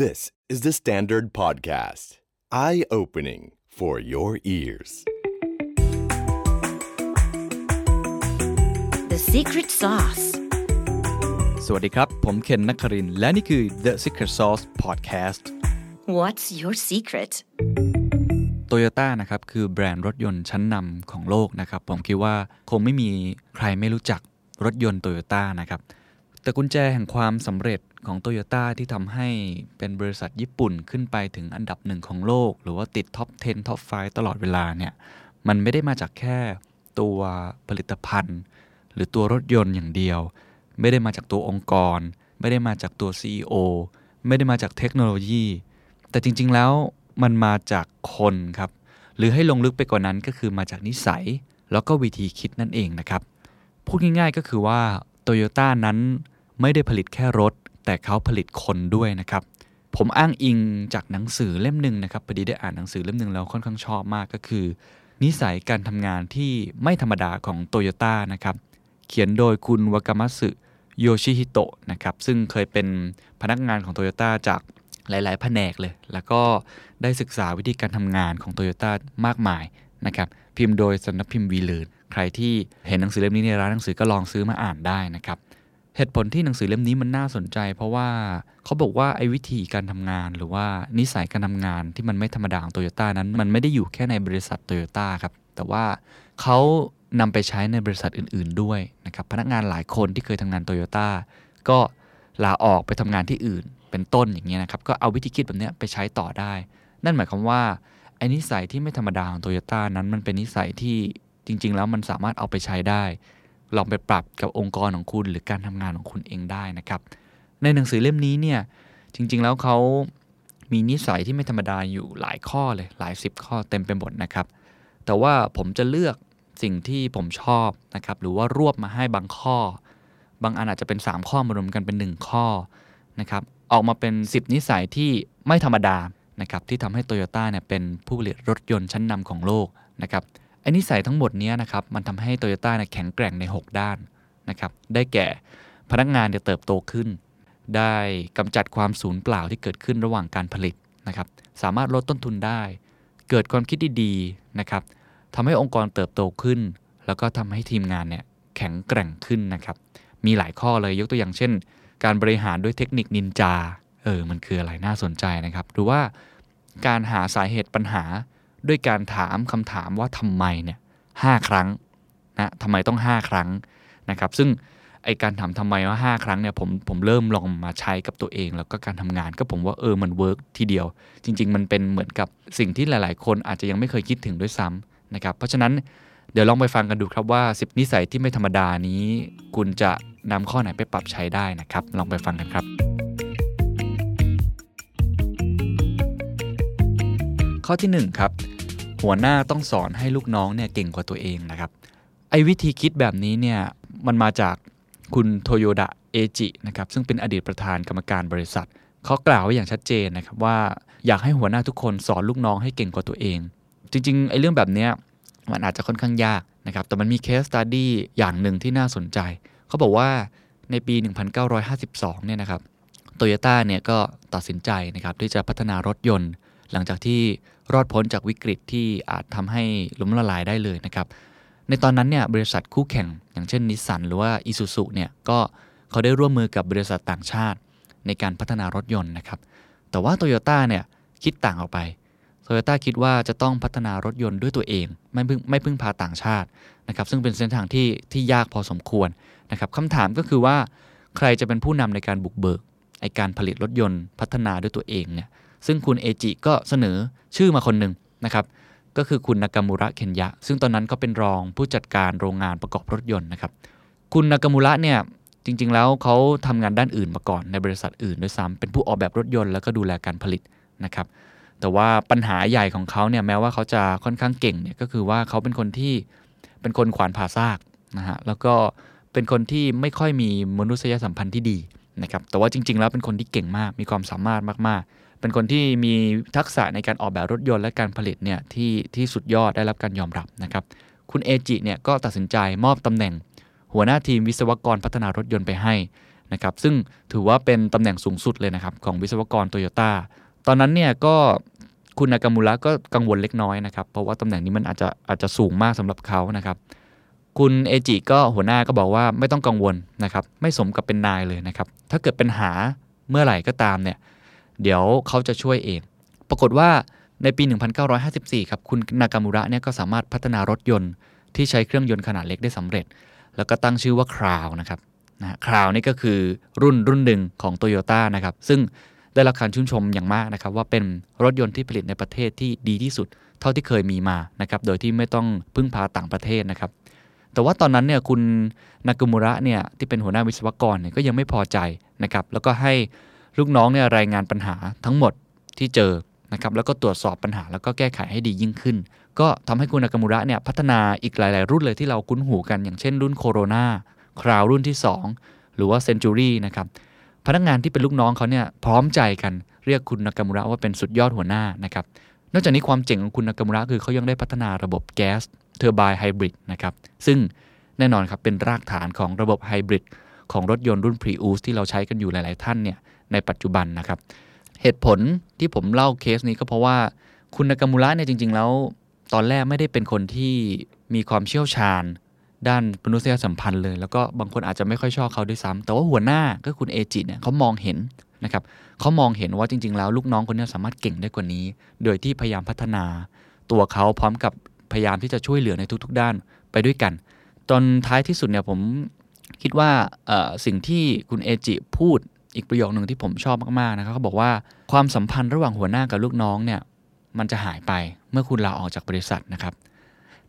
This is the Standard Podcast. Eye opening for your ears. The secret sauce. สวัสดีครับ ผมเคนนักครินทร์และนี่คือ The Secret Sauce Podcast What's your secret? Toyota นะครับ คือแบรนด์รถยนต์ชั้นนำของโลกนะครับ ผมคิดว่าคงไม่มีใครไม่รู้จักรถยนต์ Toyota นะครับ แต่กุญแจแห่งความสำเร็จ ของ Toyota ที่ทำให้เป็นบริษัทญี่ปุ่นขึ้นไปถึงอันดับหนึ่งของโลก หรือว่าติด top 10 top 5 ตลอดเวลาเนี่ย มันไม่ได้มาจากแค่ตัวผลิตภัณฑ์ หรือตัวรถยนต์อย่างเดียว ไม่ได้มาจากตัวองค์กร ไม่ได้มาจากตัว CEO ไม่ได้มาจากเทคโนโลยี แต่จริง ๆ แล้วมันมาจากคนครับ หรือให้ลงลึกไปกว่านั้นก็คือมาจากนิสัย แล้วก็วิธีคิดนั่นเองนะครับ พูดง่ายๆก็คือว่า Toyota นั้นไม่ได้ผลิตแค่รถ แต่เขาผลิตคนด้วยนะครับ ผมอ้างอิงจากหนังสือเล่มหนึ่งนะครับพอดีได้อ่านหนังสือเล่มหนึ่งแล้วค่อนข้างชอบมากก็คือ นิสัยการทำงานที่ไม่ธรรมดาของ Toyota นะครับ เขียนโดยคุณวากามัสึโยชิฮิโตะนะครับซึ่งเคยเป็นพนักงานของ Toyota จากหลาย ๆ แผนกเลย แล้วก็ได้ศึกษาวิธีการทำงานของ Toyota มากมายนะครับ พิมพ์โดยสำนักพิมพ์วีเลนใครที่เห็นหนังสือเล่มนี้ในร้านหนังสือก็ลองซื้อมาอ่านได้นะครับ เหตุผลที่หนังสือเล่มนี้มันน่าสนใจ เพราะว่าเขาบอกว่าไอ้วิธีการทำงานหรือว่านิสัยการทำงานที่มันไม่ธรรมดาของโตโยต้านั้น มันไม่ได้อยู่แค่ในบริษัทโตโยต้าครับแต่ว่าเขานำไปใช้ในบริษัทอื่น ๆด้วยนะครับพนักงานหลายคนที่เคยทำงานโตโยต้าก็ลาออกไปทำงานที่อื่น เป็นต้นอย่างเงี้ยนะครับก็เอาวิธีคิดแบบเนี้ยไปใช้ต่อได้ นั่นหมายความว่าไอ้นิสัยที่ไม่ธรรมดาของโตโยต้านั้นมันเป็นนิสัยที่จริง ๆ แล้วมันสามารถเอาไปใช้ได้ ลองไปปรับกับองค์กรของคุณหรือการทำงานของคุณเองได้นะครับ ในหนังสือเล่มนี้เนี่ยจริง ๆ แล้วเขามีนิสัยที่ไม่ธรรมดาอยู่หลายข้อเลยหลายสิบข้อเต็มไปหมดนะครับ แต่ว่าผมจะเลือกสิ่งที่ผมชอบนะครับหรือว่ารวบมาให้บางข้อ บางอันอาจจะเป็น 3 ข้อมารวมกันเป็น 1 ข้อนะครับออกมาเป็น 10 นิสัยที่ไม่ธรรมดานะครับที่ทำให้โตโยต้าเนี่ยเป็นผู้ผลิตรถยนต์ชั้นนำของโลกนะครับ ไอ้นิสัยทั้งหมดนี้นะครับมันทำให้โตโยต้าเนี่ยแข็งแกร่งใน 6 ด้านนะครับได้แก่พนักงานเนี่ยเติบโตขึ้น ได้กำจัดความสูญเปล่าที่เกิดขึ้นระหว่างการผลิตนะครับสามารถลดต้นทุนได้ เกิดความคิดดีๆนะครับทำให้องค์กรเติบโตขึ้น แล้วก็ทำให้ทีมงานเนี่ยแข็งแกร่งขึ้นนะครับมีหลายข้อเลยยกตัวอย่างเช่น การบริหารด้วยเทคนิคนินจาเออมันคืออะไรน่าสนใจนะครับ หรือว่าการหาสาเหตุปัญหา ด้วยการถามคำถามว่าทำไมเนี่ยห้าครั้งนะทำไมต้อง 5 ครั้งนะครับ ซึ่งไอ้การถามทำไมว่า 5 ครั้งเนี่ยผมผมเริ่มลองมาใช้กับตัวเอง แล้วก็การทำงานก็ผมว่าเออมัน work ทีเดียว จริง ๆ มันเป็นเหมือนกับสิ่งที่หลาย ๆ คนอาจจะยังไม่เคยคิดถึงด้วยซ้ำนะครับ เพราะฉะนั้นเดี๋ยวลองไปฟังกันดูครับว่า 10 นิสัยที่ไม่ธรรมดานี้ คุณจะนำข้อไหนไปปรับใช้ได้นะครับ ลองไปฟังกันครับ อที่ 1 ครับ หัวหน้าต้องสอนให้ลูกน้องเนี่ยเก่งกว่าตัวเองนะครับ ไอ้วิธีคิดแบบนี้เนี่ยมันมาจากคุณโทโยดะเอจินะครับซึ่งเป็นอดีตประธานกรรมการบริษัทเขากล่าวไว้อย่างชัดเจนนะครับว่าอยากให้หัวหน้าทุกคนสอนลูกน้องให้เก่งกว่าตัวเอง จริงๆไอ้เรื่องแบบนี้มันอาจจะค่อนข้างยากนะครับแต่มันมี case study อย่างหนึ่งที่น่าสนใจ เขาบอกว่าในปี 1952 เนี่ยนะครับโตโยต้าเนี่ยก็ตัดสินใจนะครับที่จะพัฒนารถยนต์ หลังจากที่ รอดพ้นจากวิกฤตที่อาจทำให้ล้มละลายได้เลยนะครับ ในตอนนั้นเนี่ยบริษัทคู่แข่ง อย่างเช่นนิสสันหรือว่าอีซูซุเนี่ยก็เขาได้ร่วมมือกับบริษัทต่างชาติ ในการพัฒนารถยนต์นะครับ แต่ว่าโตโยต้าเนี่ยคิดต่างออกไปโตโยต้าคิดว่าจะต้องพัฒนารถยนต์ด้วยตัวเอง ไม่พึ่งไม่พึ่งพาต่างชาตินะครับ ซึ่งเป็นเส้นทางที่ที่ยากพอสมควรนะครับคำถามก็คือว่าใครจะเป็นผู้นำในการบุกเบิกไอการผลิตรถยนต์พัฒนาด้วยตัวเองเนี่ยซึ่งคุณเอจิก็เสนอ ชื่อมาคนหนึ่งนะครับ ก็คือคุณนากามูระเคนยะ ซึ่งตอนนั้นก็เป็นรองผู้จัดการโรงงานประกอบรถยนต์นะครับ คุณนากามูระเนี่ยจริง ๆ แล้วเขาทำงานด้านอื่นมาก่อนในบริษัทอื่นด้วยซ้ำเป็นผู้ออกแบบรถยนต์แล้วก็ดูแลการผลิตนะครับ แต่ว่าปัญหาใหญ่ของเขาเนี่ยแม้ว่าเขาจะค่อนข้างเก่งเนี่ยก็คือว่าเขาเป็นคนที่เป็นคนขวานผ่าซากนะฮะแล้วก็เป็นคนที่ไม่ค่อยมีมนุษยสัมพันธ์ที่ดีนะครับแต่ว่าจริง ๆ แล้วเป็นคนที่เก่งมากมีความสามารถมากๆ เป็นคนที่มีทักษะในการออกแบบรถยนต์และการผลิตเนี่ยที่ที่สุดยอดได้รับการยอมรับนะครับคุณเอจิเนี่ยก็ตัดสินใจมอบตำแหน่ง หัวหน้าทีมวิศวกรพัฒนารถยนต์ไปให้นะครับซึ่งถือว่าเป็นตำแหน่งสูงสุดเลยนะครับของวิศวกรโตโยต้าตอนนั้นเนี่ยก็คุณนากามูระก็กังวลเล็กน้อยนะครับ เพราะว่าตำแหน่งนี้มันอาจจะอาจจะสูงมากสำหรับเขานะครับ คุณเอจิก็หัวหน้าก็บอกว่าไม่ต้องกังวลนะครับ ไม่สมกับเป็นนายเลยนะครับ ถ้าเกิดเป็นหาเมื่อไหร่ก็ตามเนี่ย เดี๋ยวเขาจะช่วยเอง ปรากฏว่าในปี 1954 ครับ คุณนากามูระเนี่ยก็สามารถพัฒนารถยนต์ที่ใช้เครื่องยนต์ขนาดเล็กได้สำเร็จ แล้วก็ตั้งชื่อว่าคราวนะครับนะคราวนี่ก็คือรุ่นรุ่นหนึ่งของโตโยต้านะครับ ซึ่งได้รับการชื่นชมอย่างมากนะครับ ว่าเป็นรถยนต์ที่ผลิตในประเทศที่ดีที่สุด เท่าที่เคยมีมานะครับ โดยที่ไม่ต้องพึ่งพาต่างประเทศนะครับ แต่ว่าตอนนั้นเนี่ยคุณนากามูระเนี่ยที่เป็นหัวหน้าวิศวกรเนี่ยก็ยังไม่พอใจนะครับ แล้วก็ให้ ลูกน้องเนี่ยรายงานปัญหาทั้งหมดที่เจอนะครับแล้วก็ตรวจสอบปัญหาแล้วก็แก้ไขให้ดียิ่งขึ้น ก็ทำให้คุณนากามูระเนี่ยพัฒนาอีกหลาย ๆ รุ่นเลยที่เราคุ้นหูกันอย่างเช่นรุ่นโคโรนาคราวน์ รุ่นที่ 2 หรือว่าเซนจูรี่นะครับพนักงานที่เป็นลูกน้องเขาเนี่ยพร้อมใจกันเรียกคุณนากามูระว่าเป็นสุดยอดหัวหน้านะครับนอกจากนี้ความเจ๋งของคุณนากามูระคือเขายังได้พัฒนาระบบ gas turbine hybrid นะครับซึ่งแน่นอนครับเป็นรากฐานของระบบไฮบริดของรถยนต์รุ่น Prius ที่เราใช้กันอยู่หลาย ๆ ท่านเนี่ย ในปัจจุบันนะครับ เหตุผลที่ผมเล่าเคสนี้ก็เพราะว่าคุณนากามูระเนี่ยจริง ๆ แล้ว ตอนแรกไม่ได้เป็นคนที่มีความเชี่ยวชาญ ด้านมนุษยสัมพันธ์เลย แล้วก็บางคนอาจจะไม่ค่อยชอบเขาด้วยซ้ำแต่ว่าหัวหน้าก็คุณเอจิเนี่ยเขามองเห็นนะครับเขามองเห็นว่าจริง ๆ แล้วลูกน้องคนนี้สามารถเก่งได้กว่านี้ โดยที่พยายามพัฒนา ตัวเขาพร้อมกับพยายามที่จะช่วยเหลือในทุก ๆ ด้านไปด้วยกันตอนท้ายที่สุดเนี่ยผมคิดว่าสิ่งที่คุณเอจิพูด อีกประโยคหนึ่งที่ผมชอบมากๆนะครับเขาบอกว่าความสัมพันธ์ระหว่างหัวหน้ากับลูกน้องเนี่ยมันจะหายไปเมื่อคุณลาออกจากบริษัทนะครับ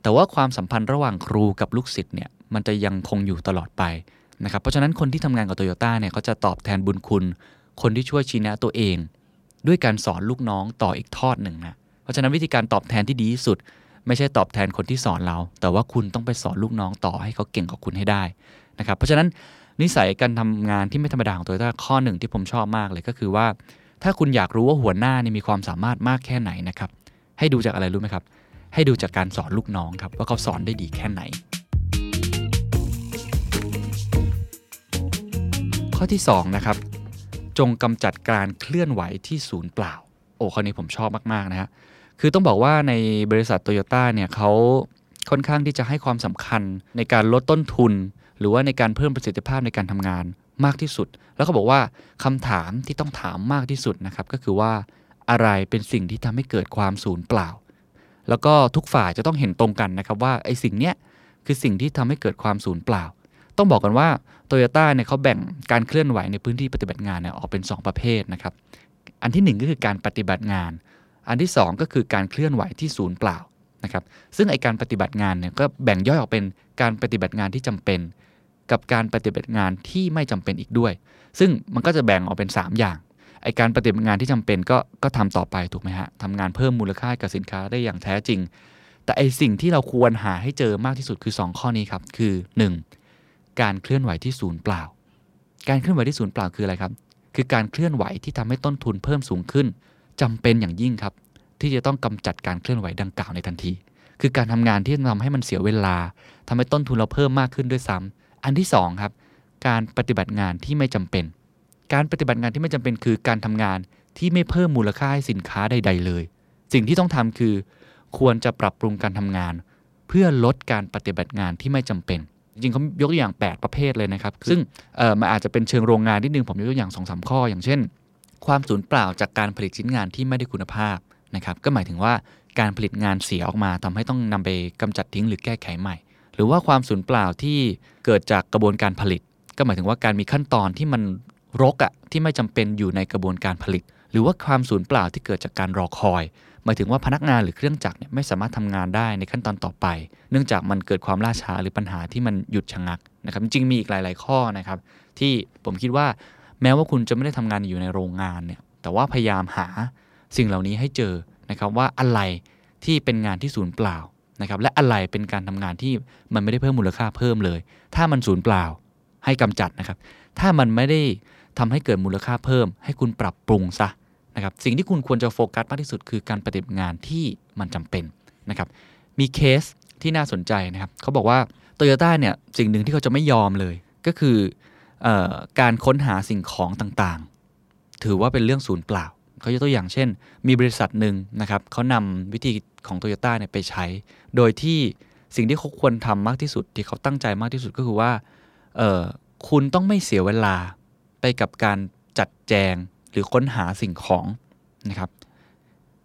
แต่ว่าความสัมพันธ์ระหว่างครูกับลูกศิษย์เนี่ยมันจะยังคงอยู่ตลอดไปนะครับเพราะฉะนั้นคนที่ทำงานกับโตโยต้าเนี่ยเขาจะตอบแทนบุญคุณ คนที่ช่วยชี้แนะตัวเอง ด้วยการสอนลูกน้องต่ออีกทอดหนึ่งนะเพราะฉะนั้นวิธีการตอบแทนที่ดีที่สุด ไม่ใช่ตอบแทนคนที่สอนเรา แต่ว่าคุณต้องไปสอนลูกน้องต่อให้เขาเก่งกว่าคุณให้ได้นะครับเพราะฉะนั้น นิสัยการทำงานที่ไม่ธรรมดาของโตโยต้าข้อหนึ่งที่ผมชอบมากเลยก็คือว่า ถ้าคุณอยากรู้ว่าหัวหน้านี่มีความสามารถมากแค่ไหนนะครับ ให้ดูจากอะไรรู้ไหมครับ ให้ดูจากการสอนลูกน้องครับ ว่าเขาสอนได้ดีแค่ไหน ข้อที่2นะครับจงกำจัดการเคลื่อนไหวที่ศูนย์เปล่า โอ้ข้อนี้ผมชอบมากๆนะฮะคือต้องบอกว่าในบริษัทโตโยต้าเนี่ยเขาค่อนข้างที่จะให้ความสำคัญในการลดต้นทุน รือว่าในการเพิ่มประสิทธิภาพในการทำงานมากที่สุด แล้วเขาบอกว่าคำถามที่ต้องถามมากที่สุดนะครับก็คือว่าอะไรเป็นสิ่งที่ทำให้เกิดความศูนย์เปล่า แล้วก็ทุกฝ่ายจะต้องเห็นตรงกันนะครับว่าไอ้สิ่งเนี้ยคือสิ่งที่ทำให้เกิดความศูนย์เปล่า ต้องบอกกันว่าโตโยต้าเนี่ยเขาแบ่งการเคลื่อนไหวในพื้นที่ปฏิบัติงานเนี่ยออกเป็น 2 ประเภทนะครับ อันที่ 1 ก็คือการปฏิบัติงาน อันที่ 2 ก็คือการเคลื่อนไหวที่ศูนย์เปล่านะครับ ซึ่งไอการปฏิบัติงานเนี่ยก็แบ่งย่อยออกเป็นการปฏิบัติงานที่จำเป็น กับการปฏิบัติงานที่ไม่จำเป็นอีกด้วย ซึ่งมันก็จะแบ่งออกเป็น 3 อย่างไอการปฏิบัติงานที่จำเป็นก็ก็ทำต่อไปถูกไหมฮะทำงานเพิ่มมูลค่ากับสินค้าได้อย่างแท้จริง แต่ไอสิ่งที่เราควรหาให้เจอมากที่สุดคือ 2 ข้อนี้ครับ คือ 1. การเคลื่อนไหวที่ศูนย์เปล่า การเคลื่อนไหวที่ศูนย์เปล่าคืออะไรครับ คือการเคลื่อนไหวที่ทำให้ต้นทุนเพิ่มสูงขึ้นจำเป็นอย่างยิ่งครับ ที่จะต้องกำจัดการเคลื่อนไหวดังกล่าวในทันที คือการทำงานที่ทำให้มันเสียเวลาทำให้ต้นทุนเราเพิ่มมากขึ้นด้วยซ้ำ อันที่2ครับการปฏิบัติงานที่ไม่จำเป็น การปฏิบัติงานที่ไม่จำเป็นคือการทำงานที่ไม่เพิ่มมูลค่าให้สินค้าใด ๆ เลย สิ่งที่ต้องทำคือ ควรจะปรับปรุงการทำงาน เพื่อลดการปฏิบัติงานที่ไม่จำเป็น จริงๆเขายกตัวอย่าง 8 ประเภทเลยนะครับ ซึ่งเอ่อมันอาจจะเป็นเชิงโรงงานนิดนึงผมยกตัวอย่าง2อสข้อ อย่างเช่น ความสูญเปล่าจากการผลิตชิ้นงานที่ไม่ได้คุณภาพนะครับ ก็หมายถึงว่าการผลิตงานเสียออกมาทำให้ต้องนำไปกำจัดทิ้งหรือแก้ไขใหม่ หรือว่าความสูญเปล่าที่เกิดจากกระบวนการผลิต ก็หมายถึงว่าการมีขั้นตอนที่มันรกอะที่ไม่จำเป็นอยู่ในกระบวนการผลิต หรือว่าความสูญเปล่าที่เกิดจากการรอคอย หมายถึงว่าพนักงานหรือเครื่องจักรเนี่ยไม่สามารถทำงานได้ในขั้นตอนต่อไป เนื่องจากมันเกิดความล่าช้าหรือปัญหาที่มันหยุดชะงักนะครับจริงมีอีกหลาย ๆ ข้อนะครับ ที่ผมคิดว่าแม้ว่าคุณจะไม่ได้ทำงานอยู่ในโรงงานเนี่ยแต่ว่าพยายามหาสิ่งเหล่านี้ให้เจอนะครับว่าอะไรที่เป็นงานที่ศูนย์เปล่า นะครับและอะไรเป็นการทำงานที่มันไม่ได้เพิ่มมูลค่าเพิ่มเลย ถ้ามันศูนย์เปล่าให้กำจัดนะครับ ถ้ามันไม่ได้ทำให้เกิดมูลค่าเพิ่ม ให้คุณปรับปรุงซะนะครับสิ่งที่คุณควรจะโฟกัสมากที่สุดคือการปฏิบัติงานที่มันจำเป็นนะครับมีเคสที่น่าสนใจนะครับเขาบอกว่าโตโยต้าเนี่ยสิ่งหนึ่งที่เขาจะไม่ยอมเลยก็คือการค้นหาสิ่งของต่างๆ ถือว่าเป็นเรื่องศูนย์เปล่าเขายกตัวอย่างเช่น มีบริษัทหนึ่งนะครับเขานำวิธี ของโตโยต้าเนี่ยไปใช้ โดยที่สิ่งที่เขาควรทำมากที่สุด ที่เขาตั้งใจมากที่สุดก็คือว่าคุณต้องไม่เสียเวลาไปกับการจัดแจงหรือค้นหาสิ่งของนะครับ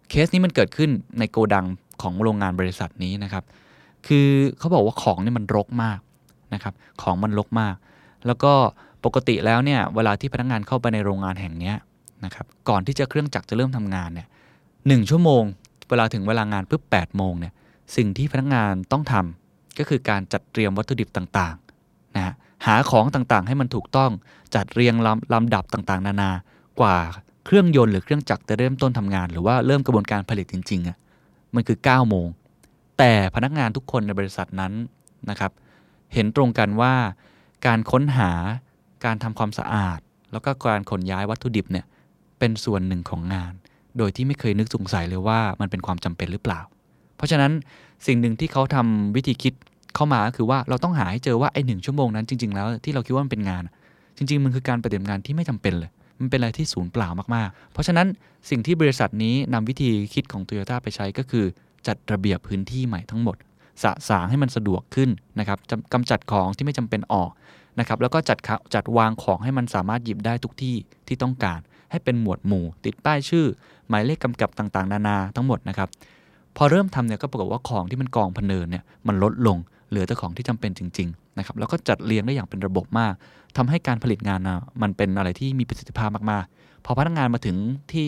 เคสนี้มันเกิดขึ้นในโกดังของโรงงานบริษัทนี้นะครับ คือเขาบอกว่าของนี่มันรกมากนะครับ ของมันรกมาก แล้วก็ปกติแล้วเนี่ยเวลาที่พนักงานเข้าไปในโรงงานแห่งนี้นะครับ ก่อนที่จะเครื่องจักรจะเริ่มทำงานเนี่ยหชั่วโมง เวลาถึงเวลางานปุ๊บ8โมงเนี่ยสิ่งที่พนักงานต้องทำก็คือการจัดเตรียมวัตถุดิบต่างๆนะฮะหาของต่างๆ ให้มันถูกต้องจัดเรียงลำลำดับต่างๆ นานากว่าเครื่องยนต์หรือเครื่องจักรจะเริ่มต้นทำงาน หรือว่าเริ่มกระบวนการผลิตจริงๆอะ่ะมันคือ9โมงแต่พนักงานทุกคนในบริษัทนั้นนะครับ เห็นตรงกันว่าการค้นหาการทำความสะอาด แล้วก็การขนย้ายวัตถุดิบเนี่ยเป็นส่วนหนึ่งของงาน โดยที่ไม่เคยนึกสงสัยเลยว่ามันเป็นความจำเป็นหรือเปล่า เพราะฉะนั้นสิ่งหนึ่งที่เขาทำวิธีคิดเข้ามาก็คือว่าเราต้องหาให้เจอว่าไอ้หนึ่งชั่วโมงนั้นจริง ๆ แล้วที่เราคิดว่ามันเป็นงาน จริง ๆ มันคือการปฏิบัติงานที่ไม่จำเป็นเลย มันเป็นอะไรที่สูญเปล่ามากๆ เพราะฉะนั้นสิ่งที่บริษัทนี้นำวิธีคิดของ t o y ยต้ไปใช้ก็คือ จัดระเบียบพื้นที่ใหม่ทั้งหมด สะสางให้มันสะดวกขึ้นนะครับกำจัดของที่ไม่จำเป็นออกนะครับแล้วก็จัดจัดวางของให้มันสามารถหยิบได้ทุกที่ที่ต้องการ ให้เป็นหมวดหมู่ ติดป้ายชื่อ หมายเลขกำกับต่างๆ นานาทั้งหมดนะครับ พอเริ่มทำเนี่ยก็ปรากฏว่าของที่มันกองพเนินเนี่ยมันลดลง เหลือแต่ของที่จำเป็นจริงๆนะครับแล้วก็จัดเรียงได้อย่างเป็นระบบมากทำให้การผลิตงานนะมันเป็นอะไรที่มีประสิทธิภาพมากๆ พอพนักงานมาถึงที่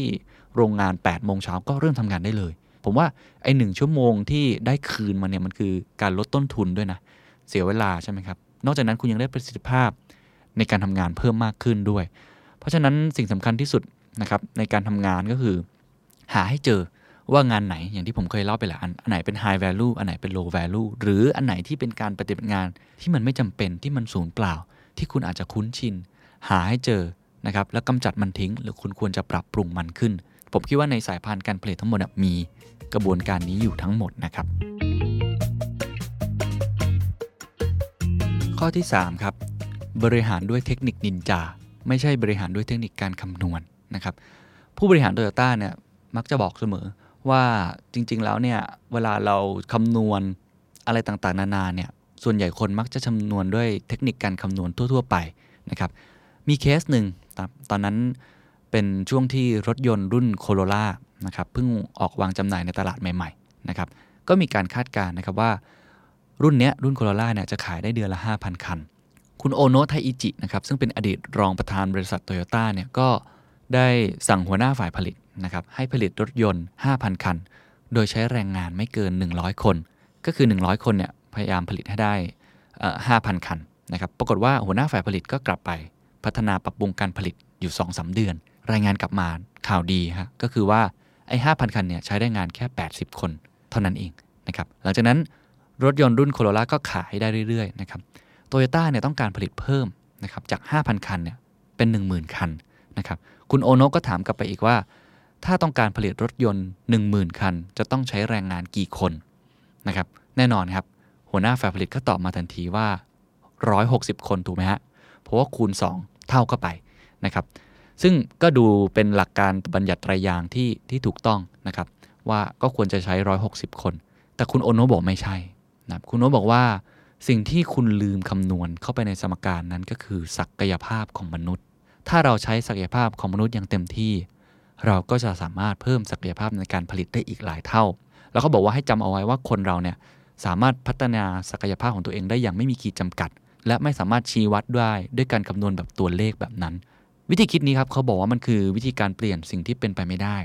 โรงงาน8ปดโมงเช้าก็เริ่มทำงานได้เลย ผมว่าไอ้หนึ่งชั่วโมงที่ได้คืนมาเนี่ยมันคือการลดต้นทุนด้วยนะเสียเวลาใช่ไหมครับนอกจากนั้นคุณยังได้ประสิทธิภาพในการทำงานเพิ่มมากขึ้นด้วย เพราะฉะนั้นสิ่งสำคัญที่สุด นะครับในการทำงานก็คือ หาให้เจอว่างานไหนอย่างที่ผมเคยเล่าไปแล้วอันไหนเป็น high value อันไหนเป็น low value หรืออันไหนที่เป็นการปฏิบัติงานที่มันไม่จำเป็นที่มันสูญเปล่า ที่คุณอาจจะคุ้นชิน หาให้เจอนะครับแล้วกำจัดมันทิ้ง หรือคุณควรจะปรับปรุงมันขึ้น ผมคิดว่าในสายพันธุ์การผลิตทั้งหมดมีกระบวนการนี้อยู่ทั้งหมดนะครับ ข้อที่ 3 ครับ บริหารด้วยเทคนิคนินจา ไม่ใช่บริหารด้วยเทคนิคการคำนวณ นะครับผู้บริหารโตโยต้าเนี่ยมักจะบอกเสมอว่าจริง ๆ แล้วเนี่ยเวลาเราคำนวณอะไรต่างๆ นานาเนี่ยส่วนใหญ่คนมักจะคำนวณด้วยเทคนิคการคำนวณทั่ว ๆ ไปนะครับมีเคสหนึ่งตอนนั้นเป็นช่วงที่รถยนต์รุ่นโคโรล่านะครับเพิ่งออกวางจำหน่ายในตลาดใหม่ๆนะครับก็มีการคาดการณ์นะครับว่า รุ่นเนี้ยรุ่นโคโรล่าเนี่ยจะขายได้เดือนละ 5,000 คัน คุณโอโนะไทอิจินะครับซึ่งเป็นอดีตรองประธานบริษัทโตโยต้าเนี่ยก็ ได้สั่งหัวหน้าฝ่ายผลิตนะครับให้ผลิตรถยนต์ 5,000 คัน โดยใช้แรงงานไม่เกิน 100 คน ก็คือ 100 คนเนี่ยพยายามผลิตให้ได้5,000 คันนะครับปรากฏว่าหัวหน้าฝ่ายผลิตก็กลับไปพัฒนาปรับปรุงการผลิตอยู่2อสเดือน รายงานกลับมาข่าวดีฮะก็คือว่าไอ้ห้าพันคันเนี่ยใช้ได้งานแค่ 80 คน เท่านั้นเองนะครับหลังจากนั้นรถยนต์รุ่นโคโรล่าก็ขายได้เรื่อยๆนะครับโตโยต้าเนี่ยต้องการผลิตเพิ่มนะครับจาก 5,000 คันเนี่ยเป็น 10,000 คันนะครับ คุณโอโนก็ถามกลับไปอีกว่า ถ้าต้องการผลิตรถยนต์ 10,000 คัน จะต้องใช้แรงงานกี่คนนะครับแน่นอนครับ หัวหน้าฝ่ายผลิตก็ตอบมาทันทีว่า 160 คนถูกไหมฮะเพราะว่าคูณ 2 เท่าเข้าไปนะครับซึ่งก็ดูเป็นหลักการบัญญัติรายางที่ที่ถูกต้องนะครับว่าก็ควรจะใช้ 160 คน แต่คุณโอโนบอกไม่ใช่นะคุณโอนบอกว่าสิ่งที่คุณลืมคำนวณเข้าไปในสมการนั้นก็คือศักยภาพของมนุษย์ ถ้าเราใช้ศักยภาพของมนุษย์อย่างเต็มที่ เราก็จะสามารถเพิ่มศักยภาพในการผลิตได้อีกหลายเท่า แล้วเขาบอกว่าให้จำเอาไว้ว่าคนเราเนี่ยสามารถพัฒนาศักยภาพของตัวเองได้อย่างไม่มีขีดจำกัด และไม่สามารถชี้วัดได้ด้วยการคำนวณแบบตัวเลขแบบนั้น วิธีคิดนี้ครับเขาบอกว่ามันคือวิธีการเปลี่ยนสิ่งที่เป็นไปไม่ได้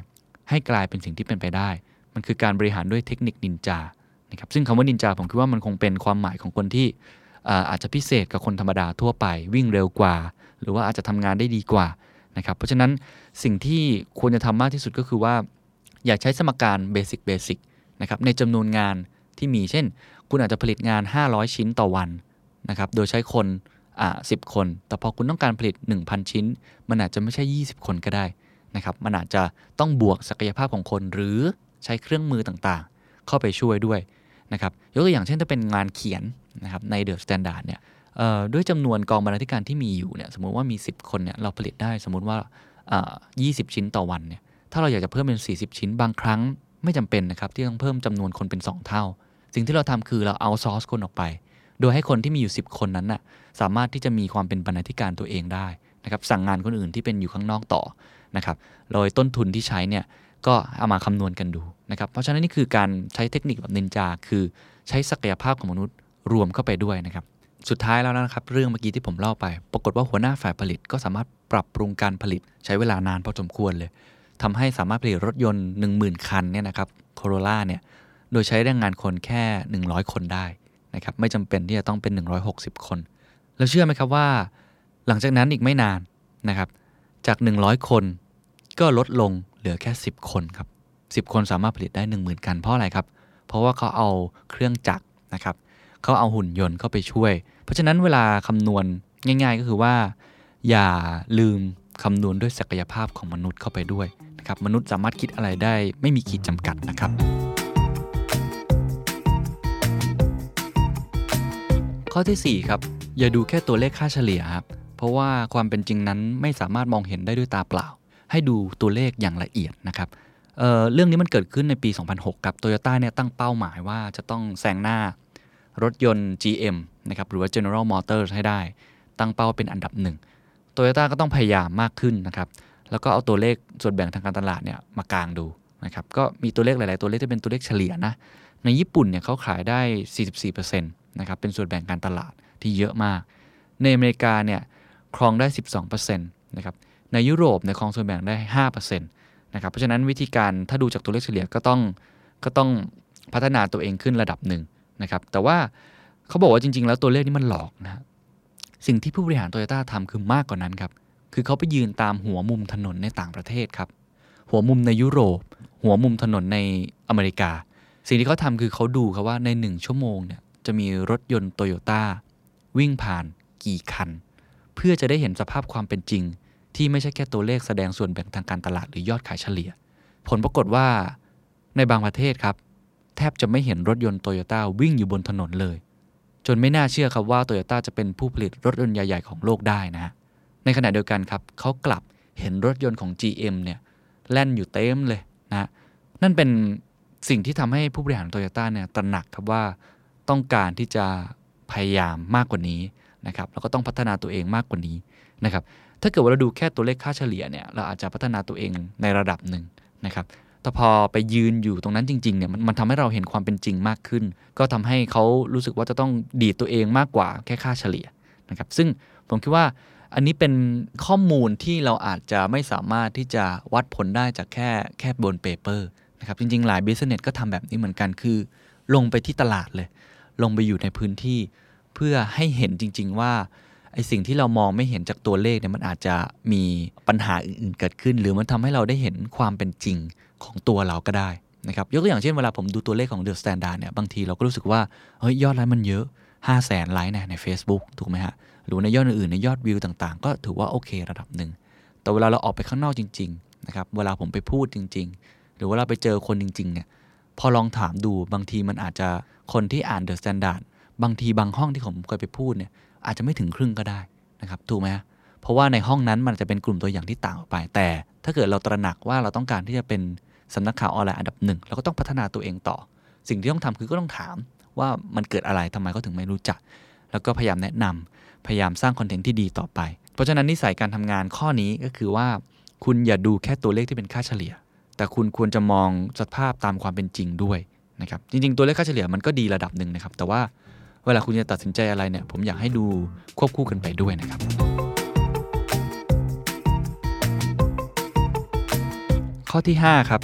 ให้กลายเป็นสิ่งที่เป็นไปได้ มันคือการบริหารด้วยเทคนิคนินจานะครับซึ่งคำว่านินจาผมคิดว่ามันคงเป็นความหมายของคนที่อาจจะพิเศษกับคนธรรมดาทั่วไป วิ่งเร็วกว่า หรือว่าอาจจะทำงานได้ดีกว่านะครับเพราะฉะนั้นสิ่งที่ควรจะทำมากที่สุดก็คือว่า อย่าใช้สมการ basic basic นะครับในจำนวนงานที่มีเช่น คุณอาจจะผลิตงาน 500 ชิ้นต่อวันนะครับโดยใช้คนอ่าสิบคน แต่พอคุณต้องการผลิต 1,000 ชิ้น มันอาจจะไม่ใช่ 20 คนก็ได้นะครับมันอาจจะต้องบวกศักยภาพของคน หรือใช้เครื่องมือต่างๆ เข้าไปช่วยด้วยนะครับยกตัวอย่างเช่นถ้าเป็นงานเขียนนะครับใน The Standard เนี่ย ด้วยจำนวนกองบรรณาธิการที่มีอยู่เนี่ยสมมุติว่ามี 10 คนเนี่ยเราผลิตได้สมมุติว่า20 ชิ้นต่อวันเนี่ยถ้าเราอยากจะเพิ่มเป็น 40 ชิ้นบางครั้งไม่จำเป็นนะครับที่ต้องเพิ่มจำนวนคนเป็น 2 เท่า สิ่งที่เราทำคือเราเอาซอร์สคนออกไป โดยให้คนที่มีอยู่ 10 คนนั้นน่ะสามารถที่จะมีความเป็นบรรณาธิการตัวเองได้นะครับสั่งงานคนอื่นที่เป็นอยู่ข้างนอกต่อนะครับโดยต้นทุนที่ใช้เนี่ยก็เอามาคำนวณกันดูนะครับ เพราะฉะนั้นนี่คือการใช้เทคนิคแบบนินจา คือใช้ศักยภาพของมนุษย์รวมเข้าไปด้วยนะครับ สุดท้ายแล้วนะครับ เรื่องเมื่อกี้ที่ผมเล่าไป ปรากฏว่าหัวหน้าฝ่ายผลิตก็สามารถปรับปรุงการผลิตใช้เวลานานพอสมควรเลยทำให้สามารถผลิตรถยนต์ 10,000 คันเนี่ยนะครับโคโรล่าเนี่ยโดยใช้แรงงานคนแค่ 100 คนได้นะครับไม่จำเป็นที่จะต้องเป็น 160 คน แล้วเชื่อไหมครับว่า หลังจากนั้นอีกไม่นานนะครับจาก 100 คนก็ลดลงเหลือแค่ 10 คนครับ10 คนสามารถผลิตได้ 10,000 คันเพราะอะไรครับ เพราะว่าเขาเอาเครื่องจักรนะครับเขาเอาหุ่นยนต์เข้าไปช่วย เพราะฉะนั้นเวลาคำนวณง่าย ๆ ก็คือว่า อย่าลืมคำนวณด้วยศักยภาพของมนุษย์เข้าไปด้วยนะครับมนุษย์สามารถคิดอะไรได้ไม่มีขีดจำกัดนะครับ ข้อที่ 4 ครับ อย่าดูแค่ตัวเลขค่าเฉลี่ยครับเพราะว่าความเป็นจริงนั้นไม่สามารถมองเห็นได้ด้วยตาเปล่า ให้ดูตัวเลขอย่างละเอียดนะครับเเรื่องนี้มันเกิดขึ้นในปี 2006 ครับโตโยต้าเนี่ยตั้งเป้าหมายว่าจะต้องแซงหน้า รถยนต์ GM นะครับหรือว่า General Motors ให้ได้ ตั้งเป้าเป็นอันดับหนึ่งโตโยต้าก็ต้องพยายามมากขึ้นนะครับแล้วก็เอาตัวเลขส่วนแบ่งทางการตลาดเนี่ยมากางดูนะครับก็มีตัวเลขหลาย ๆ ตัวเลขที่เป็นตัวเลขเฉลี่ยนะในญี่ปุ่นเนี่ยเขาขายได้ 44%นะครับเป็นส่วนแบ่งการตลาดที่เยอะมาก ในอเมริกาเนี่ยครองได้ 12%นะครับในยุโรปในครองส่วนแบ่งได้ 5%นะครับเพราะฉะนั้นวิธีการถ้าดูจากตัวเลขเฉลี่ยก็ต้องก็ต้องพัฒนาตัวเองขึ้นระดับหนึ่ง นะครับแต่ว่าเขาบอกว่าจริง ๆ แล้วตัวเลขนี้มันหลอกนะสิ่งที่ผู้บริหารโตโยต้าทำคือมากกว่านั้นครับคือเขาไปยืนตามหัวมุมถนนในต่างประเทศครับ หัวมุมในยุโรป หัวมุมถนนในอเมริกา สิ่งที่เขาทำคือเขาดูครับว่าใน 1 ชั่วโมงเนี่ยจะมีรถยนต์โตโยต้าวิ่งผ่านกี่คัน เพื่อจะได้เห็นสภาพความเป็นจริง ที่ไม่ใช่แค่ตัวเลขแสดงส่วนแบ่งทางการตลาดหรือยอดขายเฉลี่ย ผลปรากฏว่าในบางประเทศครับ แทบจะไม่เห็นรถยนต์โตโยต้าวิ่งอยู่บนถนนเลย จนไม่น่าเชื่อครับว่าโตโยต้าจะเป็นผู้ผลิตรถยนต์ใหญ่ ๆ ของโลกได้นะฮะในขณะเดียวกันครับเขากลับเห็นรถยนต์ของ GM เนี่ยแล่นอยู่เต็มเลยนะนั่นเป็นสิ่งที่ทำให้ผู้บริหารโตโยต้าเนี่ยตระหนักครับว่าต้องการที่จะพยายามมากกว่านี้นะครับแล้วก็ต้องพัฒนาตัวเองมากกว่านี้นะครับถ้าเกิดว่าเราดูแค่ตัวเลขค่าเฉลี่ยเนี่ยเราอาจจะพัฒนาตัวเองในระดับหนึ่งนะครับ แต่พอไปยืนอยู่ตรงนั้นจริงๆเนี่ยมันมันทำให้เราเห็นความเป็นจริงมากขึ้น ก็ทำให้เขารู้สึกว่าจะต้องดีดตัวเองมากกว่าแค่ค่าเฉลี่ยนะครับซึ่งผมคิดว่าอันนี้เป็นข้อมูลที่เราอาจจะไม่สามารถที่จะวัดผลได้จากแค่แค่บน paper นะครับจริงๆ หลาย business ก็ทำแบบนี้เหมือนกันคือ ลงไปที่ตลาดเลย ลงไปอยู่ในพื้นที่ เพื่อให้เห็นจริง ๆ ว่าไอ้สิ่งที่เรามองไม่เห็นจากตัวเลขเนี่ยมันอาจจะมีปัญหาอื่นๆเกิดขึ้น หรือมันทำให้เราได้เห็นความเป็นจริง ของตัวเราก็ได้นะครับยกตัวอย่างเช่นเวลาผมดูตัวเลขของ The Standard เนี่ยบางทีเราก็รู้สึกว่าเฮ้ยยอดไลค์มันเยอะ 5 0 0แสนไลค์ในใน Facebook ถูกไหมฮะหรือในยอดอื่นๆในยอดวิวต่างๆ ก็ถือว่าโอเคระดับหนึ่งแต่เวลาเราออกไปข้างนอกจริงๆนะครับเวลาผมไปพูดจริง ๆ หรือเวลาไปเจอคนจริงๆเนี่ยพอลองถามดูบางทีมันอาจจะคนที่อ่าน The Standard บางทีบางห้องที่ผมเคยไปพูดเนี่ยอาจจะไม่ถึงครึ่งก็ได้นะครับถูกไหมเพราะว่าในห้องนั้นมันจะเป็นกลุ่มตัวอย่างที่ต่างออกไป แต่ถ้าเกิดเราตระหนักว่าเราต้องการที่จะเป็น สำนักข่าวออนไลน์อันดับหนึ่งเราก็ต้องพัฒนาตัวเองต่อ สิ่งที่ต้องทำคือก็ต้องถามว่ามันเกิดอะไรทำไมเขาถึงไม่รู้จัก แล้วก็พยายามแนะนำพยายามสร้างคอนเทนต์ที่ดีต่อไป เพราะฉะนั้นนิสัยการทำงานข้อนี้ก็คือว่า คุณอย่าดูแค่ตัวเลขที่เป็นค่าเฉลี่ย แต่คุณควรจะมองสภาพตามความเป็นจริงด้วยนะครับจริง ๆ ตัวเลขค่าเฉลี่ยมันก็ดีระดับหนึ่งนะครับแต่ว่าเวลาคุณจะตัดสินใจอะไรเนี่ยผมอยากให้ดูควบคู่กันไปด้วยนะครับ ข้อที่ 5 ครับ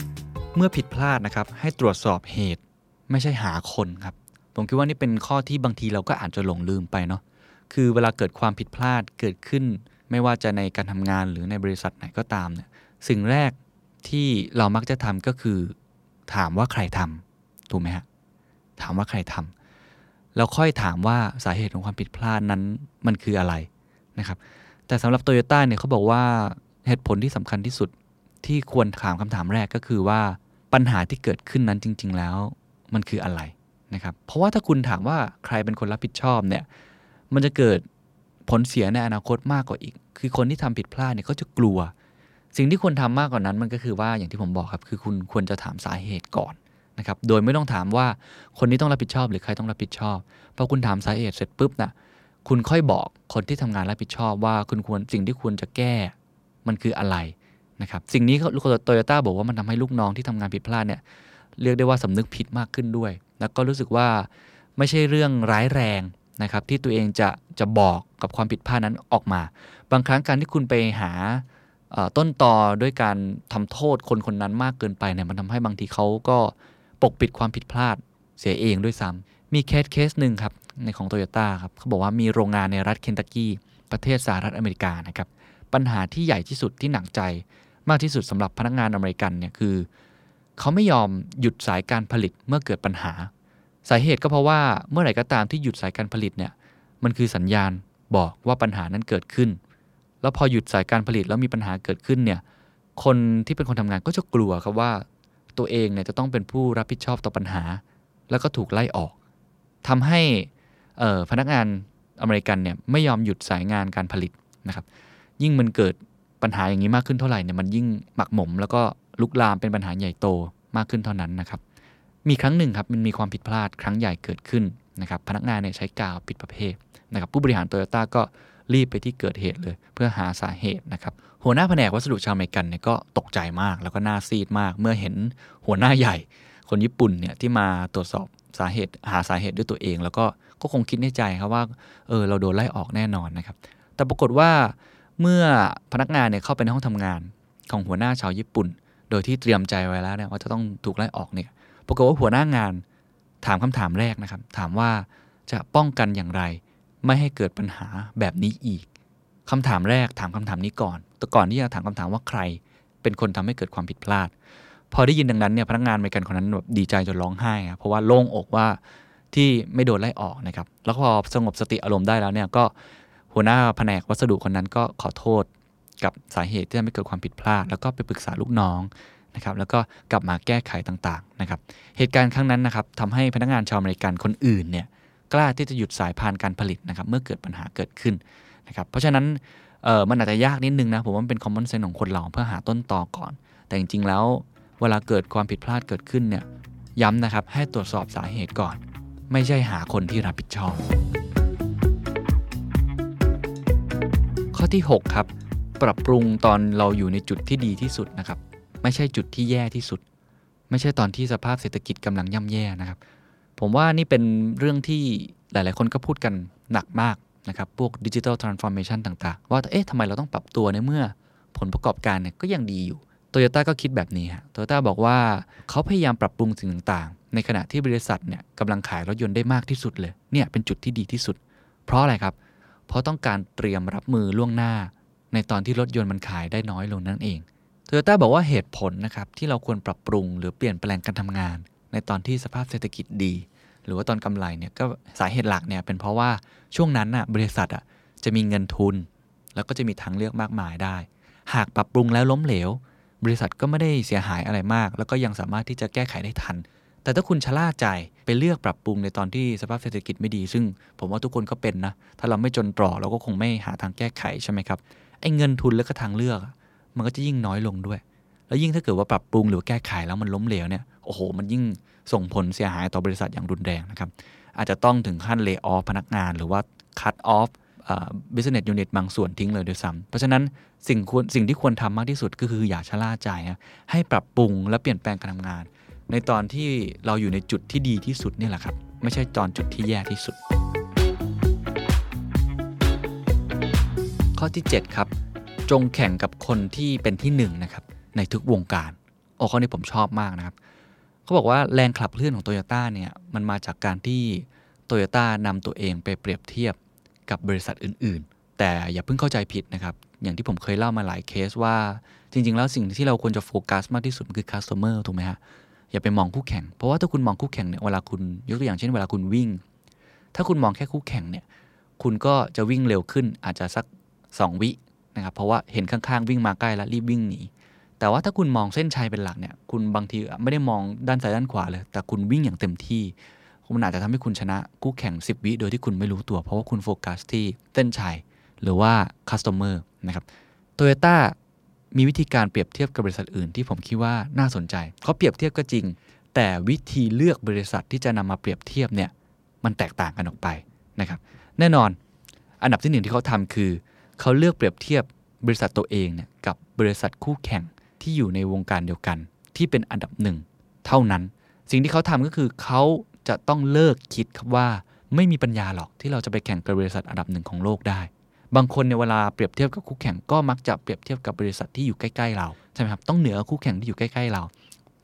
เมื่อผิดพลาดนะครับ ให้ตรวจสอบเหตุไม่ใช่หาคนครับ ผมคิดว่านี่เป็นข้อที่บางทีเราก็อาจจะหลงลืมไปเนาะคือเวลาเกิดความผิดพลาดเกิดขึ้น ไม่ว่าจะในการทำงานหรือในบริษัทไหนก็ตามเนี่ยสิ่งแรกที่เรามักจะทำก็คือ ถามว่าใครทำถูกไหมฮะถามว่าใครทำแล้วค่อยถามว่าสาเหตุของความผิดพลาดนั้นมันคืออะไรนะครับ แต่สำหรับโตโยต้าเนี่ยเขาบอกว่าเหตุผลที่สำคัญที่สุด ที่ควรถามคำถามแรกก็คือว่าปัญหาที่เกิดขึ้นนั้นจริง ๆ แล้ว มันคืออะไรนะครับเพราะว่าถ้าคุณถามว่าใครเป็นคนรับผิดชอบเนี่ยมันจะเกิดผลเสียในอนาคตมากกว่าอีก คือคนที่ทำผิดพลาดเนี่ยเขาจะกลัว สิ่งที่ควรทำมากกว่านั้นมันก็คือว่าอย่างที่ผมบอกครับ คือคุณควรจะถามสาเหตุก่อนนะครับ โดยไม่ต้องถามว่าคนนี้ต้องรับผิดชอบ หรือใครต้องรับผิดชอบ พอคุณถามสาเหตุเสร็จปุ๊บนะคุณค่อยบอกคนที่ทำงานรับผิดชอบว่าคุณควรสิ่งที่ควรจะแก้ มันคืออะไร นะครับสิ่งนี้โตโยต้าบอกว่ามันทำให้ลูกน้องที่ทำงานผิดพลาดเนี่ยเรียกได้ว่าสำนึกผิดมากขึ้นด้วย แล้วก็รู้สึกว่าไม่ใช่เรื่องร้ายแรงนะครับที่ตัวเองจะจะบอกกับความผิดพลาดนั้นออกมา บางครั้งการที่คุณไปหาต้นตอด้วยการทำโทษคนคนนั้นมากเกินไปเนี่ยมันทำให้บางทีเขาก็ปกปิดความผิดพลาดเสียเองด้วยซ้ำมีเคสเคสหนึ่งครับในของโตโยต้าครับเขาบอกว่ามีโรงงานในรัฐเคนตักกี้ประเทศสหรัฐอเมริกานะครับปัญหาที่ใหญ่ที่สุดที่หนักใจ มากที่สุดสำหรับพนักงานอเมริกันเนี่ยคือ เขาไม่ยอมหยุดสายการผลิตเมื่อเกิดปัญหา สาเหตุก็เพราะว่าเมื่อไหร่ก็ตามที่หยุดสายการผลิตเนี่ยมันคือสัญญาณบอกว่าปัญหานั้นเกิดขึ้น แล้วพอหยุดสายการผลิตแล้วมีปัญหาเกิดขึ้นเนี่ยคนที่เป็นคนทำงานก็จะกลัวครับว่า ตัวเองเนี่ยจะต้องเป็นผู้รับผิดชอบต่อปัญหา แล้วก็ถูกไล่ออกทำให้พนักงานอเมริกันเนี่ยไม่ยอมหยุดสายงานการผลิตนะครับ ยิ่งมันเกิด ปัญหาอย่างนี้มากขึ้นเท่าไหร่เนี่ยมันยิ่งหมักหมม แล้วก็ลุกลามเป็นปัญหาใหญ่โตมากขึ้นเท่านั้นนะครับ มีครั้งหนึ่งครับมันมีความผิดพลาดครั้งใหญ่เกิดขึ้นนะครับ พนักงานเนี่ยใช้กาวผิดประเภทนะครับ ผู้บริหารโตโยต้าก็รีบไปที่เกิดเหตุเลย เพื่อหาสาเหตุนะครับ หัวหน้าแผนกวัสดุชาวอเมริกันเนี่ยก็ตกใจมากแล้วก็หน้าซีดมาก เมื่อเห็นหัวหน้าใหญ่ คนญี่ปุ่นเนี่ยที่มาตรวจสอบสาเหตุหาสาเหตุด้วยตัวเอง แล้วก็ก็คงคิดในใจครับว่าเออเราโดนไล่ออกแน่นอนนะครับ แต่ปรากฏว่า เมื่อพนักงานเนี่ยเข้าไปในห้องทำงานของหัวหน้าชาวญี่ปุ่น โดยที่เตรียมใจไว้แล้วเนี่ยว่าจะต้องถูกไล่ออกเนี่ยปรากฏว่าหัวหน้างานถามคำถามแรกนะครับ ถามว่าจะป้องกันอย่างไร ไม่ให้เกิดปัญหาแบบนี้อีกคำถามแรกถามคำถามนี้ก่อน แต่ก่อนที่จะถามคำถามว่าใคร เป็นคนทำให้เกิดความผิดพลาด พอได้ยินดังนั้นเนี่ยพนักงานอเมริกันคนนั้นแบบดีใจจนร้องไห้ครับเพราะว่าโล่งอกว่าที่ไม่โดนไล่ออกนะครับ แล้วพอสงบสติอารมณ์ได้แล้วเนี่ยก็ หัวหน้าแผนกวัสดุคนนั้นก็ขอโทษกับสาเหตุที่ทำให้เกิดความผิดพลาด แล้วก็ไปปรึกษาลูกน้องนะครับแล้วก็กลับมาแก้ไขต่างๆนะครับเหตุการณ์ครั้งนั้นนะครับทำให้พนักงานชาวอเมริกันคนอื่นเนี่ยกล้าที่จะหยุดสายพานการผลิตนะครับเมื่อเกิดปัญหาเกิดขึ้นนะครับเพราะฉะนั้นเออมันอาจจะยากนิดนึงนะผมว่าเป็นคอมมอนเซนส์ของคนเราเพื่อหาต้นต่อก่อน แต่จริงๆแล้วเวลาเกิดความผิดพลาดเกิดขึ้นเนี่ยย้ำนะครับให้ตรวจสอบสาเหตุก่อน ไม่ใช่หาคนที่รับผิดชอบ ที่ 6 ครับ ปรับปรุงตอนเราอยู่ในจุดที่ดีที่สุดนะครับ ไม่ใช่จุดที่แย่ที่สุด ไม่ใช่ตอนที่สภาพเศรษฐกิจกำลังย่ำแย่นะครับ ผมว่านี่เป็นเรื่องที่หลาย ๆ คนก็พูดกันหนักมากนะครับ พวกดิจิทัลทรานส์ฟอร์เมชันต่าง ๆ ว่า เอ๊ะทำไมเราต้องปรับตัวในเมื่อผลประกอบการเนี่ยก็ยังดีอยู่โตโยต้าก็คิดแบบนี้ฮะโตโยต้าบอกว่าเขาพยายามปรับปรุงสิ่งต่าง ๆ ในขณะที่บริษัทเนี่ยกำลังขายรถยนต์ได้มากที่สุดเลย เนี่ยเป็นจุดที่ดีที่สุด เพราะอะไรครับ เพราะต้องการเตรียมรับมือล่วงหน้า ในตอนที่รถยนต์มันขายได้น้อยลงนั่นเองโตโยต้าบอกว่าเหตุผลนะครับที่เราควรปรับปรุง หรือเปลี่ยนแปลงการทำงาน ในตอนที่สภาพเศรษฐกิจดี หรือว่าตอนกำไรเนี่ยก็สาเหตุหลักเนี่ยเป็นเพราะว่าช่วงนั้นน่ะบริษัทอะจะมีเงินทุน แล้วก็จะมีทางเลือกมากมายได้ หากปรับปรุงแล้วล้มเหลว บริษัทก็ไม่ได้เสียหายอะไรมาก แล้วก็ยังสามารถที่จะแก้ไขได้ทัน แต่ถ้าคุณชะล่าใจ ไปเลือกปรับปรุงในตอนที่สภาพเศรษฐกิจไม่ดี ซึ่งผมว่าทุกคนก็เป็นนะ ถ้าเราไม่จนตรอกเราก็คงไม่หาทางแก้ไขใช่ไหมครับไอ้เงินทุนและก็ทางเลือก มันก็จะยิ่งน้อยลงด้วย แล้วยิ่งถ้าเกิดว่าปรับปรุงหรือแก้ไขแล้วมันล้มเหลวเนี่ยโอ้โห มันยิ่งส่งผลเสียหายต่อบริษัทอย่างรุนแรงนะครับอาจจะต้องถึงขั้น lay off พนักงาน หรือว่า cut off business unit บางส่วนทิ้งเลยด้วยซ้ำเพราะฉะนั้นสิ่งควรสิ่งที่ควรทำมากที่สุดก็คืออย่าชะล่าใจให้ปรับปรุงและเปลี่ยนแปลงการทำงาน ในตอนที่เราอยู่ในจุดที่ดีที่สุดนี่แหละครับ ไม่ใช่ตอนจุดที่แย่ที่สุด ข้อที่ 7 ครับ จงแข่งกับคนที่เป็นที่1นนะครับในทุกวงการโอ้ข้อนี้ผมชอบมากนะครับเขาบอกว่าแรงขับเคลื่อนของโตโยต้าเนี่ยมันมาจากการที่โตโยต้านำตัวเองไปเปรียบเทียบกับบริษัทอื่น ๆ แต่อย่าเพิ่งเข้าใจผิดนะครับ อย่างที่ผมเคยเล่ามาหลายเคสว่าจริง ๆ แล้วสิ่งที่เราควรจะโฟกัสมากที่สุดคือ customer ถูกไหมฮะ อย่าไปมองคู่แข่ง เพราะว่าถ้าคุณมองคู่แข่งเนี่ยเวลาคุณยกตัวอย่างเช่นเวลาคุณวิ่ง ถ้าคุณมองแค่คู่แข่งเนี่ยคุณก็จะวิ่งเร็วขึ้นอาจจะสัก 2 วินะครับเพราะว่าเห็นข้างๆ วิ่งมาใกล้แล้วรีบวิ่งหนีแต่ว่าถ้าคุณมองเส้นชัยเป็นหลักเนี่ยคุณบางทีไม่ได้มองด้านซ้ายด้านขวาเลย แต่คุณวิ่งอย่างเต็มที่มันอาจจะทำให้คุณชนะคู่แข่ง 10 วิโดยที่คุณไม่รู้ตัว เพราะว่าคุณโฟกัสที่เส้นชัยหรือว่า customer นะครับโตโยต้า มีวิธีการเปรียบเทียบกับบริษัทอื่นที่ผมคิดว่าน่าสนใจเขาเปรียบเทียบก็จริง แต่วิธีเลือกบริษัทที่จะนำมาเปรียบเทียบเนี่ยมันแตกต่างกันออกไปนะครับ แน่นอน อันดับที่หนึ่งที่เขาทำคือ เขาเลือกเปรียบเทียบบริษัทตัวเองเนี่ยกับบริษัทคู่แข่งที่อยู่ในวงการเดียวกัน ที่เป็นอันดับหนึ่งเท่านั้น สิ่งที่เขาทำก็คือเขาจะต้องเลิกคิดครับว่าไม่มีปัญญาหรอกที่เราจะไปแข่งกับบริษัทอันดับหนึ่งของโลกได้ บางคนในเวลาเปรียบเทียบกับคู่แข่งก็มักจะเปรียบเทียบกับบริษัทที่อยู่ใกล้ๆเราใช่ไหมครับต้องเหนือคู่แข่งที่อยู่ใกล้ๆเรา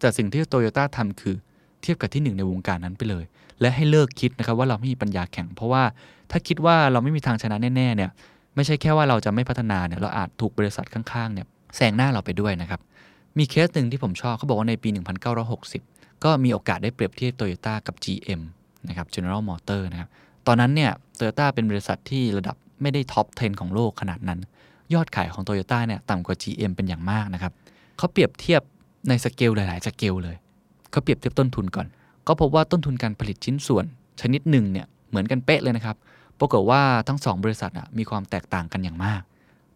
แต่สิ่งที่โตโยต้าทำคือเทียบกับที่หนึ่งในวงการนั้นไปเลย และให้เลิกคิดนะครับว่าเราไม่มีปัญญาแข่ง เพราะว่าถ้าคิดว่าเราไม่มีทางชนะแน่ๆเนี่ยไม่ใช่แค่ว่าเราจะไม่พัฒนาเนี่ยเราอาจถูกบริษัทข้างๆเนี่ยแซงหน้าเราไปด้วยนะครับมีเคสหนึ่งที่ผมชอบเขาบอกว่าในปี 1960 ก็มีโอกาสได้เปรียบเทียบโตโยต้ากับ GM นะครับ General Motor นะครับตอนนั้นเนี่ยโตโยต้าเป็นบริษัทที่ระดับ ไม่ได้ top 10 ของโลกขนาดนั้น ยอดขายของโตโยต้าเนี่ยต่ำกว่า GM เป็นอย่างมากนะครับเขาเปรียบเทียบในสเกลหลายๆสเกลเลยเขาเปรียบเทียบต้นทุนก่อน ก็พบว่าต้นทุนการผลิตชิ้นส่วน ชนิดหนึ่งเนี่ยเหมือนกันเป๊ะเลยนะครับปรากฏว่าทั้ง 2 บริษัทมีความแตกต่างกันอย่างมาก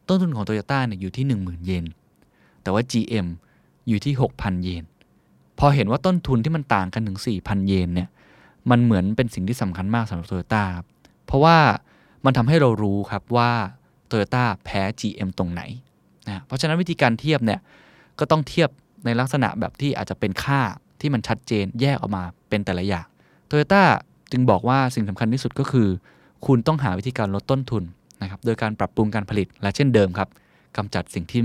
ต้นทุนของโตโยต้าเนี่ยอยู่ที่ 10,000 เยน แต่ว่า GM อยู่ที่ 6,000 เยน พอเห็นว่าต้นทุนที่มันต่างกันถึง 4,000 เยนเนี่ย มันเหมือนเป็นสิ่งที่สำคัญมากสำหรับโตโยต้าเพราะว่า มันทำให้เรารู้ครับว่าโตโยต้าแพ้ GM ตรงไหนนะเพราะฉะนั้นวิธีการเทียบเนี่ยก็ต้องเทียบในลักษณะแบบที่อาจจะเป็นค่าที่มันชัดเจนแยกออกมาเป็นแต่ละอย่างโตโยต้าจึงบอกว่าสิ่งสำคัญที่สุดก็คือ คุณต้องหาวิธีการลดต้นทุนนะครับโดยการปรับปรุงการผลิตและเช่นเดิมครับกำจัดสิ่งที่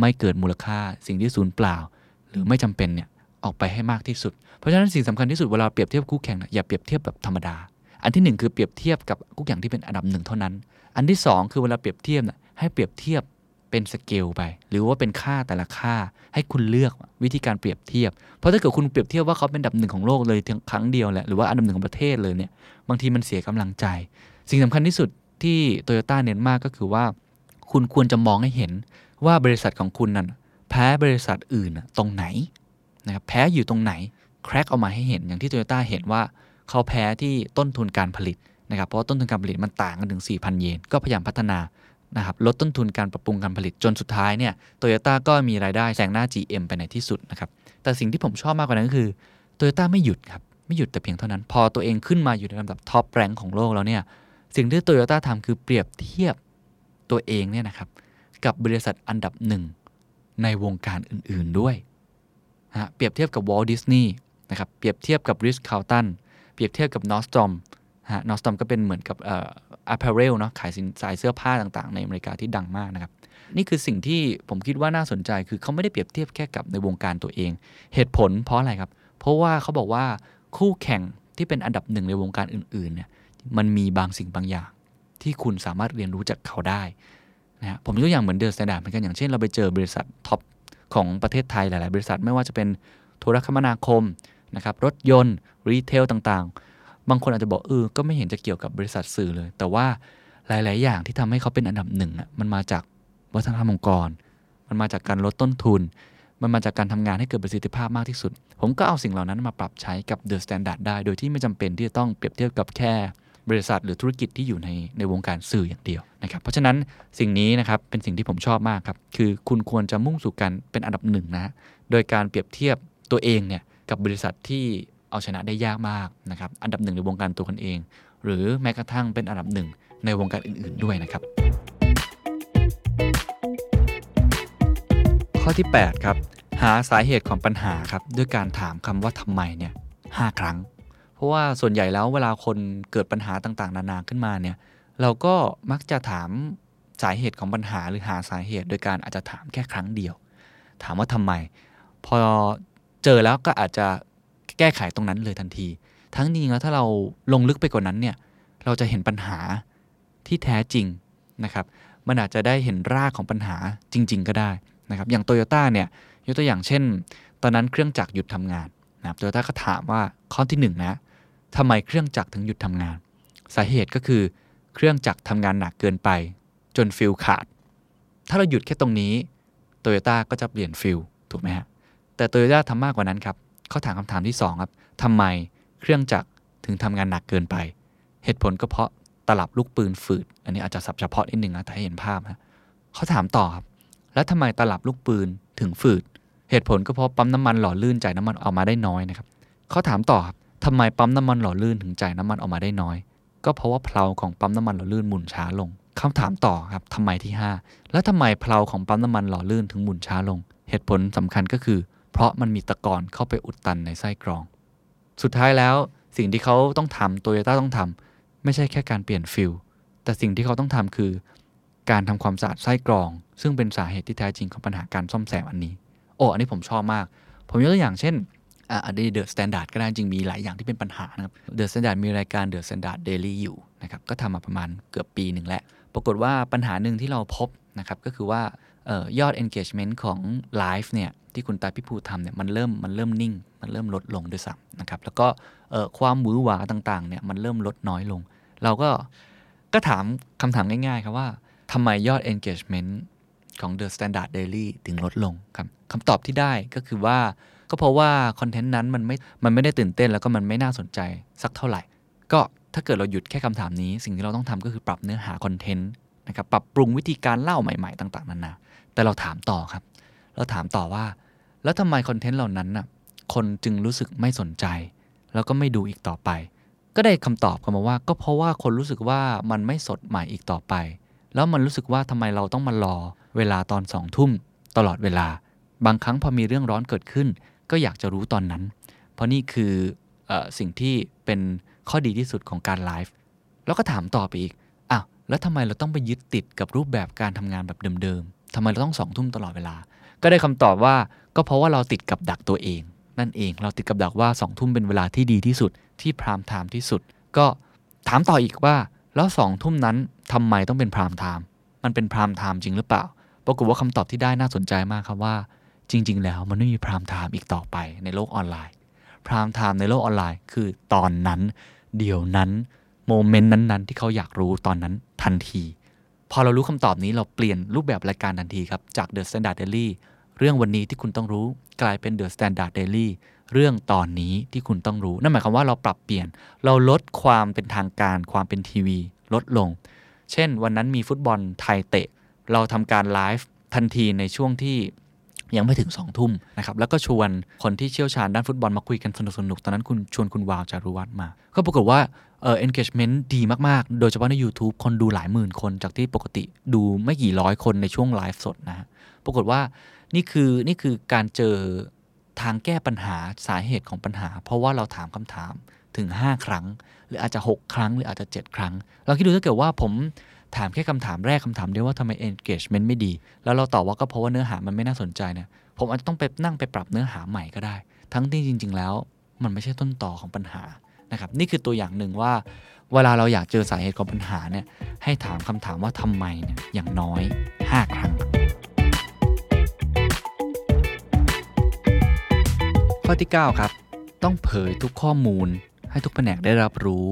ไม่เกิดมูลค่า สิ่งที่สูญเปล่า หรือไม่จำเป็นเนี่ยออกไปให้มากที่สุด เพราะฉะนั้นสิ่งสำคัญที่สุดเวลาเปรียบเทียบคู่แข่งอย่าเปรียบเทียบแบบธรรมดา อันที่ 1 คือเปรียบเทียบกับคู่แข่างที่เป็นอันดับหนึ่งเท่านั้น อันที่ 2 คือเวลาเปรียบเทียบนะให้เปรียบเทียบเป็นสเกลไป หรือว่าเป็นค่าแต่ละค่า ให้คุณเลือกวิธีการเปรียบเทียบ เพราะถ้าเกิดคุณเปรียบเทียบว่าเขาเป็นอันดับหนึ่งของโลกเลยเพียงครั้งเดียวแหละหรือว่าอันดับหนึ่งของประเทศเลยเนี่ยบางทีมันเสียกำลังใจ สิ่งสำคัญที่สุดที่โตโยต้าเน้นมากก็คือว่า คุณควรจะมองให้เห็นว่าบริษัทของคุณนั้นแพ้บริษัทอื่นตรงไหนนะครับแพ้อยู่ตรงไหน crack ออกมาให้เห็นอย่างที่โตโยต้าเห็นว่า เขาแพ้ที่ต้นทุนการผลิตนะครับ เพราะต้นทุนการผลิตมันต่างกันถึง 4,000 เยน ก็พยายามพัฒนานะครับลดต้นทุนการปรับปรุงการผลิตจนสุดท้ายเนี่ยโตโยต้าก็มีรายได้แซงหน้า GM ไปในที่สุดนะครับแต่สิ่งที่ผมชอบมากกว่านั้นก็คือโตโยต้าไม่หยุดครับไม่หยุดแต่เพียงเท่านั้น พอตัวเองขึ้นมาอยู่ในลำดับ top rank ของโลกแล้วเนี่ยสิ่งที่โตโยต้าทำคือเปรียบเทียบตัวเองเนี่ยนะครับกับบริษัทอันดับหนึ่งในวงการอื่นๆด้วยนะเปรียบเทียบกับวอลดิสนีย์นะครับเปรียบเทียบกับริสคาลตัน เปรียบเทียบกับนอสตอมฮะนอสตอมก็เป็นเหมือนกับเอ่ออ p พ a r e l เนาะขายสินสายเสื้อผ้าต่างๆ ในอเมริกาที่ดังมากนะครับ นี่คือสิ่งที่ผมคิดว่าน่าสนใจคือเขาไม่ได้เปรียบเทียบแค่กับในวงการตัวเอง เหตุผลเพราะอะไรครับ เพราะว่าเขาบอกว่าคู่แข่งที่เป็นอันดับหนึ่งในวงการอื่นๆเนี่ยมันมีบางสิ่งบางอย่าง ที่คุณสามารถเรียนรู้จากเขาได้นะฮะผมยกตัวอย่างเหมือน The Standard เหมือนกันอย่างเช่นเราไปเจอบริษัท top ของประเทศไทยหลาย ๆ บริษัทไม่ว่าจะเป็นโทรคมนาคมนะครับรถยนต์ retail ต่างๆ บางคนอาจจะบอกเออก็ไม่เห็นจะเกี่ยวกับบริษัทสื่อเลย แต่ว่าหลาย ๆ อย่างที่ทำให้เขาเป็นอันดับหนึ่งอะมันมาจากวัฒนธรรมองค์กร มันมาจากการลดต้นทุน มันมาจากการทำงานให้เกิดประสิทธิภาพมากที่สุด ผมก็เอาสิ่งเหล่านั้นมาปรับใช้กับ The Standard ได้ โดยที่ไม่จำเป็นที่จะต้องเปรียบเทียบกับแค่บริษัทหรือธุรกิจที่อยู่ในในวงการสื่ออย่างเดียวนะครับ เพราะฉะนั้นสิ่งนี้นะครับเป็นสิ่งที่ผมชอบมากครับ คือคุณควรจะมุ่งสู่การเป็นอันดับหนึ่งนะ โดยการเปรียบเทียบตัวเองเนี่ยกับบริษัทที่ เอาชนะได้ยากมากนะครับอันดับหนึ่งในวงการตัวคุณเอง หรือแม้กระทั่งเป็นอันดับหนึ่งในวงการอื่นๆด้วยนะครับ ข้อที่ 8 ครับ หาสาเหตุของปัญหาครับด้วยการถามคำว่าทำไมเนี่ยหครั้ง เพราะว่าส่วนใหญ่แล้วเวลาคนเกิดปัญหาต่างๆ นานาขึ้นมาเนี่ยเราก็มักจะถามสาเหตุของปัญหาหรือหาสาเหตุ โดยการอาจจะถามแค่ครั้งเดียว ถามว่าทำไม พอเจอแล้วก็อาจจะ แก้ไขตรงนั้นเลยทันที ทั้งนี้แล้วถ้าเราลงลึกไปกว่านั้นเนี่ยเราจะเห็นปัญหาที่แท้จริงนะครับมันอาจจะได้เห็นรากของปัญหาจริง ๆ ก็ได้นะครับอย่างโตโยต้าเนี่ยยกตัวอย่างเช่น ตอนนั้นเครื่องจักรหยุดทำงานนะครับโตโยต้าก็ถามว่าข้อที่1นนะทำไมเครื่องจักรถึงหยุดทำงาน สาเหตุก็คือเครื่องจักรทำงานหนักเกินไปจนฟิวส์ขาด ถ้าเราหยุดแค่ตรงนี้โตโยต้าก็จะเปลี่ยนฟิวส์ถูกไหมฮะแต่โตโยต้าทำมากกว่านั้นครับ เขาถามคำถามที่2ครับทำไมเครื่องจักรถึงทำงานหนักเกินไป เหตุผลก็เพราะตลับลูกปืนฝืด อันนี้อาจจะสับเฉพาะนิดหนึ่งนะแต่ให้เห็นภาพนะเขาถามต่อครับ แล้วทำไมตลับลูกปืนถึงฝืด เหตุผลก็เพราะปั๊มน้ำมันหล่อลื่นจ่ายน้ำมันออกมาได้น้อยนะครับเขาถามต่อครับทำไมปั๊มน้ำมันหล่อลื่นถึงจ่ายน้ำมันออกมาได้น้อย ก็เพราะว่าเพลาของปั๊มน้ำมันหล่อลื่นหมุนช้าลงคำถามต่อครับทำไมที่ 5 แล้วทำไมเพลาของปั๊มน้ำมันหล่อลื่นถึงหมุนช้าลง เหตุผลสำคัญก็คือ เพราะมันมีตะกอนเข้าไปอุดตันในไส้กรอง สุดท้ายแล้วสิ่งที่เขาต้องทำโตโยต้าต้องทำไม่ใช่แค่การเปลี่ยนฟิวส์แต่สิ่งที่เขาต้องทำคือ การทำความสะอาดไส้กรอง ซึ่งเป็นสาเหตุที่แท้จริงของปัญหาการซ่อมแซมอันนี้ โอ้อันนี้ผมชอบมาก ผมยกตัวอย่างเช่นอันนี้ The Standard ก็ได้จริงมีหลายอย่างที่เป็นปัญหานะครับ The Standard มีรายการ The Standard Daily อยู่นะครับก็ทำมาประมาณเกือบปีหนึ่งแล้ว ปรากฏว่าปัญหาหนึ่งที่เราพบนะครับก็คือว่าออยอด engagement ของไลฟ์เนี่ย ที่คุณตาพี่ภูทำเนี่ยมันเริ่มมันเริ่มนิ่ง มันเริ่มลดลงด้วยซ้ำนะครับ แล้วก็เออความหวือหวาต่างๆเนี่ยมันเริ่มลดน้อยลง เราก็ก็ถามคำถามง่ายๆครับว่าทำไมยอด engagement ของ The Standard Daily ถึงลดลงครับคำตอบที่ได้ก็คือว่าก็เพราะว่าคอนเทนต์นั้นมันไม่ มันไม่ได้ตื่นเต้นแล้วก็มันไม่น่าสนใจสักเท่าไหร่ ก็ถ้าเกิดเราหยุดแค่คำถามนี้ สิ่งที่เราต้องทำก็คือปรับเนื้อหาคอนเทนต์นะครับปรับปรุงวิธีการเล่าใหม่ ๆ ต่าง ๆนานาแต่เราถามต่อครับ เราถามต่อว่า แล้วทำไมคอนเทนต์เหล่านั้นน่ะคนจึงรู้สึกไม่สนใจ แล้วก็ไม่ดูอีกต่อไป ก็ได้คำตอบกลันมาว่า ก็เพราะว่าคนรู้สึกว่ามันไม่สดใหม่อีกต่อไป แล้วมันรู้สึกว่าทำไมเราต้องมารอเวลาตอนสองทุ่มตลอดเวลา บางครั้งพอมีเรื่องร้อนเกิดขึ้น ก็อยากจะรู้ตอนนั้น เพราะนี่คืออสิ่งที่เป็นข้อดีที่สุดของการไลฟ์แล้วก็ถามต่อไปอีกอ้าวแล้วทำไมเราต้องไปยึดติดกับรูปแบบการทำงานแบบเดิมๆทำไมเราต้องสองทุ่มตลอดเวลา ก็ได้คำตอบว่า ก็เพราะว่าเราติดกับดักตัวเอง นั่นเองเราติดกับดักว่าสองทุ่มเป็นเวลาที่ดีที่สุดที่ prime time ที่สุด ก็ถามต่ออีกว่าแล้วสองทุ่มนั้นทำไมต้องเป็น prime time มันเป็น prime time จริงหรือเปล่าปรากฏว่าคำตอบที่ได้น่าสนใจมากครับว่า จริง ๆ แล้วมันไม่มี prime time อีกต่อไปในโลกออนไลน์ prime time ในโลกออนไลน์คือตอนนั้น เดี๋ยวนั้น moment นั้นๆ ที่เขาอยากรู้ตอนนั้นทันที พอเรารู้คำตอบนี้เราเปลี่ยนรูปแบบรายการทันทีครับ จาก The Standard Daily เรื่องวันนี้ที่คุณต้องรู้กลายเป็น The Standard Daily เรื่องตอนนี้ที่คุณต้องรู้ นั่นหมายความว่าเราปรับเปลี่ยน เราลดความเป็นทางการความเป็นทีวี ลดลง เช่น วันนั้นมีฟุตบอลไทยเตะ เราทำการไลฟ์ทันทีในช่วงที่ยังไม่ถึง2องทุ่มนะครับ แล้วก็ชวนคนที่เชี่ยวชาญด้านฟุตบอลมาคุยกันสนุกๆตอนนั้นคุณชวนคุณวาวจารุวัฒน์มา ก็ปรากฏว่าเออ engagement ดีมาก ๆ โดยเฉพาะใน YouTube คนดูหลายหมื่นคนจากที่ปกติดูไม่กี่ร้อยคนในช่วงไลฟ์สดนะฮะปรากฏว่า นี่คือนี่คือการเจอทางแก้ปัญหาสาเหตุของปัญหา เพราะว่าเราถามคำถามถึง 5 ครั้ง หรืออาจจะ 6 ครั้ง หรืออาจจะ 7 ครั้ง เราคิดดูถ้าเกิดว่าผมถามแค่คำถามแรกคำถามเดียวว่าทำไม engagement ไม่ดี แล้วเราตอบว่าก็เพราะว่าเนื้อหามันไม่น่าสนใจเนี่ยผมอาจจะต้องไปนั่งไปปรับเนื้อหาใหม่ก็ได้ ทั้งที่จริง ๆ แล้ว มันไม่ใช่ต้นต่อของปัญหานะครับนี่คือตัวอย่างหนึ่งว่า เวลาเราอยากเจอสาเหตุของปัญหาเนี่ยให้ถามคำถามว่าทำไมเนี่ยอย่างน้อย 5 ครั้ง ข้อที่ 9 ครับ ต้องเผยทุกข้อมูล ให้ทุกแผนกได้รับรู้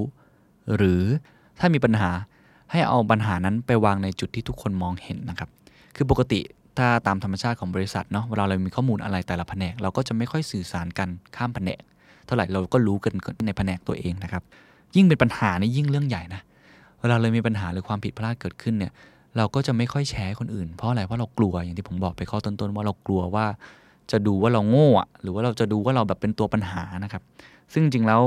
หรือถ้ามีปัญหาให้เอาปัญหานั้นไปวางในจุดที่ทุกคนมองเห็นนะครับ คือปกติถ้าตามธรรมชาติของบริษัทเนาะเวลาเรามีข้อมูลอะไรแต่ละแผนก เราก็จะไม่ค่อยสื่อสารกันข้ามแผนก เท่าไหร่เราก็รู้กันในแผนกตัวเองนะครับ ยิ่งเป็นปัญหานี่ยิ่งเรื่องใหญ่นะเวลาเลยมีปัญหาหรือความผิดพลาดเกิดขึ้นเนี่ยเราก็จะไม่ค่อยแชร์คนอื่น เพราะอะไรเพราะเรากลัวอย่างที่ผมบอกไปข้อต้นๆว่าเรากลัวว่า จะดูว่าเราโง่อะหรือว่าเราจะดูว่าเราแบบเป็นตัวปัญหานะครับ ซึ่งจริงแล้ว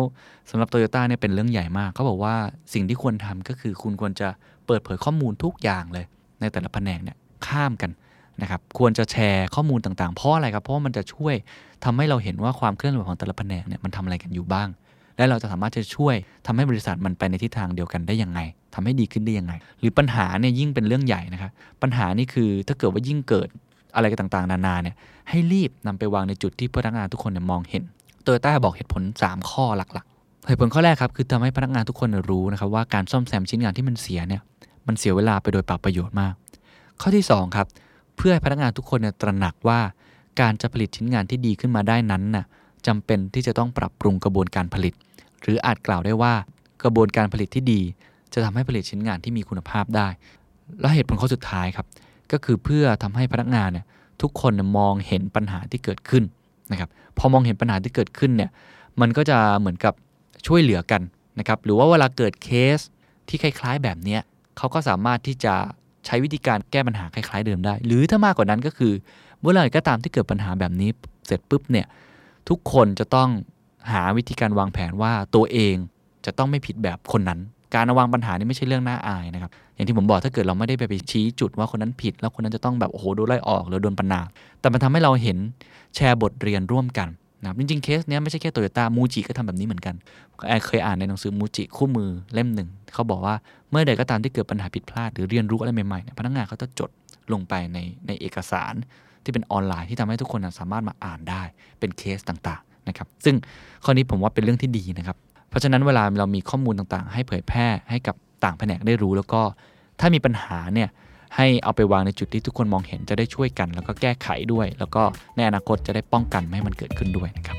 สำหรับโตโยต้าเนี่ยเป็นเรื่องใหญ่มากเขาบอกว่าสิ่งที่ควรทำก็คือคุณควรจะเปิดเผยข้อมูลทุกอย่างเลย ในแต่ละแผนกเนี่ยข้ามกันนะครับควรจะแชร์ข้อมูลต่างๆ เพราะอะไรครับ เพราะมันจะช่วยทำให้เราเห็นว่าความเคลื่อนไหวของแต่ละแผนกเนี่ยมันทำอะไรกันอยู่บ้าง และเราจะสามารถจะช่วยทำให้บริษัทมันไปในทิศทางเดียวกันได้ยังไงทำให้ดีขึ้นได้ยังไง หรือปัญหาเนี่ยยิ่งเป็นเรื่องใหญ่นะครับปัญหานี่คือถ้าเกิดว่ายิ่งเกิด อะไรกันต่างๆ นานาเนี่ยให้รีบนำไปวางในจุดที่พนักงานทุกคนเนี่ยมองเห็นโตโยต้าบอกเหตุผล 3 ข้อหลักๆ เหตุผลข้อแรกครับคือทำให้พนักงานทุกคนรู้นะครับว่าการซ่อมแซมชิ้นงานที่มันเสียเนี่ยมันเสียเวลาไปโดยเปล่าประโยชน์มาก ข้อที่ 2 ครับ เพื่อให้พนักงานทุกคนเนี่ยตระหนักว่าการจะผลิตชิ้นงานที่ดีขึ้นมาได้นั้นน่ะจำเป็นที่จะต้องปรับปรุงกระบวนการผลิต หรืออาจกล่าวได้ว่ากระบวนการผลิตที่ดี จะทำให้ผลิตชิ้นงานที่มีคุณภาพได้ และเหตุผลข้อสุดท้ายครับ ก็คือเพื่อทำให้พนักงานเนี่ยทุกคนมองเห็นปัญหาที่เกิดขึ้นนะครับพอมองเห็นปัญหาที่เกิดขึ้นเนี่ยมันก็จะเหมือนกับช่วยเหลือกันนะครับหรือว่าเวลาเกิดเคสที่คล้าย ๆ แบบเนี้ยเขาก็สามารถที่จะใช้วิธีการแก้ปัญหาคล้าย ๆ เดิมได้ หรือถ้ามากกว่านั้นก็คือเมื่อไหร่ก็ตามที่เกิดปัญหาแบบนี้เสร็จปุ๊บเนี่ยทุกคนจะต้องหาวิธีการวางแผนว่าตัวเองจะต้องไม่ผิดแบบคนนั้น การวางปัญหานี่ไม่ใช่เรื่องน่าอายนะครับ อย่างที่ผมบอกถ้าเกิดเราไม่ได้ไปไปชี้จุดว่าคนนั้นผิด แล้วคนนั้นจะต้องแบบโอ้โหโดนไล่ออกหรือโดนปัญหาแต่มันทำให้เราเห็นแชร์บทเรียนร่วมกันนะครับจริงๆเคสเนี้ยไม่ใช่แค่โตโยต้ามูจิก็ทำแบบนี้เหมือนกันแอเคยอ่านในหนังสือมูจิคู่มือเล่มหนึ่งเขาบอกว่าเมื่อใดก็ตามที่เกิดปัญหาผิดพลาด หรือเรียนรู้อะไรใหม่ๆเนี่ยพนักงานเขาจะจดลงไปในในเอกสารที่เป็นออนไลน์ที่ทำให้ทุกคนสามารถมาอ่านได้เป็นเคสต่างๆนะครับซึ่งข้อนี้ผมว่าเป็นเรื่องที่ดีนะครับ เพราะฉะนั้นเวลาเรามีข้อมูลต่างๆ ให้เผยแพร่ให้กับ ต่างแผนกได้รู้แล้วก็ถ้ามีปัญหาเนี่ยให้เอาไปวางในจุดที่ทุกคนมองเห็นจะได้ช่วยกัน แล้วก็แก้ไขด้วย แล้วก็ในอนาคตจะได้ป้องกันไม่ให้มันเกิดขึ้นด้วยนะครับ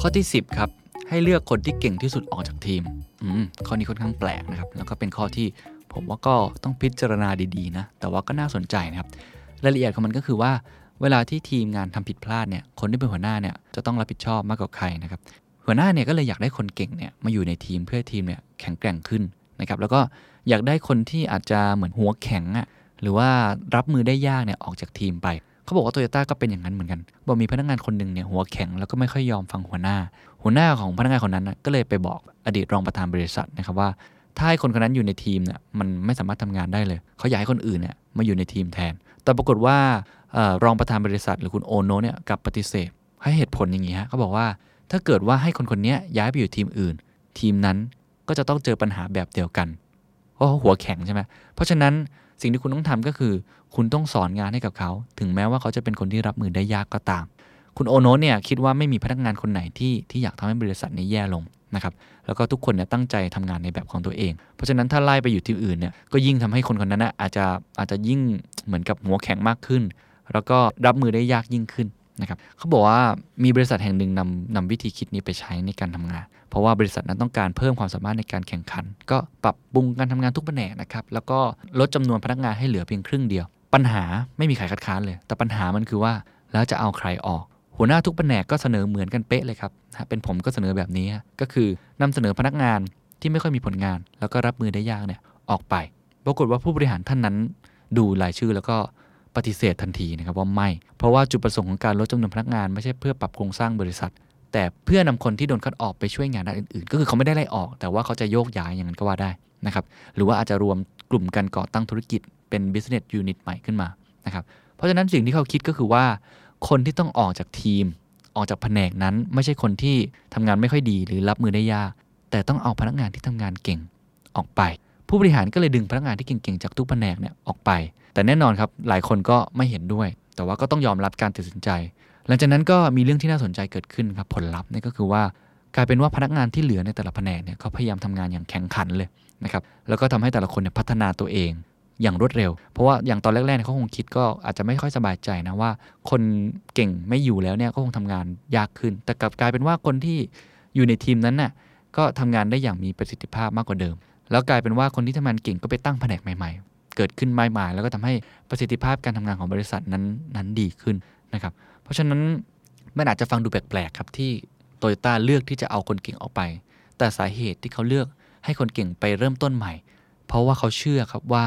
ข้อที่ 10 ครับ ให้เลือกคนที่เก่งที่สุดออกจากทีมอืมข้อนี้ค่อนข้างแปลกนะครับ แล้วก็เป็นข้อที่ผมว่าก็ต้องพิจารณาดีๆนะ แต่ว่าก็น่าสนใจนะครับรายละเอียดของมันก็คือว่าเวลาที่ทีมงานทำผิดพลาดเนี่ย คนที่เป็นหัวหน้าเนี่ยจะต้องรับผิดชอบมากกว่าใครนะครับ หัวหน้าเนี่ยก็เลยอยากได้คนเก่งเนี่ยมาอยู่ในทีมเพื่อทีมเนี่ยแข็งแกร่งขึ้นนะครับแล้วก็อยากได้คนที่อาจจะเหมือนหัวแข็งอะหรือว่ารับมือได้ยากเนี่ยออกจากทีมไปเขาบอกว่าโตโยต้าก็เป็นอย่างนั้นเหมือนกันบอกมีพนักงานคนหนึ่งเนี่ยหัวแข็งแล้วก็ไม่ค่อยยอมฟังหัวหน้า หัวหน้าของพนักงานคนนั้นนะก็เลยไปบอกอดีตรองประธานบริษัทนะครับว่า ถ้าให้คนคนนั้นอยู่ในทีมเนี่ยมันไม่สามารถทำงานได้เลย เขาอยากให้คนอื่นเนี่ยมาอยู่ในทีมแทน แต่ปรากฏว่าออรองประธานบริษัท หรือคุณโอโนเนี่ยกลับปฏิเสธให้เหตุผลอย่างนี้ฮะเขาบอกว่า ถ้าเกิดว่าให้คนคนนี้ย้ายไปอยู่ทีมอื่น ทีมนั้นก็จะต้องเจอปัญหาแบบเดียวกัน เพราะเขาหัวแข็งใช่ไหมเพราะฉะนั้นสิ่งที่คุณต้องทำก็คือ คุณต้องสอนงานให้กับเขา ถึงแม้ว่าเขาจะเป็นคนที่รับมือได้ยากก็ตาม คุณโอโนเนี่ยคิดว่าไม่มีพนักงานคนไหนที่ที่อยากทำให้บริษัทนี้แย่ลงนะครับแล้วก็ทุกคนเนี่ยตั้งใจทำงานในแบบของตัวเอง เพราะฉะนั้นถ้าไล่ไปอยู่ที่อื่นเนี่ยก็ยิ่งทำให้คนคนนั้นนะอาจจะอาจจะยิ่งเหมือนกับหัวแข็งมากขึ้น แล้วก็รับมือได้ยากยิ่งขึ้น นะครับเขาบอกว่ามีบริษัทแห่งหนึ่งนำนำวิธีคิดนี้ไปใช้ในการทำงาน เพราะว่าบริษัทนั้นต้องการเพิ่มความสามารถในการแข่งขัน ก็ปรับปรุงการทำงานทุกแผนกนะครับแล้วก็ลดจำนวนพนักงานให้เหลือเพียงครึ่งเดียว ปัญหาไม่มีใครคัดค้านเลย แต่ปัญหามันคือว่าแล้วจะเอาใครออก หัวหน้าทุกแผนกก็เสนอเหมือนกันเป๊ะเลยครับเป็นผมก็เสนอแบบนี้ก็คือนำเสนอพนักงานที่ไม่ค่อยมีผลงาน แล้วก็รับมือได้ยากเนี่ยออกไป ปรากฏว่าผู้บริหารท่านนั้นดูรายชื่อแล้วก็ ปฏิเสธทันทีนะครับว่าไม่ เพราะว่าจุดประสงค์ของการลดจำนวนพนักงานไม่ใช่เพื่อปรับโครงสร้างบริษัท แต่เพื่อนำคนที่โดนคัดออกไปช่วยงานด้านอื่นๆ ก็คือเขาไม่ได้ไล่ออก แต่ว่าเขาจะโยกย้ายอย่างนั้นก็ว่าได้นะครับหรือว่าอาจจะรวมกลุ่มกันก่อตั้งธุรกิจเป็น business unit ใหม่ขึ้นมานะครับเพราะฉะนั้นสิ่งที่เขาคิดก็คือว่า คนที่ต้องออกจากทีม ออกจากแผนกนั้น ไม่ใช่คนที่ทำงานไม่ค่อยดีหรือรับมือได้ยากแต่ต้องเอาพนักงานที่ทำงานเก่งออกไป ผู้บริหารก็เลยดึงพนักงานที่เก่งๆจากทุกแผนกเนี่ยออกไป แต่แน่นอนครับหลายคนก็ไม่เห็นด้วย แต่ว่าก็ต้องยอมรับการตัดสินใจ หลังจากนั้นก็มีเรื่องที่น่าสนใจเกิดขึ้นครับผลลัพธ์นี่ก็คือว่ากลายเป็นว่าพนักงานที่เหลือในแต่ละแผนกเนี่ยเขาพยายามทำงานอย่างแข่งขันเลยนะครับแล้วก็ทำให้แต่ละคนเนี่ยพัฒนาตัวเองอย่างรวดเร็ว เพราะว่าอย่างตอนแรกๆเนี่ยเขาคงคิดก็อาจจะไม่ค่อยสบายใจนะว่า คนเก่งไม่อยู่แล้วเนี่ยก็คงทำงานยากขึ้น แต่กลับกลายเป็นว่าคนที่อยู่ในทีมนั้นน่ะก็ทำงานได้อย่างมีประสิทธิภาพมากกว่าเดิม แล้วกลายเป็นว่าคนที่ทำงานเก่งก็ไปตั้งแผนกใหม่ ๆ เกิดขึ้นมากมายแล้วก็ทำให้ประสิทธิภาพการทำงานของบริษัทนั้นนั้นดีขึ้นนะครับ เพราะฉะนั้นมันอาจจะฟังดูแปลกๆครับที่โตโยต้าเลือกที่จะเอาคนเก่งออกไป แต่สาเหตุที่เขาเลือกให้คนเก่งไปเริ่มต้นใหม่ เพราะว่าเขาเชื่อครับว่า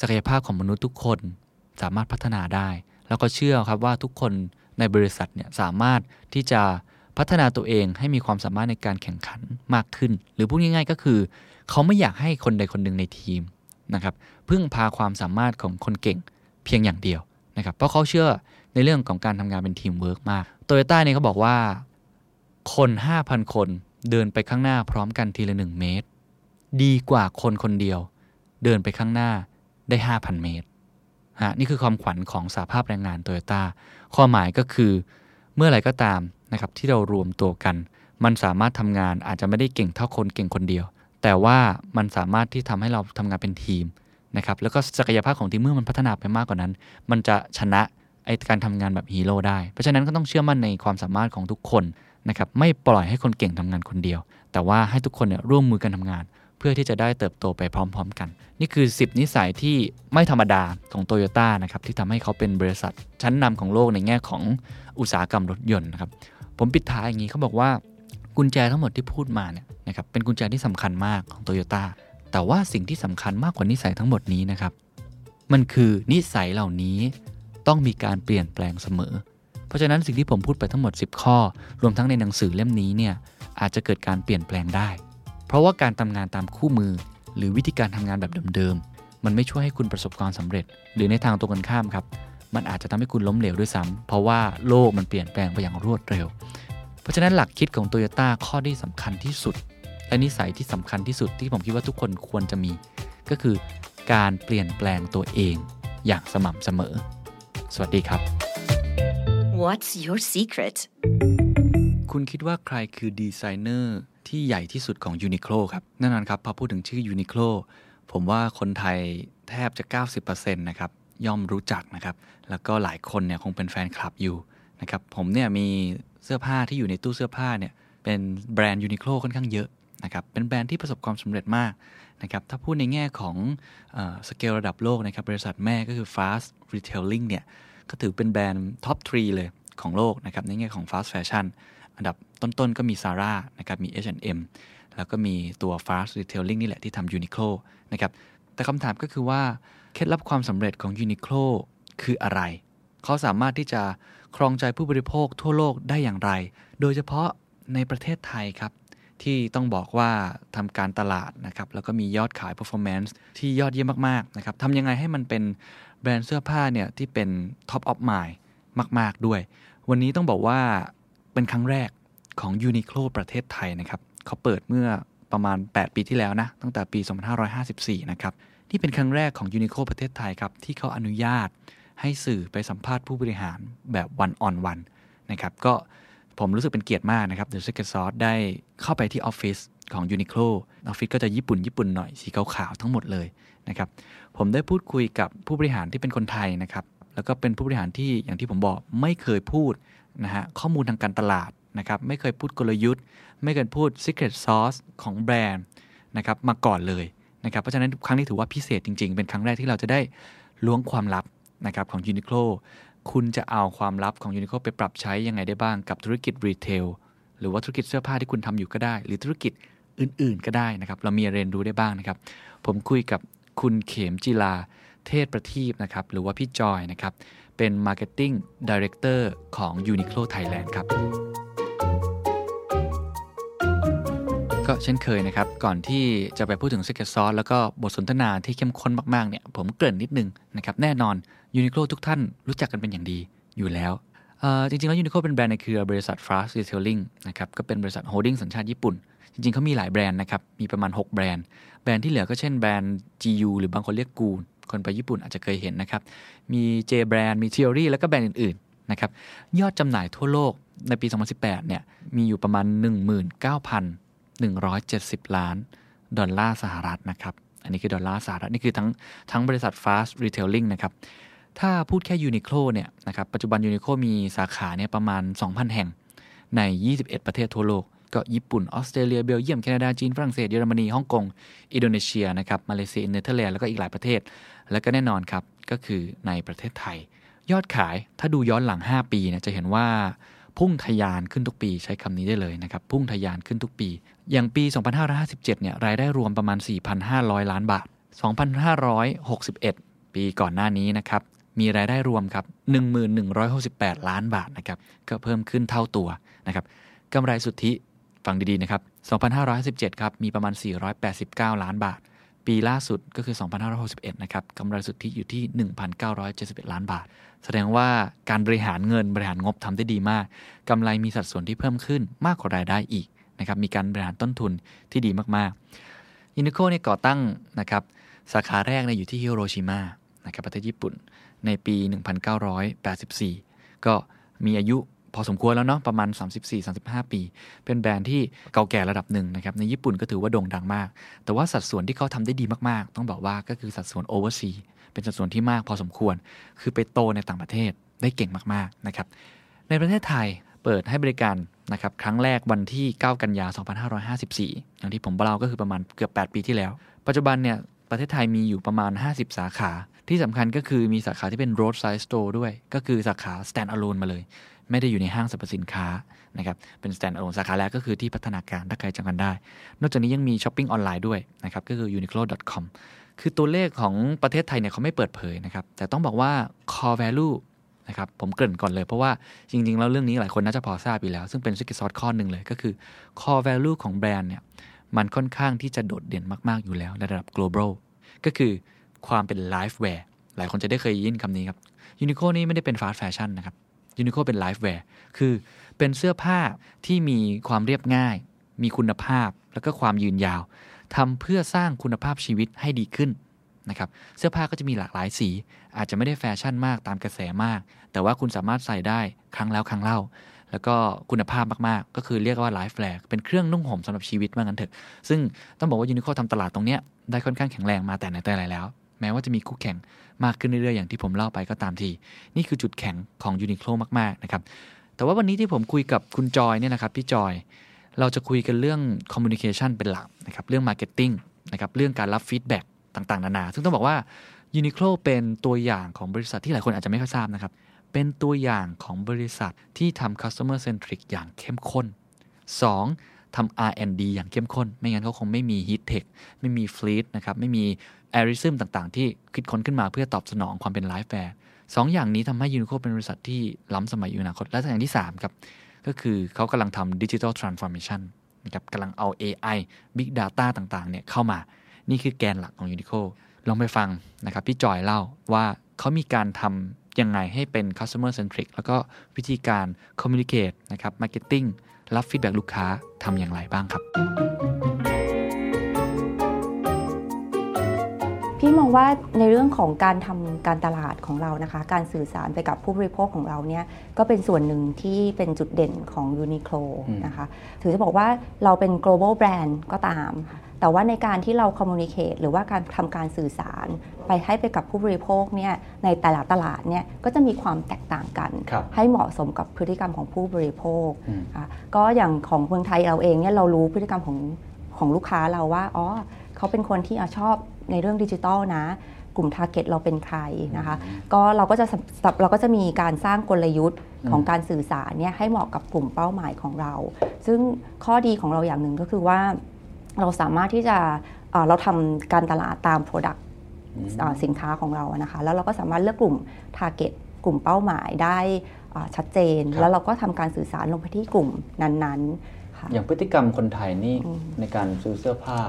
ศักยภาพของมนุษย์ทุกคนสามารถพัฒนาได้ แล้วก็เชื่อครับว่าทุกคนในบริษัทเนี่ยสามารถที่จะพัฒนาตัวเองให้มีความสามารถในการแข่งขันมากขึ้น หรือพูดง่าย ๆ ก็คือ เขาไม่อยากให้คนใดคนหนึ่งในทีมนะครับพึ่งพาความสามารถของคนเก่งเพียงอย่างเดียวนะครับเพราะเขาเชื่อในเรื่องของการทำงานเป็นทีมเวิร์กมากโตโยต้าเนี่ยเขาบอกว่าคน 5,000 คนเดินไปข้างหน้าพร้อมกันทีละ 1 เมตร ดีกว่าคนคนเดียว เดินไปข้างหน้าได้ 5,000 เมตรฮะนี่คือความขวัญของสหภาพแรงงานโตโยต้าความหมายก็คือเมื่อไหร่ก็ตามนะครับที่เรารวมตัวกัน มันสามารถทำงานอาจจะไม่ได้เก่งเท่าคนเก่งคนเดียว แต่ว่ามันสามารถที่ทำให้เราทำงานเป็นทีมนะครับแล้วก็ศักยภาพของทีมเมื่อมันพัฒนาไปมากกว่านั้น มันจะชนะไอการทำงานแบบฮีโร่ได้ เพราะฉะนั้นก็ต้องเชื่อมั่นในความสามารถของทุกคนนะครับไม่ปล่อยให้คนเก่งทำงานคนเดียว แต่ว่าให้ทุกคนเนี่ยร่วมมือกันทำงาน เพื่อที่จะได้เติบโตไปพร้อม ๆ กัน นี่คือ 10 นิสัยที่ไม่ธรรมดาของโตโยต้านะครับที่ทำให้เขาเป็นบริษัท ชั้นนำของโลกในแง่ของอุตสาหกรรมรถยนต์นะครับผมปิดท้ายอย่างนี้เขาบอกว่ากุญแจทั้งหมดที่พูดมาเนี่ย นะครับเป็นกุญแจที่สำคัญมากของโตโยต้าแต่ว่าสิ่งที่สำคัญมากกว่านิสัยทั้งหมดนี้นะครับ มันคือนิสัยเหล่านี้ต้องมีการเปลี่ยนแปลงเสมอ เพราะฉะนั้นสิ่งที่ผมพูดไปทั้งหมด 10 ข้อ รวมทั้งในหนังสือเล่มนี้เนี่ยอาจจะเกิดการเปลี่ยนแปลงได้ เพราะว่าการทำงานตามคู่มือ หรือวิธีการทำงานแบบเดิมๆมันไม่ช่วยให้คุณประสบความสำเร็จ หรือในทางตรงกันข้ามครับมันอาจจะทำให้คุณล้มเหลวด้วยซ้ำเพราะว่าโลกมันเปลี่ยนแปลงไปอย่างรวดเร็ว เพราะฉะนั้นหลักคิดของโตโยต้าข้อที่สำคัญที่สุด และนิสัยที่สำคัญที่สุดที่ผมคิดว่าทุกคนควรจะมี ก็คือการเปลี่ยนแปลงตัวเองอย่างสม่ำเสมอ สวัสดีครับ What's your secret? คุณคิดว่าใครคือดีไซเนอร์ที่ใหญ่ที่สุดของ Uniqlo ครับแน่นอนครับ พอพูดถึงชื่อ Uniqlo ผมว่าคนไทยแทบจะ 90%นะครับย่อมรู้จักนะครับ แล้วก็หลายคนเนี่ยคงเป็นแฟนคลับอยู่นะครับ ผมเนี่ยมีเสื้อผ้าที่อยู่ในตู้เสื้อผ้าเนี่ยเป็นแบรนด์ Uniqlo ค่อนข้างเยอะ นะครับเป็นแบรนด์ที่ประสบความสำเร็จมากนะครับถ้าพูดในแง่ของสเกลระดับโลกนะครับบริษัทแม่ก็คือ Fast Retailing เนี่ยก็ถือเป็นแบรนด์ top three เลยของโลกนะครับในแง่ของ Fast Fashion อันดับต้นๆ ก็มี Zara นะครับมี H&M แล้วก็มีตัว Fast Retailing นี่แหละที่ทำ Uniqlo นะครับแต่คำถามก็คือว่า เคล็ดลับความสำเร็จของ Uniqlo คืออะไร เขาสามารถที่จะครองใจผู้บริโภคทั่วโลกได้อย่างไร โดยเฉพาะในประเทศไทยครับ ที่ต้องบอกว่าทำการตลาดนะครับแล้วก็มียอดขาย performance ที่ยอดเยี่ยมมากๆนะครับทำยังไงให้มันเป็นแบรนด์เสื้อผ้าเนี่ยที่เป็น top of mind มาก ๆ ด้วย วันนี้ต้องบอกว่าเป็นครั้งแรกของ Uniqlo ประเทศไทยนะครับเขาเปิดเมื่อประมาณ 8 ปีที่แล้วนะ ตั้งแต่ปี 2554 นะครับ นี่เป็นครั้งแรกของ Uniqlo ประเทศไทยครับ ที่เขาอนุญาตให้สื่อไปสัมภาษณ์ผู้บริหารแบบวันออนวันนะครับ ก็ ผมรู้สึกเป็นเกียรติมากนะครับ The Secret Sauce ได้เข้าไปที่ออฟฟิศของ Uniqlo ออฟฟิศก็จะญี่ปุ่นญี่ปุ่นหน่อยสีขาวๆทั้งหมดเลยนะครับผมได้พูดคุยกับผู้บริหารที่เป็นคนไทยนะครับแล้วก็เป็นผู้บริหารที่อย่างที่ผมบอกไม่เคยพูดนะฮะข้อมูลทางการตลาดนะครับไม่เคยพูดกลยุทธ์ ไม่เคยพูด Secret Sauce ของแบรนด์นะครับมาก่อนเลยนะครับเพราะฉะนั้นครั้งนี้ถือว่าพิเศษจริงๆ เป็นครั้งแรกที่เราจะได้ล้วงความลับนะครับของ Uniqlo คุณจะเอาความลับของ Uniqlo ไปปรับใช้ยังไงได้บ้างกับธุรกิจรีเทลหรือว่าธุรกิจเสื้อผ้าที่คุณทำอยู่ก็ได้ หรือธุรกิจอื่น ๆ ก็ได้นะครับ เรามีเรียนรู้ได้บ้างนะครับ ผมคุยกับคุณเขมจิลาเทศประทีปนะครับ หรือว่าพี่จอยนะครับ เป็น Marketing Director ของ Uniqlo Thailand ครับ ก็เช่นเคยนะครับ ก่อนที่จะไปพูดถึง Secret Sauce แล้วก็บทสนทนาที่เข้มข้นมาก ๆ เนี่ย ผมเกริ่นนิดนึงนะครับ แน่นอน Uniqlo ทุกท่านรู้จักกันเป็นอย่างดีอยู่แล้วจริงๆ แล้ว Uniqlo เป็นแบรนด์ในเครือบริษัท Fast Retailing นะครับก็เป็นบริษัท holding สัญชาติญี่ปุ่น จริงๆเขามีหลายแบรนด์นะครับ มีประมาณ 6 แบรนด์ แบรนด์ที่เหลือก็เช่นแบรนด์ GU หรือบางคนเรียกกูคนไปญี่ปุ่นอาจจะเคยเห็นนะครับ มี J แบรนด์มี Theory แล้วก็แบรนด์อื่นๆนะครับยอดจำหน่ายทั่วโลกในปี 2018 เนี่ยมีอยู่ประมาณ 19,170 ล้านดอลลาร์สหรัฐนะครับ อันนี้คือดอลลาร์สหรัฐ นี่คือทั้งทั้งบริษัท Fast Retailing นะครับ ถ้าพูดแค่ Uniqlo เนี่ยนะครับปัจจุบัน Uniqlo มีสาขาเนี่ยประมาณ 2,000 แห่งใน 21 ประเทศทั่วโลก ก็ญี่ปุ่น ออสเตรเลีย เบลเยียม แคนาดา จีน ฝรั่งเศส เยอรมนี ฮ่องกง อินโดนีเซียนะครับมาเลเซีย เนเธอร์แลนด์ แล้วก็อีกหลายประเทศ แล้วก็แน่นอนครับ ก็คือในประเทศไทย ยอดขายถ้าดูย้อนหลัง 5 ปีเนี่ยจะเห็นว่าพุ่งทะยานขึ้นทุกปีใช้คำนี้ได้เลยนะครับพุ่งทะยานขึ้นทุกปี อย่างปี 2557เนี่ยรายได้รวมประมาณ 4,500 ล้านบาท 2,561 ปีก่อนหน้านี้นะครับ มีรายได้รวมครับ 1168 ล้านบาทนะครับก็เพิ่มขึ้นเท่าตัวนะครับกำไรสุทธิฟังดีๆนะครับ 2,517ครับ มีประมาณ 489 ล้านบาท ปีล่าสุดก็คือ 2,561 นะครับกำไรสุทธิอยู่ที่ 1,971 ล้านบาท แสดงว่าการบริหารเงินบริหารงบทำได้ดีมากกำไรมีสัดส่วนที่เพิ่มขึ้นมากกว่ารายได้อีกนะครับมีการบริหารต้นทุนที่ดีมากๆยูนิโคเนี่ยก่อตั้งนะครับสาขาแรกเนี่ยอยู่ที่ฮิโรชิมานะครับประเทศญี่ปุ่น ในปี 1984 ก็มีอายุพอสมควรแล้วเนาะประมาณ 34-35 ปี เป็นแบรนด์ที่เก่าแก่ระดับหนึ่งนะครับในญี่ปุ่นก็ถือว่าโด่งดังมาก แต่ว่าสัดส่วนที่เขาทำได้ดีมากๆ ต้องบอกว่าก็คือสัดส่วนโอเวอร์ซีเป็นสัดส่วนที่มากพอสมควร คือไปโตในต่างประเทศได้เก่งมากๆนะครับในประเทศไทยเปิดให้บริการนะครับครั้งแรกวันที่ 9 กันยา 2554 อย่างที่ผมเล่าก็คือประมาณเกือบ 8 ปีที่แล้ว ปัจจุบันเนี่ยประเทศไทยมีอยู่ประมาณ 50 สาขา ที่สำคัญก็คือมีสาขาที่เป็น roadside store ด้วย ก็คือสาขา stand alone มาเลย ไม่ได้อยู่ในห้างสรรพสินค้านะครับ เป็น stand alone สาขาแรกก็คือที่พัฒนาการถ้าใครจำกันได้ นอกจากนี้ยังมีช้อปปิ้งออนไลน์ด้วยนะครับ ก็คือ uniqlo.com คือตัวเลขของประเทศไทยเนี่ยเขาไม่เปิดเผยนะครับ แต่ต้องบอกว่า core value นะครับผมเกริ่นก่อนเลยเพราะว่าจริงๆ แล้วเรื่องนี้หลายคนน่าจะพอทราบอยู่แล้ว ซึ่งเป็น secret sauce ข้อหนึ่งเลยก็คือ core value ของแบรนด์เนี่ยมันค่อนข้างที่จะโดดเด่นมากๆอยู่แล้วในระดับ global ก็คือ ความเป็น lifewear หลายคนจะได้เคยยินคำนี้ครับยูนิโคนี่ไม่ได้เป็น fast fashion นะครับยูนิโคเป็น lifewear คือเป็นเสื้อผ้าที่มีความเรียบง่าย มีคุณภาพแล้วก็ความยืนยาวทำเพื่อสร้างคุณภาพชีวิตให้ดีขึ้นนะครับเสื้อผ้าก็จะมีหลากหลายสี อาจจะไม่ได้แฟชั่นมากตามกระแสมาก แต่ว่าคุณสามารถใส่ได้ครั้งแล้วครั้งเล่า แล้วก็คุณภาพมากๆ ก็คือเรียกว่า LifeWear เป็นเครื่องนุ่งห่มสำหรับชีวิตว่างั้นเถอะ ซึ่งต้องบอกว่า Uniqlo ทำตลาดตรงเนี้ยได้ค่อนข้างแข็งแรงมาแต่ไหนแต่ไรแล้ว แม้ว่าจะมีคู่แข่งมากขึ้นเรื่อยๆ อย่างที่ผมเล่าไปก็ตามที นี่คือจุดแข็งของ Uniqlo มากๆนะครับแต่ว่าวันนี้ที่ผมคุยกับคุณจอยเนี่ยนะครับพี่จอยเราจะคุยกันเรื่อง communication เป็นหลักนะครับเรื่อง marketingนะครับเรื่องการรับ feedback ต่างๆ นานา ซึ่งต้องบอกว่า Uniqlo เป็นตัวอย่างของบริษัทที่หลายคนอาจจะไม่ค่อยทราบนะครับเป็นตัวอย่างของบริษัทที่ทำ customer centric อย่างเข้มข้น 2. ทำ R&D อย่างเข้มข้น ไม่งั้นเขาคงไม่มี HeatTech ไม่มี fleece นะครับ ไม่มี a r i s m ต่างๆ ที่คิดค้นขึ้นมาเพื่อตอบสนองความเป็น LifeWear สองอย่างนี้ทำให้ Uniqlo เป็นบริษัทที่ล้ำสมัยอยู่อนาคต และอย่างที่ 3 ครับ ก็คือเขากำลังทำ Digital Transformation นะครับกำลังเอา AI Big Data ต่างๆเนี่ยเข้ามา นี่คือแกนหลักของ Uniqlo ลองไปฟังนะครับพี่จอยเล่าว่าเขามีการทำยังไงให้เป็น customer centric แล้วก็วิธีการ communicate นะครับ marketing รับ feedback ลูกค้าทำอย่างไรบ้างครับ มองว่าในเรื่องของการทำการตลาดของเรานะคะ การสื่อสารไปกับผู้บริโภคของเราเนี่ยก็เป็นส่วนหนึ่งที่เป็นจุดเด่นของ Uniqlo อืมนะคะถึงจะบอกว่าเราเป็น global brand ก็ตาม แต่ว่าในการที่เรา communicate หรือว่าการทำการสื่อสาร ไปให้ไปกับผู้บริโภคเนี่ยในแต่ละตลาดเนี่ยก็จะมีความแตกต่างกันครับให้เหมาะสมกับพฤติกรรมของผู้บริโภคอืมอะก็อย่างของเมืองไทยเราเองเนี่ยเรารู้พฤติกรรมของของลูกค้าเราว่าอ๋อเขาเป็นคนที่อะชอบ ในเรื่องดิจิทัลนะ กลุ่ม target เราเป็นใครนะคะ ก็เราก็จะสับสับเราก็จะมีการสร้างกลยุทธ์ของการสื่อสารเนี่ยให้เหมาะกับกลุ่มเป้าหมายของเรา ซึ่งข้อดีของเราอย่างหนึ่งก็คือว่าเราสามารถที่จะเอ่อเราทำการตลาดตาม Product อ่าสินค้าของเราอะนะคะ แล้วเราก็สามารถเลือกกลุ่ม Target กลุ่มเป้าหมายได้อ่าชัดเจนครับแล้วเราก็ทำการสื่อสารลงไปที่กลุ่มนั้นๆค่ะอย่างพฤติกรรมคนไทยนี่อืมในการซื้อเสื้อผ้า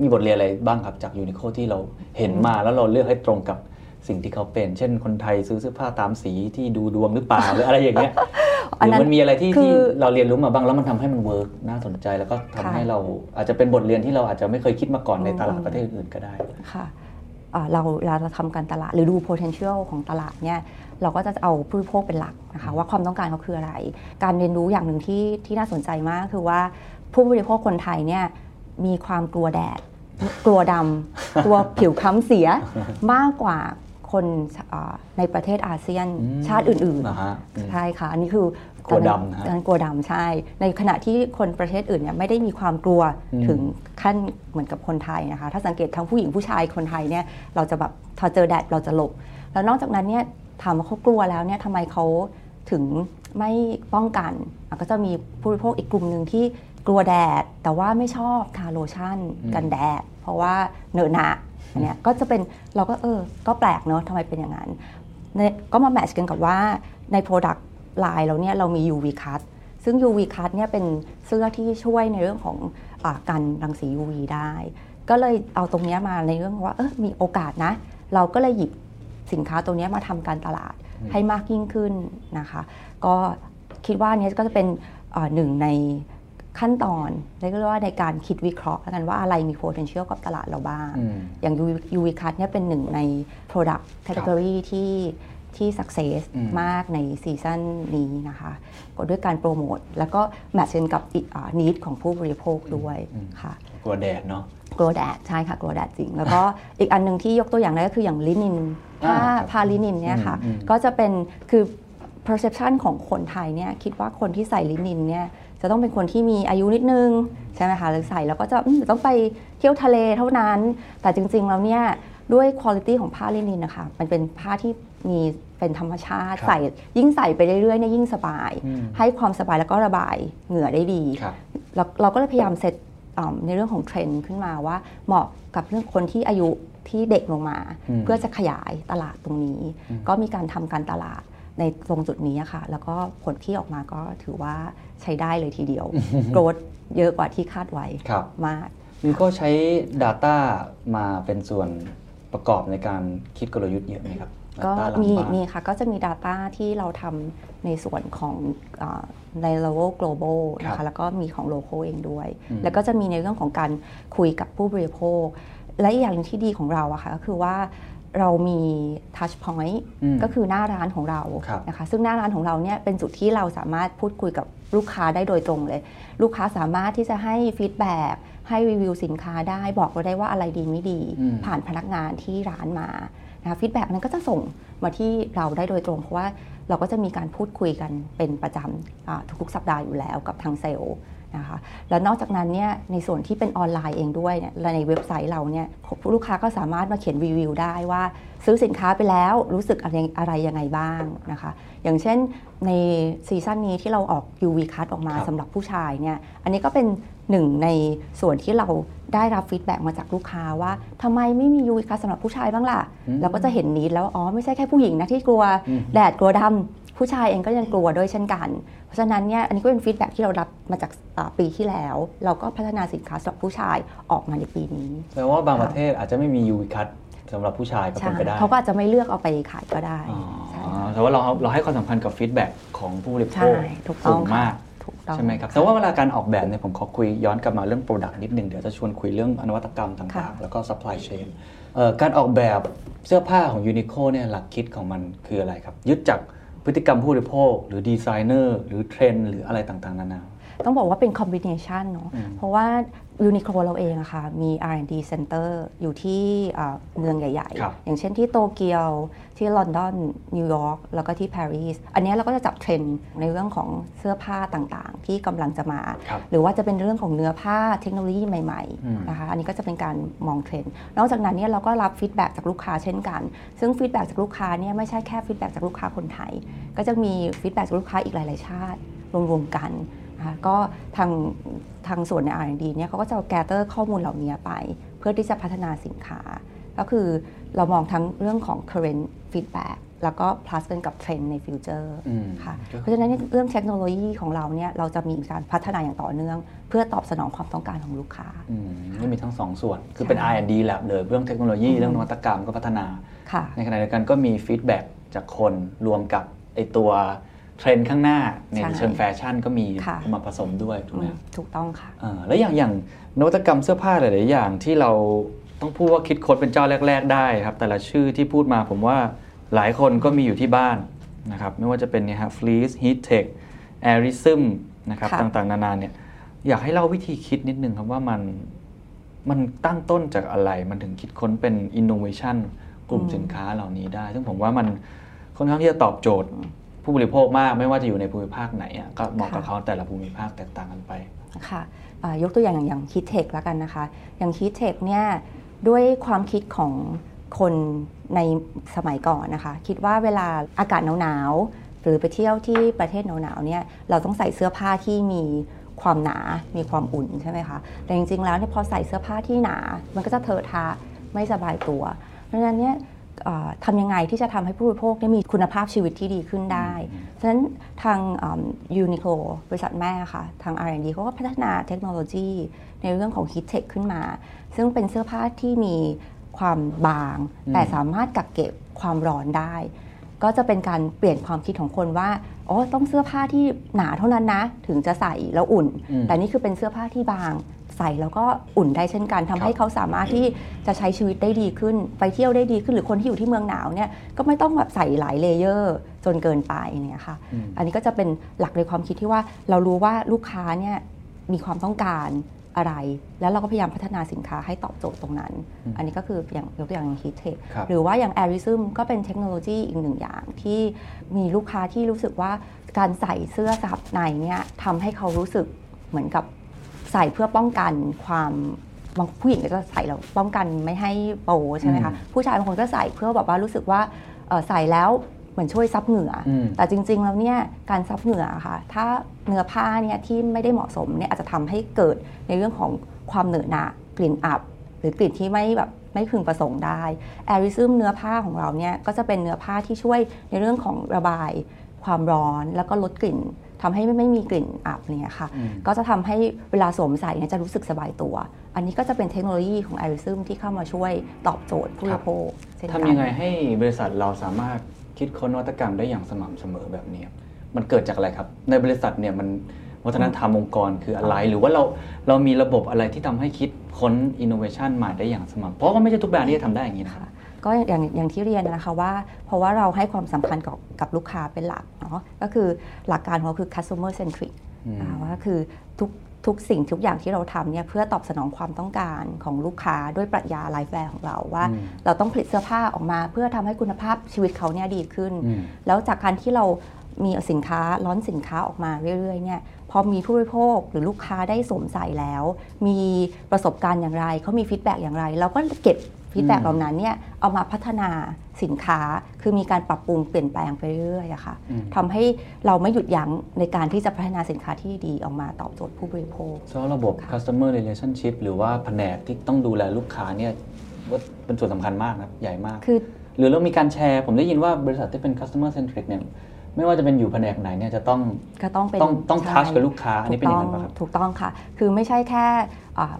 มีบทเรียนอะไรบ้างครับจากยูนิโคที่เราเห็นมาแล้วเราเลือกให้ตรงกับสิ่งที่เขาเป็น เช่นคนไทยซื้อเสื้อผ้าตามสีที่ดูดวงหรือเปล่าหรืออะไรอย่างเงี้ยหอันรือนั้นมันมีอะไรที่คือที่เราเรียนรู้มาบ้างแล้วมันทำให้มันเวิร์กน่าสนใจ แล้วก็ทำค่ะให้เราอาจจะเป็นบทเรียนที่เราอาจจะไม่เคยคิดมาก่อนในตลาดประเทศอื่นๆก็ได้ค่ะอ่าเราเวลาเราทำการตลาดหรือดู potential ของตลาดเนี่ยเราก็จะเอาผู้บริโภคเป็นหลักนะคะว่าความต้องการเขาคืออะไร การเรียนรู้อย่างหนึ่งที่ที่น่าสนใจมากคือว่าผู้บริโภคคนไทยเนี่ยมีความกลัวแดด กลัวดำกลัวผิวคล้ำเสียมากกว่าคนอ่าในประเทศอาเซียนอืมชาติอื่นนะฮะอืมๆใช่ค่ะอันนี้คือกลัวดำนะฮะอันนั้นกลัวดำใช่ ในขณะที่คนประเทศอื่นเนี่ยไม่ได้มีความกลัวอืมถึงขั้นเหมือนกับคนไทยนะคะถ้าสังเกตทั้งผู้หญิงผู้ชายคนไทยเนี่ยเราจะแบบพอเจอแดดเราจะหลบ แล้วนอกจากนั้นเนี่ยถามว่าเขากลัวแล้วเนี่ยทำไมเขาถึงไม่ป้องกันอะก็จะมีผู้บริโภคอีกกลุ่มหนึ่งที่ กลัวแดด แต่ว่าไม่ชอบทาโลชั่นอืมกันแดด เพราะว่าเหนอะหนะอันเนี้ยก็จะเป็นเราก็เออ ก็แปลกเนอะทำไมเป็นอย่างนั้นเนี่ยก็มาแมทช์กันกับว่าใน Product ไลน์เราเนี่ยเรามี UV cut ซึ่ง UV cut เนี่ยเป็นเสื้อที่ช่วยในเรื่องของอาการรังสี UV ได้ ก็เลยเอาตรงเนี้ยมาในเรื่องว่าเออมีโอกาสนะ เราก็เลยหยิบสินค้าตัวเนี้ยมาทำการตลาดให้มากยิ่งขึ้นนะคะ ก็คิดว่าอันเนี้ยก็จะเป็นเอ่อหนึ่งใน ขั้นตอนเรียกว่าในการคิดวิเคราะห์แล้วกันว่าอะไรมี potential กับตลาดเราบ้างอืมอย่าง UV UV cut เนี่ยเป็นหนึ่งใน product category ที่ที่ success อืมมากในซีซั่นนี้นะคะก็ด้วยการโปรโมท แล้วก็แมทช์กันกับนิดของผู้บริโภคด้วยค่ะกลัวแดดเนาะกลัวแดดใช่ค่ะกลัวแดดจริง แล้วก็อีกอันหนึ่งที่ยกตัวอย่างได้ก็คืออย่างลินินผ้าอ่าครับผ้าลินินเนี่ยค่ะอืมอืมก็จะเป็นคือ perception ของคนไทยเนี่ยคิดว่าคนที่ใส่ลินินเนี่ย จะต้องเป็นคนที่มีอายุนิดนึงใช่ไหมคะหรือใส่แล้วก็จะอืมต้องไปเที่ยวทะเลเท่านั้น แต่จริงๆแล้วเนี่ยด้วยคุณภาพของผ้าลินินนะคะมันเป็นผ้าที่มีเป็นธรรมชาติครับใส่ยิ่งใส่ไปเรื่อยๆเนี่ยยิ่งสบายอืมให้ความสบายแล้วก็ระบายเหงื่อได้ดีครับเราเราก็เลยพยายามเซตอ่าในเรื่องของเทรนด์ขึ้นมาว่าเหมาะกับเรื่องคนที่อายุที่เด็กลงมาอืมเพื่อจะขยายตลาดตรงนี้อืมก็มีการทำการตลาดในตรงจุดนี้อะค่ะ แล้วก็ผลที่ออกมาก็ถือว่า ใช้ได้เลยทีเดียวโกรธเยอะกว่าที่คาดไว้ครับมากมิวก็ใช้ Data มาเป็นส่วนประกอบในการคิดกลยุทธ์เยอะไหมครับก็ Data หลังมีบ้านมีค่ะก็จะมี Data ที่เราทำในส่วนของอาใน level global นะครัคะบแล้วก็มีของ local เองด้วยอืมแล้วก็จะมีในเรื่องของการคุยกับผู้บริโภค และอีกอย่างหนึ่งที่ดีของเราอะค่ะก็คือว่า เรามี touch point อืมก็คือหน้าร้านของเราครับนะคะซึ่งหน้าร้านของเราเนี่ยเป็นจุดที่เราสามารถพูดคุยกับลูกค้าได้โดยตรงเลย ลูกค้าสามารถที่จะให้ feedback ให้รีวิวสินค้าได้บอกเราได้ว่าอะไรดีไม่ดีอืมผ่านพนักงานที่ร้านมานะคะ feedback นั้นก็จะส่งมาที่เราได้โดยตรง เพราะว่าเราก็จะมีการพูดคุยกันเป็นประจำอ่าทุกๆสัปดาห์อยู่แล้วกับทางเซลล์ นะคะแล้วนอกจากนั้นเนี่ยในส่วนที่เป็นออนไลน์เองด้วยเนี่ยและในเว็บไซต์เราเนี่ยลูกค้าก็สามารถมาเขียนรีวิวได้ว่าซื้อสินค้าไปแล้วรู้สึกอะไรอะไรยังไงบ้างนะคะอย่างเช่นใน season นี้ที่เราออก UV Cut ออกมาครับสำหรับผู้ชายเนี่ยอันนี้ก็เป็นหนึ่งในส่วนที่เราได้รับ feedback มาจากลูกค้าว่าทำไมไม่มี UV Cut สำหรับผู้ชายบ้างล่ะอืมเราก็จะเห็น need แล้วอ๋อไม่ใช่แค่ผู้หญิงนะที่กลัวอืมแดดกลัวดำ ผู้ชายเองก็ยังกลัวด้วยเช่นกัน เพราะฉะนั้นเนี่ยอันนี้ก็เป็น feedback ที่เรารับมาจากอ่าปีที่แล้ว เราก็พัฒนาสินค้าสำหรับผู้ชายออกมาในปีนี้แปลว่าบางประเทศอาจจะไม่มี UV cut สำหรับผู้ชายก็เป็นไปได้เขาก็อาจจะไม่เลือกเอาไปขายก็ได้อ๋อใช่แต่ว่าเราเราให้ความสำคัญกับ feedback ของผู้บริโภคใช่ถูกต้องสูงมากค่ะถูกต้องใช่ไหมครับ แต่ว่าเวลาการออกแบบเนี่ยผมขอคุยย้อนกลับมาเรื่อง Product นิดหนึ่งเดี๋ยวจะชวนคุยเรื่องนวัตกรรมต่างค่ะๆแล้วก็ supply chain เอ่อการออกแบบเสื้อผ้าของ Uniqlo เนี่ยหลักคิดของมันคืออะไรครับ ยึดจาก พฤติกรรมผู้บริโภค หรือดีไซเนอร์ หรือเทรนด์หรืออะไรต่างๆนานา ต้องบอกว่าเป็น combination เนาะอืมเพราะว่า Uniqlo เราเองอะค่ะมี R&D Center อยู่ที่เอ่อเมืองใหญ่ครับๆอย่างเช่นที่โตเกียวที่ลอนดอนนิวยอร์กแล้วก็ที่ปารีสอันเนี้ยเราก็จะจับเทรนด์ในเรื่องของเสื้อผ้าต่างๆ ที่กำลังจะมาครับหรือว่าจะเป็นเรื่องของเนื้อผ้าเทคโนโลยีใหม่อืมๆนะคะอันนี้ก็จะเป็นการมองเทรนด์นอกจากนั้นเนี่ยเราก็รับ feedback จากลูกค้าเช่นกัน ซึ่ง feedback จากลูกค้าเนี่ยไม่ใช่แค่ feedback จากลูกค้าคนไทย ก็จะมี feedback จากลูกค้าอีกหลายๆชาติรวมๆกัน นะคะก็ทางทางส่วนใน R&D เนี่ยเขาก็จะ gather ข้อมูลเหล่านี้ไป เพื่อที่จะพัฒนาสินค้า ก็คือเรามองทั้งเรื่องของ current feedback แล้วก็ plus กันกับเทรนด์ใน future อืมค่ะก็คือเพราะฉะนั้นเรื่องเทคโนโลยีของเราเนี่ยเราจะมีการพัฒนาอย่างต่อเนื่อง เพื่อตอบสนองความต้องการของลูกค้าอืมนี่มีทั้งสองส่วน คือเป็นใช่ R&D lab เลยเรื่องเทคโนโลยีเรื่องนวัตกรรมก็พัฒนาค่ะในขณะเดียวกันก็มี feedback จากคนรวมกับไอตัว เทรนด์ข้างหน้าในใช่เชิงแฟชั่นก็มีค่ะเอามาผสมด้วยถูกไหมอืมถูกต้องค่ะเออแล้วอย่างอย่างนวัตกรรมเสื้อผ้าหลาย ๆ อย่างที่เราต้องพูดว่าคิดค้นเป็นเจ้าแรก ๆ ได้ครับ แต่ละชื่อที่พูดมาผมว่าหลายคนก็มีอยู่ที่บ้านนะครับไม่ว่าจะเป็นเนี่ยฮะ Fleece HEATTECH Airism นะครับค่ะต่าง ๆ นานาเนี่ยอยากให้เล่าวิธีคิดนิดนึงครับว่ามันมันตั้งต้นจากอะไร มันถึงคิดค้นเป็น innovation กลุ่มสินค้าเหล่านี้ได้ ซึ่งผมว่ามันค่อนข้างที่จะตอบโจทย์ ผู้บริโภคมากไม่ว่าจะอยู่ในภูมิภาคไหนอะก็เหมาะกับค่ะเขาแต่ละภูมิภาคแตกต่างกันไปค่ะอ่ายกตัวอย่างอย่างอย่างฮีทเทคแล้วกันนะคะ อย่างฮีทเทคเนี่ยด้วยความคิดของคนในสมัยก่อนนะคะ คิดว่าเวลาอากาศหนาวๆหรือไปเที่ยวที่ประเทศหนาวๆเนี่ยเราต้องใส่เสื้อผ้าที่มีความหนา มีความอุ่นใช่ไหมคะ แต่จริงๆแล้วเนี่ยพอใส่เสื้อผ้าที่หนา มันก็จะเถอะทะไม่สบายตัว เพราะฉะนั้นเนี่ยเอ่อ ทำยังไงที่จะทำให้ผู้บริโภคได้มีคุณภาพชีวิตที่ดีขึ้นได้ ฉะนั้นทางยูนิโคลบริษัทแม่ค่ะ ทาง R&D เขาก็พัฒนาเทคโนโลยีในเรื่องของ Heat Tech ขึ้นมา ซึ่งเป็นเสื้อผ้าที่มีความบางอืมแต่สามารถกักเก็บความร้อนได้ ก็จะเป็นการเปลี่ยนความคิดของคนว่าอ๋อต้องเสื้อผ้าที่หนาเท่านั้นนะ ถึงจะใส่แล้วอุ่นอืมแต่นี่คือเป็นเสื้อผ้าที่บาง ใส่แล้วก็อุ่นได้เช่นกันทำให้เขาสามารถที่จะใช้ชีวิตได้ดีขึ้น ไปเที่ยวได้ดีขึ้นหรือคนที่อยู่ที่เมืองหนาวเนี่ยก็ไม่ต้องแบบใส่หลายเลเยอร์จนเกินไปเนี่ยค่ะอืมอันนี้ก็จะเป็นหลักในความคิดที่ว่าเรารู้ว่าลูกค้าเนี่ยมีความต้องการอะไร แล้วเราก็พยายามพัฒนาสินค้าให้ตอบโจทย์ตรงนั้น อันนี้ก็คืออย่างยกตัวอย่างอย่าง Heat Tech ครับหรือว่าอย่าง Airism ก็เป็นเทคโนโลยีอีกหนึ่งอย่างที่มีลูกค้าที่รู้สึกว่าการใส่เสื้อซับในเนี่ยทำให้เขารู้สึกเหมือนกับ ใส่เพื่อป้องกันความบางผู้หญิงก็จะใส่แล้วป้องกันไม่ให้โปใช่ไหมคะอืมผู้ชายบางคนก็ใส่เพื่อแบบว่ารู้สึกว่าเอ่อใส่แล้วเหมือนช่วยซับเหงื่ออมแต่จริง ๆ แล้วเนี่ยการซับเหงื่อค่ะ ถ้าเนื้อผ้าเนี่ยที่ไม่ได้เหมาะสมเนี่ยอาจจะทำให้เกิดในเรื่องของความเหนอะหนะกลิ่นอับ หรือกลิ่นที่ไม่แบบไม่พึงประสงค์ได้แอริซึมเนื้อผ้าของเราเนี่ยก็จะเป็นเนื้อผ้าที่ช่วยในเรื่องของระบายความร้อนแล้วก็ลดกลิ่น ทำให้ไม่ไม่มีกลิ่นอับเนี่ยค่ะอืมก็จะทำให้เวลาสวมใส่เนี่ยจะรู้สึกสบายตัว อันนี้ก็จะเป็นเทคโนโลยีของ a r i s m ที่เข้ามาช่วยตอบโจทย์ผู้บริโภคเช่นกันทำยังไงให้บริษัทเราสามารถคิดค้นนวัตกรรมได้อย่างสม่ำเสมอแบบนี้ครับมันเกิดจากอะไรครับ ในบริษัทเนี่ยมันวัฒนธรรมองค์กรคืออะไร หรือว่าเราเรามีระบบอะไรที่ทำให้คิดค้นอินโนเวชันใหม่ได้อย่างสม่ำเสมอเพราะว่าไม่ใช่ทุกแบรนด์ที่จะทำได้อย่างนี้นะครับ ก็อย่างอย่างที่เรียนนะคะว่า เพราะว่าเราให้ความสำคัญกับกับลูกค้าเป็นหลักเนาะก็คือหลักการของเราคือ customer centric อืมอ่าว่าคือทุกทุกสิ่งทุกอย่างที่เราทำเนี่ยเพื่อตอบสนองความต้องการของลูกค้าด้วยปรัชญา LifeWear ของเราว่าอืมเราต้องผลิตเสื้อผ้าออกมา เพื่อทำให้คุณภาพชีวิตเขาเนี่ยดีขึ้นอืมแล้วจากการที่เรามีสินค้า launch สินค้าออกมาเรื่อยๆเนี่ยพอมีผู้บริโภคหรือลูกค้าได้สวมใส่แล้ว มีประสบการณ์อย่างไรเขามี feedback อย่างไร เราก็เก็บ feedback อืมเหล่านั้นเนี่ยเอามาพัฒนาสินค้าคือมีการปรับปรุงเปลี่ยนแปลงไปเรื่อยๆอะค่ะอืมทำให้เราไม่หยุดยั้งในการที่จะพัฒนาสินค้าที่ดีออกมาตอบโจทย์ผู้บริโภคเพราะระบบ customer relationship หรือว่าแผนกที่ต้องดูแลลูกค้าเนี่ยว่าเป็นส่วนสำคัญมากนะครับใหญ่มาก คือหรือเรามีการแชร์ ผมได้ยินว่าบริษัทที่เป็น customer centric เนี่ย ไม่ว่าจะเป็นอยู่แผนกไหนเนี่ยจะต้องก็ต้องเป็นต้องต้องใช่ touch กับลูกค้าอันนี้เป็นอย่างนั้นปะครับถูกต้องค่ะ คือไม่ใช่แค่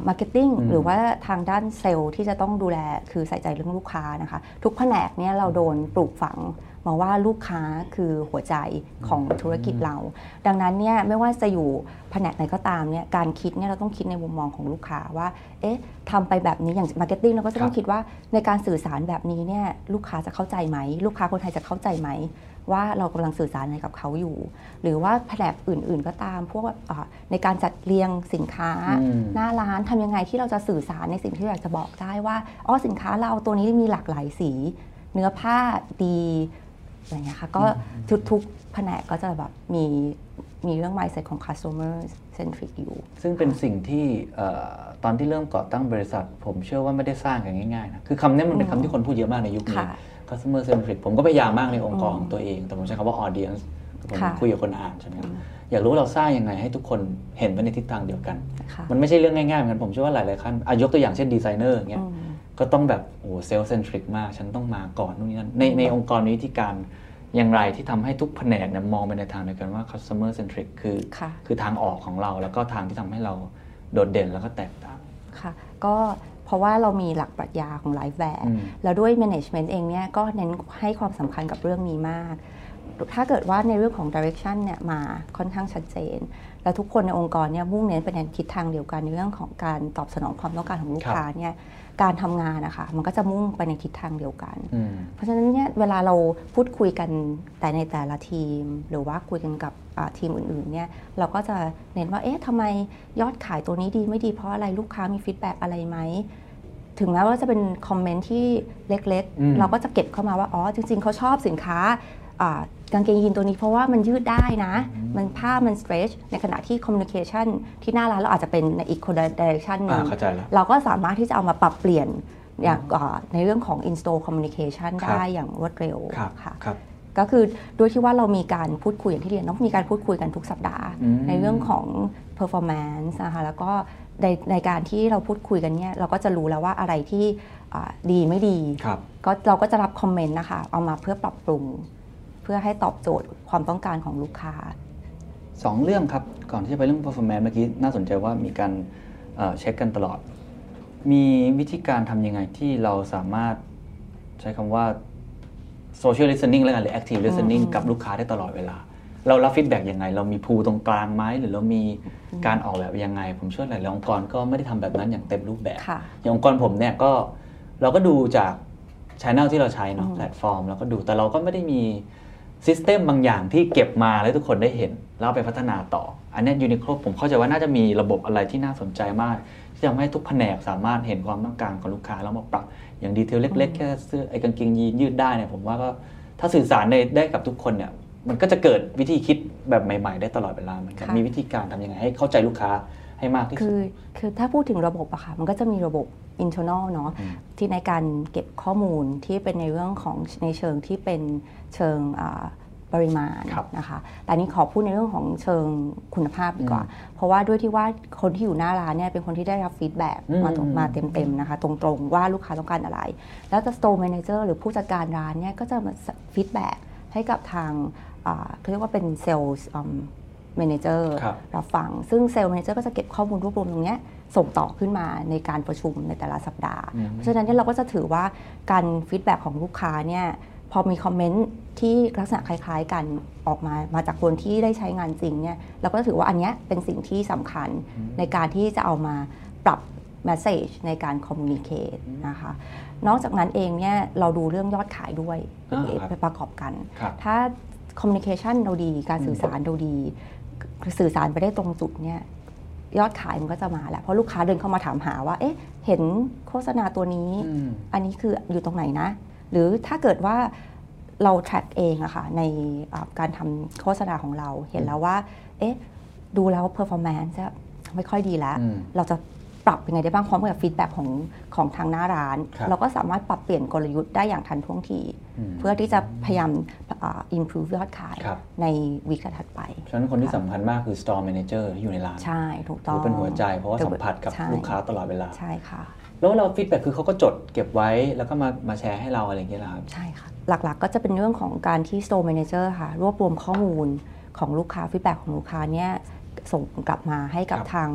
marketing อืมหรือว่าทางด้านเซลล์ที่จะต้องดูแลคือใส่ใจเรื่องลูกค้านะคะ ทุกแผนกเนี่ยเราโดนปลูกฝังมาว่าลูกค้าคือหัวใจของธุรกิจเรา ดังนั้นเนี่ยไม่ว่าจะอยู่แผนกไหนก็ตามเนี่ยการคิดเนี่ยเราต้องคิดในมุมมองของลูกค้าว่า เอ๊ะทำไปแบบนี้อย่าง marketing เราก็จะต้องครับคิดว่าในการสื่อสารแบบนี้เนี่ยลูกค้าจะเข้าใจไหม ลูกค้าคนไทยจะเข้าใจไหม ว่าเรากำลังสื่อสารอะไรกับเขาอยู่ หรือว่าแผนกอื่น ๆ ก็ตามพวกอ่าในการจัดเรียงสินค้าอืมหน้าร้านทำยังไงที่เราจะสื่อสารในสิ่งที่เราอยากจะบอกได้ว่าอ๋อสินค้าเราตัวนี้มีหลากหลายสี เนื้อผ้าดีอะไรเงี้ยค่ะก็ทุกๆแผนกก็จะแบบมีมีเรื่อง mindset ของ customer centric อยู่ ซึ่งเป็นสิ่งที่เอ่อตอนที่เริ่มก่อตั้งบริษัท ผมเชื่อว่าไม่ได้สร้างกันง่ายๆนะ คือคำนี้มันเป็นคำที่คนพูดเยอะมากในยุคนี้ค่ะ customer centric ผมก็พยายามมากในองค์กรของตัวเอง แต่ผมใช้คำว่า audience ผมค่ะคุยกับคนอ่านใช่ไหมครับอยากรู้ว่าเราสร้างยังไงให้ทุกคนเห็นไปในทิศทางเดียวกันค่ะมันไม่ใช่เรื่องง่ายๆเหมือนกันผมเชื่อว่าหลายๆขั้นอะยกตัวอย่างเช่นดีไซเนอร์อย่างเงี้ยอืมก็ต้องแบบโอ้เซลล์เซนทริกมาก ฉันต้องมาก่อนนู่นนี่นั่นในในองค์กรมีวิธีการอย่างไรที่ทำให้ทุกแผนกเนี่ยมองไปในทางเดียวกันว่า customer centric คือค่ะคือทางออกของเรา แล้วก็ทางที่ทำให้เราโดดเด่นแล้วก็แตกต่างค่ะ ก็ เพราะว่าเรามีหลักปรัชญาของไลฟ์แวร์อืมแล้วด้วย Management เองเนี่ยก็เน้นให้ความสำคัญกับเรื่องนี้มาก ถ้าเกิดว่าในเรื่องของ Direction เนี่ยมาค่อนข้างชัดเจน แล้วทุกคนในองค์กรเนี่ยมุ่งเน้นไปในทิศทางเดียวกันในเรื่องของการตอบสนองความต้องการของลูกค้าเนี่ยการทำงานนะคะมันก็จะมุ่งไปในทิศทางเดียวกันอืมเพราะฉะนั้นเนี่ยเวลาเราพูดคุยกันแต่ในแต่ละทีม หรือว่าคุยกันกับอ่าทีมอื่นๆเนี่ยเราก็จะเน้นว่าเอ๊ะทำไมยอดขายตัวนี้ดีไม่ดีเพราะอะไรลูกค้ามี feedback อะไรไหม ถึงแม้ว่าจะเป็นคอมเมนต์ที่เล็กอืมๆเราก็จะเก็บเข้ามาว่า อ๋อ จริง ๆ เขาชอบสินค้าอ่ากางเกงยีนตัวนี้เพราะว่ามันยืดได้นะ มันผ้ามัน stretch ในขณะที่ communication ที่หน้าร้านเราอาจจะเป็นในอีกคนละ direction หนึอ่าเข้าใจแล้วเราก็สามารถที่จะเอามาปรับเปลี่ยนอย่างอ่าในเรื่องของ install communication ครับได้อย่างรวดเร็วครับค่ะครับ ก็คือด้วยที่ว่าเรามีการพูดคุยอย่างที่เรียนต้องมีการพูดคุยกันทุกสัปดาห์อืมในเรื่องของ performance นะคะแล้วก็ในในการที่เราพูดคุยกันเนี่ยเราก็จะรู้แล้วว่าอะไรที่อ่าดีไม่ดีครับก็เราก็จะรับคอมเมนต์นะคะ เอามาเพื่อปรับปรุง เพื่อให้ตอบโจทย์ความต้องการของลูกค้าสองเรื่องครับ ก่อนที่จะไปเรื่อง performance เมื่อกี้น่าสนใจว่ามีการเอ่อเช็คกันตลอด มีวิธีการทำยังไงที่เราสามารถใช้คำว่า social listening แล้วกันหรือ active listening กับลูกค้าได้ตลอดเวลา เรารับ feedback ยังไง เรามี pool ตรงกลางไหมหรือเรามีการออกแบบยังไง ผมเชื่อหลายๆองค์กรก็ไม่ได้ทำแบบนั้นอย่างเต็มรูปแบบค่ะอย่างองค์กรผมเนี่ยก็เราก็ดูจากช anel ที่เราใช้เนาะอืมแพลตฟอร์มแล้วก็ดูแต่เราก็ไม่ได้มี system บางอย่างที่เก็บมาแล้วทุกคนได้เห็น แล้วเอาไปพัฒนาต่อ อันเนี้ยูนิโคลผมเข้าใจว่าน่าจะมีระบบอะไรที่น่าสนใจมาก ที่ทำให้ทุกแผนกสามารถเห็นความต้องการของลูกค้าแล้วมาปรับ อย่างดีเทลเล็ก ๆ แค่เสื้อไอ้กางเกงยีนยืดได้เนี่ยผมว่าก็ถ้าสื่อสารได้ได้กับทุกคนเนี่ยมันก็จะเกิดวิธีคิดแบบใหม่ ๆ ได้ตลอดเวลาเหมือนกันค่ะมีวิธีการทำยังไงให้เข้าใจลูกค้าให้มากที่คืสุดอคือถ้าพูดถึงระบบอะค่ะมันก็จะมีระบบ internal เนาะอืมที่ในการเก็บข้อมูลที่เป็นในเรื่องของในเชิงที่เป็นเชิงอ่า ปริมาณครับนะคะ แต่อันนี้ขอพูดในเรื่องของเชิงคุณภาพดีกว่าอืมเพราะว่าด้วยที่ว่าคนที่อยู่หน้าร้านเนี่ยเป็นคนที่ได้รับ feedback อืมมาตรงมาเต็มๆนะคะ ตรงๆ ว่าลูกค้าต้องการอะไร แล้วจะ store manager หรือผู้จัดการร้านเนี่ยก็จะมา feedback ให้กับทางอ่าเขาเรียกว่าเป็นเซลล์ manager ครับรับฟัง ซึ่ง sales manager ก็จะเก็บข้อมูลรวบรวมตรงเนี้ยส่งต่อขึ้นมาในการประชุมในแต่ละสัปดาห์อืมเพราะฉะนั้นเนี่ยเราก็จะถือว่าการฟีดแบ็ของลูกค้าเนี่ย พอมีคอมเมนต์ที่ลักษณะคล้าย ๆ กันออกมามาจากคนที่ได้ใช้งานจริงเนี่ยเราก็จะถือว่าอันเนี้ยเป็นสิ่งที่สำคัญในการที่จะเอามาปรับ message ในการ communicate นะคะ นอกจากนั้นเองเนี่ยเราดูเรื่องยอดขายด้วยอ่าครับไปประกอบกันครับถ้า communication เราดีการสื่อสารเราดี สื่อสารไปได้ตรงจุดเนี่ยยอดขายมันก็จะมาแหละเพราะลูกค้าเดินเข้ามาถามหาว่า เอ๊ะ เห็นโฆษณาตัวนี้อืมอันนี้คืออยู่ตรงไหนนะ หรือถ้าเกิดว่าเรา track เองอะค่ะในอ่าการทำโฆษณาของเราเห็นแล้วว่า เอ๊ะ ดูแล้ว performance จะไม่ค่อยดีแล้วอืมเราจะปรับยังไงได้บ้างพร้อมกับฟีดแบ็ของของทางหน้าร้านครับเราก็สามารถปรับเปลี่ยนกลยุทธ์ได้อย่างทันท่วงทีอืมเพื่อที่จะพยายามอ่า improve ยอดขายครับในวีคถัดไปฉะนั้นคนที่สำคัญมากคือ store manager ที่อยู่ในร้าน ใช่ ถูกหต้อรืงอเป็นหัวใจเพราะว่าสัมผัสกับใช่ลูกค้าตลอดเวลา ใช่ค่ะ แล้วเราฟีดแบ็คือเขาก็จดเก็บไว้แล้วก็มามาแชร์ให้เราอะไรอย่างเงี้ยเหรอครับ ใช่ค่ะ หลักๆก็จะเป็นเรื่องของการที่ store manager ค่ะ รวบรวมข้อมูลของลูกค้า feedback ของลูกค้าเนี่ยส่งกลับมาให้กับครับ ทาง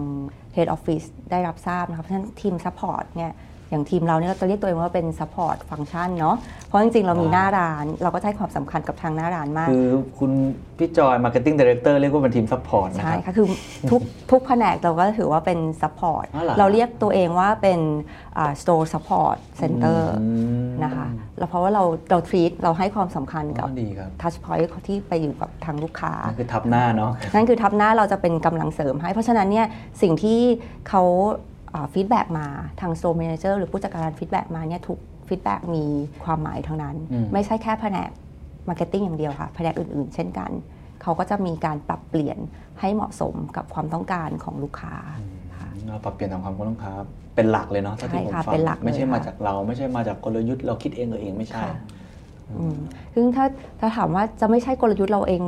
head office ได้รับทราบนะคะเพราะฉะนั้นทีม support เนี่ย อย่างทีมเราเนี่ยเราจะเรียกตัวเองว่าเป็น support function เนาะเพราะจริงๆ เรามีหน้าร้าน เราก็ให้ความสำคัญกับทางหน้าร้านมาก คือคุณพี่จอย marketing director เรียกว่าเป็นทีม support นะคใช่ับค่ะ คือทุกทุกแผนกเราก็ถือว่าเป็น support อ๋อเหรอเราเรียกตัวเองว่าเป็นอ่า store support center อืมนะคะแล้วเพราะว่าเราเรา treat เราให้ความสำคัญกับอ๋อดีครับ touch point ที่ไปอยู่กับทางลูกค้านั่นคือ๋อทัพหน้าเนาะนั่นคือทัพหน้าเราจะเป็นกำลังเสริมให้ เพราะฉะนั้นเนี่ยสิ่งที่เขา feedback มาทาง store manager หรือผู้จัดการ feedback มาเนี่ยทุกfeedback มีความหมายทั้งนั้นอืมไม่ใช่แค่แผนก marketing อย่างเดียวค่ะแผนกอื่น ๆ เช่นกัน เขาก็จะมีการปรับเปลี่ยนให้เหมาะสมกับความต้องการของลูกค้าค่ะเราปรับเปลี่ยนตามความต้องการเป็นหลักเลยเนาะถ้าที่ผมใช่ค่ะฟังเป็นหลักเลยไม่ใช่มาค่ะจากเราไม่ใช่มาจากกลยุทธ์เราคิดเองเออเองไม่ใช่ค่ะอืมซึ่งถ้าถ้าถามว่าจะไม่ใช่กลยุทธ์เราเอง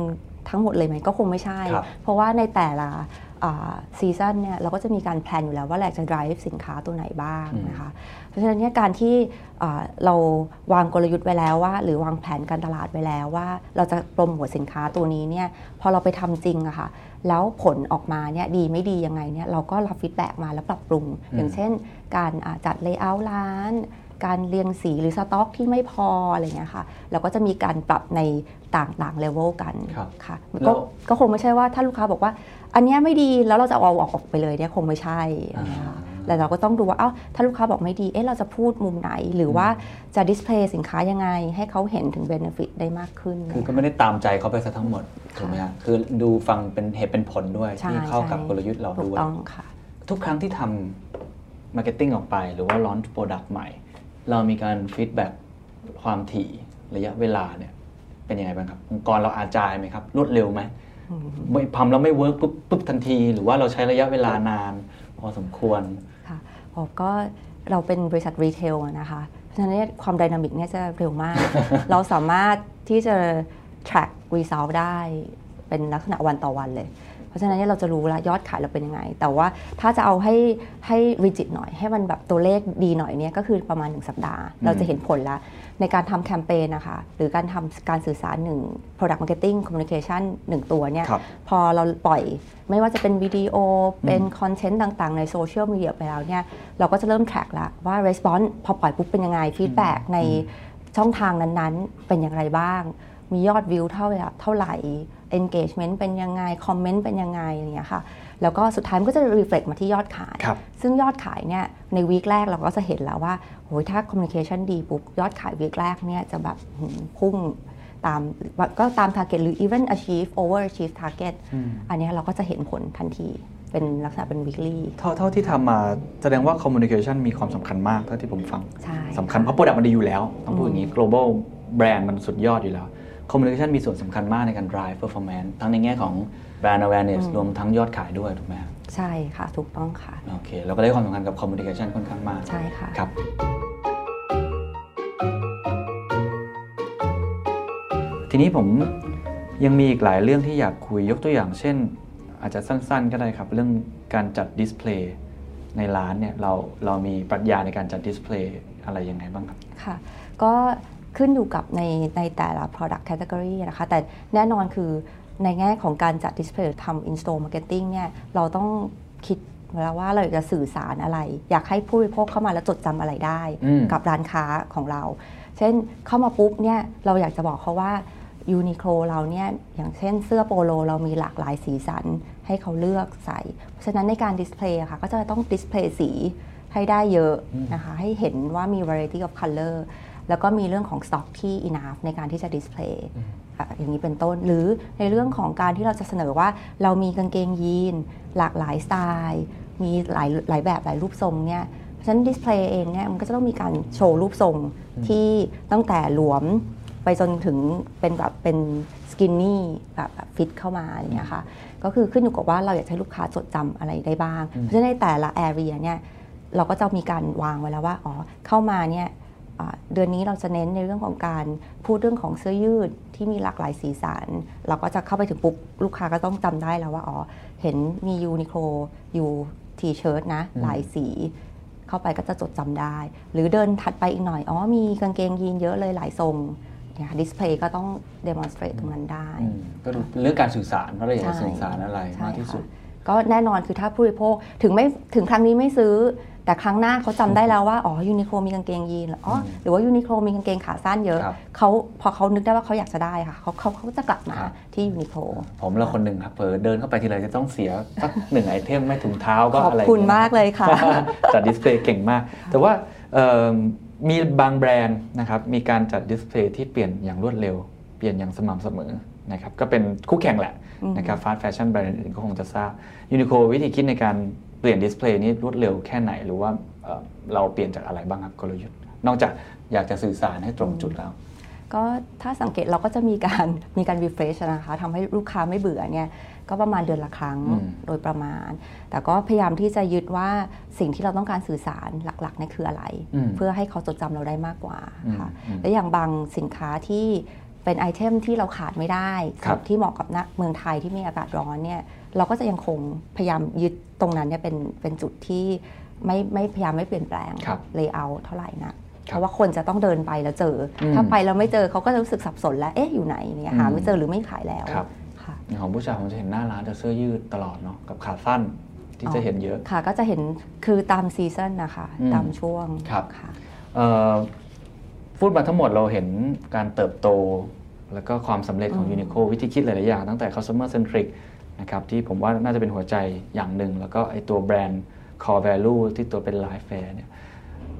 ทั้งหมดเลยไหมก็คงไม่ใช่ครับเพราะว่าในแต่ละ season เนี่ยเราก็จะมีการ plan อยู่แล้วว่าเราจะ drive สินค้าตัวไหนบ้างนะคะ เพราะฉะนั้นเนี่ยการที่อ่าเราวางกลยุทธ์ไว้แล้วว่า หรือวางแผนการตลาดไว้แล้วว่า เราจะโปรโมทสินค้าตัวนี้เนี่ยพอเราไปทำจริงอะค่ะแล้วผลออกมาเนี่ยดีไม่ดียังไงเนี่ยเราก็รับ feedback มาแล้วปรับปรุง อย่างเช่น การอ่าจัด layer ร้านการเรียงสีหรือสต็อกที่ไม่พออะไรเงี้ยค่ะเราก็จะมีการปรับในต่างๆเลเวลกันครับค่ะแล้วก็ก็คงไม่ใช่ว่าถ้าลูกค้าบอกว่า อันเนี้ยไม่ดีแล้วเราจะเอาออกไปเลยเนี่ยคงไม่ใช่นะคะแต่เราก็ต้องดูว่าเอ้าถ้าลูกค้าบอกไม่ดี เอ๊ะเราจะพูดมุมไหน หรือว่าจะ display สินค้ายังไง ให้เขาเห็นถึง benefit ได้มากขึ้น คือก็ไม่ได้ตามใจเขาไปซะทั้งหมดถูกไหมฮะคือดูฟังเป็นเหตุเป็นผลด้วยใช่ที่เข้ากับใช่กลยุทธ์เราถูกด้วยต้องค่ะ ทุกครั้งที่ทำ marketing ออกไป หรือว่า launch product ใหม่ เรามีการ feedback ความถี่ระยะเวลาเนี่ยเป็นยังไงบ้างครับองค์กรเราอาจายไหมครับรวดเร็วไหม ไม่ทำแล้วไม่ work ปุ๊บปรับทันที หรือว่าเราใช้ระยะเวลานานพอสมควรค่ะผมก็เราเป็นบริษัท retail นะคะเพราะฉะนั้นความ dynamic เนี่ยจะเร็วมาก เราสามารถที่จะ track result ได้เป็นลักษณะวันต่อวันเลย เพราะฉะนั้นเราจะรู้แล้วยอดขายเราเป็นยังไง แต่ว่าถ้าจะเอาให้ให้ rigid หน่อย ให้มันแบบตัวเลขดีหน่อยเนี่ยก็คือประมาณ 1 สัปดาห์ เราจะเห็นผลแล้ว ในการทำแคมเปญนะคะ หรือการทำการสื่อสารหนึ่ง product marketing communication หนึ่งตัวเนี่ย ครับพอเราปล่อยไม่ว่าจะเป็นวิดีโอเป็นคอนเทนต์ต่างๆ ในโซเชียลมีเดียไปแล้วเนี่ย เราก็จะเริ่ม track แล้วว่า response พอปล่อยปุ๊บเป็นยังไง feedback ในช่องทางนั้นๆ เป็นอย่างไรบ้าง มียอดวิวเท่าไหร่เท่าไหร่ engagement เป็นยังไง คอมเมนต์เป็นยังไงอะไรอย่างเงี้ยค่ะ แล้วก็สุดท้ายมันก็จะ reflect มาที่ยอดขาย ครับ ซึ่งยอดขายเนี่ยในวีคแรกเราก็จะเห็นแล้วว่า โหยถ้า communication ดีปุ๊บ ยอดขายวีคแรกเนี่ยจะแบบหืมพุ่งตามก็ตาม target หรือ even achieve over achieve target อันเนี้ยเราก็จะเห็นผลทันทีเป็นลักษณะเป็น weekly เท่าเท่าที่ทำมาแสดงว่า communication มีความสำคัญมากเท่าที่ผมฟังใช่สำคัญเพราะ product มันดีอยู่แล้ว ต้องพูดอย่างนี้ global brand มันสุดยอดอยู่แล้ว communication มีส่วนสำคัญมากในการ drive performance ทั้งในแง่ของ brand awareness รวมทั้งยอดขายด้วยถูกไหมครับใช่ค่ะ ถูกต้องค่ะ โอเค เราก็ได้ความสำคัญกับ communication ค่อนข้างมาก ใช่ค่ะ ครับ นี้ผมยังมีอีกหลายเรื่องที่อยากคุยยกตัวอย่าง เช่น อาจจะสั้นๆ ก็ได้ครับ เรื่องการจัด display ในร้านเนี่ยเราเรามีปรัชญาในการจัด display อะไรยังไงบ้างครับค่ะ ก็ขึ้นอยู่กับในในแต่ละ product category นะคะ แต่แน่นอนคือในแง่ของการจัด display ทำ in-store marketing เนี่ยเราต้องคิดแล้วว่าเราอยากจะสื่อสารอะไร อยากให้ผู้บริโภคเข้ามาแล้วจดจำอะไรได้อืมกับร้านค้าของเรา เช่นเข้ามาปุ๊บเนี่ยเราอยากจะบอกเขาว่า ยูนิโคลเราเนี่ยอย่างเช่นเสื้อโปโล เรามีหลากหลายสีสันให้เขาเลือกใส่ เพราะฉะนั้นในการ display ค่ะก็จะต้อง display สีให้ได้เยอะนะคะ ให้เห็นว่ามี variety of color แล้วก็มีเรื่องของ stock ที่ enough ในการที่จะ display อย่างนี้เป็นต้น หรือในเรื่องของการที่เราจะเสนอว่าเรามีกางเกงยีน หลากหลายสไตล์ มีหลายหลายแบบหลายรูปทรงเนี่ยเพราะฉะนั้น display เองเนี่ยมันก็จะต้องมีการโชว์รูปทรงที่ตั้งแต่หลวม ไปจนถึงเป็นแบบเป็น skinny แบบแบบฟิตเข้ามาอย่างเงี้ยค่ะก็คือขึ้นอยู่กับว่าเราอยากให้ลูกค้าจดจำอะไรได้บ้าง เพราะฉะนั้นในแต่ละ area เนี่ยเราก็จะมีการวางไว้แล้วว่าอ๋อเข้ามาเนี่ยอ่าเดือนนี้เราจะเน้นในเรื่องของการพูดเรื่องของเสื้อยืดที่มีหลากหลายสีสัน เราก็จะเข้าไปถึงปุ๊บลูกค้าก็ต้องจำได้แล้วว่าอ๋อเห็นมียูนิโคลอยู่ T-shirt นะหลายสีเข้าไปก็จะจดจำได้ หรือเดินถัดไปอีกหน่อย อ๋อ มีกางเกงยีนเยอะเลยหลายทรง เนี่ย display ก็ต้อง demonstrate ตรงนั้นได้อืมก็ดูเรื่องการสื่อสารเพราะเราอยากจะใช่สื่อสารอะไรใช่มากที่สุดค่ะก็แน่นอนคือถ้าผู้บริโภคถึงไม่ถึงครั้งนี้ไม่ซื้อ แต่ครั้งหน้าเขาจำได้แล้วว่า อ๋อยูนิโคลมีกางเกงยีนเหรออ๋ออหรือว่ายูนิโคลมีกางเกงขาสั้นเยอะครับเขาพอเขานึกได้ว่าเขาอยากจะได้ค่ะเขาเขาเขาจะกลับมาครับที่ยูนิโคลผมเราคนหนึ่งครับเผลอเดินเข้าไปทีไรจะต้องเสียสักหนึ่ง item ไม่ถุงเท้าก็ขอบอะไรอย่งงี้ยมากเลยค่ะจัด display เก่งมาก แต่ว่าเอิ่ มมีบางแบรนด์นะครับมีการจัด display ที่เปลี่ยนอย่างรวดเร็ว เปลี่ยนอย่างสม่ำเสมอนะครับก็เป็นคู่แข่งแหละนะครับ fast fashion แบรนด์อื่นๆก็คงจะทราบยูนิโควิธีคิดในการเปลี่ยน display นี้รวดเร็วแค่ไหน หรือว่าเอ่อเราเปลี่ยนจากอะไรบ้างครับกลยุทธ์ นอกจากอยากจะสื่อสารให้ตรงจุดแล้วก็ถ้าสังเกตเราก็จะมีการมีการ refresh นะคะทำให้ลูกค้าไม่เบื่อเนี่ย ก็ประมาณเดือนละครั้งอืมโดยประมาณ แต่ก็พยายามที่จะยึดว่าสิ่งที่เราต้องการสื่อสารหลักๆเนี่ยคืออะไรอืมเพื่อให้เขาจดจำเราได้มากกว่าค่ะอืมและอย่างบางสินค้าที่เป็นไอเทมที่เราขาดไม่ได้ครับที่เหมาะกับณเมืองไทยที่มีอากาศร้อนเนี่ยเราก็จะยังคงพยายามยึดตรงนั้นเนี่ยเป็นเป็นจุดที่ไม่ไม่พยายามไม่เปลี่ยนแปลงครับเลเยอร์เท่าไหร่นะคเพรับราะว่าคนจะต้องเดินไปแล้วเจออมถ้าไปแล้วไม่เจอเขาก็จะรู้สึกสับสนแล้ว เอ๊ะ อยู่ไหนเนี่ยหาอืมไม่เจอหรือไม่ขายแล้ว ครับค่ะอย่างของผู้ชายผมจะเห็นหน้าร้านจะเสื้อยืดตลอดเนาะกับขาสั้นที่จะเห็นเยอะค่ะก็จะเห็นคือตามซีซันนะคะอืมตามช่วงครับค่ะเอ่อพูดมาทั้งหมดเราเห็นการเติบโต แล้วก็ความสำเร็จของอืมยูนิโควิธีคิดหลาย ๆ อย่าง ตั้งแต่ customer centric นะครับที่ผมว่าน่าจะเป็นหัวใจอย่างหนึ่ง แล้วก็ไอตัวแบรนด์ core value ที่ตัวเป็น life fair เนี่ย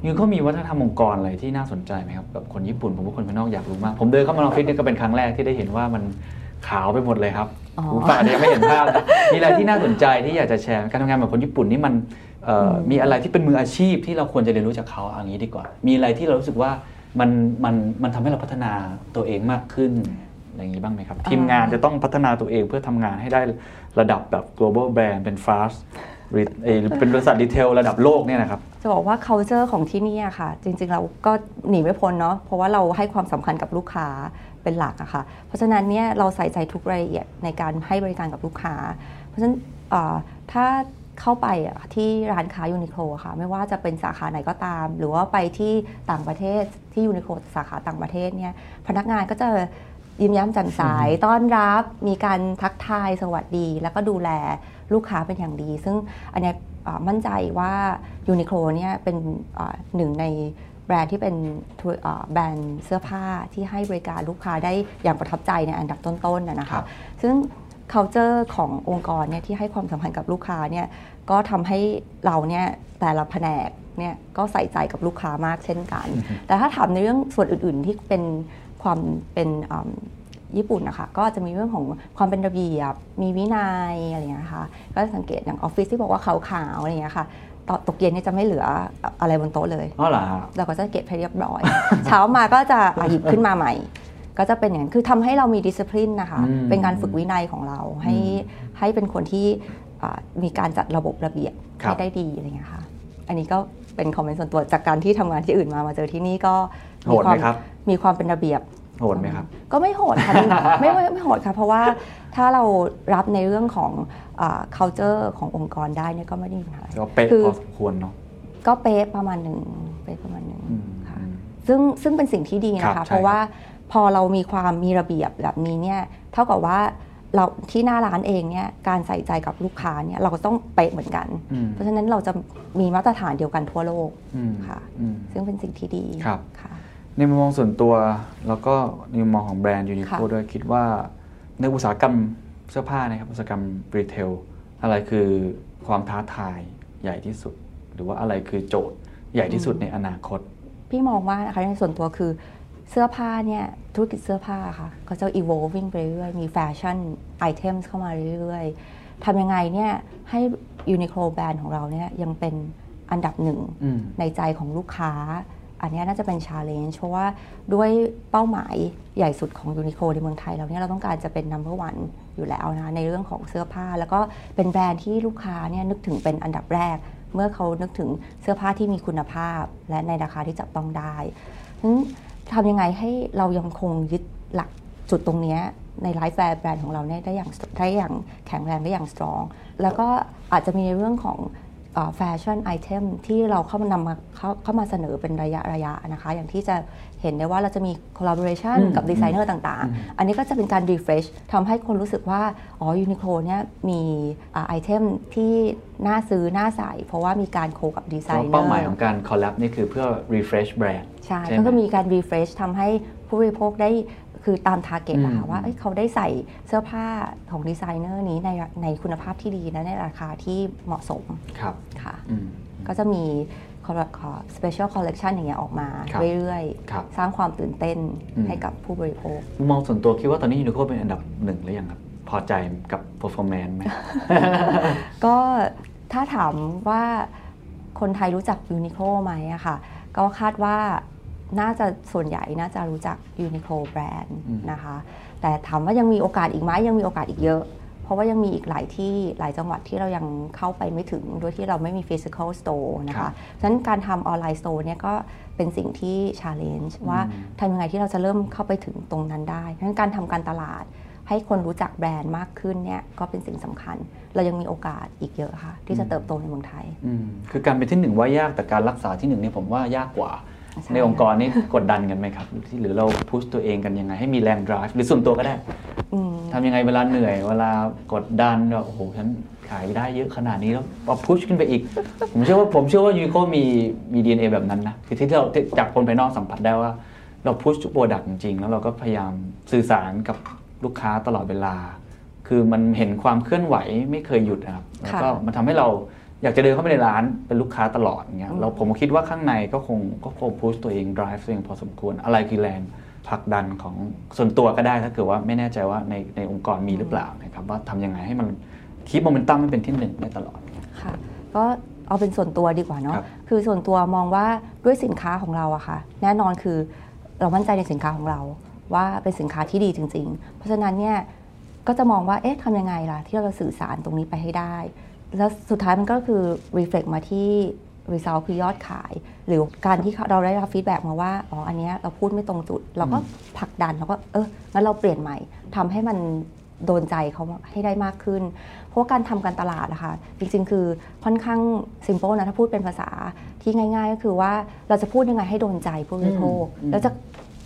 ยูนิโคมีวัฒนธรรมองค์กรอะไรที่น่าสนใจไหมครับแบบคนญี่ปุ่น ผมว่าคนภายนอกอยากรู้มาก ผมเดินเข้ามาออฟฟิศเนี่ยก็เป็นครั้งแรกที่ได้เห็นว่ามัน ขาวไปหมดเลยครับอ๋อคุณฝ่ายยังไม่เห็นภาพนะมีอะไรที่น่าสนใจที่อยากจะแชร์การทำงานแบบคนญี่ปุ่นนี่มันเอ่ออมีอะไรที่เป็นมืออาชีพที่เราควรจะเรียนรู้จากเขาเอางี้ดีกว่า มีอะไรที่เรารู้สึกว่ามันมันมันทำให้เราพัฒนาตัวเองมากขึ้นอะไรอย่างนี้บ้างไหมครับ ทีมงานจะต้องพัฒนาตัวเองเพื่อทำงานให้ได้ระดับแบบ global brand เป็น fast หรือเอ่อเป็นบริษัทรีเทลระดับโลกเนี่ยนะครับ จะบอกว่า culture ของที่นี่อะค่ะ จริง ๆ เราก็หนีไม่พ้นเนาะเพราะว่าเราให้ความสำคัญกับลูกค้า เป็นหลักอะค่ะ เพราะฉะนั้นเนี่ยเราใส่ใจทุกรายละเอียดในการให้บริการกับลูกค้า เพราะฉะนั้นเอ่อถ้าเข้าไปอะที่ร้านค้ายูนิโคลค่ะ ไม่ว่าจะเป็นสาขาไหนก็ตาม หรือว่าไปที่ต่างประเทศที่ยูนิโคลสาขาต่างประเทศเนี่ยพนักงานก็จะยิ้มแย้มแจ่มใสต้อนรับมีการทักทายสวัสดี แล้วก็ดูแลลูกค้าเป็นอย่างดี ซึ่งอันเนี้ยอ่ามั่นใจว่ายูนิโคลเนี่ยเป็นอ่าหนึ่งใน แบรนด์ที่เป็นธุรอ่าแบรนด์เสื้อผ้าที่ให้บริการลูกค้าได้อย่างประทับใจในอันดับต้นๆนะนะครัคะบซึ่ง culture ขององค์กรเนี่ยที่ให้ความสำคัญกับลูกค้าเนี่ยก็ทำให้เราเนี่ยแต่ละแผนกเนี่ยก็ใส่ใจกับลูกค้ามากเช่นกัน แต่ถ้าถามในเรื่องส่วนอื่น ๆ ที่เป็นความเป็นอืมญี่ปุ่นนะคะก็จะมีเรื่องของความเป็นระเบียบ มีวินัยอะไรอย่างเงี้ยค่ะก็สังเกตอย่างออฟฟิศที่บอกว่าขาวๆอะไรอย่างเงี้ยค่ะ ตอนตกเย็นเนี่ยจะไม่เหลืออะไรบนโต๊ะเลยอ๋อเหรอฮะเราก็จะเก็บให้เรียบร้อย เช้ามาก็จะอะหยิบขึ้นมาใหม่ ก็จะเป็นอย่างนั้นคือทำให้เรามีดิส i พลินนะคะอืมเป็นการฝึกวินัยของเราให้อืมให้เป็นคนที่อ่ามีการจัดระบบระเบียบครับให้ได้ดีอะไรอย่างเงี้ยค่ะ อันนี้ก็เป็นคอมเมนต์ส่วนตัวจากการที่ทำงานที่อื่นมามาเจอที่นี่ก็โหดไหมความครับมีความเป็นระเบียบ โหดไหมครับ ก็ไม่โหดค่ะไม่ไม่ไม่โหดค่ะ เพราะว่าถ้าเรารับในเรื่องของอ่า culture ขององค์กรได้เนี่ยก็ไม่ได้มีปัญหาอะไรก็เป๊ะคือพอสมควรเนาะก็เป๊ะประมาณหนึ่งเป๊ะประมาณหนึ่งอืมค่ะซึ่งซึ่งเป็นสิ่งที่ดีนะครัคะบใช่เพราะว่าพอเรามีความมีระเบียบแบบนี้เนี่ยเท่ากับว่าเราที่หน้าร้านเองเนี่ยการใส่ใจกับลูกค้าเนี่ยเราก็ต้องเป๊ะเหมือนกันอืมเพราะฉะนั้นเราจะมีมาตรฐานเดียวกันทั่วโลกอืมค่ะอืมซึ่งเป็นสิ่งที่ดีครับค่ะ ในมุมมองส่วนตัว แล้วก็ในมุมมองของแบรนด์ยูนิโคค่ะด้วยคิดว่า ในอุตสาหกรรมเสื้อผ้านะครับอุตสาหกรรมรีเทลอะไรคือความท้าทายใหญ่ที่สุด หรือว่าอะไรคือโจทย์ใหญ่ที่สุดในอนาคต พี่มองว่านะคะในส่วนตัวคือเสื้อผ้าเนี่ยธุรกิจเสื้อผ้าค่ะก็จะ evolving ไปเรื่อยๆมี fashion item เข้ามาเรื่อยๆทำยังไงเนี่ยให้ Uniqlo แบรนด์ของเราเนี่ยยังเป็นอันดับหนึ่งอืมในใจของลูกค้า อันนี้น่าจะเป็น challenge เพราะว่าด้วยเป้าหมายใหญ่สุดของ Uniqlo ในเมืองไทยเราเนี่ยเราต้องการจะเป็น number one อยู่แล้วนะในเรื่องของเสื้อผ้า แล้วก็เป็นแบรนด์ที่ลูกค้าเนี่ยนึกถึงเป็นอันดับแรก เมื่อเขานึกถึงเสื้อผ้าที่มีคุณภาพ และในราคาที่จับต้องได้ฉะนั้นทำยังไงให้เรายังคงยึดหลักจุดตรงนี้ใน LifeWear แบรนด์ของเราเนี่ยได้อย่างได้อย่างแข็งแรงได้อย่าง strong แล้วก็อาจจะมีในเรื่องของ fashion item ที่เราเข้ามานำมาเข้าเข้ามาเสนอเป็นระยะระยะนะคะ อย่างที่จะเห็นได้ว่าเราจะมี collaboration อืมกับดีไซเนอร์ต่างๆ อันนี้ก็จะเป็นการ refresh ทำให้คนรู้สึกว่า อ๋อยูนิโคลเนี่ยมี item ที่น่าซื้อ น่าใส่ เพราะว่ามีการ co กับดีไซเนอร์เป้าหมายของการ collab นี่คือเพื่อ refresh แบรนด์ใช่ใช่ไหมก็คือมีการ refresh ทำให้ผู้บริโภคได้ คือตาม target นะคะอืมว่าเอ้ยเขาได้ใส่เสื้อผ้าของดีไซเนอร์นี้ในในคุณภาพที่ดีและในราคาที่เหมาะสมครับค่ะอืมก็จะมี special collection อย่างเงี้ยออกมาครับเรื่อยครับๆสร้างความตื่นเต้นอืมให้กับผู้บริโภคมุมมองส่วนตัวคิดว่าตอนนี้ยูนิโคเป็นอันดับหนึ่งหรือยังครับ พอใจกับ performance ไหมก็ถ้าถามว่าคนไทยรู้จักยูนิโคไหมอะค่ะ ก็คาดว่า น่าจะส่วนใหญ่น่าจะรู้จักยูนิโคแบรนด์อืมนะคะ แต่ถามว่ายังมีโอกาสอีกไหมยังมีโอกาสอีกเยอะ เพราะว่ายังมีอีกหลายที่หลายจังหวัดที่เรายังเข้าไปไม่ถึงโดยที่เราไม่มี physical store นะครัคะบฉะนั้นการทำออนไลน์ store เนี่ยก็เป็นสิ่งที่ challenge ว่าอืมทำยังไงที่เราจะเริ่มเข้าไปถึงตรงนั้นได้ฉะนั้นการทำการตลาดให้คนรู้จักแบรนด์มากขึ้นเนี่ยก็เป็นสิ่งสำคัญ เรายังมีโอกาสอีกเยอะค่ะ ที่จะเติบโตในเมืองไทยอืมคือการเป็นที่หนึ่งว่ายากแต่การรักษาที่หนึ่งนี่ผมว่ายากกว่า ใช่ในองค์กรนี่กดดันกันไหมครับหรือที่หรือเราพุชตัวเองกันยังไง ให้มีแรง drive หรือส่วนตัวก็ได้อืมทำยังไงเวลาเหนื่อย เวลากดดันแบบโอ้โหฉันขายได้เยอะขนาดนี้แล้วเอา push ขึ้นไปอีก ผมเชื่อว่าผมเชื่อว่ายูนิโคมีมี DNA แบบนั้นนะคือที่เราที่จากคนภายนอกสัมผัสได้ว่า เรา push product จริงๆ แล้วเราก็พยายามสื่อสารกับลูกค้าตลอดเวลา คือมันเห็นความเคลื่อนไหวไม่เคยหยุดนะครับแล้วก็มันทำให้เรา อยากจะเดินเข้าไปในร้านเป็นลูกค้าตลอดอย่างเงี้ยเราผมคิดว่าข้างในก็คงก็คง push ตัวเอง drive ตัวเองพอสมควรอะไรคือแรงผลักดันของส่วนตัวก็ได้ถ้าเกิดว่าไม่แน่ใจว่าในในองค์กรมีหรือเปล่านะครับว่าทำยังไงให้มันkeep momentum ให้เป็นที่หนึ่งได้ตลอดค่ะก็เอาเป็นส่วนตัวดีกว่าเนาะครับคือส่วนตัวมองว่าด้วยสินค้าของเราอะค่ะ แน่นอนคือเรามั่นใจในสินค้าของเรา ว่าเป็นสินค้าที่ดีจริง ๆ เพราะฉะนั้นเนี่ยก็จะมองว่าเอ๊ะทำยังไงล่ะที่เราจะสื่อสารตรงนี้ไปให้ได้ แล้วสุดท้ายมันก็คือ reflect มาที่ result คือยอดขาย หรือการที่เราได้รับ feedback มาว่า อ๋อ อันเนี้ยเราพูดไม่ตรงจุด เราก็ผลักดันเราก็เอองั้นเราเปลี่ยนใหม่ทำให้มันโดนใจเขาให้ได้มากขึ้น เพราะว่าการทำการตลาดนะคะจริงๆ คือค่อนข้าง simple นะ ถ้าพูดเป็นภาษาที่ง่าย ๆ ก็คือว่าเราจะพูดยังไงให้โดนใจผู้บริโภคอืมแล้วจะ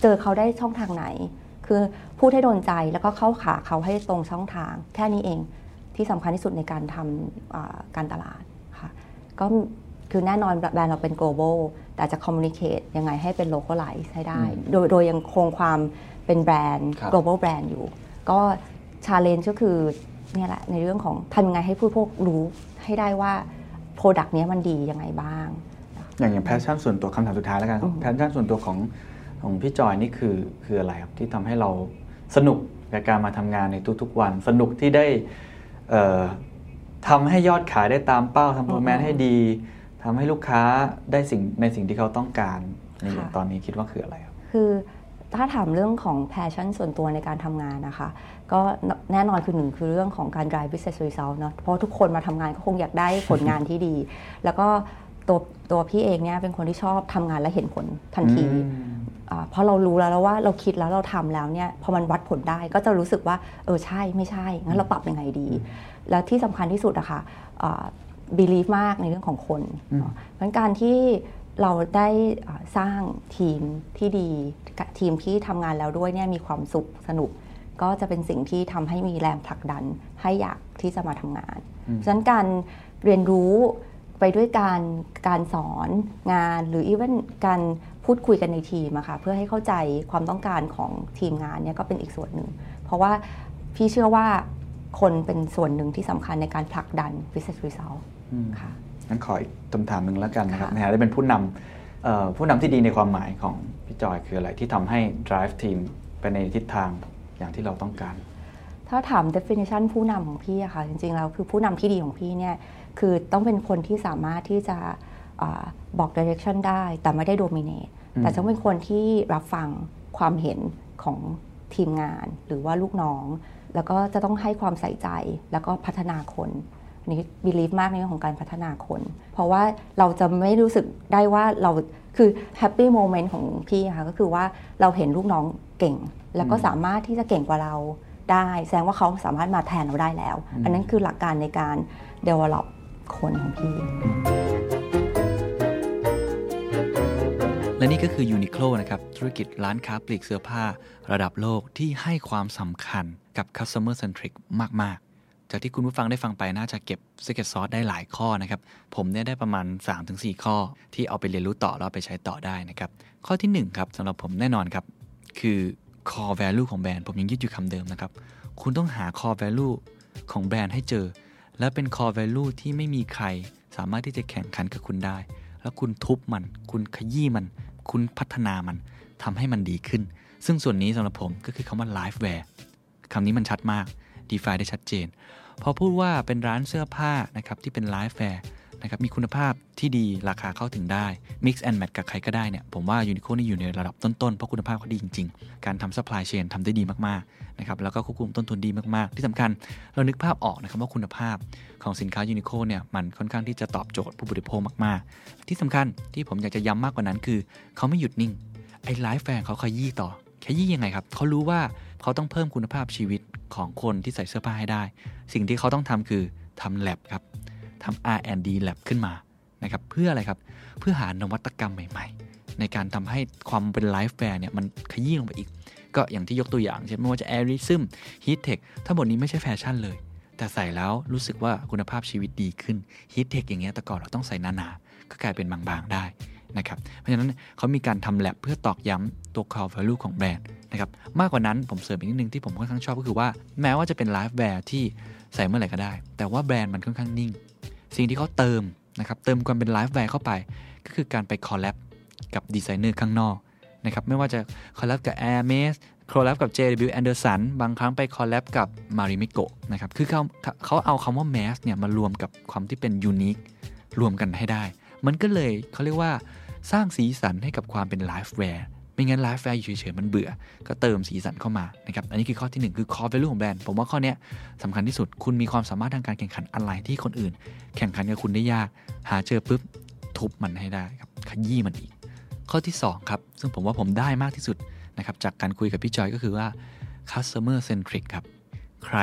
เจอเขาได้ช่องทางไหน คือพูดให้โดนใจแล้วก็เข้าขาเขาให้ตรงช่องทางแค่นี้เอง ที่สำคัญที่สุดในการทำอ่าการตลาดค่ะก็คือแน่นอนแบรนด์เราเป็น global แต่จะ communicate ยังไงให้เป็น localize ให้ได้ โดยโดยยังคงความเป็นแบรนด์ครับ global brand อยู่ ก็ challenge ก็คือเนี่ยแหละในเรื่องของทำยังไงให้ผู้บริโภครู้ให้ได้ว่า product เนี้ยมันดียังไงบ้าง อย่างอย่าง passion ส่วนตัวคำถามสุดท้ายแล้วกันอืม passion ส่วนตัวของของพี่จอยนี่คือคืออะไรครับที่ทำให้เราสนุกกับการมาทำงานในทุกๆวัน สนุกที่ได้ ทำให้ยอดขายได้ตามเป้าทำ performance ให้ดีทำให้ลูกค้าได้สิ่งในสิ่งที่เขาต้องการในตอนนี้คิดว่าคืออะไรครับคือถ้าถามเรื่องของ passion ส่วนตัวในการทำงานนะคะ ก็แน่นอนคือหนึ่งคือเรื่องของการ drive business result เนาะเพราะทุกคนมาทำงานก็คงอยากได้ผลงานที่ดี แล้วก็ตัวตัวพี่เองเนี่ยเป็นคนที่ชอบทำงานและเห็นผลทันทีเพราะเรารู้แล้วว่าเราคิดแล้วเราทำแล้วเนี่ยพอมันวัดผลได้ก็จะรู้สึกว่าเออใช่ไม่ใช่งั้นเราปรับยังไงดี แล้วที่สำคัญที่สุดอะค่ะบีลีฟมากในเรื่องของคนเพราะการที่เราได้สร้างทีมที่ดีทีมที่ทำงานแล้วด้วยเนี่ยมีความสุขสนุก ก็จะเป็นสิ่งที่ทำให้มีแรงผลักดันให้อยากที่จะมาทำงานฉะนั้นการเรียนรู้ไปด้วยการการสอนงานหรืออีเวนการ พูดคุยกันในทีมอะค่ะเพื่อให้เข้าใจความต้องการของทีมงานเนี่ยก็เป็นอีกส่วนหนึ่ง เพราะว่าพี่เชื่อว่าคนเป็นส่วนหนึ่งที่สำคัญในการผลักดัน business result ค่ะงั้นขออีกคำถามหนึ่งแล้วกันนะครับในฐานะเป็นผู้นำผู้นำที่ดีในความหมายของพี่จอยคืออะไรที่ทำให้ drive team ไปในทิศทางอย่างที่เราต้องการ ถ้าถาม definition ผู้นำของพี่อะค่ะจริงๆแล้วคือผู้นำที่ดีของพี่เนี่ยคือต้องเป็นคนที่สามารถที่จะ บอก direction ได้ แต่ไม่ได้ dominate แต่ต้องเป็นคนที่รับฟังความเห็นของทีมงานหรือว่าลูกน้อง แล้วก็จะต้องให้ความใส่ใจแล้วก็พัฒนาคนนี่ believe มากในเรื่องของการพัฒนาคน เพราะว่าเราจะไม่รู้สึกได้ว่าเราคือ happy moment ของพี่ค่ะก็คือว่าเราเห็นลูกน้องเก่ง แล้วก็สามารถที่จะเก่งกว่าเราได้ แสดงว่าเขาสามารถมาแทนเราได้แล้ว อันนั้นคือหลักการในการ develop คนของพี่ และนี่ก็คือยูนิโคลนะครับ ธุรกิจร้านค้าปลีกเสื้อผ้า ระดับโลกที่ให้ความสำคัญกับ customer centric มาก ๆ จากที่คุณผู้ฟังได้ฟังไปน่าจะเก็บ secret sauce ได้หลายข้อนะครับ ผมเนี่ยได้ประมาณ 3-4 ข้อ ที่เอาไปเรียนรู้ต่อแล้วไปใช้ต่อได้นะครับ ข้อที่ 1 ครับสำหรับผมแน่นอนครับ คือ core value ของแบรนด์ ผมยังยึดอยู่คำเดิมนะครับ คุณต้องหา core value ของแบรนด์ให้เจอ และเป็น core value ที่ไม่มีใครสามารถที่จะแข่งขันกับคุณได้ แล้วคุณทุบมัน คุณขยี้มัน คุณพัฒนามันทำให้มันดีขึ้น ซึ่งส่วนนี้สำหรับผมก็คือคำว่า lifeware คำนี้มันชัดมาก define ได้ชัดเจน พอพูดว่าเป็นร้านเสื้อผ้านะครับที่เป็น lifeware นะครับมีคุณภาพที่ดีราคาเข้าถึงได้ mix and match กับใครก็ได้เนี่ยผมว่ายูนิโคนี่อยู่ในระดับต้นๆ เพราะคุณภาพเขาดีจริง ๆ การทำ supply chain ทำได้ดีมากๆนะครับแล้วก็ควบคุมต้นทุนดีมากๆ ที่สำคัญเรานึกภาพออกนะครับว่าคุณภาพ ของสินค้ายูนิโคเนี่ยมันค่อนข้างที่จะตอบโจทย์ผู้บริโภคมากๆ ที่สำคัญที่ผมอยากจะย้ำมากกว่านั้นคือ เขาไม่หยุดนิ่ง ไอ้ LifeWear เขาขยี้ต่อขยี้ยังไงครับ เขารู้ว่าเขาต้องเพิ่มคุณภาพชีวิตของคนที่ใส่เสื้อผ้าให้ได้ สิ่งที่เขาต้องทำคือทำแลบครับทำ R&D lab ขึ้นมานะครับเพื่ออะไรครับเพื่อหานวัตกรรมใหม่ ๆ ในการทำให้ความเป็น LifeWear เนี่ยมันขยี้ลงไปอีก ก็อย่างที่ยกตัวอย่างเช่นไม่ว่าจะ AIRism HEATTECH ทั้งหมดนี้ไม่ใช่แฟชั่นเลย แต่ใส่แล้วรู้สึกว่าคุณภาพชีวิตดีขึ้น HEATTECH อย่างเงี้ยแต่ก่อนเราต้องใส่หนาๆก็กลายเป็นบางๆได้นะครับเพราะฉะนั้นเขามีการทำแลบเพื่อตอกย้ำตัว core value ของแบรนด์นะครับมากกว่านั้นผมเสริมอีกนิดนึงที่ผมค่อนข้างชอบก็คือว่าแม้ว่าจะเป็น LifeWear ที่ใส่เมื่อไหร่ก็ได้ แต่ว่าแบรนด์มันค่อนข้างนิ่ง สิ่งที่เขาเติมนะครับเติมความเป็น LifeWear เข้าไป ก็คือการไป collab กับดีไซเนอร์ข้างนอกนะครับไม่ว่าจะคอลแลบกับ a i r m e s collab กับ JW Anderson บางครั้งไปคอลแลบกับ Marimekko นะครับ คือเขาเขาเอาคำว่า mass เนี่ยมารวมกับความที่เป็น unique รวมกันให้ได้ มันก็เลยเขาเรียกว่าสร้างสีสันให้กับความเป็น LifeWear ไม่งั้น LifeWear อยู่เฉยๆมันเบื่อ ก็เติมสีสันเข้ามานะครับ อันนี้คือข้อที่ 1 คือ core value ของแบรนด์ ผมว่าข้อนี้สำคัญที่สุด คุณมีความสามารถทางการแข่งขันอะไรที่คนอื่น แข่งขันกับคุณได้ยาก หาเจอปุ๊บทุบมันให้ได้ครับ ขยี้มันอีก ข้อที่ 2 ครับ ซึ่งผมว่าผมได้มากที่สุด นะครับจากการคุยกับพี่จอยก็คือว่า customer centric ครับ ใคร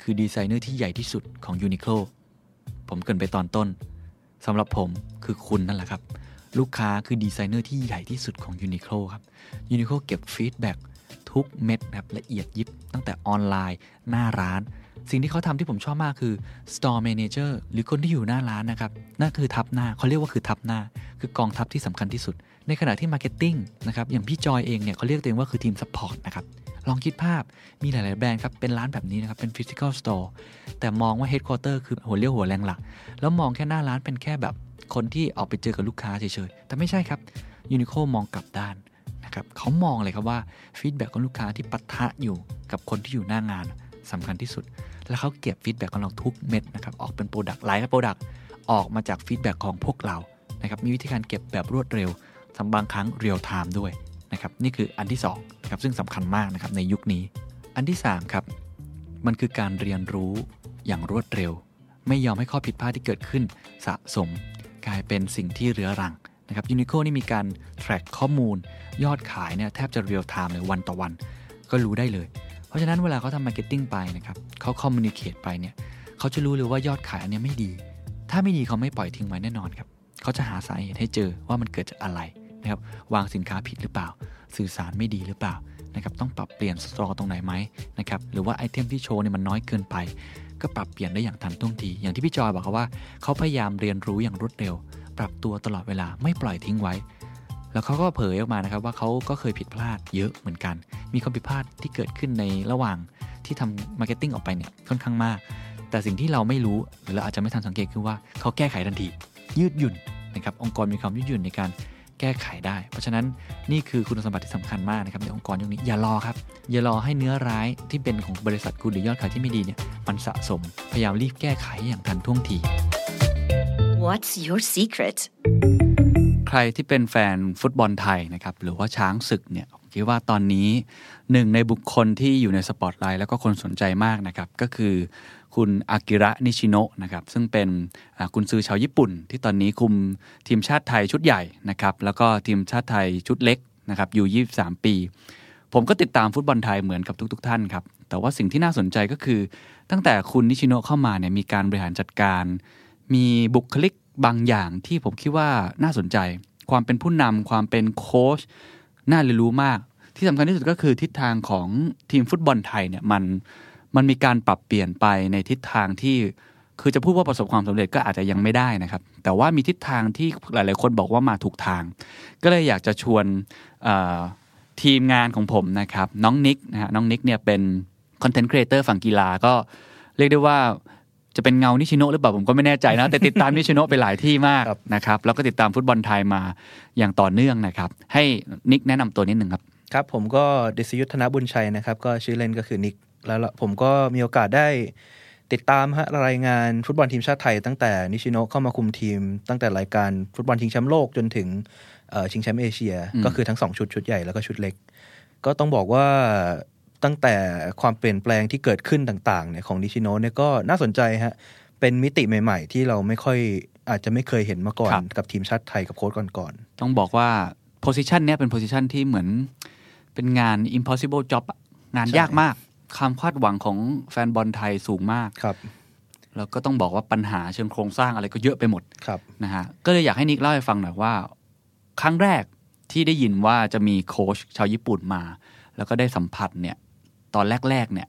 คือดีไซเนอร์ที่ใหญ่ที่สุดของ Uniqlo ผมเกริ่นไปตอนต้นสำหรับผมคือคุณนั่นแหละครับ ลูกค้าคือดีไซเนอร์ที่ใหญ่ที่สุดของ Uniqlo ครับ Uniqlo เก็บ feedback ทุกเม็ดครับละเอียดยิบตั้งแต่ออนไลน์ หน้าร้าน สิ่งที่เขาทำที่ผมชอบมากคือ Store Manager หรือคนที่อยู่หน้าร้านนะครับนั่นคือทับหน้าเขาเรียกว่าคือทับหน้า คือกองทัพที่สำคัญที่สุด ในขณะที่ Marketing นะครับอย่างพี่จอยเองเนี่ยเขาเรียกตัวเองว่าคือทีม Support นะครับลองคิดภาพมีหลาย ๆ แบรนด์ครับ เป็นร้านแบบนี้นะครับ เป็น Physical Store แต่มองว่า Headquarter คือหัวเรี่ยวหัวแรงหลัก แล้วมองแค่หน้าร้านเป็นแค่แบบคนที่ออกไปเจอกับลูกค้าเฉย ๆ แต่ไม่ใช่ครับยูนิโคมองกลับด้านนะครับเขามองเลยครับว่า feedback ของลูกค้าที่ปะทะอยู่กับคนที่อยู่หน้างานสำคัญที่สุด แล้วเขาเก็บ feedback ของเราทุกเม็ดนะครับออกเป็น product หลาย product ออกมาจาก feedback ของพวกเรานะครับมีวิธีการเก็บแบบรวดเร็ว ทำบางครั้ง real-time ด้วยนะครับนี่คืออันที่2นะครับซึ่งสำคัญมากนะครับในยุคนี้ อันที่3ครับมันคือการเรียนรู้อย่างรวดเร็ว ไม่ยอมให้ข้อผิดพลาดที่เกิดขึ้นสะสม กลายเป็นสิ่งที่เรื้อรังนะครับ Uniqlo นี่มีการ track ข้อมูล ยอดขายเนี่ยแทบจะ real-time เลยวันต่อวัน ก็รู้ได้เลย เพราะฉะนั้นเวลาเขาทำ marketing ไปนะครับเขา communicate ไปเนี่ยเขาจะรู้เลยว่ายอดขายอันนี้ไม่ดี ถ้าไม่ดีเขาไม่ปล่อยทิ้งไว้แน่นอนครับเขาจะหาสาเหตุให้เจอว่ามันเกิดจากอะไร นะครับวางสินค้าผิดหรือเปล่า สื่อสารไม่ดีหรือเปล่านะครับต้องปรับเปลี่ยน store ตรงไหนไหมนะครับหรือว่า item ที่โชว์เนี่ยมันน้อยเกินไป ก็ปรับเปลี่ยนได้อย่างทันท่วงที อย่างที่พี่จอยบอกว่า เขาพยายามเรียนรู้อย่างรวดเร็ว ปรับตัวตลอดเวลาไม่ปล่อยทิ้งไว้ แล้วเขาก็เผยออกมานะครับว่าเขาก็เคยผิดพลาดเยอะเหมือนกัน มีความผิดพลาดที่เกิดขึ้นในระหว่างที่ทำ marketing ออกไปเนี่ยค่อนข้างมาก แต่สิ่งที่เราไม่รู้หรือเราอาจจะไม่ทันสังเกตคือว่าเขาแก้ไขทันที ยืดหยุ่นนะครับองค์กรมีความยืดหยุ่นในการ แก้ไขได้ เพราะฉะนั้นนี่คือคุณสมบัติที่สำคัญมากนะครับในองค์กรยุคนี้อย่ารอครับ อย่ารอให้เนื้อร้ายที่เป็นของบริษัทคุณหรือยอดขายที่ไม่ดีเนี่ยมันสะสมพยายามรีบแก้ไขอย่างทันท่วงที What's your secret? ใครที่เป็นแฟนฟุตบอลไทยนะครับหรือว่าช้างศึกเนี่ยผมคิดว่าตอนนี้หนึ่งในบุคคลที่อยู่ในสปอตไลท์แล้วก็คนสนใจมากนะครับก็คือ คุณอากิระนิชิโนะนะครับซึ่งเป็นอ่ากุนซือชาวญี่ปุ่น ที่ตอนนี้คุมทีมชาติไทยชุดใหญ่นะครับแล้วก็ทีมชาติไทยชุดเล็กนะครับอยู่ 23 ปี ผมก็ติดตามฟุตบอลไทยเหมือนกับทุก ๆ ท่านครับแต่ว่าสิ่งที่น่าสนใจก็คือ ตั้งแต่คุณนิชิโนะเข้ามาเนี่ยมีการบริหารจัดการ มีบุคลิกบางอย่างที่ผมคิดว่าน่าสนใจ ความเป็นผู้นำความเป็นโค้ชน่าเรียนรู้มาก ที่สำคัญที่สุดก็คือทิศทางของทีมฟุตบอลไทยเนี่ยมัน มันมีการปรับเปลี่ยนไปในทิศทางที่คือจะพูดว่าประสบความสำเร็จก็อาจจะยังไม่ได้นะครับ แต่ว่ามีทิศทางที่หลาย ๆ คนบอกว่ามาถูกทาง ก็เลยอยากจะชวนเอ่อทีมงานของผมนะครับน้องนิกนะฮะน้องนิกเนี่ยเป็น content creator ฝั่งกีฬาก็เรียกได้ว่าจะเป็นเงานิชิโนะหรือเปล่าผมก็ไม่แน่ใจนะ แต่ติดตามนิชิโนะไปหลายที่มากครับนะครับแล้วก็ติดตามฟุตบอลไทยมาอย่างต่อเนื่องนะครับ ให้นิกแนะนำตัวนิดหนึ่งครับครับผมก็เดชยุทธนบุญชัยนะครับ ก็ชื่อเล่นก็คือนิก แล้วผมก็มีโอกาสได้ติดตามฮะรายงานฟุตบอลทีมชาติไทย ตั้งแต่นิชิโนะเข้ามาคุมทีม ตั้งแต่รายการฟุตบอลชิงแชมป์โลกจนถึงเอ่อชิงแชมป์เอเชียอืมก็คือทั้งสองชุดชุดใหญ่แล้วก็ชุดเล็ก ก็ต้องบอกว่าตั้งแต่ความเปลี่ยนแปลงที่เกิดขึ้นต่างๆเนี่ยของนิชิโนะเนี่ยก็น่าสนใจฮะเป็นมิติใหม่ ๆ ที่เราไม่ค่อยอาจจะไม่เคยเห็นมาก่อนครับกับทีมชาติไทยกับโค้ชก่อนต้องบอกว่าโพ i ิชันเนี้ยเป็นโพ i ิชันที่เหมือนเป็นงาน impossible job อะงานใช่ยากมาก ความคาดหวังของแฟนบอลไทยสูงมากๆครับแล้วก็ต้องบอกว่าปัญหาเชิงโครงสร้างอะไรก็เยอะไปหมดครับนะฮะก็เลยอยากให้นิกเล่าให้ฟังหน่อยว่า ครั้งแรกที่ได้ยินว่าจะมีโค้ชชาวญี่ปุ่นมา แล้วก็ได้สัมผัสเนี่ยตอนแรก ๆ เนี่ย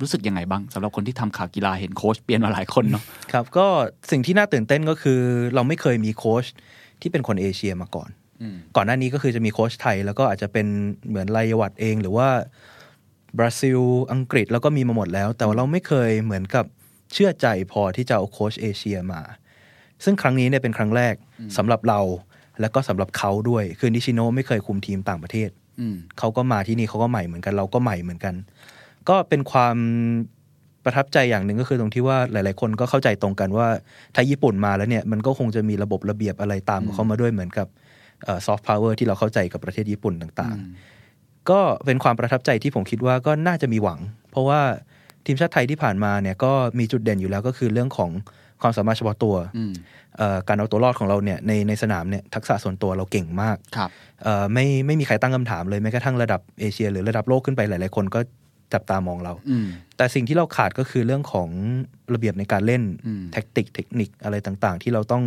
รู้สึกยังไงบ้างสำหรับคนที่ทำข่าวกีฬาเห็นโค้ชเปลี่ยนมาหลายคนเนาะครับ ก็สิ่งที่น่าตื่นเต้นก็คือ เราไม่เคยมีโค้ชที่เป็นคนเอเชียมาก่อนอืมก่อนหน้านี้ก็คือจะมีโค้ชไทย แล้วก็อาจจะเป็นเหมือนไลยวัตเอง หรือว่า บราซิล อังกฤษแล้วก็มีมาหมดแล้ว แต่ว่าเราไม่เคยเหมือนกับเชื่อใจพอที่จะเอาโค้ชเอเชียมา ซึ่งครั้งนี้เนี่ยเป็นครั้งแรกสำหรับเราแล้วก็สำหรับเขาด้วย คือนิชิโนะไม่เคยคุมทีมต่างประเทศอืมเขาก็มาที่นี่เขาก็ใหม่เหมือนกัน เราก็ใหม่เหมือนกัน ก็เป็นความประทับใจอย่างหนึ่งก็คือตรงที่ว่าหลาย ๆ คนก็เข้าใจตรงกันว่าถ้าญี่ปุ่นมาแล้วเนี่ยมันก็คงจะมีระบบระเบียบอะไรตามกับเขามาด้วยเหมือนกับsoft power ที่เราเข้าใจกับประเทศญี่ปุ่นต่าง ๆ ก็เป็นความประทับใจที่ผมคิดว่าก็น่าจะมีหวัง เพราะว่าทีมชาติไทยที่ผ่านมาเนี่ยก็มีจุดเด่นอยู่แล้วก็คือเรื่องของความสามารถเฉพาะตัวอืมเอ่อการเอาตัวรอดของเราเนี่ยในในสนามเนี่ยทักษะส่วนตัวเราเก่งมากครับเอ่อไม่ไม่มีใครตั้งคำถามเลยแม้กระทั่งระดับเอเชีย หรือระดับโลกขึ้นไปหลาย ๆ คนก็จับตามองเราอืมแต่สิ่งที่เราขาดก็คือเรื่องของระเบียบในการเล่นอืม tactic เทคนิคอะไรต่าง ๆ ที่เราต้อง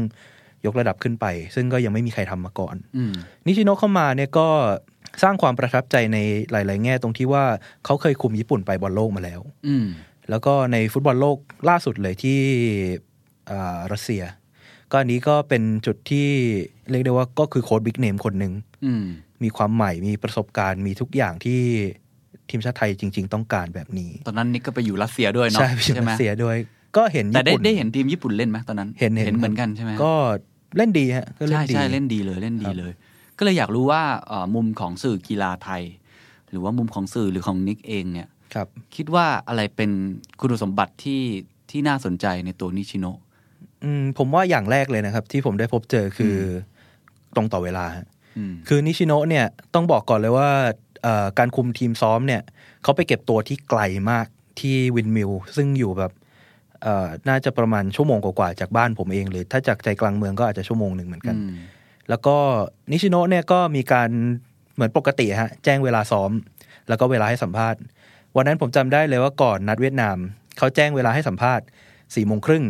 ยกระดับขึ้นไป ซึ่งก็ยังไม่มีใครทำมาก่อนอืมนิชิโนะเข้ามาเนี่ยก็ สร้างความประทับใจในหลาย ๆ แง่ตรงที่ว่าเขาเคยคุมญี่ปุ่นไปบอลโลกมาแล้ว อืมแล้วก็ในฟุตบอลโลกล่าสุดเลยที่อ่ารัสเซีย ก็อันนี้ก็เป็นจุดที่เรียกได้ว่าก็คือโค้ดบิ๊กเนมคนหนึ่งอืมมีความใหม่มีประสบการณ์มีทุกอย่างที่ทีมชาติไทยจริง ๆ ต้องการแบบนี้ ตอนนั้นนิกก็ไปอยู่รัสเซียด้วยเนาะใช่พี่ไหมมาเสียด้วย ก็เห็นแต่ได้ญี่ปุ่นได้เห็นทีมญี่ปุ่นเล่นไหมตอนนั้นเห็นเห็นเหมือนกันใช่ไหมก็เล่นดีฮะก็เล่นใช่ดีใช่เล่นดีเลยเล่นดีเลย ก็เลยอยากรู้ว่าเอ่อมุมของสื่อกีฬาไทย หรือว่ามุมของสื่อหรือของนิกเองเนี่ยครับคิดว่าอะไรเป็นคุณสมบัติที่ที่น่าสนใจในตัวนิชิโนะอืมผมว่าอย่างแรกเลยนะครับ ที่ผมได้พบเจอคืออตรงต่อเวลาฮะอืมคือนิชิโนะเนี่ยต้องบอกก่อนเลยว่าเอ่อการคุมทีมซ้อมเนี่ยเขาไปเก็บตัวที่ไกลมากที่วินมิลซึ่งอยู่แบบเอ่อน่าจะประมาณชั่วโมงกว่าๆจากบ้านผมเองเลย ถ้าจากใจกลางเมืองก็อาจจะชั่วโมงหนึ่งเหมือนกันอืม แล้วก็นิชิโนะเนี่ยก็มีการเหมือนปกติฮะแจ้งเวลาซ้อม แล้วก็เวลาให้สัมภาษณ์ วันนั้นผมจำได้เลยว่าก่อนนัดเวียดนาม เขาแจ้งเวลาให้สัมภาษณ์สี่โมงครึ่ง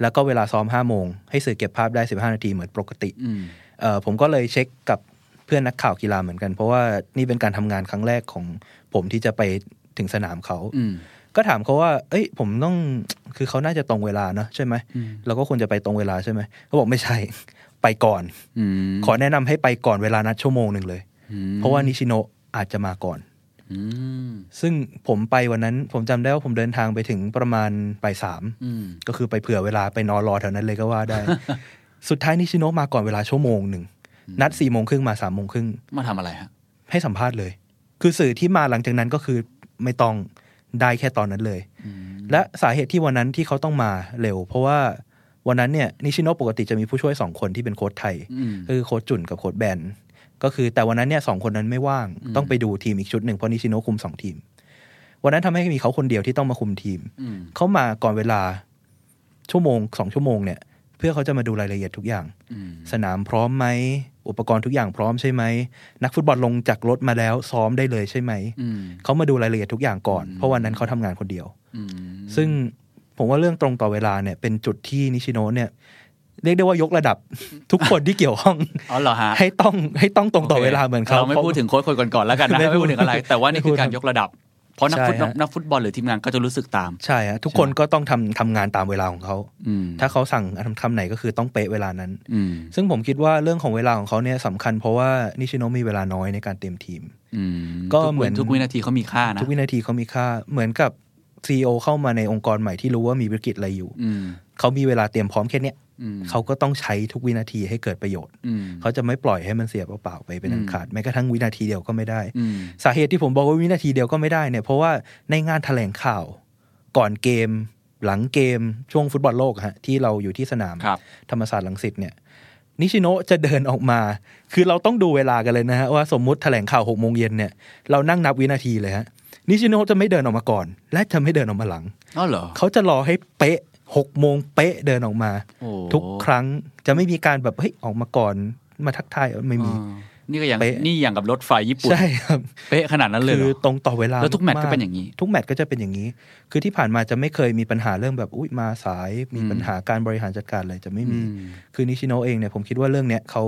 แล้วก็เวลาซ้อมห้าโมงให้สื่อเก็บภาพได้สิบห้านาทีเหมือนปกติอืมเอ่อผมก็เลยเช็คกับเพื่อนนักข่าวกีฬาเหมือนกัน เพราะว่านี่เป็นการทำงานครั้งแรกของผมที่จะไปถึงสนามเขาอืมก็ถามเขาว่า เอ้ย ผมต้อง คือเขาน่าจะตรงเวลาเนอะใช่ไหมอืมเราก็ควรจะไปตรงเวลาใช่ไหม เขาบอกไม่ใช่ ไปก่อนอืมขอแนะนำให้ไปก่อนเวลานัดชั่วโมงหนึ่งเลยอืมเพราะว่านิชิโนะอาจจะมาก่อนอืมซึ่งผมไปวันนั้น ผมจำได้ว่าผมเดินทางไปถึงประมาณบ่ายสามอืมก็คือไปเผื่อเวลาไปนอนรอแถวนั้นเลยก็ว่าได้ สุดท้ายนิชิโนะมาก่อนเวลาชั่วโมงหนึ่งนัดสี่โมงครึ่งมาสามโมงครึ่งมาทำอะไรฮะให้สัมภาษณ์เลย คือสื่อที่มาหลังจากนั้นก็คือไม่ต้องได้แค่ตอนนั้นเลยอืมและสาเหตุที่วันนั้นที่เขาต้องมาเร็ว เพราะว่า วันนั้นเนี่ยนิชิโนะปกติจะมีผู้ช่วยสองคนที่เป็นโค้ชไทยอืมก็คือโค้ชจุนกับโค้ชแบนก็คือแต่วันนั้นเนี่ยสองคนนั้นไม่ว่างอืมต้องไปดูทีมอีกชุดหนึ่งเพราะนิชิโนะคุมสองทีม วันนั้นทำให้มีเขาคนเดียวที่ต้องมาคุมทีมอืมเขามาก่อนเวลาชั่วโมงสองชั่วโมงเนี่ย เพื่อเขาจะมาดูรายละเอียดทุกอย่างอืมสนามพร้อมไหมอุปกรณ์ทุกอย่างพร้อมใช่ไหมนักฟุตบอลลงจากรถมาแล้วซ้อมได้เลยใช่ไหมอืมเขามาดูรายละเอียดทุกอย่างก่อนอืมเพราะวันนั้นเขาทำงานคนเดียวอืมซึ่ง ผมว่าเรื่องตรงต่อเวลาเนี่ยเป็นจุดที่นิชิโนะเนี่ยเรียกได้ว่ายกระดับทุกคนที่เกี่ยวข้องอ๋อเหรอฮะให้ต้องให้ต้องตรงต่อเวลาเหมือนเขาเราไม่พูดถึงโค้ชคนก่อนๆแล้วกันนะไม่ไม่พูดพูดถึงอะไร แต่ว่านี่คือการไม่พูดยกระดับ เพราะนักฟุตใช่ฮะนักฟุตบอลหรือทีมงานก็จะรู้สึกตาม ใช่ฮะทุกคนก็ต้องทำทำงานตามเวลาของเขาอืมถ้าเขาสั่งทำทำไหนก็คือต้องเป๊ะเวลานั้นอืมซึ่งผมคิดว่าเรื่องของเวลาของเขาเนี่ยสำคัญ เพราะว่านิชิโนะมีเวลาน้อยในการเตรียมทีมอืมก็ทุเหมือนทุกวินาทีเขามีค่านะทุกวินาทีเขามีค่าเหมือนกับ ซีอเข้ามาในองค์กรใหม่ที่รู้ว่ามีวิกฤตอะไรอยู่อืมเขามีเวลาเตรียมพร้อมแค่เนี้ยอืมเขาก็ต้องใช้ทุกวินาทีให้เกิดประโยชน์อืมเขาจะไม่ปล่อยให้มันเสียเปล่าๆไปเป็นอันขาดแม้กระทั่งวินาทีเดียวก็ไม่ได้อืมสาเหตุที่ผมบอกว่าวินาทีเดียวก็ไม่ได้เนี่ยเพราะว่าในงานแถลงข่าว ก่อนเกม หลังเกมช่วงฟุตบอลโลกฮะที่เราอยู่ที่สนามครับธรรมศาสตร์ลังสิตเนี่ยนิชิโนะจะเดินออกมา คือเราต้องดูเวลากันเลยนะฮะว่าสมมุติแถลงข่าวหกโมงเย็นเนี่ยเรานั่งนับวินาทีเลยฮะ นิชิโนะจะไม่เดินออกมาก่อน และจะไม่เดินออกมาหลังอ๋อเหรอเขาจะรอให้เป๊ะหกโมงเป๊ะเดินออกมาโอ้ทุกครั้งจะไม่มีการแบบเฮ้ยออกมาก่อนมาทักทายไม่มีอ่านี่ก็อย่างเป๊ะนี่อย่างกับรถไฟญี่ปุ่นใช่ครับเป๊ะขนาดนั้นเลยคืเหรออตรงต่อเวลาแล้วทุกแมตช์ก็มเป็นอย่างนี้ ทุกแมตช์ก็จะเป็นอย่างนี้ คือที่ผ่านมาจะไม่เคยมีปัญหาเรื่องแบบอุ้ยมาสายมีอืมปัญหาการบริหารจัดการอะไรจะไม่มีอืมคือนิชิโนะเองเนี่ยผมคิดว่าเรื่องเนี้ยเขา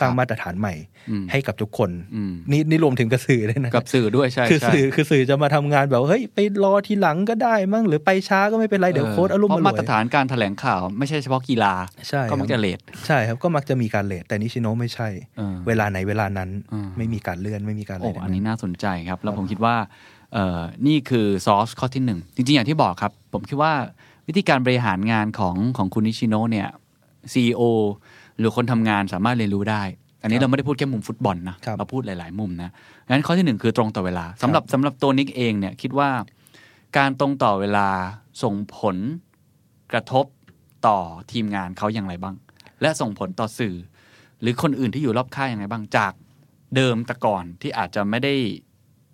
สร้างครับมาตรฐานใหม่อืมให้กับทุกคนอืมนี่นี่รวมถึงกระสือด้วยนะกับสื่อด้วยใช่คือใช่สื่อคือสื่อจะมาทำงานแบบว่าเฮ้ยไปรอทีหลังก็ได้มั้งหรือไปช้าก็ไม่เป็นไรเดี๋ยวโค้ดอารมณ์เพมาราะรมาตรวยฐานการแถลงข่าวไม่ใช่เฉพาะกีฬาใช่ก็มักครัจะบเลทใช่ครับก็มักจะมีการเลทแต่นิชิโนะไม่ใช่เออเวลาไหนเวลานั้นอ่าไม่มีการเลื่อนไม่มีการอะไรโอ้ทั้งอันนี้นั้นน่าสนใจครับ แล้วผมคิดว่าเอ่อนี่คือซอสข้อที่หนึ่งจริงๆอย่างที่บอกครับ ผมคิดว่าวิธีการบริหารงานของของคุณนิชิโนะเนี่ยซีอ หรือคนทำงานสามารถเรียนรู้ได้ อันนี้เราไม่ได้พูดแค่มุมฟุตบอลนะครับเราพูดหลาย ๆ มุมนะงั้นข้อที่หนึ่งคือตรงต่อเวลาสำหรับสำหรับตัวนิกเองเนี่ยคิดว่าการตรงต่อเวลาส่งผลกระทบต่อทีมงานเขาอย่างไรบ้าง และส่งผลต่อสื่อ หรือคนอื่นที่อยู่รอบข้างอย่างไรบ้างจากเดิมแต่ก่อนที่อาจจะไม่ได้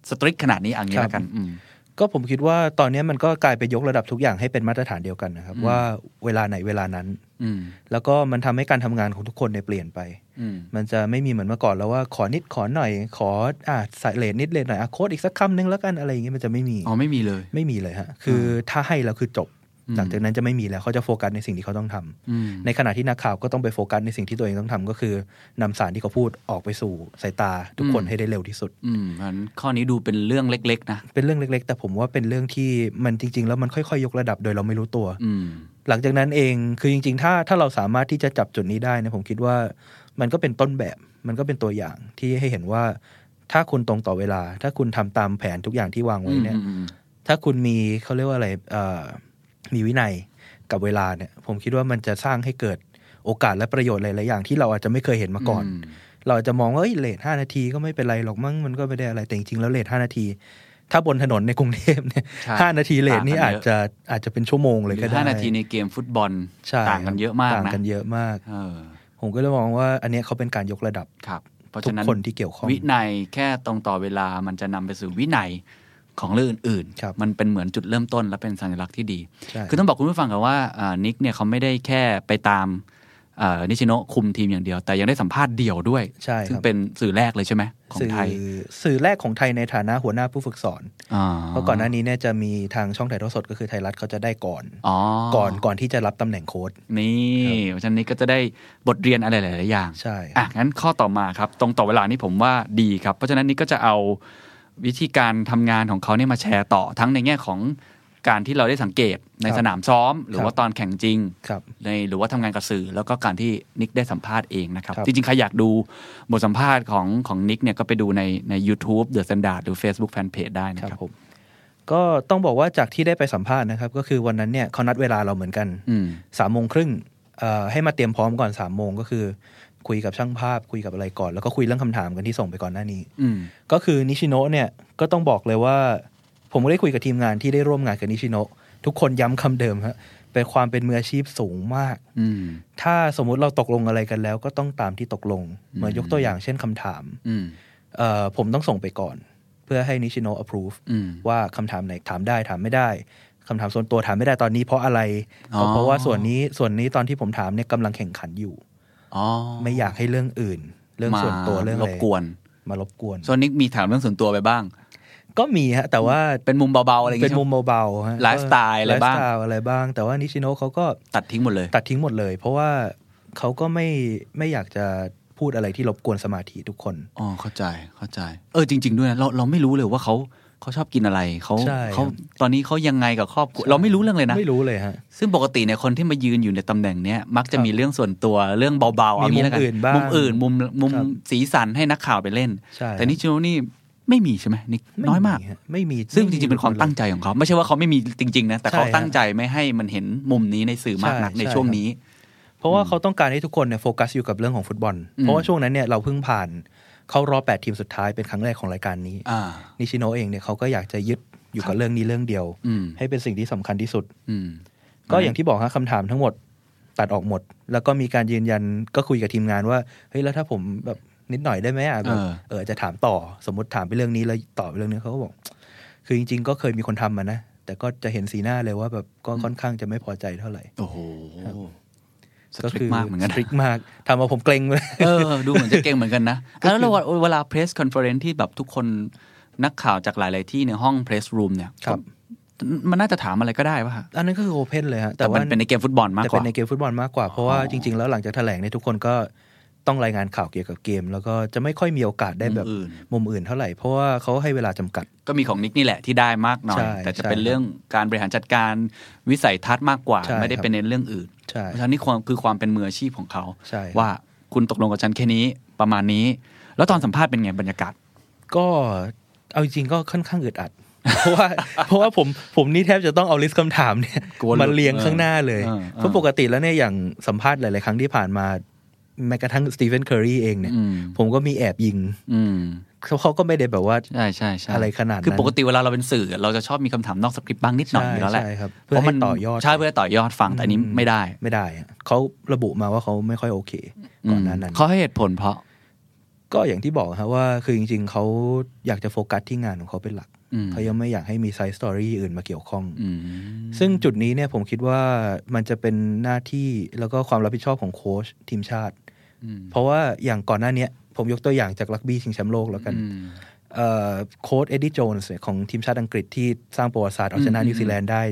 สตริกขนาดนี้เอย่างนี้ครับแล้วกันอืมก็ผมคิดว่าตอนนี้มันก็กลายไปยกระดับทุกอย่างให้เป็นมาตรฐานเดียวกันนะครับอืมว่าเวลาไหนเวลานั้นอืม แล้วก็มันทำให้การทำงานของทุกคนเนี่ยเปลี่ยนไปอืมมันจะไม่มีเหมือนเมื่อก่อนแล้วว่าขอนิดขอหน่อย ขออ่าใส่เลทนิดเลทหน่อยอะโค้ดอีกสักคำนึงแล้วกันอะไรอย่างเงี้ยมันจะไม่มีอ๋อไม่มีเลย ไม่มีเลยฮะคือถ้าให้แล้วคือจบอืมหลังจากนั้นจะไม่มีแล้วเขาจะโฟกัสในสิ่งที่เขาต้องทำอืมในขณะที่นักข่าวก็ต้องไปโฟกัสในสิ่งที่ตัวเองต้องทำก็คือนำสารที่เขาพูดออกไปสู่สายตาทุกคนอืมให้ได้เร็วที่สุด อืมงั้นข้อนี้ดูเป็นเรื่องเล็ก ๆ นะเป็นเรื่องเล็ก ๆ แต่ผมว่าเป็นเรื่องที่มันจริง ๆ แล้วมันค่อยๆยกระดับโดยเราไม่รู้ตัวอืม หลังจากนั้นเองคือจริง ๆ ถ้าถ้าเราสามารถที่จะจับจุดนี้ได้เนะผมคิดว่ามันก็เป็นต้นแบบ มันก็เป็นตัวอย่างที่ให้เห็นว่า ถ้าคุณตรงต่อเวลา ถ้าคุณทำตามแผนทุกอย่างที่วางไว้เนี่ยอืมอืมถ้าคุณมีเขาเรียกว่าอะไรเอ่อมีวินัยกับเวลาเนี่ย ผมคิดว่ามันจะสร้างให้เกิดโอกาสและประโยชน์หลายๆอย่างที่เราอาจจะไม่เคยเห็นมาก่อนมเราอาจจะมองว่าเอ้ยเลทห้านาทีก็ไม่เป็นไรหรอกมั้งมันก็ไม่ได้อะไรแต่จริงๆแล้วเลทห้านาที ถ้าบนถนนในกรุงเทพเนี่ยใช่ห้านาทีเลทนี่ต่าอางกันจเยอะจะอาจจะเป็นชั่วโมงหเลรืยก็อได้ห้านาทีในเกมฟุตบอลใช่ต่างกันเยอะมากต่างนะกันเยอะมากเออผมก็เลยมองว่า อันเนี้ยเขาเป็นการยกระดับครับ เพราะทุฉะกนั้นคนที่เกี่ยวข้องวินัยแค่ตรงต่อเวลามันจะนำไปสู่วินัยของเรื่องอื่นครับมันเป็นเหมือนจุดเริ่มต้นและเป็นสัญลักษณ์ที่ดีใช่คือต้องบอกคุณผู้ฟังกันว่าอ่านิกเนี่ยเขาไม่ได้แค่ไปตามอ่า นิชิโนะคุมทีมอย่างเดียว แต่ยังได้สัมภาษณ์เดี่ยวด้วย ใช่ครับซึ่งเป็นสื่อแรกเลยใช่ไหมของสื่อไทย สื่อแรกของไทยในฐานะหัวหน้าผู้ฝึกสอนอ่าเพราะก่อนหน้านี้เนี่ยจะมีทางช่องถ่ายทอดสดก็คือไทยรัฐเขาจะได้ก่อนอ๋อก่อนก่อนที่จะรับตำแหน่งโค้ดนี่เพราะฉะนั้นนิกก็จะได้บทเรียนอะไรหลาย ๆ อย่างใช่อะงั้นข้อต่อมาครับ ตรงต่อเวลานี่ผมว่าดีครับ เพราะฉะนั้นนี่ก็จะเอาวิธีการทำงานของเขาเนี่ยมาแชร์ต่อทั้งในแง่ของ การที่เราได้สังเกตในสนามซ้อม หรือว่าตอนแข่งจริงครับในหรือว่าทำงานกับสื่อ แล้วก็การที่นิกได้สัมภาษณ์เองนะครับครับจริงๆ ใครอยากดูบทสัมภาษณ์ของของนิกเนี่ยก็ไปดูในใน YouTube The Standard หรือ Facebook Fanpage ได้นะคครัรับบผมก็ต้องบอกว่าจากที่ได้ไปสัมภาษณ์นะครับ ก็คือวันนั้นเนี่ยเขานัดเวลาเราเหมือนกันอืมสามโมงครึ่งเอ่อให้มาเตรียมพร้อมก่อนสามโมงก็คือคุยกับช่างภาพคุยกับอะไรก่อน แล้วก็คุยเรื่องคำถามกันที่ส่งไปก่อนหน้านี้อืมก็คือนิชิโนะเนี่ยก็ต้องบอกเลยว่า ผมก็ได้คุยกับทีมงานที่ได้ร่วมงานกับนิชิโนะทุกคนย้ำคำเดิมฮะเป็นความเป็นมืออาชีพสูงมากอืมถ้าสมมุติเราตกลงอะไรกันแล้ว ก็ต้องตามที่ตกลงเหมือนยกตัวอย่างเช่นคำถามอืมเอ่อผมต้องส่งไปก่อน เพื่อให้นิชิโนะ approve อืมว่าคำถามไหนถามได้ถามไม่ได้คำถามส่วนตัวถามไม่ได้ตอนนี้เพราะอะไรอ๋อเพราะว่าส่วนนี้ส่วนนี้ตอนที่ผมถามเนี่ยกำลังแข่งขันอยู่อ๋อไม่อยากให้เรื่องอื่น เรื่องส่วนตัวเรื่องอะไรรบกวน มารบกวนส่วนนิกมีถามเรื่องส่วนตัวไปบ้าง ก็มีฮะ แต่ว่าเป็นมุมเบาๆอะไรอย่างเงี้ยเป็นมุมเบาๆฮะไลฟ์สไตล์อะไรบ้างลฟ์สไตล์อะไรบ้าง แต่ว่านิชิโนะเขาก็ตัดทิ้งหมดเลย ตัดทิ้งหมดเลย เพราะว่าเขาก็ไม่ไม่อยากจะพูดอะไรที่รบกวนสมาธิทุกคน อ๋อ เข้าใจ เข้าใจ เออ จริง ๆ ด้วยนะเราเราไม่รู้เลยว่าเขาเขาชอบกินอะไรเขาใช่เขาตอนนี้เขายังไงกับครอบครัวเราไม่รู้เรื่องเลยนะ ไม่รู้เลยฮะ ซึ่งปกติเนี่ยคนที่มายืนอยู่ในตำแหน่งเนี้ยมักจะมีเรื่องส่วนตัวเรื่องเบาๆเอามีงี้แล้วกันมุมอื่นบ้างมุมอื่นมุมมุมครับสีสันให้นักข่าวไปเล่นใช่แต่นี่ชิโนนี่ ไม่มีใช่ไหมนี่น้อยมากฮะไม่มีซึ่งจริงๆเป็นความตั้งใจของเขา ไม่ใช่ว่าเขาไม่มีจริง ๆ นะ แต่เขาใช่ฮะตั้งใจไม่ให้มันเห็นมุมนี้ในสื่อมากนักใช่ในใช่ช่วงครับนี้ เพราะว่าเขาต้องการให้ทุกคนเนี่ยโฟกัสอยู่กับเรื่องของฟุตบอลอืมเพราะว่าช่วงนั้นเนี่ยเราเพิ่งผ่านเข้ารอบแปดทีมสุดท้ายเป็นครั้งแรกของรายการนี้อ่านิชิโนะเองเนี่ยเขาก็อยากจะยึดอยู่กับเรื่องนี้เรื่องเดียวอืมให้เป็นสิ่งที่สำคัญที่สุด อืมก็อย่างที่บอกฮะคำถามทั้งหมดตัดออกหมด แล้วก็มีการยืนยันก็คุยกับทีมงานว่าเฮ้ยแล้วถ้าผมแบบ นิดหน่อยได้ไหมอะแบบเออเออจะถามต่อสมมติถามไปเรื่องนี้แล้วต่อไปเรื่องนี้เขาก็บอก คือจริง ๆ ก็เคยมีคนทำมานะแต่ก็จะเห็นสีหน้าเลยว่าแบบก็ค่อนข้างจะไม่พอใจเท่าไหร่ โอ้โหสก็ตริกมากเหมือนกันสตริกมากทำมาผมเกรงเลยเออ ดูเหมือนจะเก่งเหมือนกันนะก็คือแล้วเราเวลาเพรสคอนเฟอเรนซ์ที่แบบทุกคนนักข่าวจากหลาย ๆ ที่ในห้องเพรสรูมเนี่ยครับก็มันน่าจะถามอะไรก็ได้ป่ะฮะอันนั้นก็คือโอเพนเลยฮะแต่แต่มัว่านเป็นในเกมฟุตบอลมากแต่กเป็ว่านในเกมฟุตบอลมากกว่า เพราะว่าอ๋อจริง ๆ แล้วหลังจากแถลงเนี่ยทุกคนก็ ต้องรายงานข่าวเกี่ยวกับเกม แล้วก็จะไม่ค่อยมีโอกาสได้แบบมุมอื่นมุมอื่นเท่าไหร่เพราะว่าเขาให้เวลาจำกัด ก็มีของนิกนี่แหละที่ได้มากหน่อยใช่แต่จะใช่เป็นเรื่องการบริหารจัดการวิสัยทัศน์มากกว่าใช่ไม่ได้ครับเป็นในเรื่องอื่นใช่เพราะฉะนั้นนี่ความคือความเป็นมืออาชีพของเขาใช่ครับว่าคุณตกลงกับฉันแค่นี้ประมาณนี้ แล้วตอนสัมภาษณ์เป็นไงบรรยากาศ ก็เอาจริงๆก็ค่อนข้างอึดอัดเพราะว่าเพราะว่าผมผมนี่แทบจะต้องเอาลิสต์คำถามเนี่ยกลัวหลุดมาเรียงข้างหน้าเลยเออเออเพราะปกติแล้วเนี่ยอย่างสัมภาษณ์หลาย ๆ ครั้งที่ผ่านมา แม้กระทั่งสตีเฟนเคอรีเองเนี่ยอืมผมก็มีแอบยิงอืมเขาเขาก็ไม่ได้แบบว่าใช่ใช่ใช่อะไรขนาดนั้นคือปกติเวลาเราเป็นสื่อ เราจะชอบมีคำถามนอกสคริปต์บ้างนิดหน่อยใช่อยู่แล้วแหละใช่ครับเพื่อให้ต่อยอดใช่เพื่อให้ต่อยอดฟังแต่อันนี้ไม่ได้ไม่ได้อะเขาระบุมาว่าเขาไม่ค่อยโอเค ก่อนหน้านั้นเขาให้เหตุผลเพราะ ก็อย่างที่บอกครับว่าคือจริง ๆเขาอยากจะโฟกัสที่งานของเขาเป็นหลักอืมเขายังไม่อยากให้มี side story อื่นมาเกี่ยวข้องอืมซึ่งจุดนี้เนี่ยผมคิดว่ามันจะเป็นหน้าที่แล้วก็ความรับผิดชอบของโค้ชทีมชาติอืม เพราะว่าอย่างก่อนหน้าเนี้ยผมยกตัวอย่างจากรักบี้ชิงแชมป์โลกแล้วกันอืมเอ่อโค้ชเอ็ดดี้โจนส์เนี่ยของทีมชาติอังกฤษที่สร้างประวัติศาสตร์เอาชนะอืมนิวซีแลนด์ได้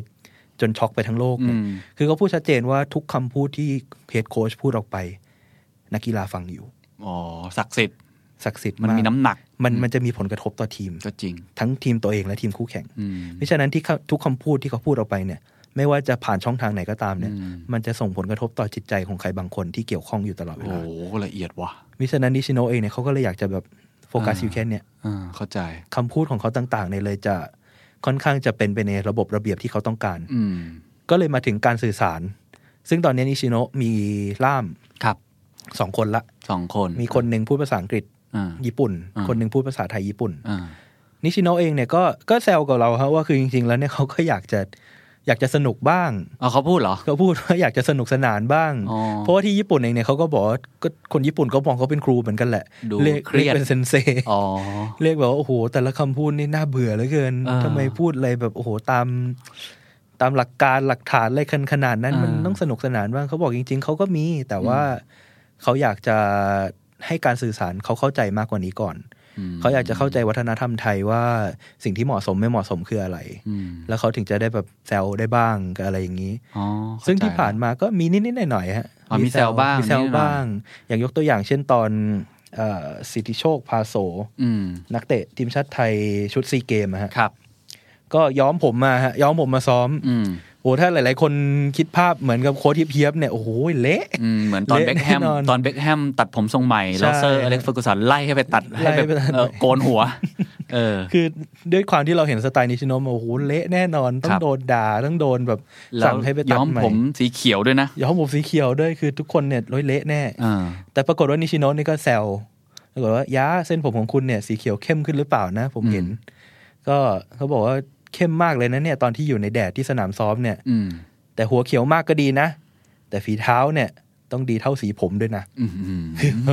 จนช็อกไปทั้งโลกเนี่ยอืมคือเขาพูดชัดเจนว่าทุกคำพูดที่ head coach พูดออกไป นักกีฬาฟังอยู่อ๋อศักดิ์สิทธิ์ศักดิ์สิทธิ์มันมีน้ำหนักมาก มันมันจะมีผลกระทบต่อทีมก็จริง ทั้งทีมตัวเองและทีมคู่แข่งอืมเพราะฉะนั้นที่เขาทุกคำพูดที่เขาพูดออกไปเนี่ย ไม่ว่าจะผ่านช่องทางไหนก็ตามเนี่ยอืมมันจะส่งผลกระทบต่อจิตใจของใครบางคนที่เกี่ยวข้องอยู่ตลอดเวโอ้ลาโหละเอียดว่ะมิฉะนั้นนิชิโนะเองเนี่ยเขาก็เลยอยากจะแบบโฟกัสอ่าอยู่แค่เนี่ยอ่าเข้าใจคำพูดของเขาต่างๆเนี่ยเลยจะค่อนข้างจะเป็นไปในระบบระเบียบที่เขาต้องการ อืมก็เลยมาถึงการสื่อสาร ซึ่งตอนนี้นิชิโนะมีล่ามครับสองคนละสองคน มีคนหนึ่งพูดภาษาอังกฤษอ่าญี่ปุ่นอ่าคนหนึ่งพูดภาษาไทยญี่ปุ่นอ่านิชิโนะเองเนี่ยก็ก็แซวกับเราครับว่าคือจริง ๆ แล้วเนี่ยเขาก็อยากจะ อยากจะสนุกบ้างเอาเขาพูดเหรอเขาพูดว่าอยากจะสนุกสนานบ้างอ๋อเพราะว่าที่ญี่ปุ่นเองเนี่ยเขาก็บอกว่าก็คนญี่ปุ่นก็มองเขาเป็นครูเหมือนกันแหละดูเรียกเครียดเรียกเป็นเซนเซอ๋อเรียกแบบว่าโอ้โหแต่ละคำพูดนี่น่าเบื่อเหลือเกินอ่าทำไมพูดอะไรแบบโอ้โหตามตามหลักการหลักฐานอะไรขนาดนั้นอ่ามัมันต้องสนุกสนานบ้างเขาบอกจริง ๆเขาก็มี แต่ว่าเขาอยากจะให้การสื่อสารเขาเข้าใจมากกว่านี้ก่อนม เขาอยากจะเข้าใจวัฒนธรรมไทยว่าสิ่งที่เหมาะสมไม่เหมาะสมคืออะไรอืมแล้วเขาถึงจะได้แบบแซวได้บ้างกับอะไรอย่างนี้อ๋อซึ่งที่เข้ใจผ่านมาก็มีนิดๆหน่อยๆฮะอ๋อมีแซวบ้างมีแซวนิดๆหน่อยบ้าง อย่างยกตัวอย่างเช่นตอนเอ่อสิทธิโชคพาโสอืมนักเตะทีมชาติไทยชุดซีเกมอะฮะครับก็ย้อมผมมาฮะย้อมผมมาซ้อมอืม โอ้ถ้าหลาย ๆ คนคิดภาพเหมือนกับโค้ชเพียบๆเนี่ยโอ้โหเละอืมเหมือนตอนเละเบคแฮมแน่นอนตอนเบคแฮมตัดผมทรงใหม่แล้วเซอร์ใช่อเล็กซ์เฟอร์กูสันไล่ให้ไปตัดให้ไล่แบบไปตัดเออโกนหัว เออ คือด้วยความที่เราเห็นสไตล์นิชิโนะมาโอ้โหเละแน่นอนต้อครังบโดนด่าต้องโดนแบบแล้วสั่งให้ไปตัย้ดอมใหม่ผมสีเขียวด้วยนะย้อมผมสีเขียวด้วยคือทุกคนเนี่ยร้อยเละแน่อ่าแต่ปรากฏว่านิชิโนะนี่ก็แซวปรากฏว่าย้าเส้นผมของคุณเนี่ยสีเขียวเข้มขึ้นหรือเปล่านะ ผมเห็น ก็เขาบอกว่า เข้มมากเลยนะเนี่ยตอนที่อยู่ในแดดที่สนามซ้อมเนี่ยอืมแต่หัวเขียวมากก็ดีนะ แต่ฝีเท้าเนี่ยต้องดีเท่าสีผมด้วยนะอืมอืม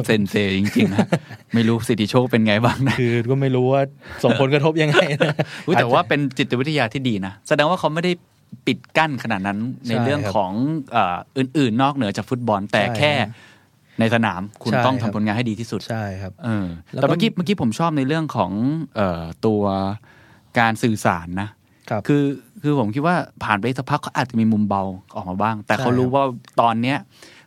เซนเซจริงๆนะไม่รู้สิทธิโชคเป็นไงบ้างนะคือก็ไม่รู้ว่าส่งผลกระทบยังไงนะอุ๊ยแต่ว่าเป็นจิตวิทยาที่ดีนะแสดงว่าเขาไม่ได้ปิดกั้นขนาดนั้นในใช่เรื่องครับของเอ่ออื่นๆ นอกเหนือจากฟุตบอลแต่ใช่แค่ในสนามคุณใช่ต้องครัทำบผลงานให้ดีที่สุดใช่ครับเออแล้วแต่ก็เมื่อกี้เมื่อกี้ผมชอบในเรื่องของเอ่อตัว การสื่อสารนะครับคือคือผมคิดว่าผ่านไปสักพักเขาอาจจะมีมุมเบาออกมาบ้าง แต่เขาใช่รู้ว่าตอนเนี้ย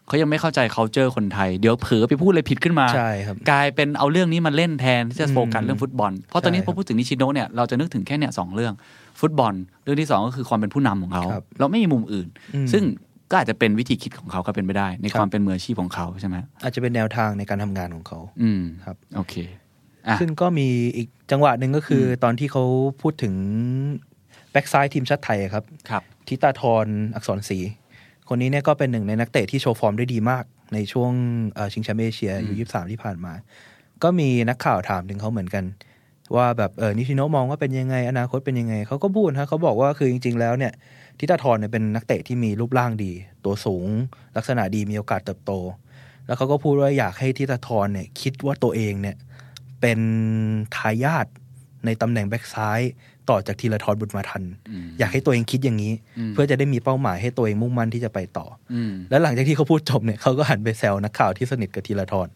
เขายังไม่เข้าใจ culture คนไทย เดี๋ยวเผลอไปพูดอะไรผิดขึ้นมาใช่ครับกลายเป็นเอาเรื่องนี้มาเล่นแทนที่จะอืมโฟกัสเรื่องฟุตบอล เพราะตอนนี้ใช่พอพูดถึงนิชิโนะเนี่ยเราจะนึกถึงแค่เนี่ยสองเรื่องฟุตบอล เรื่องที่สองก็คือความเป็นผู้นำของเขาครับเราไม่มีมุมอื่นอืมซึ่งก็อาจจะเป็นวิธีคิดของเขาก็เป็นไปได้ ในครับความเป็นมืออาชีพของเขาใช่ไหมอาจจะเป็นแนวทางในการทำงานของเขา อืมครับโอเคอะ ซึ่งก็มีอีกจังหวะหนึ่งก็คืออตอนที่เขาพูดถึงแบ็กซ้ายทีมชาติไทยอะครับครับทิตาธรอักษรศรีคนนี้เนี่ยก็เป็นหนึ่งในนักเตะที่โชว์ฟอร์มได้ดีมาก ในช่วงเอ่อชิงแชมป์เอเชียยูยี่สามที่ผ่านมา ก็มีนักข่าวถามถึงเขาเหมือนกัน ว่าแบบเออนิชิโนะมองว่าเป็นยังไง อนาคตเป็นยังไงเขาก็พูดฮะเขาบอกว่าคือจริง ๆ แล้วเนี่ยทิตาธรเนี่ยเป็นนักเตะที่มีรูปร่างดี ตัวสูง ลักษณะดีมีโอกาสเติบโต แล้วเขาก็พูดว่าอยากให้ทิตาธรเนี่ยคิดว่าตัวเองเนี่ย เป็นทายาทในตำแหน่งแบ็กซ้ายต่อจากทีละทรบุญมาทันอืมอยากให้ตัวเองคิดอย่างนี้อืมเพื่อจะได้มีเป้าหมายให้ตัวเองมุ่งมั่นที่จะไปต่ออืมแล้วหลังจากที่เขาพูดจบเนี่ยเขาก็หันไปแซวนักข่าวที่สนิทกับทีละทร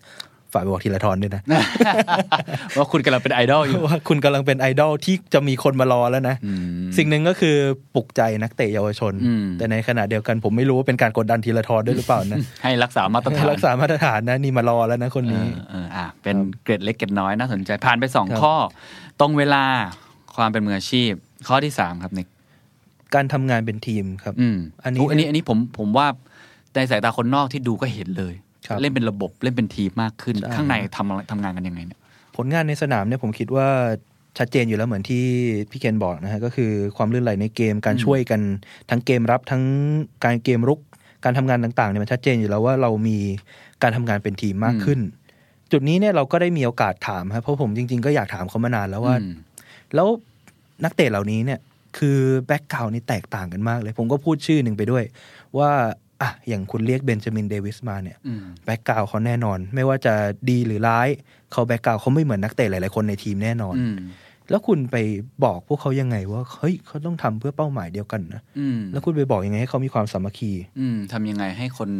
ฝากไปบอกทีละทรด้วยนะ ว่าคุณกำลังเป็นไอดอลอยู่ว่าคุณกำลังเป็นไอดอลที่จะมีคนมารอแล้วนะอืมสิ่งหนึ่งก็คือปลุกใจนักเตะเยาวชนอืมแต่ในขณะเดียวกันผมไม่รู้ว่าเป็นการกดดันทีละทรด้วยหรือเปล่านะ ให้รักษามาตรฐานรักษามาตรฐานนะนี่มารอแล้วนะคนนี้เออเอออะเป็นเกร็ดเล็กเกร็ดน้อยน่าสนใจผ่านไปสองครับข้อ ตรงเวลาความเป็นมืออาชีพ ข้อที่สามครับนิกการทำงานเป็นทีมครับ อืมอันนี้ยอันนี้อันนี้ผมผมว่าในสายตาคนนอกที่ดูก็เห็นเลยครับ เล่นเป็นระบบเล่นเป็นทีมมากขึ้นใช่ข้างในทำอะไรทำงานกันยังไงเนี่ยผลงานในสนามเนี่ยผมคิดว่าชัดเจนอยู่แล้วเหมือนที่พี่เคนบอกนะฮะก็คือความลื่นไหลในเกมการช่วยกันทั้งเกมรับทั้งการเกมรุกการทำงานต่างๆเนี่ยมันชัดเจนอยู่แล้วว่าเรามีการทำงานเป็นทีมมากขึ้น จุดนี้เนี่ยเราก็ได้มีโอกาสถามครับเพราะผมจริง ๆ ก็อยากถามเขามานานแล้วว่าอืมแล้วนักเตะเหล่านี้เนี่ยคือ background นี่แตกต่างกันมากเลย ผมก็พูดชื่อหนึ่งไปด้วย ว่า อะอย่างคุณเรียกเบนจามินเดวิสมาเนี่ยอืม background เขาแน่นอน ไม่ว่าจะดีหรือร้ายเขา background เขาไม่เหมือนนักเตะหลาย ๆ คนในทีมแน่นอนอืมแล้วคุณไปบอกพวกเขายังไงว่าเฮ้ยเขาต้องทำเพื่อเป้าหมายเดียวกันนะอืมแล้วคุณไปบอกยังไงให้เขามีความสามัคคี อืมทำยังไงให้คน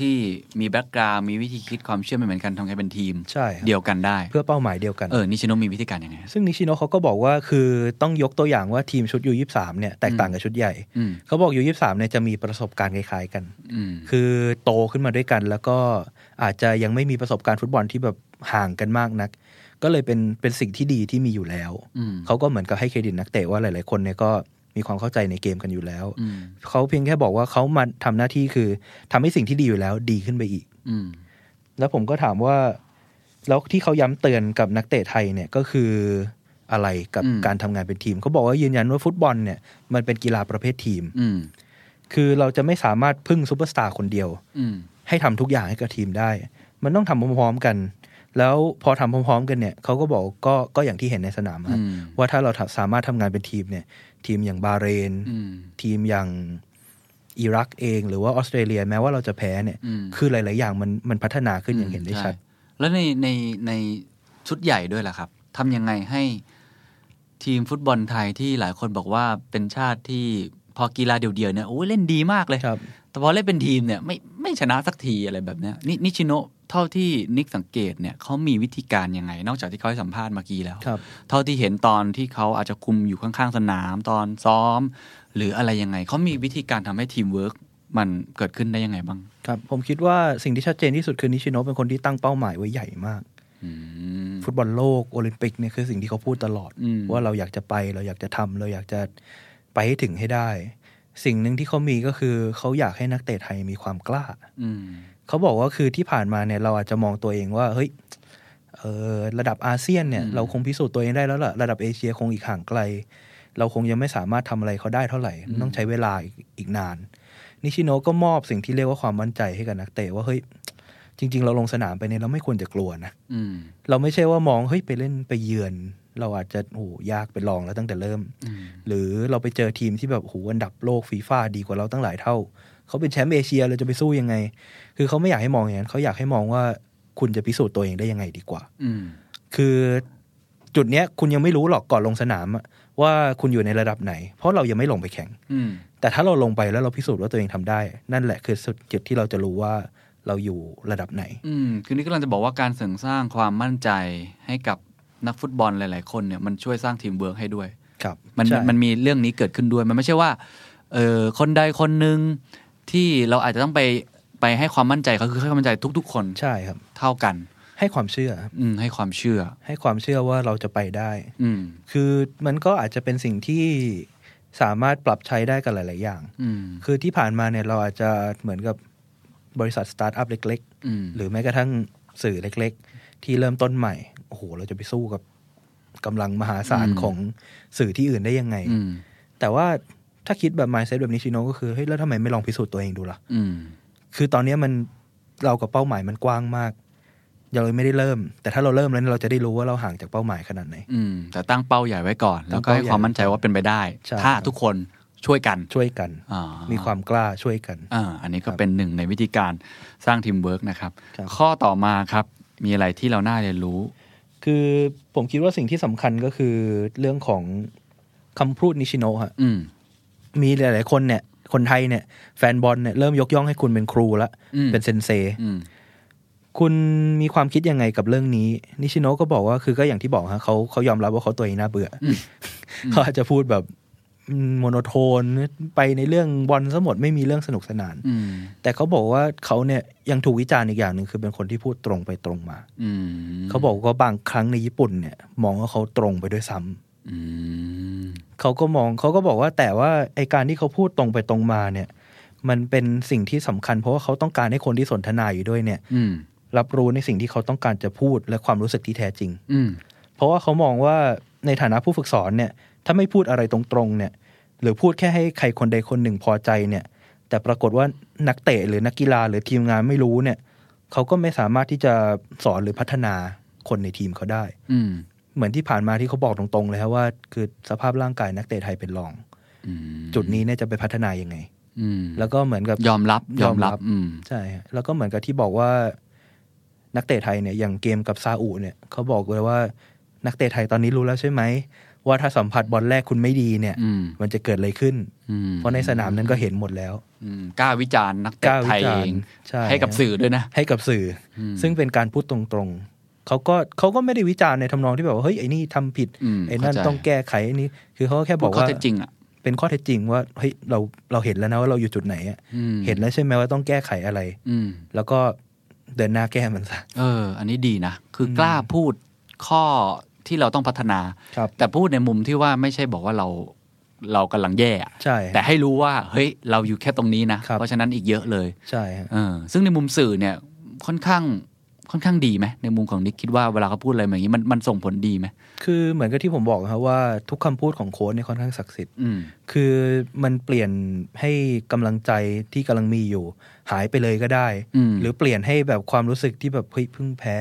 ที่มี background มีวิธีคิดความเชื่อไม่เหมือนกันทำไงเป็นทีม ใช่ครับเดียวกันได้ เพื่อเป้าหมายเดียวกันเออนิชิโนะมีวิธีการยังไง ซึ่งนิชิโนะเขาก็บอกว่าคือต้องยกตัวอย่างว่าทีมชุดยูยี่สามเนี่ยแตกต่างกับชุดใหญ่ อืม เขาบอกยูยี่สามเนี่ยจะมีประสบการณ์คล้ายๆกัน อืม คือโตขึ้นมาด้วยกัน แล้วก็อาจจะยังไม่มีประสบการณ์ฟุตบอลที่แบบห่างกันมากนัก ก็เลยเป็นเป็นสิ่งที่ดีที่มีอยู่แล้ว อืม เขาก็เหมือนกับให้เครดิตนักเตะว่าหลาย ๆ คนเนี่ยก็ มีความเข้าใจในเกมกันอยู่แล้วอืมเขาเพียงแค่บอกว่าเขามาทำหน้าที่คือทำให้สิ่งที่ดีอยู่แล้วดีขึ้นไปอีก อืมแล้วผมก็ถามว่า แล้วที่เขาย้ำเตือนกับนักเตะไทยเนี่ยก็คืออะไรกับอืมการทำงานเป็นทีม เขาบอกว่ายืนยันว่าฟุตบอลเนี่ยมันเป็นกีฬาประเภททีม อืมคือเราจะไม่สามารถพึ่งซูเปอร์สตาร์คนเดียว อืมให้ทำทุกอย่างให้กับทีมได้ มันต้องทำพร้อมๆกัน แล้วพอทำพร้อมๆกันเนี่ยเขาก็บอกก็ก็อย่างที่เห็นในสนามอะอืมว่าถ้าเราสามารถทำงานเป็นทีมเนี่ย ทีมอย่างบาห์เรนอืมทีมอย่างอิรักเอง หรือว่าออสเตรเลียแม้ว่าเราจะแพ้เนี่ยอืมคือหลาย ๆ อย่างมันมันพัฒนาขึ้นอย่างเห็นได้ชัดใแล้วในในในชุดใหญ่ด้วยล่ะครับทำยังไงให้ทีมฟุตบอลไทยที่หลายคนบอกว่าเป็นชาติที่พอกีฬาเดี่ยวๆเนี่ยโอ้ยเล่นดีมากเลยครับแต่พอเล่นเป็นทีมเนี่ยไม่ไม่ชนะสักทีอะไรแบบเนี้ยนินิชิโนะ เท่าที่นิกสังเกตเนี่ยเขามีวิธีการยังไง นอกจากที่เขาให้สัมภาษณ์เมื่อกี้แล้วครับเท่าที่เห็นตอนที่เขาอาจจะคุมอยู่ข้างๆสนามตอนซ้อม หรืออะไรยังไงเขามีวิธีการทำให้ทีมเวิร์กมันเกิดขึ้นได้ยังไงบ้าง ครับ ผมคิดว่าสิ่งที่ชัดเจนที่สุดคือนิชิโนะเป็นคนที่ตั้งเป้าหมายไว้ใหญ่มากอืมฟุตบอลโลกโอลิมปิกเนี่ยคือสิ่งที่เขาพูดตลอดอืมว่าเราอยากจะไปเราอยากจะทำเราอยากจะไปให้ถึงให้ได้ สิ่งหนึ่งที่เขามีก็คือเขาอยากให้นักเตะไทยมีความกล้าอืม เขาบอกว่าคือที่ผ่านมาเนี่ยเราอาจจะมองตัวเองว่า เฮ้ยเออระดับอาเซียนเนี่ยอืมเราคงพิสูจน์ตัวเองได้แล้วล่ะระดับเอเชียคงอีกห่างไกล เราคงยังไม่สามารถทำอะไรเขาได้เท่าไหร่ ต้องใช้เวลาอีกอีกนาน นิชิโนะก็มอบสิ่งที่เรียกว่าความมั่นใจให้กับนักเตะว่าเฮ้ยจริง ๆ เราลงสนามไปเนี่ยเราไม่ควรจะกลัวนะอืมเราไม่ใช่ว่ามองเฮ้ยไปเล่นไปเยือน เราอาจจะโอ้โหยากไปลองแล้วตั้งแต่เริ่มอืมหรือเราไปเจอทีมที่แบบโอ้โหอันดับโลกฟีฟ่าดีกว่าเราตั้งหลายเท่า เขาเป็นแชมป์เอเชียเราจะไปสู้ยังไง คือเขาไม่อยากให้มองอย่างนั้นเขาอยากให้มองว่าคุณจะพิสูจน์ตัวเองได้ยังไงดีกว่า อืมคือจุดเนี้ยคุณยังไม่รู้หรอกก่อนลงสนามอะว่าคุณอยู่ในระดับไหน เพราะเรายังไม่ลงไปแข่งอืมแต่ถ้าเราลงไปแล้วเราพิสูจน์ว่าตัวเองทำได้ นั่นแหละคือจุดที่เราจะรู้ว่าเราอยู่ระดับไหน อืมคือนี่กำลังจะบอกว่าการเสริมสร้างความมั่นใจให้กับนักฟุตบอลหลาย ๆ คนเนี่ยมันช่วยสร้างทีมเวิร์กให้ด้วย ครับ มันใช่มันมีเรื่องนี้เกิดขึ้นด้วย มันไม่ใช่ว่า เออคนใดคนหนึ่ง ที่เราอาจจะต้องไปไปให้ความมั่นใจเขาคือให้ความมั่นใจทุก ๆ คนใช่ครับ เท่ากัน ให้ความเชื่อครับอืมให้ความเชื่อ ให้ความเชื่อว่าเราจะไปได้ อืม คือมันก็อาจจะเป็นสิ่งที่สามารถปรับใช้ได้กับหลาย ๆ อย่าง อืม คือที่ผ่านมาเนี่ยเราอาจจะเหมือนกับบริษัทสตาร์ทอัพเล็ก อืม ๆ หรือแม้กระทั่งสื่อเล็ก ๆ ที่เริ่มต้นใหม่ โอ้โห เราจะไปสู้กับกำลังมหาศาลอืม ของสื่อที่อื่นได้ยังไง อืม แต่ว่า ถ้าคิดแบบ mindset แบบนิชิโนก็คือเฮ้ยแล้วทำไมไม่ลองพิสูจน์ตัวเองดูล่ะอืมคือตอนเนี้ยมันเรากับเป้าหมายมันกว้างมากยังเลยไม่ได้เริ่ม แต่ถ้าเราเริ่มแล้วเนี่ยเราจะได้รู้ว่าเราห่างจากเป้าหมายขนาดไหนอืมแต่ตั้งเป้าใหญ่ไว้ก่อน แล้วก็ให้ความมั่นใจว่าเป็นไปได้ใช่ถ้าทุกคนช่วยกันช่วยกันอ่ามีความกล้าช่วยกันอ่าอันนี้ก็ครับเป็นหนึ่งในวิธีการสร้างทีมเวิร์กนะครับครับ ข้อต่อมาครับมีอะไรที่เราน่าเรียนรู้ คือผมคิดว่าสิ่งที่สำคัญก็คือเรื่องของคำพูดนิชิโนะฮะอื มมีหลาย ๆ คนเนี่ย คนไทยเนี่ย แฟนบอลเนี่ยเริ่มยกย่องให้คุณเป็นครูละอืมเป็น sensei อืมคุณมีความคิดยังไงกับเรื่องนี้ นิชิโนะก็บอกว่าคือก็อย่างที่บอกฮะเขาเขายอมรับว่าเขาตัวเองน่าเบื่ออเขาอาจจะพูดแบบโมโนโทนไปในเรื่องบอลซะหมดไม่มีเรื่องสนุกสนานอืมแต่เขาบอกว่าเขาเนี่ยยังถูกวิจารณ์อีกอย่างหนึ่งคือเป็นคนที่พูดตรงไปตรงมาอืมเขาบอกว่าบางครั้งในญี่ปุ่นเนี่ย มองว่าเขาตรงไปด้วยซ้ำอืม เขาก็มองเขาก็บอกว่าแต่ว่าไอการที่เขาพูดตรงไปตรงมาเนี่ย มันเป็นสิ่งที่สำคัญ เพราะว่าเขาต้องการให้คนที่สนทนาอยู่ด้วยเนี่ย อืมรับรู้ในสิ่งที่เขาต้องการจะพูดและความรู้สึกที่แท้จริง อืมเพราะว่าเขามองว่าในฐานะผู้ฝึกสอนเนี่ย ถ้าไม่พูดอะไรตรงๆเนี่ย หรือพูดแค่ให้ใครคนใดคนหนึ่งพอใจเนี่ย แต่ปรากฏว่านักเตะหรือนักกีฬาหรือทีมงานไม่รู้เนี่ยเขาก็ไม่สามารถที่จะสอนหรือพัฒนาคนในทีมเขาได้ อืม เหมือนที่ผ่านมาที่เขาบอกตรงๆเลยครับว่า คือสภาพร่างกายนักเตะไทยเป็นรองอืมจุดนี้เนี่ยจะไปพัฒนายังไงอืมแล้วก็เหมือนกับยอมรับยอมรับยอมรับอืมใช่ฮะแล้วก็เหมือนกับที่บอกว่านักเตะไทยเนี่ยอย่างเกมกับซาอุเนี่ยเขาบอกเลยว่านักเตะไทยตอนนี้รู้แล้วใช่ไหมว่าถ้าสัมผัสบอลแรกคุณไม่ดีเนี่ยอืมมันจะเกิดอะไรขึ้นอืมเพราะในสนามนั้นก็เห็นหมดแล้วอืมกล้าวิจารณ์นักกเตะล้าไทวิยจาเอรงณ์ใช่ให้กับสื่อด้วยนะ ให้กับสื่ออมซึ่งเป็นการพูดตรงๆ เขาก็เขาก็ไม่ได้วิจารณ์ในทำนองที่แบบว่าเฮ้ยไอ้นี่ทำผิดอืมไอ้นั่นเข้าใจต้องแก้ไขไอ้นี่คือเขาก็แค่บบออกกข้อว่าเท็จจริงอะเป็นข้อเท็จจริงว่าเฮ้ยเราเราเห็นแล้วนะว่าเราอยู่จุดไหนอะอืมเห็นแล้วใช่ไหมว่าต้องแก้ไขอะไร อืมแล้วก็เดินหน้าแก้มันซะเออ อันนี้ดีนะ คือกล้าพูดข้อที่เราต้องพัฒนาครับแต่พูดในมุมที่ว่าไม่ใช่บอกว่าเราเรากำลังแย่อะใช่ แต่ให้รู้ว่า เฮ้ย เราอยู่แค่ตรงนี้นะครับเพราะฉะนั้นอีกเยอะเลย ใช่ฮะเออซึ่งในมุมสื่อเนี่ยค่อนข้าง ค่อนข้างดีไหมในมุมของนิกคิดว่าเวลาเขาพูดอะไรมาอย่างนี้มันมันส่งผลดีไหมคือเหมือนกับที่ผมบอกครับว่าทุกคำพูดของโค้ชเนี่ยค่อนข้างศักดิ์สิทธิ์อืมคือมันเปลี่ยนให้กำลังใจที่กำลังมีอยู่ หายไปเลยก็ได้อืมหรือเปลี่ยนให้แบบความรู้สึกที่แบบเฮ้ยเพิ่งแพ้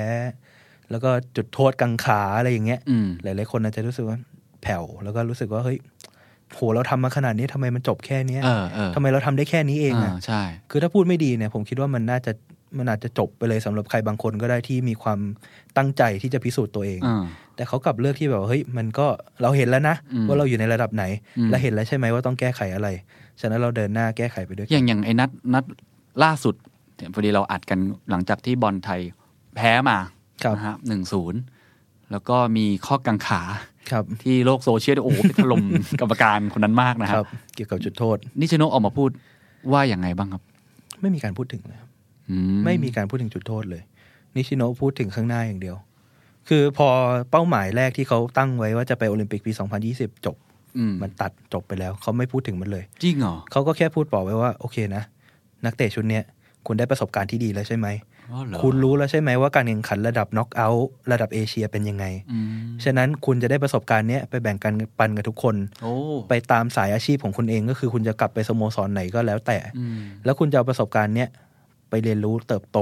แล้วก็จุดโทษกังขาอะไรอย่างเงี้ยอืมหลาย ๆ คนอาจจะรู้สึกว่าแผ่วแล้วก็รู้สึกว่าเฮ้ยโหเราทำมาขนาดนี้ทำไมมันจบแค่เนี้ยเออเออทำไมเราทำได้แค่นี้เองอะาใช่ คือถ้าพูดไม่ดีเนี่ยผมคิดว่ามันน่าจะ มันอาจจะจบไปเลยสำหรับใครบางคนก็ได้ที่มีความตั้งใจที่จะพิสูจน์ตัวเองอ่าแต่เขากลับเลือกที่แบบว่าเฮ้ยมันก็เราเห็นแล้วนะอืมว่าเราอยู่ในระดับไหนอืมและเห็นแล้วใช่ไหมว่าต้องแก้ไขอะไร ฉะนั้นเราเดินหน้าแก้ไขไปด้วย อย่างอย่างไอ้นัดนัดล่าสุดเนี่ยพอดีเราอัดกันหลังจากที่บอลไทยแพ้มาครับนะฮะหนึ่งศูนย์แล้วก็มีข้อกังขาครับที่โลกโซเชียลโอ้โหไปถล่มกรรมการคนนั้นมากนะคครัรับบเกี่ยวกับจุดโทษ นิชโนะออกมาพูดว่าอย่างไงบ้างครับ ไม่มีการพูดถึงเลยครับอื ไม่มีการพูดถึงจุดโทษเลย นิชิโนะพูดถึงข้างหน้าอย่างเดียว คือพอเป้าหมายแรกที่เขาตั้งไว้ว่าจะไปโอลิมปิกปี 2020 จบอืมมันตัดจบไปแล้ว เขาไม่พูดถึงมันเลย จริงเหรอเขาก็แค่พูดบอกไว้ว่า โอเคนะ นักเตะชุดเนี้ยคุณได้ประสบการณ์ที่ดีแล้วใช่ไหมอ๋อเหรอคุณรู้แล้วใช่ไหมว่าการแข่งขันระดับน็อกเอาท์ระดับเอเชียเป็นยังไงอืมฉะนั้นคุณจะได้ประสบการณ์เนี้ยไปแบ่งกันปันกับทุกคนโอ้ไปตามสายอาชีพของคุณเองก็คือคุณจะกลับไปสโมสรไหนก็แล้วแต่อืมแล้วคุณจะเอาประสบการณ์เนี้ย ไปเรียนรู้เติบโต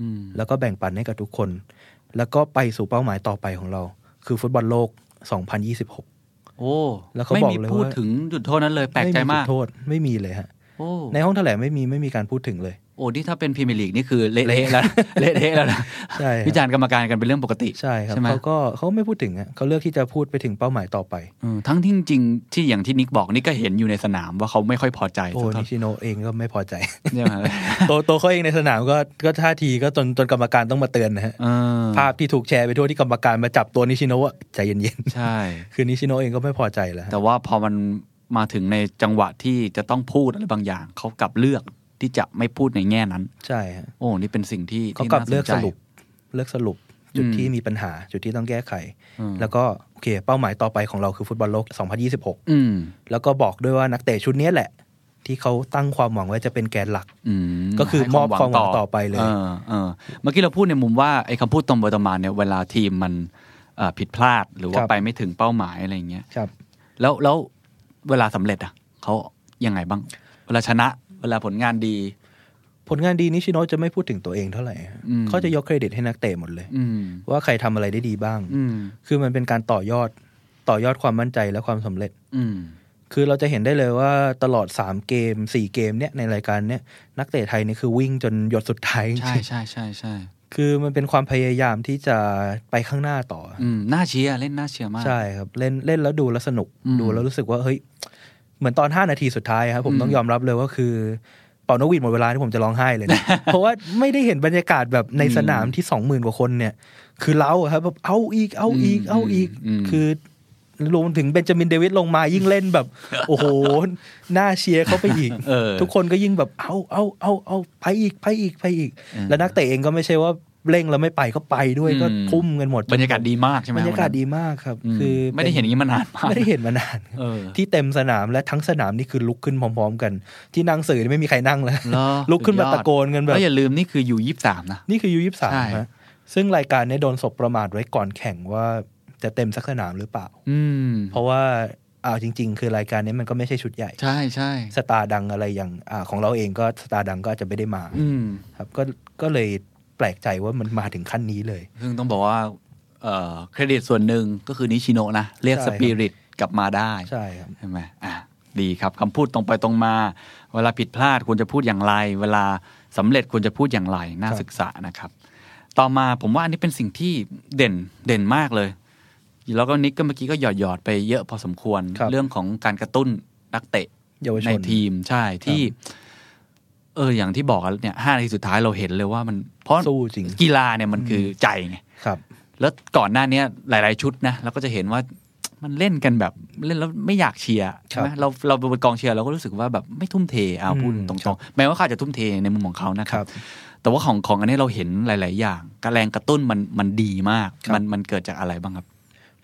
อืมแล้วก็แบ่งปันให้กับทุกคน แล้วก็ไปสู่เป้าหมายต่อไปของเรา คือฟุตบอลโลก 2026 โอ้แล้วเขาไม่บอกมีเลยพูดว่าถึงจุดโทษนั้นเลยแปลกใจไจุมาดกโทษไม่มีเลยฮะโอ้ในห้องแถลงไม่มีไม่มีการพูดถึงเลย โอ้นี่ถ้าเป็นพรีเมียร์ลีกนี่คือเละเทะแล้วเละเทะแล้วนะใช่ครับวิจารณ์กรรมการกันเป็นเรื่องปกติใช่ครับใช่ไหมเขาก็เขาไม่พูดถึงอะเขาเลือกที่จะพูดไปถึงเป้าหมายต่อไปเออทั้งที่จริงๆที่อย่างที่นิกบอกนิกก็เห็นอยู่ในสนามว่าเขาไม่ค่อยพอใจโอ้สักเท่านิชิโนะเองก็ไม่พอใจใช่ไหมตัวตัวเขาเองในสนามก็ก็ท่าทีก็จนจนกรรมการต้องมาเตือนนะฮะเออภาพที่ถูกแชร์ไปทั่วที่กรรมการมาจับตัวนิชิโนะว่าใจเย็นใช่ๆคือนิชิโนะเองก็ไม่พอใจแล้วฮะแต่ว่าพอมันมาถึงในจังหวะที่จะต้องพูดอะไรบางอย่างเขากลับเลือก ที่จะไม่พูดในแง่นั้น ใช่ฮะโอ้นี่เป็นสิ่งที่เขาที่กลับน่าเลือกใจสรุปเลือกสรุปจุดอืมที่มีปัญหาจุดที่ต้องแก้ไขอืมแล้วก็โอเค เป้าหมายต่อไปของเราคือฟุตบอลโลก 2026อืมแล้วก็บอกด้วยว่านักเตะชุดนี้แหละ ที่เขาตั้งความหวังไว้จะเป็นแกนหลักอืมก็คือให้มอบความหวังต่อไปเลยออเออเมื่อกี้เราพูดในมุมว่าไอ้คำพูดตรงไปตรงมาเนี่ยเวลาทีมมันเอ่อผิดพลาดหรือว่าครับไปไม่ถึงเป้าหมายอะไรอย่างเงี้ยครับ แล้วแล้วเวลาสำเร็จอะเขายังไงบ้าง เวลาชนะ เวลาผลงานดี ผลงานดีนิชิโนะจะไม่พูดถึงตัวเองเท่าไหร่ฮะอืมเขาจะยกเครดิตให้นักเตะหมดเลยอืมว่าใครทำอะไรได้ดีบ้างอืมคือมันเป็นการต่อยอดต่อยอดความมั่นใจและความสำเร็จ อืมคือเราจะเห็นได้เลยว่าตลอด3เกม4เกมเนี่ยในรายการเนี่ยนักเตะไทยนี่คือวิ่งจนหยดสุดท้ายจริงๆใช่ใช่ใช่ใช่คือมันเป็นความพยายามที่จะไปข้างหน้าต่อออืมน่าเชียร์เล่นน่าเชียร์มาก ใช่ครับ เล่นเล่นแล้วดูแล้วสนุกอืมดูแล้วรู้สึกว่าเฮ้ย เหมือนตอน5นาทีสุดท้ายครับผมอืมต้องยอมรับเลยว่าคือเป่านกหวีดหมดเวลาที่ผมจะร้องไห้เลยนะเพราะว่าไม่ได้เห็นบรรยากาศแบบในสนามที่สองหมื่นกว่าคนเนี่ย คือเล้าอะครับแบบเอาอีกเอาอีกเอาอีกมคือรวมถึงเบนจามินเดวิดลงมายิ่งเล่นแบบ โอ้โหน่าเชียร์เขาไปอีกเออทุกคนก็ยิ่งแบบเอาเอาเอาเอาไปอีกไปอีกไปอีกเออแล้วนักเตะเองก็ไม่ใช่ว่า เร่งแล้วไม่ไปก็ไปด้วยอืมก็ทุ่มกันหมดบรรยากาศดีมากใช่ไหมบรรยากาศวันนั้นดีมากครับอืมคือไม่ได้เห็นอย่างนี้มานานมากไม่ได้เห็นมานานเออที่เต็มสนามและทั้งสนามนี่คือลุกขึ้นพร้อม ๆ กัน ที่นั่งสื่อนี่ไม่มีใครนั่งแล้วเหรอลุกขึ้นมาสุดยอดตะโกนกันแบบแล้วอย่าลืมนี่คืออยู่ยี่สามนะนี่คือยูยี่สามใช่ฮะซึ่งรายการเนี้โดนศพประมาทไว้ก่อนแข่งว่าจะเต็มสักสนามหรือเปล่า อืม เพราะว่าอ้าวจริง ๆ คือรายการนี้มันก็ไม่ใช่ชุดใหญ่ ใช่ใช่สตาร์ดังอะไรอย่างอ่าของเราเองก็สตาร์ดังก็อาจจะไม่ได้มาอืมครับก็ก็เลย แปลกใจว่ามันมาถึงขั้นนี้เลย ซึ่งต้องบอกว่าเอ่อเครดิตส่วนหนึ่งก็คือนิชิโนะนะ เรียกสปิริตใช่ครับกลับมาได้ใช่ครับใช่ไหมอะดีครับคำพูดตรงไปตรงมา เวลาผิดพลาดควรจะพูดอย่างไร เวลาสำเร็จควรจะพูดอย่างไรน่าครับศึกษานะครับ ต่อมาผมว่าอันนี้เป็นสิ่งที่เด่นเด่นมากเลย แล้วก็นิกก็เมื่อกี้ก็หยอดหยอดๆไปเยอะพอสมควรครับเรื่องของการกระตุ้นนักเตะเยาวชในนทีมใช่ที่ เอออย่างที่บอกกันเนี่ยห้านาทีสุดท้ายเราเห็นเลยว่ามันเพราะสู้จริงกีฬาเนี่ยมันคือใจไงครับ แล้วก่อนหน้าเนี้ยหลาย ๆ ชุดนะเราก็จะเห็นว่ามันเล่นกันแบบเล่นแล้วไม่อยากเชียร์ใช่ไหมครับเราเราเป็นกองเชียร์เราก็รู้สึกว่าแบบไม่ทุ่มเทเอาพูดอืมตครัรงบๆแม้ว่าเขาอาจจะทุ่มเทในมุมของเขานะคครัรับบแต่ว่าของของอันนี้เราเห็นหลาย ๆ อย่างการแรงกระตุ้นมันมันดีมากครับมันมันเกิดจากอะไรบ้างครับ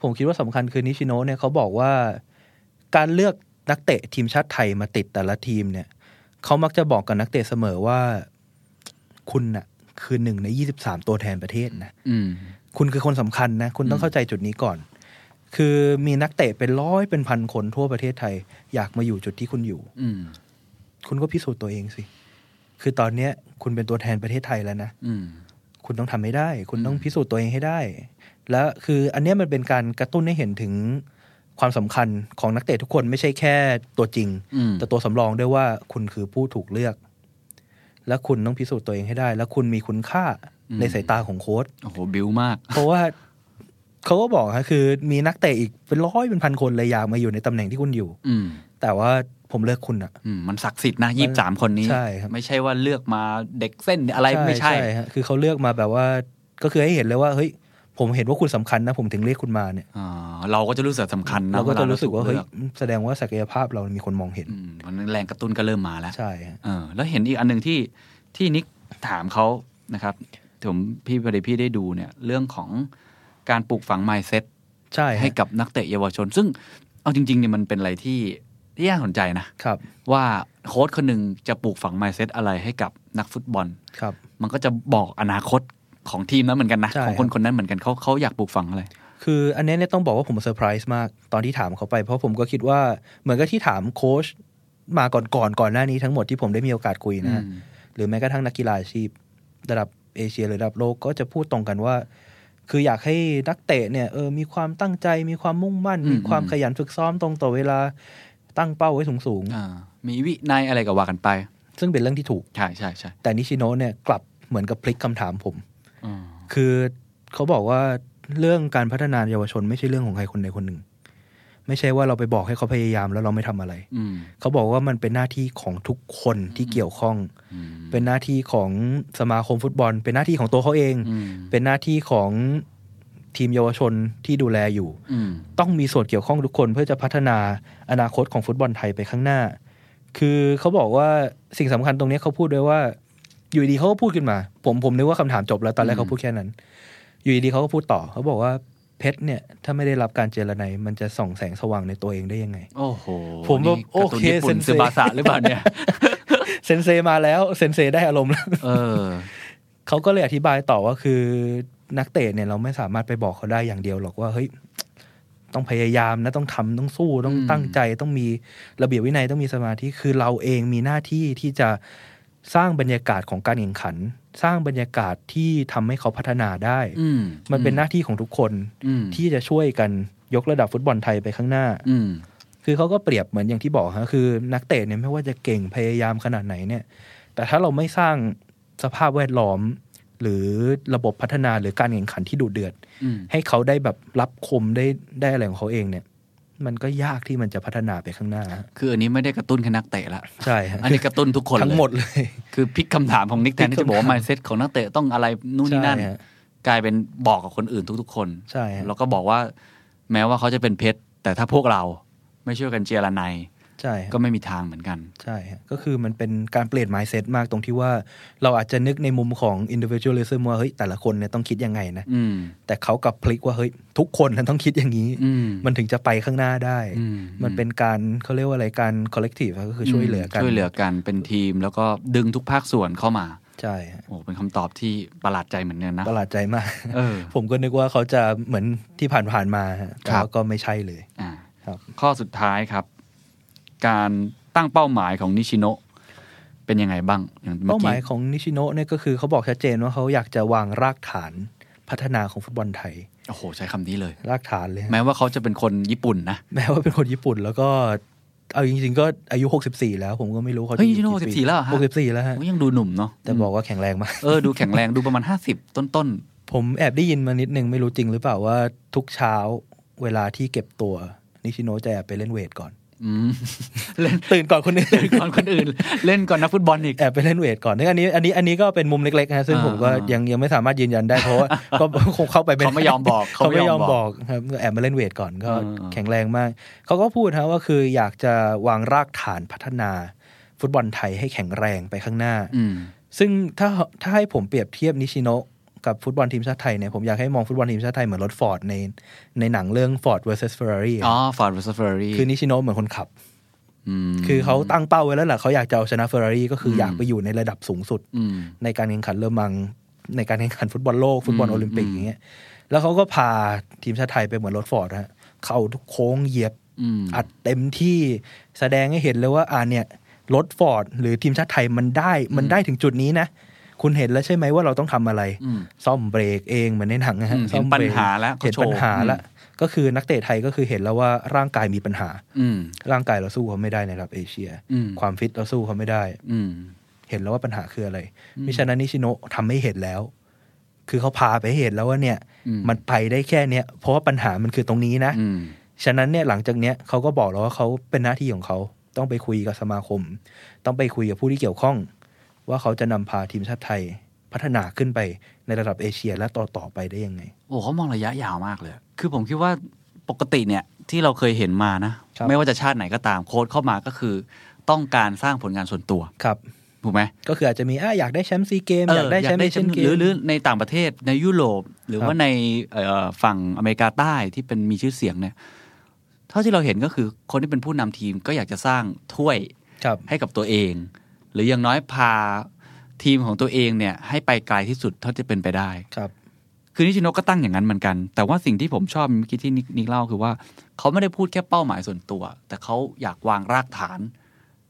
ผมคิดว่าสำคัญคือนิชิโนะเนี่ยเขาบอกว่า การเลือกนักเตะทีมชาติไทยมาติดแต่ละทีมเนี่ย เขามักจะบอกกับนักเตะเสมอว่า คุณน่ะ คือหนึ่งในยี่สิบสามตัวแทนประเทศนะอืมคุณคือคนสำคัญนะ คุณต้องเข้าใจจุดนี้ก่อน คือมีนักเตะเป็นร้อยเป็นพันคนทั่วประเทศไทย อยากมาอยู่จุดที่คุณอยู่ อืมคุณก็พิสูจน์ตัวเองสิ คือตอนเนี้ย คุณเป็นตัวแทนประเทศไทยแล้วนะอืมคุณต้องทำให้ได้ คุณต้องพิสูจน์ตัวเองให้ได้ แล้วคืออันเนี้ยมันเป็นการกระตุ้นให้เห็นถึง ความสำคัญของนักเตะทุกคนไม่ใช่แค่ตัวจริงอืมแต่ตัวสำรองด้วยว่าคุณคือผู้ถูกเลือก และคุณต้องพิสูจน์ตัวเองให้ได้ แล้วคุณมีคุณค่าในสายตาของโค้ชโอ้โหบิวมาก เพราะว่าเขาก็บอกฮะคือ มีนักเตะอีกเป็นร้อยเป็นพันคนเลยอยากมาอยู่ในตำแหน่งที่คุณอยู่ อืมแต่ว่าผมเลือกคุณอะอืมมันศักดิ์สิทธิ์นะยี่สามคนนี้ใช่ครับไม่ใช่ว่าเลือกมาเด็กเส้นอะไรไม่ใช่ฮะคือเขาเลือกมาแบบว่าก็คือให้เห็นเลยว่าเฮ้ย ผมเห็นว่าคุณสำคัญนะ ผมถึงเรียกคุณมาเนี่ยอ่าเราก็จะรู้สึกสำคัญนะเราก็จะรู้สึกว่าลเฮ้ยถูลือแสดงว่าศักยภาพเรามีคนมองเห็นอืมวันนั้นแรงกระตุ้นก็เริ่มมาแล้วใช่ฮะเออแล้วเห็นอีกอันหนึ่งที่ที่นิกถามเขานะครับผมพี่พอดีพี่ได้ดูเนี่ย เรื่องของการปลูกฝัง mindset ใช่ฮะให้กับนักเตะเยาวชน ซึ่งเอาจริงๆเนี่ยมันเป็นอะไรที่ที่น่าสนใจนะครับ ว่าโค้ชคนหนึ่งจะปลูกฝัง mindset อะไรให้กับนักฟุตบอลครับ มันก็จะบอกอนาคต ของทีมนั้นเหมือนกันนะใช่ของคนครับคนนั้นเหมือนกันเขาเขาอยากปลูกฝังอะไรคืออันเนี้ยเนี่ยต้องบอกว่าผมเซอร์ไพรส์มากตอนที่ถามเขาไป เพราะผมก็คิดว่าเหมือนกับที่ถามโค้ชมาก่อนก่อนๆก่อนหน้านี้ทั้งหมดที่ผมได้มีโอกาสคุยนะฮะอืมหรือแม้กระทั่งนักกีฬาอาชีพ ระดับเอเชียหรือระดับโลกก็จะพูดตรงกันว่า คืออยากให้นักเตะเนี่ยเออมีความตั้งใจมีความมุ่งมั่นอืมมีความขยันฝึกซ้อมตรงต่อเวลาตั้งเป้าไว้สูงอ่ามีวินัยอะไรก็ว่ากันไปๆซึ่งเป็นเรื่องที่ถูกใช่ใช่ใช่แต่นิชิโนะเนี่ยกลับเหมือนกับพลิกคำถามผมอืม คือเขาบอกว่าเรื่องการพัฒนาเยาวชนไม่ใช่เรื่องของใครคนใดคนหนึ่ง ไม่ใช่ว่าเราไปบอกให้เขาพยายามแล้วเราไม่ทำอะไรอืมเขาบอกว่ามันเป็นหน้าที่ของทุกคนที่เกี่ยวข้องอืมเป็นหน้าที่ของสมาคมฟุตบอล เป็นหน้าที่ของตัวเขาเองอืมเป็นหน้าที่ของทีมเยาวชนที่ดูแลอยู่อืมต้องมีส่วนเกี่ยวข้องทุกคนเพื่อจะพัฒนาอนาคตของฟุตบอลไทยไปข้างหน้า คือเขาบอกว่าสิ่งสำคัญตรงนี้เขาพูดด้วยว่า อยู่ดีๆเขาก็พูดขึ้นมา ผมผมนึกว่าคำถามจบแล้วตอนแรกเขาพูดแค่นั้น อยู่ดีๆเขาก็พูดต่อเขาบอกว่าเพชรเนี่ย ถ้าไม่ได้รับการเจรไนยมันจะส่องแสงสว่างในตัวเองได้ยังไง โอ้โห ผมแบบนี่การ์ตูนโอเคญี่ปุ่นเซนเซซึบาสะหรือเปล่าเนี่ยเซนเซมาแล้วเซนเซได้อารมณ์แล้วเออเขาก็เลยอธิบายต่อว่าคือนักเตะเนี่ยเราไม่สามารถไปบอกเขาได้อย่างเดียวหรอกว่าเฮ้ยต้องพยายามนะต้องทำต้องสู้ต้องอืมตั้งใจต้องมีระเบียบวินัยต้องมีสมาธิคือเราเองมีหน้าที่ที่จะ สร้างบรรยากาศของการแข่งขัน สร้างบรรยากาศที่ทำให้เขาพัฒนาได้อืมมันเป็นหน้าที่ของทุกคนอืมที่จะช่วยกันยกระดับฟุตบอลไทยไปข้างหน้า อืมคือเขาก็เปรียบเหมือนอย่างที่บอกฮะคือนักเตะเนี่ยไม่ว่าจะเก่งพยายามขนาดไหนเนี่ย แต่ถ้าเราไม่สร้างสภาพแวดล้อม หรือระบบพัฒนาหรือการแข่งขันที่ดุเดือดอืมให้เขาได้แบบรับคมได้ได้อะไรของเขาเองเนี่ย มันก็ยากที่มันจะพัฒนาไปข้างหน้าฮะคืออันนี้ไม่ได้กระตุ้นแค่นักเตะละใช่ฮะอันนี้กระตุ้นทุกคนทั้งเลยหมดเลย คือพลิกคำถามของนิกแทนที่จะบอกว่า mindset ของนักเตะต้องอะไรนู่นนี่นั่นใช่ฮะกลายเป็นบอกกับคนอื่นทุก ๆ คนใช่ฮะแล้วก็บอกว่า แม้ว่าเขาจะเป็นเพชรแต่ถ้าพวกเราไม่ช่วยกันเจรไนย ใช่ฮะก็ไม่มีทางเหมือนกัน ใช่ฮะก็คือมันเป็นการเปลี่ยน mindset มากตรงที่ว่าเราอาจจะนึกในมุมของ individualism ว่าเฮ้ยแต่ละคนเนี่ยต้องคิดยังไงนะอืมแต่เขากลับพลิกว่าเฮ้ยทุกคนนั้นต้องคิดอย่างนี้อืมมันถึงจะไปข้างหน้าได้อืมมันเป็นการเขาเรียกว่าอะไรการ collective อะก็คือช่วยเหลือกันช่วยเหลือกันเป็นทีม แล้วก็ดึงทุกภาคส่วนเข้ามาใช่ฮะโอ้เป็นคำตอบที่ประหลาดใจเหมือนกันนะประหลาดใจมากเออผมก็นึกว่าเขาจะเหมือนที่ผ่านๆมาฮะแต่ครับว่าก็ไม่ใช่เลยอ่าครับข้อสุดท้ายครับ การตั้งเป้าหมายของนิชิโนะเป็นยังไงบ้างอย่างเมื่เป้าอหกี้มายของนิชิโนะเนี่ยก็คือเขาบอกชัดเจนว่าเขาอยากจะวางรากฐานพัฒนาของฟุตบอลไทย โอ้โหใช้คำนี้เลย รากฐานเลยฮะ แม้ว่าเขาจะเป็นคนญี่ปุ่นนะแม้ว่าเป็นคนญี่ปุ่นแล้วก็ เอาจริงๆ ก็อายุ 64 แล้ว ผมก็ไม่รู้เขาจะเฮ้ยอยู่นิชิโนะกี่ปี64แล้วเหรอฮะ64แล้วฮะ โอ้ยังดูหนุ่มเนาะแต่บอกว่าแข็งแรงมาก เออดูแข็งแรงดูประมาณห้าสิบต้นผมแอบได้ยินมานิดนึง ไม่รู้จริงหรือเปล่าว่าทุกเช้าเวลาที่เก็บตัว นิชิโนะจะแอบไปเล่นเวทก่อนๆอืม เล่นตื่นก่อนคนอื่นเล่นก่อนคนอื่น เล่นก่อนนักฟุตบอลอีกแอบไปเล่นเวทก่อนซึ่งอันนี้อันนี้อันนี้ก็เป็นมุมเล็กๆนะซึ่งอ่าผมก็อ่ายัยังยังไม่สามารถยืนยันได้เพราะว่าก็คงเข้าไปเขาไม่ยอมบอกเขาไม่ยอมบอกครับก็แอบมาเล่นเวทก่อนก็อ่าแข็งแรงมากเขาก็พูดครับว่าคืออยากจะวางรากฐานพัฒนา ฟุตบอลไทยให้แข็งแรงไปข้างหน้าอืมซึ่งถ้าถ้าให้ผมเปรียบเทียบนิชิโนะ กับฟุตบอลทีมชาติไทยเนี่ยผมอยากให้มองฟุตบอลทีมชาติไทยเหมือนรถฟอร์ดในในหนังเรื่อง Ford vs Ferrari อ๋อ Ford versus Ferrari คือนิชิโนะเหมือนคนขับคือเขาตั้งเป้าไว้แล้วแหละเขาอยากจะเอาชนะเฟอร์รารี่ก็คืออมอยากไปอยู่ในระดับสูงสุดอืมในการแข่งขันเลอมัง ในการแข่งขันฟุตบอลโลกฟุตบอลอืมโอลิมปิกอืมอย่างเงี้ยแล้วเขาก็พาทีมชาติไทยไปเหมือนรถฟอร์ดฮะเข้าทุกโค้งเหยียบอืมอัดเต็มที่แสดงให้เห็นเลยว่าอ่าเนี่ยรถฟอร์ดหรือทีมชาติไทยมันได้มันได้ถึงจุดนี้นะ คุณเห็นแล้วใช่ไหมว่าเราต้องทำอะไรอืมซ่อมเบรกเองเหมือนในหนังนะฮะอืมเห็นซ่อมบรกปัญหาแล้วเขาเห็นโชว์ปัญหาแล้วก็คือนักเตะไทยก็คือเห็นแล้วว่าร่างกายมีปัญหา อืมร่างกายเราสู้เขาไม่ได้ในระดับเอเชียอืมความฟิตเราสู้เขาไม่ได้ อืมเห็นแล้วว่าปัญหาคืออะไรมิฉะนั้นนิชิโนะทำให้เห็นแล้ว คือเขาพาไปให้เห็นแล้วว่าเนี่ยอืมมันไปได้แค่เนี้ยเพราะว่าปัญหามันคือตรงนี้นะอืมฉะนั้นเนี่ยหลังจากเนี้ยเขาก็บอกแล้วว่าเขาเป็นหน้าที่ของเขา ต้องไปคุยกับสมาคม ต้องไปคุยกับผู้ที่เกี่ยวข้อง ว่าเขาจะนำพาทีมชาติไทยพัฒนาขึ้นไปในระดับเอเชียและต่อต่อไปได้ยังไง โอ้เขามองระยะยาวมากเลย คือผมคิดว่าปกติเนี่ยที่เราเคยเห็นมานะครับไม่ว่าจะชาติไหนก็ตามโค้ดเข้ามาก็คือ ต้องการสร้างผลงานส่วนตัวครับถูกไหมก็คืออาจจะมีอะอยากได้แชมป์ซีเกมอยากได้แชมป์เอเชียนเกหรือมหรือในต่างประเทศในยุโรป หรือครับว่าในเอ่อฝั่งอเมริกาใต้ที่เป็นมีชื่อเสียงเนี่ยเท่าที่เราเห็นก็คือคนที่เป็นผู้นำทีมก็อยากจะสร้างถ้วยครับให้กับตัวเอง หรืออย่างน้อยพาทีมของตัวเองเนี่ยให้ไปไกลที่สุดเท่าที่เป็นไปได้ครับ คือนิชิโนะก็ตั้งอย่างนั้นเหมือนกัน แต่ว่าสิ่งที่ผมชอบเมื่อกี้ที่นิกนิกเล่าคือว่าเขาไม่ได้พูดแค่เป้าหมายส่วนตัว แต่เขาอยากวางรากฐาน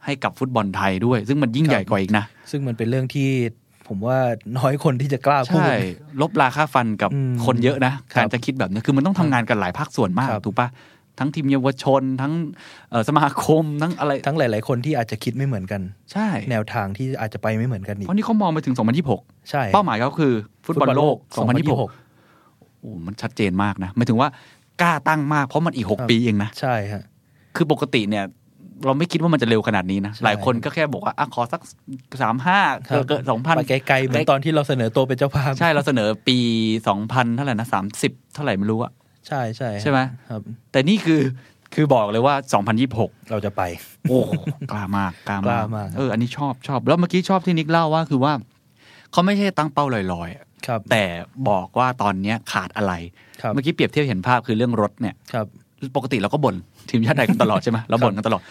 ให้กับฟุตบอลไทยด้วย ซึ่งมันยิ่งครับใหญ่กว่าอีกนะ ซึ่งมันเป็นเรื่องที่ผมว่าน้อยคนที่จะกล้าพูดใช่ลบราค่าฟันกับอืมคนเยอะนะครับการจะคิดแบบนี้คือมันต้องทำงานกันหลายภาคส่วนมากครับถูกปะ ทั้งทีมเยาวชน ทั้งเอ่อสมาคมทั้งอะไรทั้งหลาย ๆ คนที่อาจจะคิดไม่เหมือนกัน ใช่ แนวทางที่อาจจะไปไม่เหมือนกันอีกเพราะนี่เขามองไปถึง 2026 ใช่ เป้าหมายเขาคือ ฟุตบอลโลก 2026 โอ้ มันชัดเจนมากนะหมายถึงว่ากล้าตั้งมากเพราะมันอีกครับ6ปีเองนะ ใช่ฮะคือปกติเนี่ย เราไม่คิดว่ามันจะเร็วขนาดนี้นะใช่หลายคนก็แค่บอกว่าอะขอสักสามห้าครับเกินสองพันไปไกลๆเหมือนตอนที่เราเสนอตัวเป็นเจ้าภาพ ใช่เราเสนอปีสองพันเท่าไหร่นะสามสิบเท่าไหร่ไม่รู้อะ ใช่ใช่ใช่ไหมครับ แต่นี่คือคือบอกเลยว่า 2026 เราจะไป โอ้กล้ามากกล้ามากกล้ามาก เออ อันนี้ชอบชอบ แล้วเมื่อกี้ชอบที่นิกเล่าว่าคือว่า เขาไม่ใช่ตั้งเป้าลอยๆอะครับ แต่บอกว่าตอนเนี้ยขาดอะไรครับเมื่อกี้เปรียบเทียบเห็นภาพคือเรื่องรถเนี่ยครับ ปกติเราก็บ่นทีมชาติไทยกันตลอดใช่ไหมเราบ่นกันตลอด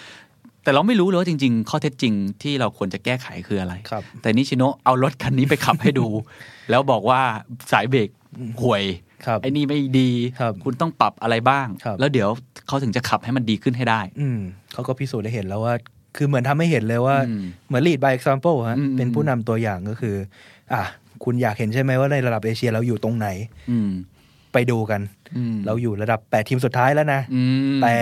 แต่เราไม่รู้เลยว่าจริง ๆ ข้อเท็จจริงที่เราควรจะแก้ไขคืออะไรครับแต่นิชิโนะเอารถคันนี้ไปขับให้ดู แล้วบอกว่าสายเบรกห่วยครับ ไอ้นี่ไม่ดีครับณต้องปรับอะไรบ้างครับแล้วเดี๋ยวเขาถึงจะขับให้มันดีขึ้นให้ได้ อืมเขาก็พิสูจน์ได้เห็นแล้วว่า คือเหมือนทำให้เห็นเลยว่าอืมเหมือน lead by example ฮะอืมเป็นผู้นำตัวอย่างก็คือ อะคุณอยากเห็นใช่ไหมว่าในระดับเอเชียเราอยู่ตรงไหน อืมไปดูกันอืมเราอยู่ระดับแปดทีมสุดท้ายแล้วนะอืมแต่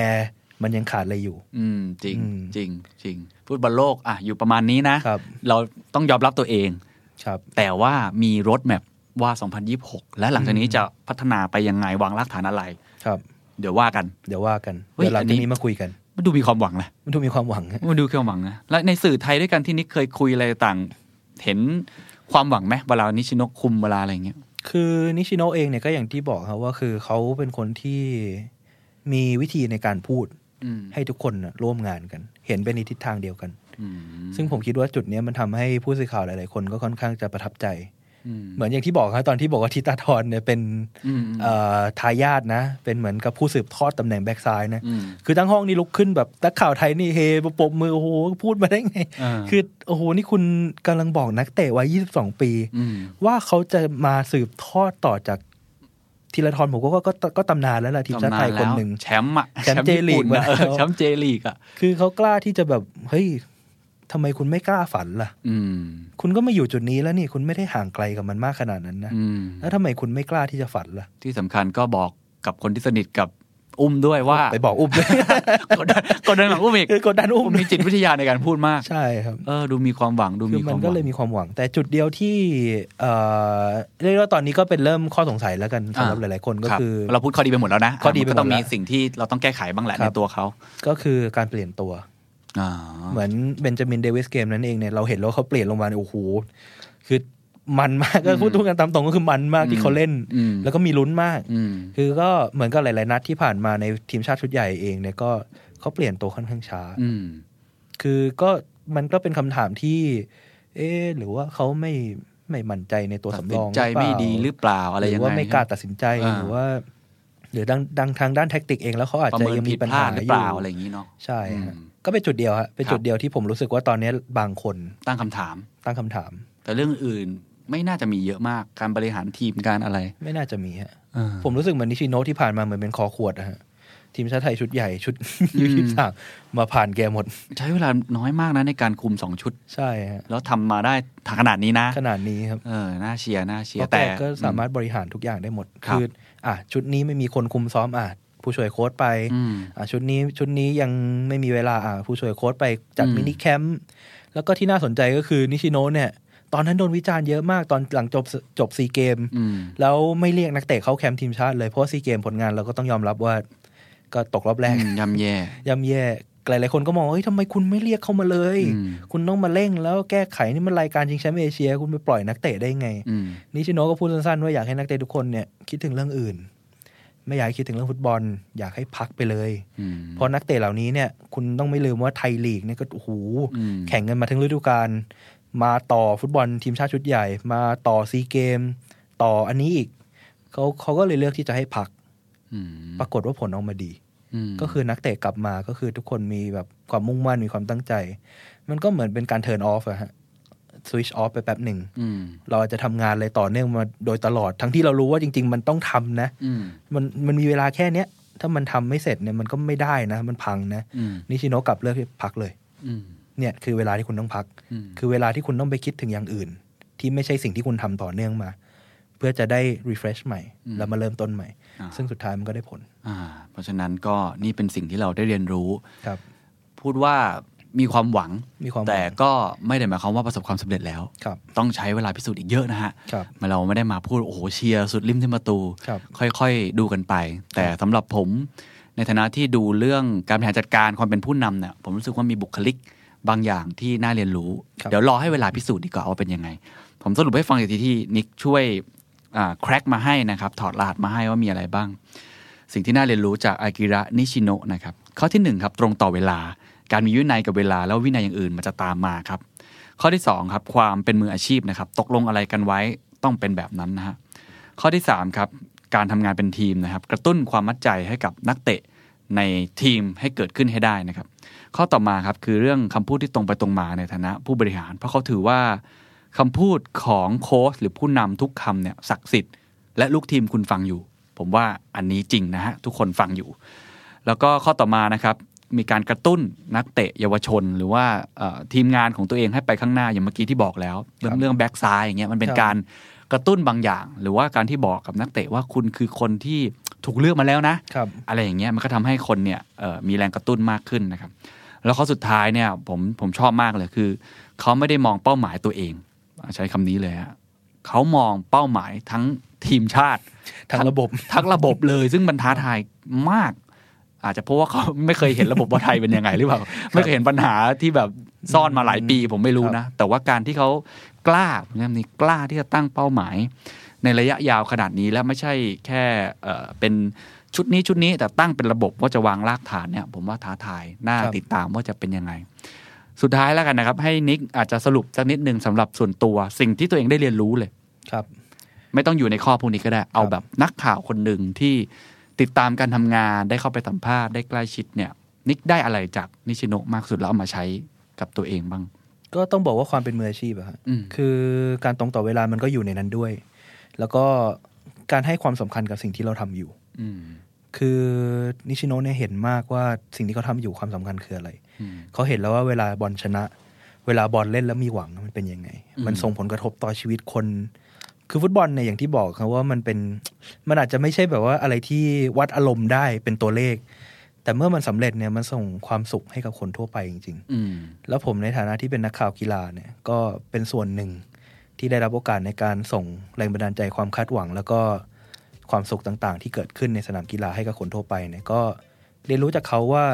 มันยังขาดอะไรอยู่ อืม จริงอืมจริงจริงฟุตบอลโลกอะอยู่ประมาณนี้นะครับเราต้องยอมรับตัวเองครับแต่ว่ามีรถแมพ ว่า 2026 และหลังจากนี้จะพัฒนาไปยังไงวางรากฐานอะไร ครับ เดี๋ยวว่ากัน เดี๋ยวว่ากันเฮ้ยเดี๋ยวหลังอันนี้จากนี้มาคุยกัน มันดูมีความหวังนะมันดูมีความหวังฮะมันดูมีความหวังนะ และในสื่อไทยด้วยกันที่นิกเคยคุยอะไรต่าง เห็นความหวังไหมเวลานิชิโนะคุมเวลาอะไรอย่างเงี้ย คือนิชิโนะเองเนี่ยก็อย่างที่บอกครับว่าคือเขาเป็นคนที่มีวิธีในการพูดอืมให้ทุกคนน่ะร่วมงานกัน เห็นเป็นในทิศทางเดียวกันอืมซึ่งผมคิดว่าจุดเนี้ยมันทำให้ผู้สื่อข่าวหลาย ๆ คนก็ค่อนข้างจะประทับใจอืม เหมือนอย่างที่บอกครับตอนที่บอกว่าทิตาทรเนี่ยเป็นอืมเอ่อทายาทนะ เป็นเหมือนกับผู้สืบทอดตำแหน่งแบ็กซ้ายนะอืมคือทั้งห้องนี่ลุกขึ้นแบบนักข่าวไทยนี่เฮปรบมือโอ้โหพูดมาได้ไงอ่าคือโอ้โหนี่คุณกำลังบอกนักเตะวัย22ปีอืมว่าเขาจะมาสืบทอดต่อจากทีละทรผมก็ก็ก็ก็ตำนานแล้วล่ะทีมชาติไทยคนหนึ่งแชมป์อะแชมป์เจลีกญี่ปุ่นอะมาแล้วเออแชมป์เจลีกอะคือเขากล้าที่จะแบบเฮ้ย ทำไมคุณไม่กล้าฝันล่ะอืมคุณก็มาอยู่จุดนี้แล้วนี่คุณไม่ได้ห่างไกลกับมันมากขนาดนั้นนะอืมแล้วทำไมคุณไม่กล้าที่จะฝันล่ะ ที่สำคัญก็บอกกับคนที่สนิทกับอุ้มด้วยว่าไปบอกอุ้มเลยกดดันกดดันหลังอุ้มอีกคือกดดันอุ้มอุ้มมีจิตวิทยาในการพูดมากใช่ครับเออดูมีความหวังดูคืมีอคมัวานมหก็วังเลยมีความหวัง แต่จุดเดียวที่เอ่อเรียกว่าตอนนี้ก็เป็นเริ่มข้อสงสัยแล้วกันสำหรับหลาย ๆ คนก็รับคือ เราพูดข้อดีไปหมดแล้วนะข้อดีไปหมดก็ต้องมีแล้วสิ่งที่เราต้องแก้ไขบ้างแหละครัในบตัวเขาก็คือการเปลี่ยนตัวอ่า เหมือนเบนจามินเดวิสเกมนั้นเองเนี่ยเราเห็นแล้วเขาเปลี่ยนลงมาเนี่ยโอ้โหคือมันมากก็พูดทุกกันตามตรงก็คือมันมากที่เขาเล่นอืมแล้วก็มีลุ้นมากอืมคือก็เหมือนกับหลาย ๆ นัดที่ผ่านมาในทีมชาติชุดใหญ่เองเนี่ยก็เขาเปลี่ยนตัวค่อนข้างช้าอืมคือก็มันก็เป็นคำถามที่ เอ๊ะหรือว่าเขาไม่ไม่มั่นใจในตัวตัดสำสิรนองใจหรือเปไม่ล่าดีหรือเปล่าอะไรหยัรืงอไงว่าไม่กล้าตัดสินใจอ่าหรือว่าหรือดังดังทางด้านแท็กติกเองแล้วเขาอาจประจะเมินยังผิมีดปัญพลาหาดหรืออเปล่ายู่อะไรอย่างนี้เนาะใช่ฮะอืม ก็เป็นจุดเดียวฮะเป็นครับจุดเดียวที่ผมรู้สึกว่าตอนนี้บางคนตั้งคำถาม ตั้งคำถาม แต่เรื่องอื่นไม่น่าจะมีเยอะมากการบริหารทีมการอะไร ไม่น่าจะมีฮะเออผมรู้สึกเหมือนนิชิโนะที่ผ่านมาเหมือนเป็นคอขวดอะฮะทีมชาติไทยชุดใหญ่ชุดยูยี่สามมาผ่านแกหมด ใช้เวลาน้อยมากนะในการคุมสองชุด ใช่ฮะแล้วทำมาได้ถขนาดนี้นะ ขนาดนี้ครับเออน่าเชียร์น่าเชียร์เพร์ราะแกแต่ก็สามารถบริหารทุกอย่างได้หมดครับคืออะชุดนี้ไม่มีคนคุมซ้อมอะ ผู้ช่วยโค้ชไปอืมอะชุดนี้ชุดนี้ยังไม่มีเวลาอะผู้ช่วยโค้ชไปจัดอืม mini camp แล้วก็ที่น่าสนใจก็คือนิชิโนะเนี่ยตอนนั้นโดนวิจารณ์เยอะมากตอนหลังจบจบซีเกมอืมแล้วไม่เรียกนักเตะเข้าแคมป์ทีมชาติเลยเพราะซีเกมผลงานเราก็ต้องยอมรับว่า ก็ตกรอบแรกอืมย่ำแย่ย่ำแย่หลายๆคนก็มองว่าเฮ้ยทำไมคุณไม่เรียกเข้ามาเลยอืมคุณต้องมาเร่งแล้วแก้ไขนี่มันรายการชิงแชมป์เอเชีย คุณไปปล่อยนักเตะได้ไงอืมนิชิโนะก็พูดสั้นๆว่าอยากให้นักเตะทุกคนเนี่ยคิดถึงเรื่องอื่น ไม่อยากให้คิดถึงเรื่องฟุตบอล อยากให้พักไปเลยอืมเพราะนักเตะเหล่านี้เนี่ยคุณต้องไม่ลืมว่าไทยลีกเนี่ยก็โอ้โหอืมแข่งกันมาทั้งฤดูกาลมาต่อฟุตบอลทีมชาติชุดใหญ่ มาต่อซีเกม ต่ออันนี้อีกเขาเขาก็เลยเลือกที่จะให้พักอืมปรากฏว่าผลออกมาดีมก็คือนักเตะกลับมาก็คือทุกคนมีแบบความมุ่งมั่นมีความตั้งใจ มันก็เหมือนเป็นการเทิร์นออฟอะฮะ สวิชออฟไปแป๊บหนึ่งอืมเราอาจจะทำงานอะไรต่อเนื่องมาโดยตลอด ทั้งที่เรารู้ว่าจริง ๆ มันต้องทำนะอืมมันมันมีเวลาแค่เนี้ยถ้ามันทำไม่เสร็จเนี่ยมันก็ไม่ได้นะ มันพังนะอืมนิชิโนะกลับเลือกที่พักเลยอืมเนี่ยคือเวลาที่คุณต้องพักอืมคือเวลาที่คุณต้องไปคิดถึงอย่างอื่น ที่ไม่ใช่สิ่งที่คุณทำต่อเนื่องมา เพื่อจะได้ refresh ใหม่ แล้วมาเริ่มต้นใหม่อ่าซึ่งสุดท้ายมันก็ได้ผล อ่า เพราะฉะนั้นก็นี่เป็นสิ่งที่เราได้เรียนรู้ครับ พูดว่า มีความหวังมีความหวัง แต่ก็ไม่ได้หมายความว่าประสบความสำเร็จแล้วครับต้องใช้เวลาพิสูจน์อีกเยอะนะฮะครับมาเราไม่ได้มาพูดโอ้โหเชียร์สุดริมที่ประตูครับค่อยๆดูกันไป แต่สำหรับผม ในฐานะที่ดูเรื่องการบริหารจัดการความเป็นผู้นำเนี่ยผมรู้สึกว่ามีบุคลิกบางอย่างที่น่าเรียนรู้ครับเดี๋ยวรอให้เวลาพิสูจน์ดีกว่าว่าเป็นยังไง ผมสรุปให้ฟังอีกทีที่นิกช่วยแคร็กมาให้นะครับถอดรหัสมาให้ว่ามีอะไรบ้าง สิ่งที่น่าเรียนรู้จากอากิระนิชิโนะนะครับข้อที่หนึ่งครับตรงต่อเวลา การมีวินัยกับเวลาแล้ววินัยอย่างอื่นมันจะตามมาครับ ข้อที่สองครับความเป็นมืออาชีพนะครับ ตกลงอะไรกันไว้ต้องเป็นแบบนั้นนะฮะข้อที่สามครับการทำงานเป็นทีมนะครับ กระตุ้นความมั่นใจให้กับนักเตะในทีมให้เกิดขึ้นให้ได้นะครับ ข้อต่อมาครับคือเรื่องคำพูดที่ตรงไปตรงมาในฐานะผู้บริหาร เพราะเขาถือว่าคำพูดของโค้ชหรือผู้นำทุกคำเนี่ยศักดิ์สิทธิ์และลูกทีมคุณฟังอยู่ ผมว่าอันนี้จริงนะฮะทุกคนฟังอยู่ แล้วก็ข้อต่อมานะครับ มีการกระตุ้นนักเตะเยาวชน หรือว่าเอ่อทีมงานของตัวเองให้ไปข้างหน้าอย่างเมื่อกี้ที่บอกแล้ว เรื่องครับเรื่องแบ็กซ้ายอย่างเงี้ยมันเป็นครับการกระตุ้นบางอย่าง หรือว่าการที่บอกกับนักเตะว่าคุณคือคนที่ถูกเลือกมาแล้วนะครับอะไรอย่างเงี้ยมันก็ทำให้คนเนี่ยเอ่อมีแรงกระตุ้นมากขึ้นนะครับ แล้วข้อสุดท้ายเนี่ยผมผมชอบมากเลยคือ เขาไม่ได้มองเป้าหมายตัวเอง ใช้คำนี้เลยฮะเขามองเป้าหมายทั้งทีมชาติ ทั้งระบบทั้งระบบเลย ซึ่งมันท้าทายมาก อาจจะเพราะว่าเขาไม่เคยเห็นระบบว่าไทยเป็นยังไงหรือเปล่า ไม่เคยเห็นปัญหาที่แบบซ่อนมาหลายปีผมไม่รู้นะ แต่ว่าการที่เขากล้าผมย้ำนี้กล้าที่จะตั้งเป้าหมาย ในระยะยาวขนาดนี้แล้วไม่ใช่แค่เอ่อเป็นชุดนี้ชุดนี้แต่ตั้งเป็นระบบว่าจะวางรากฐานเนี่ย ผมว่าท้าทายน่าครับติดตามว่าจะเป็นยังไง สุดท้ายแล้วกันนะครับ ให้นิกอาจจะสรุปสักนิดหนึ่งสำหรับส่วนตัว สิ่งที่ตัวเองได้เรียนรู้เลยครับ ไม่ต้องอยู่ในข้อพวกนี้ก็ได้ เอาแบบนักข่าวคนหนึ่งที่ ติดตามการทำงานได้เข้าไปสัมภาษณ์ได้ใกล้ชิดเนี่ยนิกได้อะไรจากนิชิโนะมากสุดแล้วเอามาใช้กับตัวเองบ้าง ก็ต้องบอกว่าความเป็นมืออาชีพอะฮะอืมคือการตรงต่อเวลามันก็อยู่ในนั้นด้วย แล้วก็การให้ความสำคัญกับสิ่งที่เราทำอยู่อืมคือนิชิโนะเนี่ยเห็นมากว่าสิ่งที่เขาทำอยู่ความสำคัญคืออะไรอืมเขาเห็นแล้วว่าเวลาบอลชนะ เวลาบอลเล่นแล้วมีหวังมันเป็นยังไงอืมมันส่งผลกระทบต่อชีวิตคน คือฟุตบอลเนี่ยอย่างที่บอกครับว่ามันเป็นมันอาจจะไม่ใช่แบบว่าอะไรที่วัดอารมณ์ได้เป็นตัวเลข แต่เมื่อมันสำเร็จเนี่ยมันส่งความสุขให้กับคนทั่วไปจริงๆอืมแล้วผมในฐานะที่เป็นนักข่าวกีฬาเนี่ยก็เป็นส่วนหนึ่งที่ได้รับโอกาสในการส่งแรงบันดาลใจความคาดหวัง แล้วก็ความสุขต่างๆ ที่เกิดขึ้นในสนามกีฬาให้กับคนทั่วไปเนี่ยก็เรียนรู้จากเขาว่า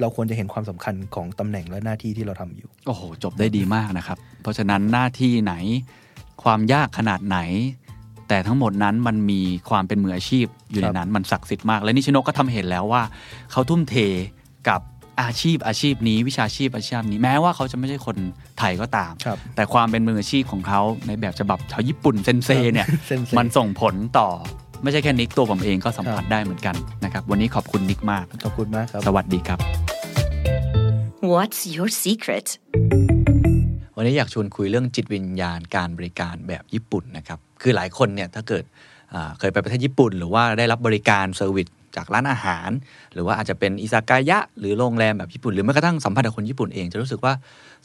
เราควรจะเห็นความสำคัญของตำแหน่งและหน้าที่ที่เราทำอยู่ โอ้โห จบได้ดีมากนะครับ เพราะฉะนั้นหน้าที่ไหน ความยากขนาดไหน แต่ทั้งหมดนั้นมันมีความเป็นมืออาชีพอยู่ในนั้นมันศักดิ์สิทธิ์มาก และนิชโนก็ทำเห็นแล้วว่า เขาทุ่มเทกับอาชีพอาชีพนี้วิชาชีพอาชีพนี้แม้ว่าเขาจะไม่ใช่คนไทยก็ตามครับแต่ความเป็นมืออาชีพของเขาในแบบฉบับชาวญี่ปุ่นเซนเซเนี่ยเซนเซมันส่งผลต่อไม่ใช่แค่นิกตัวผมเองก็สัมผัสได้เหมือนกันนะครับวันนี้ขอบคุณนิกมากขอบคุณมากครับ สวัสดีครับ What's your secret? วันนี้อยากชวนคุยเรื่องจิตวิญญาณการบริการแบบญี่ปุ่นนะครับ คือหลายคนเนี่ยถ้าเกิดเคยไปประเทศญี่ปุ่น หรือว่าได้รับบริการเซอร์วิสจากร้านอาหาร หรือว่าอาจจะเป็นอิซากายะ หรือโรงแรมแบบญี่ปุ่น หรือแม้กระทั่งสัมพันธ์กับคนญี่ปุ่นเองจะรู้สึกว่า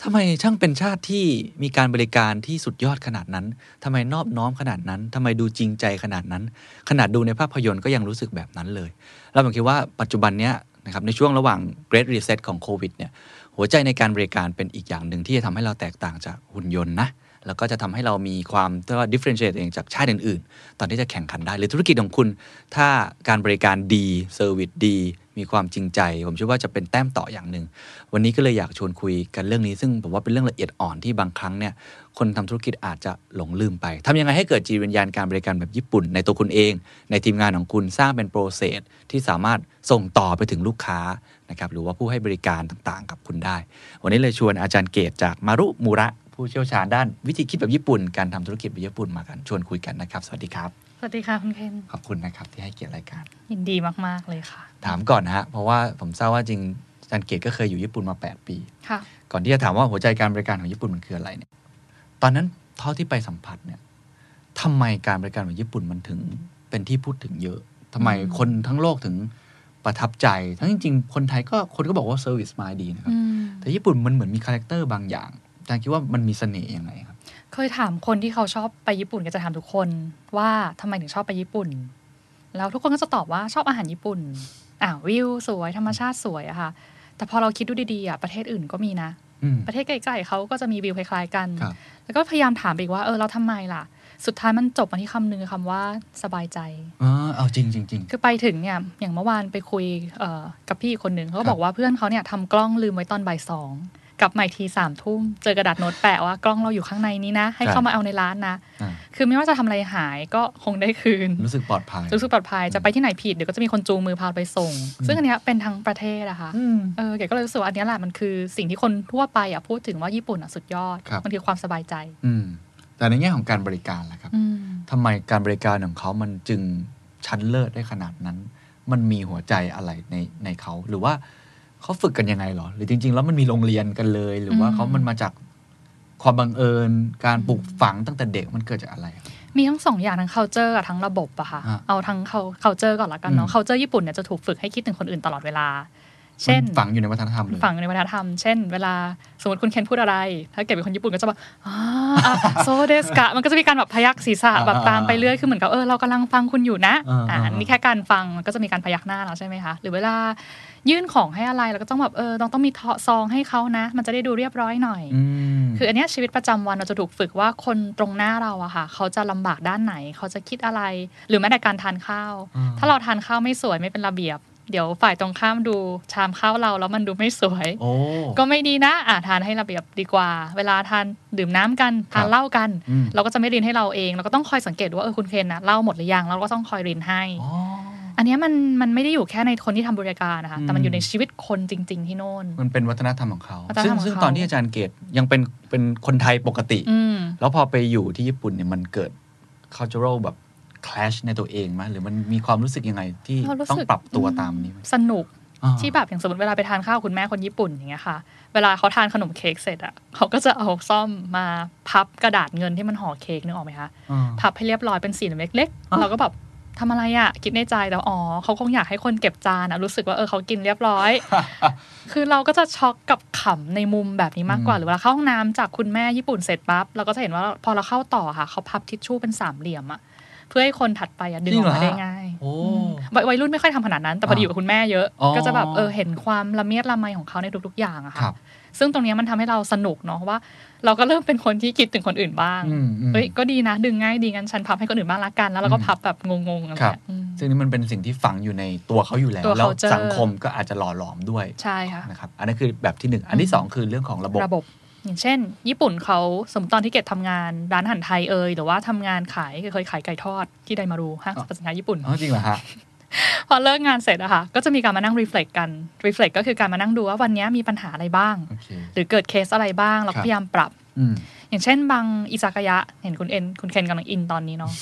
ทำไมช่างเป็นชาติที่มีการบริการที่สุดยอดขนาดนั้นทำไมนอบน้อมขนาดนั้นทำไมดูจริงใจขนาดนั้น ขนาดดูในภาพยนตร์ก็ยังรู้สึกแบบนั้นเลยแล้วผมคิดว่าปัจจุบันเนี้ยนะครับในช่วงระหว่าง Great Reset ของโควิดเนี่ย หัวใจในการบริการเป็นอีกอย่างหนึ่งที่จะทำให้เราแตกต่างจากหุ่นยนต์นะแล้วก็จะทำให้เรามีความเรียกว่า differentiate เองจากชาติอื่นๆ ตอนที่จะแข่งขันได้ หรือธุรกิจของคุณ ถ้าการบริการดี service ดี มีความจริงใจ ผมเชื่อว่าจะเป็นแต้มต่ออย่างหนึ่ง วันนี้ก็เลยอยากชวนคุยกันเรื่องนี้ ซึ่งผมว่าเป็นเรื่องละเอียดอ่อนที่บางครั้งเนี่ย คนทำธุรกิจอาจจะหลงลืมไปทำยังไงให้เกิดจิตวิญญาณการบริการแบบญี่ปุ่น ในตัวคุณเอง ในทีมงานของคุณสร้างเป็นโปรเซสที่สามารถส่งต่อไปถึงลูกค้า นะครับหรือว่าผู้ให้บริการต่างๆ กับคุณได้ วันนี้เลยชวนอาจารย์เกตจากมารุมูระผู้เชี่ยวชาญด้านวิธีคิดแบบญี่ปุ่น การทำธุรกิจแบบญี่ปุ่นมากันชวนคุยกันนะครับ สวัสดีครับ สวัสดีค่ะคุณเคนขอบคุณนะครับที่ให้เกียรติรายการ ยินดีมากๆเลยค่ะ ถามก่อนนะฮะเพราะว่าผมทราบว่าจริงอาจารย์เกตก็เคยอยู่ญี่ปุ่นมา 8 ปีค่ะก่อนที่จะถามว่าหัวใจการบริการของญี่ปุ่นมันคืออะไรเนี่ย ตอนนั้นเท่าที่ไปสัมผัสเนี่ยทำไมการบริการของญี่ปุ่นมันถึงเป็นที่พูดถึงเยอะทำไมคนทั้งโลกถึง ประทับใจ ทั้งจริง ๆ คนไทยก็คนก็บอกว่า service mind ดีนะครับอืมแต่ญี่ปุ่นมันเหมือนมี character บางอย่างอาจารย์คิดว่ามันมีเสน่ห์ยังไงครับ เคยถามคนที่เขาชอบไปญี่ปุ่นก็จะถามทุกคนว่าทำไมถึงชอบไปญี่ปุ่น แล้วทุกคนก็จะตอบว่าชอบอาหารญี่ปุ่นอ่าววิวสวยธรรมชาติสวยอะค่ะ แต่พอเราคิดดูดีๆอะประเทศอื่นก็มีนะอืมประเทศใกล้ๆเขาก็จะมีวิวคล้ายๆกันครับแล้วก็พยายามถามไปอีกว่าเออเราทำไมล่ะ สุดท้ายมันจบมาที่คำนึงคำว่าสบายใจอ๋อเอาจริงจริงจริงคือไปถึงเนี่ยอย่างเมื่อวานไปคุยเอ่อกับพี่อีกคนหนึ่งเขาครัก็บบอกว่าเพื่อนเขาเนี่ยทำกล้องลืมไว้ตอนบ่ายสองกลับมาอีกทีสามทุ่มเจอกระดาษโน้ตแปะว่ากล้องเราอยู่ข้างในนี้นะ ให้เข้ามาเอาในร้านนะอ่าคือไม่ว่าจะทำอะไรหายก็คงได้คืน รู้สึกปลอดภัย รู้สึกปลอดภัยจะไปที่ไหนผิดเดี๋ยวก็จะมีคนจูงมือพาไปส่ง ซึ่งอันเนี้ยเป็นทั้งประเทศอะค่ะอืมเออเก๋ก็เลยรู้สึกว่าอันเนี้ยแหละมันคือสิ่งที่คนทั่วไปอะพูดถึงว่าญี่ปุ่นอะสุดยอดครับมันคือความสบายใจอืม แต่ในแง่ของการบริการล่ะครับอืมทำไมการบริการของเขามันจึงชั้นเลิศได้ขนาดนั้น มันมีหัวใจอะไรในในเขา หรือว่าเขาฝึกกันยังไงหรอ หรือจริง ๆ แล้วมันมีโรงเรียนกันเลย หรือว่าอืมเขามันมาจากความบังเอิญ การปลูกฝังตั้งแต่เด็กมันเกิดจากอะไรครับมีทั้งสองอย่างทั้ง culture กับทั้งระบบอะค่ะฮะเอาทั้ง culture ก่อนละกันเนาะอืม culture ญี่ปุ่นเนี่ยจะถูกฝึกให้คิดถึงคนอื่นตลอดเวลา เช่นมันฝังอยู่ในวัฒนธรรมเลยฝังในวัฒนธรรม เช่น เวลาสมมติคุณเคนพูดอะไร ถ้าเกิดเป็นคนญี่ปุ่นก็จะแบบอ่าโซเดสกะ มันก็จะมีการแบบพยักศีรษะอ่าแบบตามไปเรื่อยคือเหมือนกับเออเรากำลังฟังคุณอยู่นะอ่าอ่าอ่านี่แค่การฟังมันก็จะมีการพยักหน้าแล้วใช่ไหมคะหรือเวลายื่นของให้อะไรเราก็ต้องแบบเออต้องต้องมีซองให้เขานะ มันจะได้ดูเรียบร้อยหน่อยอืมคืออันเนี้ยชีวิตประจำวันเราจะถูกฝึกว่าคนตรงหน้าเราอะค่ะเขาจะลำบากด้านไหน เขาจะคิดอะไร หรือแม้แต่การทานข้าวอ่าถ้าเราทานข้าวไม่สวยไม่เป็นระเบียบ เดี๋ยวฝ่ายตรงข้ามดูชามข้าวเราแล้วมันดูไม่สวยโอ้ก็ไม่ดีนะอะทานให้ระเบียบดีกว่า เวลาทานดื่มน้ำกันทานเหล้ากันอืมเราก็จะไม่รินให้เราเองเราก็ต้องคอยสังเกตว่าเออคุณเคนนะเหล้าหมดหรือยังเราก็ต้องคอยรินให้อ๋ออันเนี้ยมันมันไม่ได้อยู่แค่ในคนที่ทำบริการนะคะแต่มันอืมอยู่ในชีวิตคนจริง ๆ ที่โน่น มันเป็นวัฒนธรรมของเขาวัฒนธรซึ่รงมของซึ่งเขาตอนที่อาจารย์เกตยังเป็นเป็นคนไทยปกติอืมแล้วพอไปอยู่ที่ญี่ปุ่นเนี่ยมันเกิด cultural แบบ clash ในตัวเองไหมหรือมันมีความรู้สึกยังไงที่เรารู้ต้องสึกปรับตัวตามนี้ไหมสนุกอ่าที่แบบอย่างสมมติเวลาไปทานข้าวคุณแม่คนญี่ปุ่นอย่างเงี้ยค่ะ เวลาเขาทานขนมเค้กเสร็จอะเขาก็จะเอาซ่อมมาพับกระดาษเงินที่มันห่อเค้กนึกออกไหมคะอ่าพับให้เรียบร้อยเป็นสี่เหลี่ยมเล็กอะๆเราก็แบบทำอะไรอะคิดในใจแล้วอ๋อเขาคงอยากให้คนเก็บจานอะรู้สึกว่าเออเขากินเรียบร้อย คือเราก็จะช็อกกับขำในมุมแบบนี้มากกว่าอืมหรือเวลาเข้าห้องน้ำจากคุณแม่ญี่ปุ่นเสร็จปั๊บเราก็จะเห็นว่าพอเราเข้าต่อค่ะเขาพับทิชชู่เป็นสามเหลี่ยมอะ เพื่อให้คนถัดไปอะดึงออกมาได้ง่ายโอ้อืมวัยวัยรุ่นไม่ค่อยทำขนาดนั้น แต่พอดีอยู่กับคุณแม่เยอะอ๋อก็จะแบบเออเห็นความละเมียดละไมของเขาในทุก ๆ อย่างอะครัค่ะบซึ่งตรงเนี้ยมันทำให้เราสนุกเนาะว่า เราก็เริ่มเป็นคนที่คิดถึงคนอื่นบ้างอืมอืมเฮ้ยก็ดีนะ ดึงง่ายดีงั้นฉันพับให้คนอื่นบ้างละกัน แล้วเราก็อืมพับแบบงงๆอะไรครับเงี้ยอืมซึ่งนี่มันเป็นสิ่งที่ฝังอยู่ในตัวเขาอยู่แล้วตัวแล้ว culture สังคมก็อาจจะหล่อหลอมด้วยใช่ค่ะนะครับอันนั้นคือแบบที่หนึ่งอันที่สองคือเรื่องของระบบระบบ อย่างเช่น ญี่ปุ่นเขาสมมติตอนที่เกดทำงานร้านอาหารไทยเอยหรือว่าทำงานขายเคยขายไก่ทอดที่ไดมารูห้างสรรพสินค้าญี่ปุ่นอ๋อจริงเหรอฮะพอเลิกงานเสร็จอะค่ะ ก็จะมีการมานั่ง reflect กัน reflect ก็คือการมานั่งดูว่าวันนี้มีปัญหาอะไรบ้าง หรือเกิดเคสอะไรบ้าง เราพยายามปรับอืมอย่างเช่นบางอิซากายะ เห็นคุณเอ็นคุณเคนกำลัง in ตอนนี้เนาะ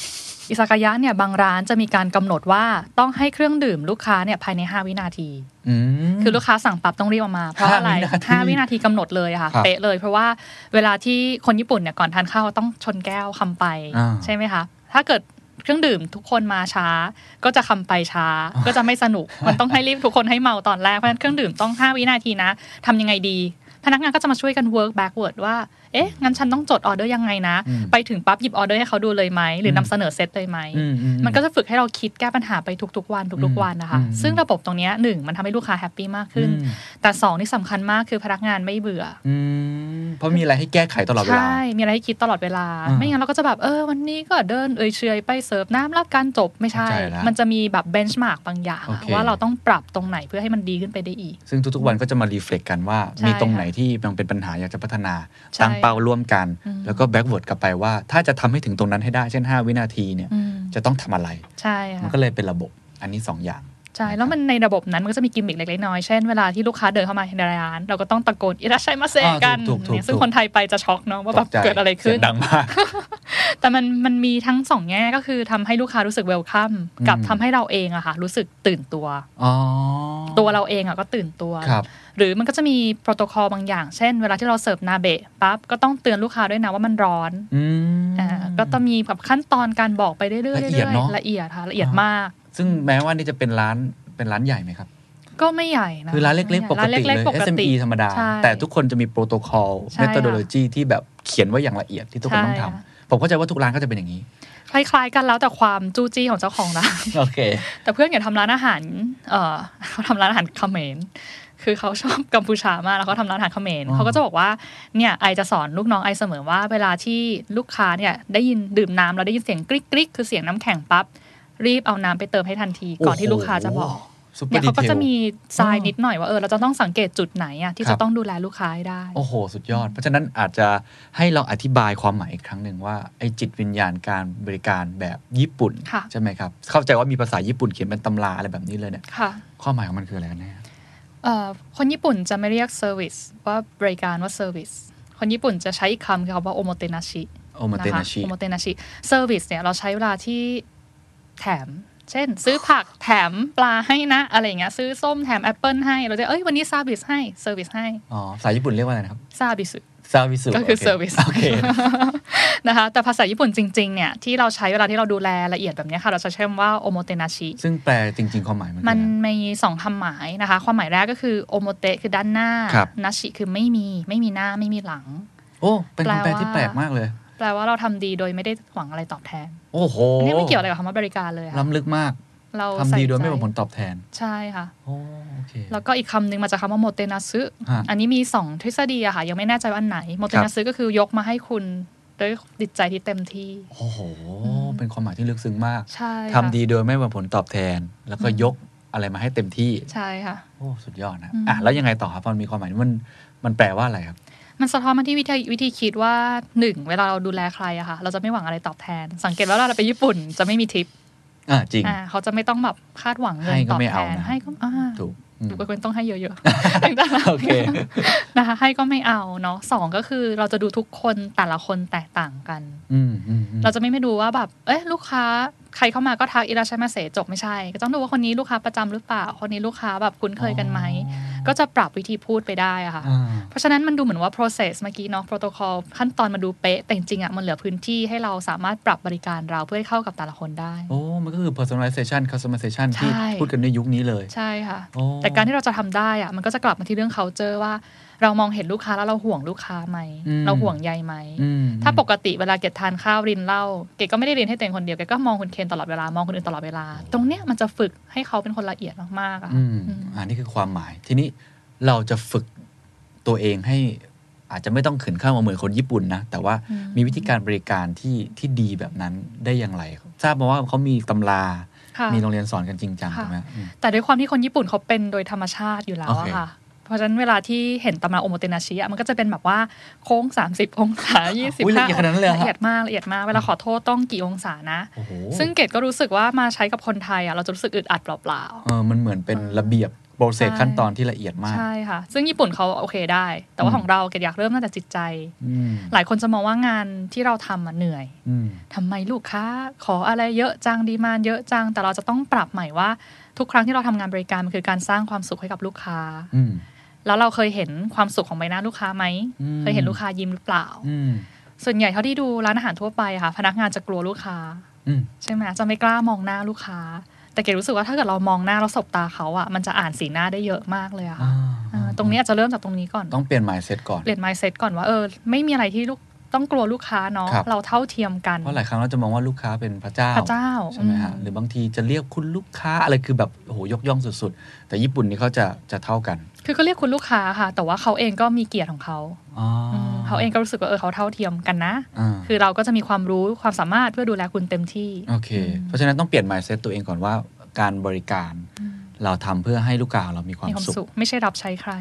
อิซากายะเนี่ยบางร้านจะมีการกำหนดว่าต้องให้เครื่องดื่มลูกค้าเนี่ยภายใน 5 วินาทีอืมคือลูกค้าสั่งปั๊บต้องรีบออกมา เพราะอะไรห้าวินาทีห้าวินาทีกำหนดเลยอะค่ะครับเป๊ะเลย เพราะว่าเวลาที่คนญี่ปุ่นเนี่ยก่อนทานข้าวต้องชนแก้วคำไปอ่าใช่ไหมคะถ้าเกิดเครื่องดื่มทุกคนมาช้า ก็จะคำไปช้า ก็จะไม่สนุก มันต้องให้รีบทุกคนให้เมาตอนแรกเพราะฉะนั้นเครื่องดื่มต้อง 5 วินาทีนะทำยังไงดี พนักงานก็จะมาช่วยกัน work backward ว่า เอ๊ะ งั้นฉันต้องจดออเดอร์ยังไงนะอืมไปถึงปั๊บหยิบออเดอร์ให้เขาดูเลยไหม หรืออนำเสนอเซตเลยไหมอือืมันก็จะฝึกให้เราคิดแก้ปัญหาไปทุกๆ วันทุกๆวันนะคะอืมซึ่งระบบตรงเนี้ยหนึ่งมันทำให้ลูกค้า happy มากขึ้นอืมแต่สองที่สำคัญมากคือพนักงานไม่เบื่ออืมเพราะมีอะไรให้แก้ไขตลอดเวลา ใช่ มีอะไรให้คิดตลอดเวลาอ่าไม่งั้นเราก็จะแบบเออวันนี้ก็เดินเอื่อยเฉื่อยไปเสิร์ฟน้ำรับการจบไม่ใช่เข้าใจแล้วมันจะมีแบบ benchmark บางอย่างโอเคว่าเราต้องปรับตรงไหนเพื่อให้มันดีขึ้นไปได้อีก ซึ่งทุกๆวันก็จะมา reflect กันว่าใช่มีตรงค่ะไหนที่ยังเป็นปัญหาอยากจะพัฒนาใช่ตั้งเป้าร่วมกันอืมแล้วก็ backward กลับไปว่า ถ้าจะทำให้ถึงตรงนั้นให้ได้เช่น 5 วินาทีเนี่ยอืมจะต้องทำอะไรใช่มันค่ะก็เลยเป็นระบบอันนี้ 2 อย่างใช่ แล้วมันในระบบนั้นมันก็จะมีกิมมิคเล็กๆน้อยๆเช่นเวลาที่ลูกค้าเดินเข้ามาในร้าน เราก็ต้องตะโกนいらっしゃいませอ่ากันถูกถูกเนี่ยซึ่งถูกคนไทยไปจะช็อกเนาะว่าแบบตกใจเกิดอะไรขึ้นเสียงดังมากแต่มันมันมีทั้งสองแง่ก็คือทำให้ลูกค้ารู้สึก welcome กับอืมทำให้เราเองอะค่ะรู้สึกตื่นตัวอ๋อตัวเราเองอะก็ตื่นตัวครับ หรือมันก็จะมีโปรโตคอลบางอย่าง เช่น เวลาที่เราเสิร์ฟนาเบะปั๊บก็ต้องเตือนลูกค้าด้วยนะว่ามันร้อนอืมอ่าก็ต้องมีแบบขั้นตอนการบอกไปเรื่อยๆละเอียดเนอะละเอียดค่ะละเอียดมาก ซึ่งแม้ว่านี่จะเป็นร้านเป็นร้านใหญ่ไหมครับก็ไม่ใหญ่นะคือร้านเล็กๆ ปกร้านติเล็กเลยๆปกติ SME ธรรมดาใช่แต่ทุกคนจะมีโปรโตคอลใช่เมท o ดโลจีที่แบบเขียนไว้อย่างละเอียดที่ทุกคนต้องใช่ทำค่ะผมเข้าใจว่าทุกร้านก็จะเป็นอย่างนี้ คล้ายๆกันแล้วแต่ความจู้จี้ของเจ้าของร้านโอเค แต่เพื่อนอย่าทำร้านอาหาร เออเขาทำร้านอาหารเขมร คือเขาชอบกัมพูชามากแล้วเขาทำร้านอาหารเขมรอ๋อเขาก็จะบอกว่าเนี่ยไอจะสอนลูกน้องไอเสมอว่า เวลาที่ลูกค้าเนี่ยได้ยินดื่มน้ำแล้วได้ยินเสียงกริ๊กกริ๊กคือเสียงน้ำแข็งปั๊บรีบเอาน้ำไปเติมให้ทันทีก่อนที่ลูกค้าจะบอกซุปเปอเนี่ยร์ดีเขาก็เทจะลมีทรายอ๋อนิดหน่อยว่าเออเราจะต้องสังเกตจุดไหนอะที่ครัจะบต้องดูแลลูกค้าให้ได้ โอ้โห สุดยอด เพราะฉะนั้นอาจจะให้เราอธิบายความหมายอีกครั้งหนึ่งว่าไอ้จิตวิญญาณการบริการแบบญี่ปุ่นค่ะใช่ไหมครับ เข้าใจว่ามีภาษาญี่ปุ่นเขียนเป็นตำราอะไรแบบนี้เลยเนี่ยค่ะความหมายของมันคืออะไรกันแน่เอ่อ คนญี่ปุ่นจะไม่เรียก service ว่าบริการว่า service คนญี่ปุ่นจะใช้อีกคำคือคำว่าおもてなし おもてなし おもてなし service เนี่ยเราใช้เวลาที่แถม เช่น ซื้อผักแถมปลาให้นะ อะไรอย่างเงี้ยซื้อส้มแถมแอปเปิลให้เราจะเอ้ยวันนี้サービス ให้ service ให้อ๋อภาษาญี่ปุ่นเรียกว่าอะไรนะครับサービス サービス ก็คือ service โอเคนะคะแต่ภาษาญี่ปุ่นจริงๆเนี่ยที่เราใช้เวลาที่เราดูแลละเอียดแบบเนี้ยค่ะ เราจะใช้คำว่าおもてなしซึ่งแปลจริงๆ ความหมายมันคือมันอะไรมีสองความหมายนะคะ ความหมายแรกก็คือโอโมเตคือด้านหน้าครับนาชิคือไม่มีไม่มีหน้าไม่มีหลัง โอ้เป็นคำแปลแปลว่าที่แปลกมากเลย แปลว่าเราทำดีโดยไม่ได้หวังอะไรตอบแทน โอ้โหอันนี้ไม่เกี่ยวอะไรกับคำว่าบริการเลยค่ะล้ำลึกมาก เราทำใส่ดีโดยไม่หวังใจผลตอบแทน ใช่ค่ะโอ้โอเคแล้วก็อีกคำหนึ่งมาจากคำว่าโมเตนาซึฮะอันนี้มีสองทฤษฎีอะค่ะ ยังไม่แน่ใจว่าอันไหนโมเตนาซึก็คือยกมาให้คุณด้วยจิตใจที่เต็มที่ โอ้โหอืมเป็นความหมายที่ลึกซึ้งมากใช่ทำค่ะดีโดยไม่หวังผลตอบแทน แล้วก็อืมยกอะไรมาให้เต็มที่ ใช่ค่ะ โอ้สุดยอดนะอืมอะแล้วยังไงต่อครับมันมีความหมายมันมันแปลว่าอะไรครับมันสะท้อนมาที่วิธีวิธีคิดว่าหนึ่งเวลาเราดูแลใครอะค่ะ เราจะไม่หวังอะไรตอบแทน สังเกตว่าเวลาเราไปญี่ปุ่นจะไม่มีทิป อ่าจริง อ่าเขาจะไม่ต้องแบบคาดหวังเงินให้ก็ตอบไม่แทเอานนะให้ก็อ่าถูกอืมถูกควรต้องให้เยอะโอเคๆนะคะให้ก็ไม่เอาเนาะสองก็คือเราจะดูทุกคนแต่ละคนแตกต่างกันอืมอืมอืมเราจะไม่ไม่ดูว่าแบบ เอ๊ะลูกค้า ใครเข้ามาก็ทักอิราชัยมาเสจบไม่ใช่ ก็ต้องดูว่าคนนี้ลูกค้าประจำหรือเปล่า คนนี้ลูกค้าแบบคุ้นเคยกันไหม ก็จะปรับวิธีพูดไปได้อะค่ะอ่าเพราะฉะนั้นมันดูเหมือนว่า process เมื่อกี้เนาะ protocol ขั้นตอนมันดูเป๊ะ แต่จริงๆอะมันเหลือพื้นที่ให้เราสามารถปรับบริการเราเพื่อให้เข้ากับแต่ละคนได้ โอ้ มันก็คือ personalization customization ที่ใช่พูดกันในยุคนี้เลย ใช่ค่ะโอ้แต่การที่เราจะทำได้อะมันก็จะกลับมาที่เรื่อง culture ว่า เรามองเห็นลูกค้าแล้วเราห่วงลูกค้าไหมอืมเราห่วงใยไหมอืมถ้าปกติเวลาเกดทานข้าวรินเหล้าเกดก็ไม่ได้รินให้ตัวเองคนเดียวเกดก็มองคุณเคนตลอดเวลามองคนอื่นตลอดเวลา ตรงเนี้ยมันจะฝึกให้เขาเป็นคนละเอียดมากๆอะอืค่ะมอืมอันนี้คือความหมาย ทีนี้เราจะฝึกตัวเองให้อาจจะไม่ต้องขืนข้าวมาเหมือนคนญี่ปุ่นนะ แต่ว่าอืมมีวิธีการบริการที่ที่ดีแบบนั้นได้อย่างไรครับทราบมาว่าเขามีตำราค่ะมีโรงเรียนสอนกันจริงจังค่ะใช่ไหมอืมแต่ด้วยความที่คนญี่ปุ่นเขาเป็นโดยธรรมชาติอยู่แล้วโอเคอะค่ะ เพราะฉะนั้นเวลาที่เห็นตำราโอโมเตนาชิอะมันก็จะเป็นแบบว่าโค้ง 30 องศาอุ๊ยละเอียดขนาดนั้นเลยเหรอละเอียดมากละเอียดมาก เวลาขอโทษต้องกี่องศานะโอ้โหซึ่งเกดก็รู้สึกว่ามาใช้กับคนไทยอะเราจะรู้สึกอึดอัดเปล่าเออมันเหมือนเป็นระเบียบโปรเซสใช่ขั้นตอนที่ละเอียดมาก ใช่ค่ะ ซึ่งญี่ปุ่นเขาโอเคได้ แต่ว่าอืมของเราเกดอยากเริ่มตั้งแต่จิตใจอืมหลายคนจะมองว่างานที่เราทำอะเหนื่อยอืมทำไมลูกค้า ขออะไรเยอะจังดีมานเยอะจังแต่เราจะต้องปรับใหม่ว่าทุกครั้งที่เราทำงานบริการมันคือการสร้างความสุขให้กับลูกค้าอืม แล้วเราเคยเห็นความสุขของใบหน้าลูกค้าไหมอืมเคยเห็นลูกค้ายิ้มหรือเปล่าอืมส่วนใหญ่เท่าที่ดูร้านอาหารทั่วไปอะค่ะ พนักงานจะกลัวลูกค้าอืมใช่ไหมจะไม่กล้ามองหน้าลูกค้า แต่เกดรู้สึกว่าถ้าเกิดเรามองหน้าแล้วสบตาเขาอะมันจะอ่านสีหน้าได้เยอะมากเลยอะค่ะเออตรงนี้อาจจะเริ่มจากตรงนี้ก่อนต้องเปลี่ยน mindset ก่อนเปลี่ยน mindset ก่อนว่าเออไม่มีอะไรที่ลูกต้องกลัวลูกค้าเนาะครับเราเท่าเทียมกันเพราะหลายครั้งเราจะมองว่าลูกค้าเป็นพระเจ้าพระเจ้าใช่ไหมฮะอืมหรือบางทีจะเรียกคุณลูกค้าอะไรคือแบบโอ้โหยกย่องสุด ๆ แต่ญี่ปุ่นนี่เขาจะจะเท่ากัน คือก็เรียกคุณลูกค้าค่ะ แต่ว่าเขาเองก็มีเกียรติของเขาอ๋ออืมเขาเองก็รู้สึกว่าเออเขาเท่าเทียมกันนะอ่าคือเราก็จะมีความรู้ความสามารถเพื่อดูแลคุณเต็มที่ โอเค เพราะฉะนั้นต้องเปลี่ยน mindset ตัวเองก่อนว่าการบริการ เราทำเพื่อให้ลูกค้าเรามีความมีความสุขสุข ไม่ใช่รับใช้ใคร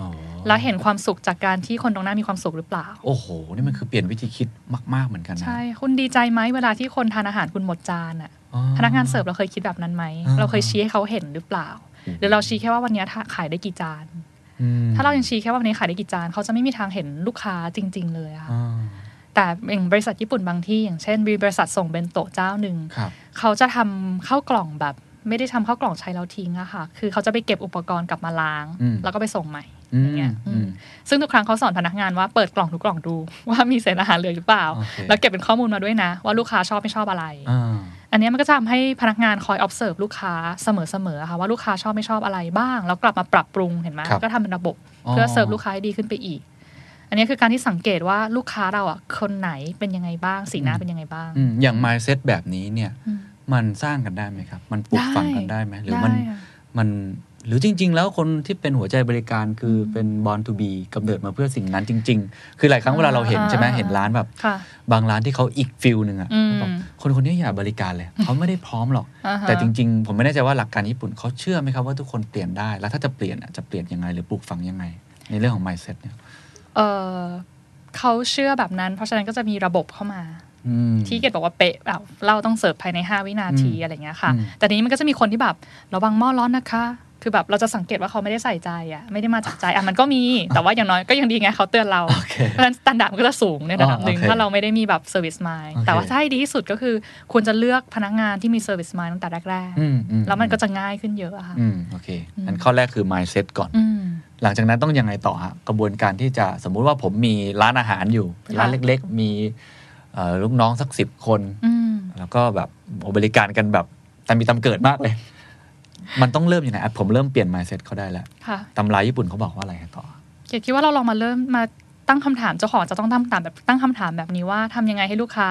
อ๋อแล้วเห็นความสุขจากการที่คนตรงหน้ามีความสุขหรือเปล่า โอ้โห นี่มันคือเปลี่ยนวิธีคิดมาก ๆเหมือนกันนะ ใช่ คุณดีใจไหมเวลาที่คนทานอาหารคุณหมดจานอะอ๋อพนักงานเสิร์ฟเราเคยคิดแบบนั้นไหมอ่าเราเคยชี้ให้เขาเห็นหรือเปล่า หรือเราชี้แค่ว่าวันนี้ถ้าขายได้กี่จานอืมถ้าเรายังชี้แค่ว่าวันนี้ขายได้กี่จาน เขาจะไม่มีทางเห็นลูกค้าจริง ๆ เลยอะค่ะอ่าแต่อย่างบริษัทญี่ปุ่นบางที่ อย่างเช่นมีบริษัทส่งเบนโตะเจ้าหนึ่งครับเขาจะทำข้าวกล่องแบบ ไม่ได้ทำข้าวกล่องใช้แล้วทิ้งอะค่ะ คือเขาจะไปเก็บอุปกรณ์กลับมาล้างอืมแล้วก็ไปส่งใหม่อืมอย่างเงี้ยอืมอืมซึ่งทุกครั้งเขาสอนพนักงานว่าเปิดกล่องทุกกล่องดูว่ามีเศษอาหารเหลือหรือเปล่าโอเคแล้วเก็บเป็นข้อมูลมาด้วยนะ ว่าลูกค้าชอบไม่ชอบอะไร อ่าอันเนี้ยมันก็จะทำให้พนักงานคอย observe ลูกค้าเสมอๆค่ะว่าลูกค้าชอบไม่ชอบอะไรบ้าง แล้วกลับมาปรับปรุงเห็นไหมครับก็ทำเป็นระบบอ๋อเพื่อเสิร์ฟลูกค้าให้ดีขึ้นไปอีก อันนี้คือการที่สังเกตว่าลูกค้าเราอะคนไหนเป็นยังไงบ้าง สีหน้าเป็นยังไงบ้างอืมอย่าง mindset แบบนี้เนี่ยอืมมันสร้างกันได้ไหมครับ มันปลูกฝังกันได้ไหมหรือมันได้ค่ะมัน หรือจริง ๆ แล้วคนที่เป็นหัวใจบริการคือเป็น born to be กำเนิดมาเพื่อสิ่งนั้นจริง ๆ คือหลายครั้งเวลาเราเห็นใช่ไหมอ่าเห็นร้านแบบค่ะบางร้านที่เขาอีกฟิลหนึ่งอะอืมแบบคนคนนี้อย่าบริการเลยเขาไม่ได้พร้อมหรอกอ่าฮะแต่จริง ๆ ผมไม่แน่ใจว่าหลักการญี่ปุ่นเขาเชื่อไหมครับว่าทุกคนเปลี่ยนได้ แล้วถ้าจะเปลี่ยนอะจะเปลี่ยนยังไงหรือปลูกฝังยังไง ในเรื่องของ mindset เนี่ยเออเขาเชื่อแบบนั้น เพราะฉะนั้นก็จะมีระบบเข้ามาอืมที่เกดบอกว่าเป๊ะแบบเราต้องเสิร์ฟภายใน 5 วินาทีอืมอะไรเงี้ยค่ะอืมแต่ทีนี้มันก็จะมีคนที่แบบระวังหม้อร้อนนะคะ คือแบบเราจะสังเกตว่าเขาไม่ได้ใส่ใจอะไม่ได้มาจากใจอะมันก็มี แต่ว่าอย่างน้อยก็ยังดีไงเขาเตือนเราโอเคเพราะฉะนั้น standard มันก็จะสูงในระดับหนึ่งอ๋อโอเคถ้าเราไม่ได้มีแบบ service mind โอเคแต่ว่าถ้าให้ดีที่สุดก็คือ ควรจะเลือกพนักงานที่มี service mind ตั้งแต่แรกอืมอืๆแล้วมันก็จะง่ายขึ้นเยอะอะค่ะอืมโอเคงั้นข้อแรกคือ mindset ก่อนอืมหลังจากนั้นต้องยังไงต่อฮะกระบวนการที่จะสมมุติว่าผมมีร้านอาหารอยู่ ร้านเล็ก ๆ มีเอ่อลูกน้องสักสิบคนอืมแล้วก็แบบโอ้บริการกันแบบตามมีตามเกิดมากเลย มันต้องเริ่มยังไงอะผมเริ่มเปลี่ยน mindset เขาได้แล้วค่ะตำราญี่ปุ่นเขาบอกว่าอะไรต่อเกดคิดว่าเราลองมาเริ่มมาตั้งคำถามเจ้าของจะต้องตั้งคำถามแบบตั้งคำถามแบบนี้ว่าทำยังไงให้ลูกค้า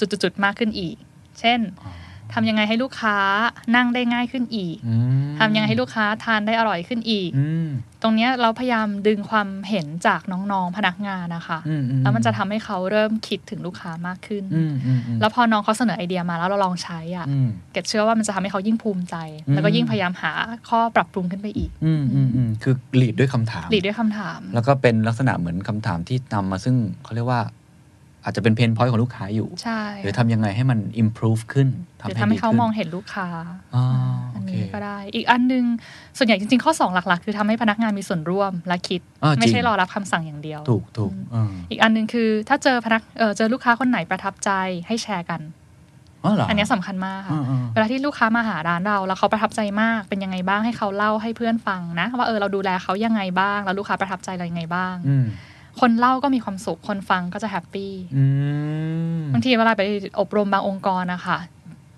จุดๆๆมากขึ้นอีก เช่น ทำยังไงให้ลูกค้านั่งได้ง่ายขึ้นอีกอืมทำยังไงให้ลูกค้าทานได้อร่อยขึ้นอีกอืมตรงเนี้ยเราพยายามดึงความเห็นจากน้องๆพนักงานนะคะอือืแล้วมันจะทำให้เขาเริ่มคิดถึงลูกค้ามากขึ้นอืมอืมอืมแล้วพอน้องเขาเสนอไอเดียมาแล้วเราลองใช้อะอืมเกดเชื่อว่ามันจะทำให้เขายิ่งภูมิใจอืมแล้วก็ยิ่งพยายามหาข้อปรับปรุงขึ้นไปอีกอืมอืมอืมคือหลีดด้วยคำถามหลีดด้วยคำถาม แล้วก็เป็นลักษณะเหมือนคำถามที่นำมาซึ่งเขาเรียกว่า อาจจะเป็นเพนพอยต์ของลูกค้าอยู่ใช่หรือทำยังไงให้มัน improve ขึ้นหรือทำทำให้ให้ดีเขาขึ้นมองเห็นลูกค้าอ๋ออัโอนเคนี้ก็ได้ อีกอันหนึง ส่วนใหญ่จริง ๆ ข้อ 2 หลัก ๆ คือทำให้พนักงานมีส่วนร่วมและคิดอ่าไม่จริใช่งรอรับคำสั่งอย่างเดียว ถูกถูกอืมอีกอันหนึงคือ ถ้าเจอพนักเออเจอลูกค้าคนไหนประทับใจให้แชร์กันอ๋อเหรออัอันเนี้ยสำคัญมากค่ะอืมอืมเวลาที่ลูกค้ามาหาร้านเรา แล้วเขาประทับใจมาก เป็นยังไงบ้างให้เขาเล่าให้เพื่อนฟังนะ ว่าเออเราดูแลเขายังไงบ้าง แล้วลูกค้าประทับใจเรายังไงบ้างอืม คนเล่าก็มีความสุข คนฟังก็จะแฮปปี้อืมบางทีเวลาไปอบรมบางองค์กรนะคะ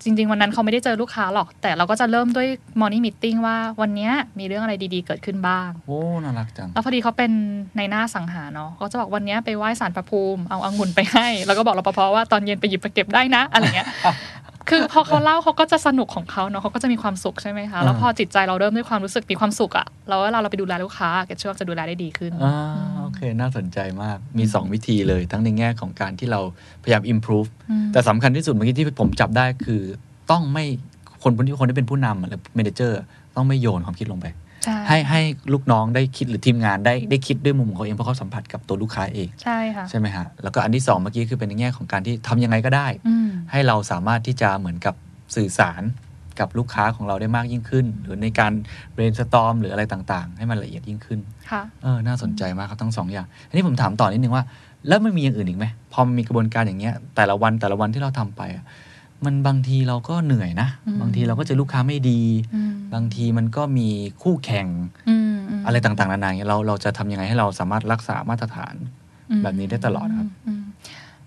จริง ๆ วันนั้นเขาไม่ได้เจอลูกค้าหรอก แต่เราก็จะเริ่มด้วย morning meeting ว่าวันเนี้ยมีเรื่องอะไรดีๆ เกิดขึ้นบ้าง โอ้ น่ารักจัง แล้วพอดีเขาเป็นในหน้าสังหารเนาะเขาจะบอกวันเนี้ยไปไหว้สารพระภูมิ เอาองุ่นไปให้ แล้วก็บอกรปภว่าตอนเย็นไปหยิบไปเก็บได้นะ อะไรเงี้ย คือพอเขาเล่าเขาก็จะสนุกของเขาเนาะเขาก็จะมีความสุขใช่ไหมคะ แล้วพอจิตใจเราเริ่มด้วยความรู้สึกมีความสุขอะแล้วเวลาเราไปดูแลลูกค้าเกดเชื่อว่าจะดูแลได้ดีขึ้นอ่าโอเค น่าสนใจมากมี 2 วิธีเลยทั้งในแง่ของการที่เราพยายาม improve อืมแต่สำคัญที่สุดเมื่อกี้ที่ผมจับได้คือต้องไม่คนที่คนที่เป็นผู้นำหรือ manager ต้องไม่โยนความคิดลงไป ใช่ให้ให้ลูกน้องได้คิดหรือทีมงานได้ได้คิดด้วยมุมของเขาเองเพราะเขาสัมผัสกับตัวลูกค้าเองใช่ค่ะใช่ไหมฮะแล้วก็อันที่สองเมื่อกี้คือเป็นในแง่ของการที่ทำยังไงก็ได้อืมให้เราสามารถที่จะเหมือนกับสื่อสารกับลูกค้าของเราได้มากยิ่งขึ้น หรือในการ brainstorm หรืออะไรต่างๆ ให้มันละเอียดยิ่งขึ้นค่ะเออน่าสนใจมากครับทั้งสองอย่างอันนี้ผมถามต่อนิดนึงว่า แล้วมันมีอย่างอื่นอีกไหมพอมันมีกระบวนการอย่างเงี้ยแต่ละวันแต่ละวันที่เราทำไปอะ มันบางทีเราก็เหนื่อยนะอืมบางทีเราก็เจอลูกค้าไม่ดีอืมบางทีมันก็มีคู่แข่งอืมมอะไรต่างๆนานาอย่างเงี้ยเราเราจะทำยังไงให้เราสามารถรักษามาตรฐานอืมแบบนี้ได้ตลอดครับมม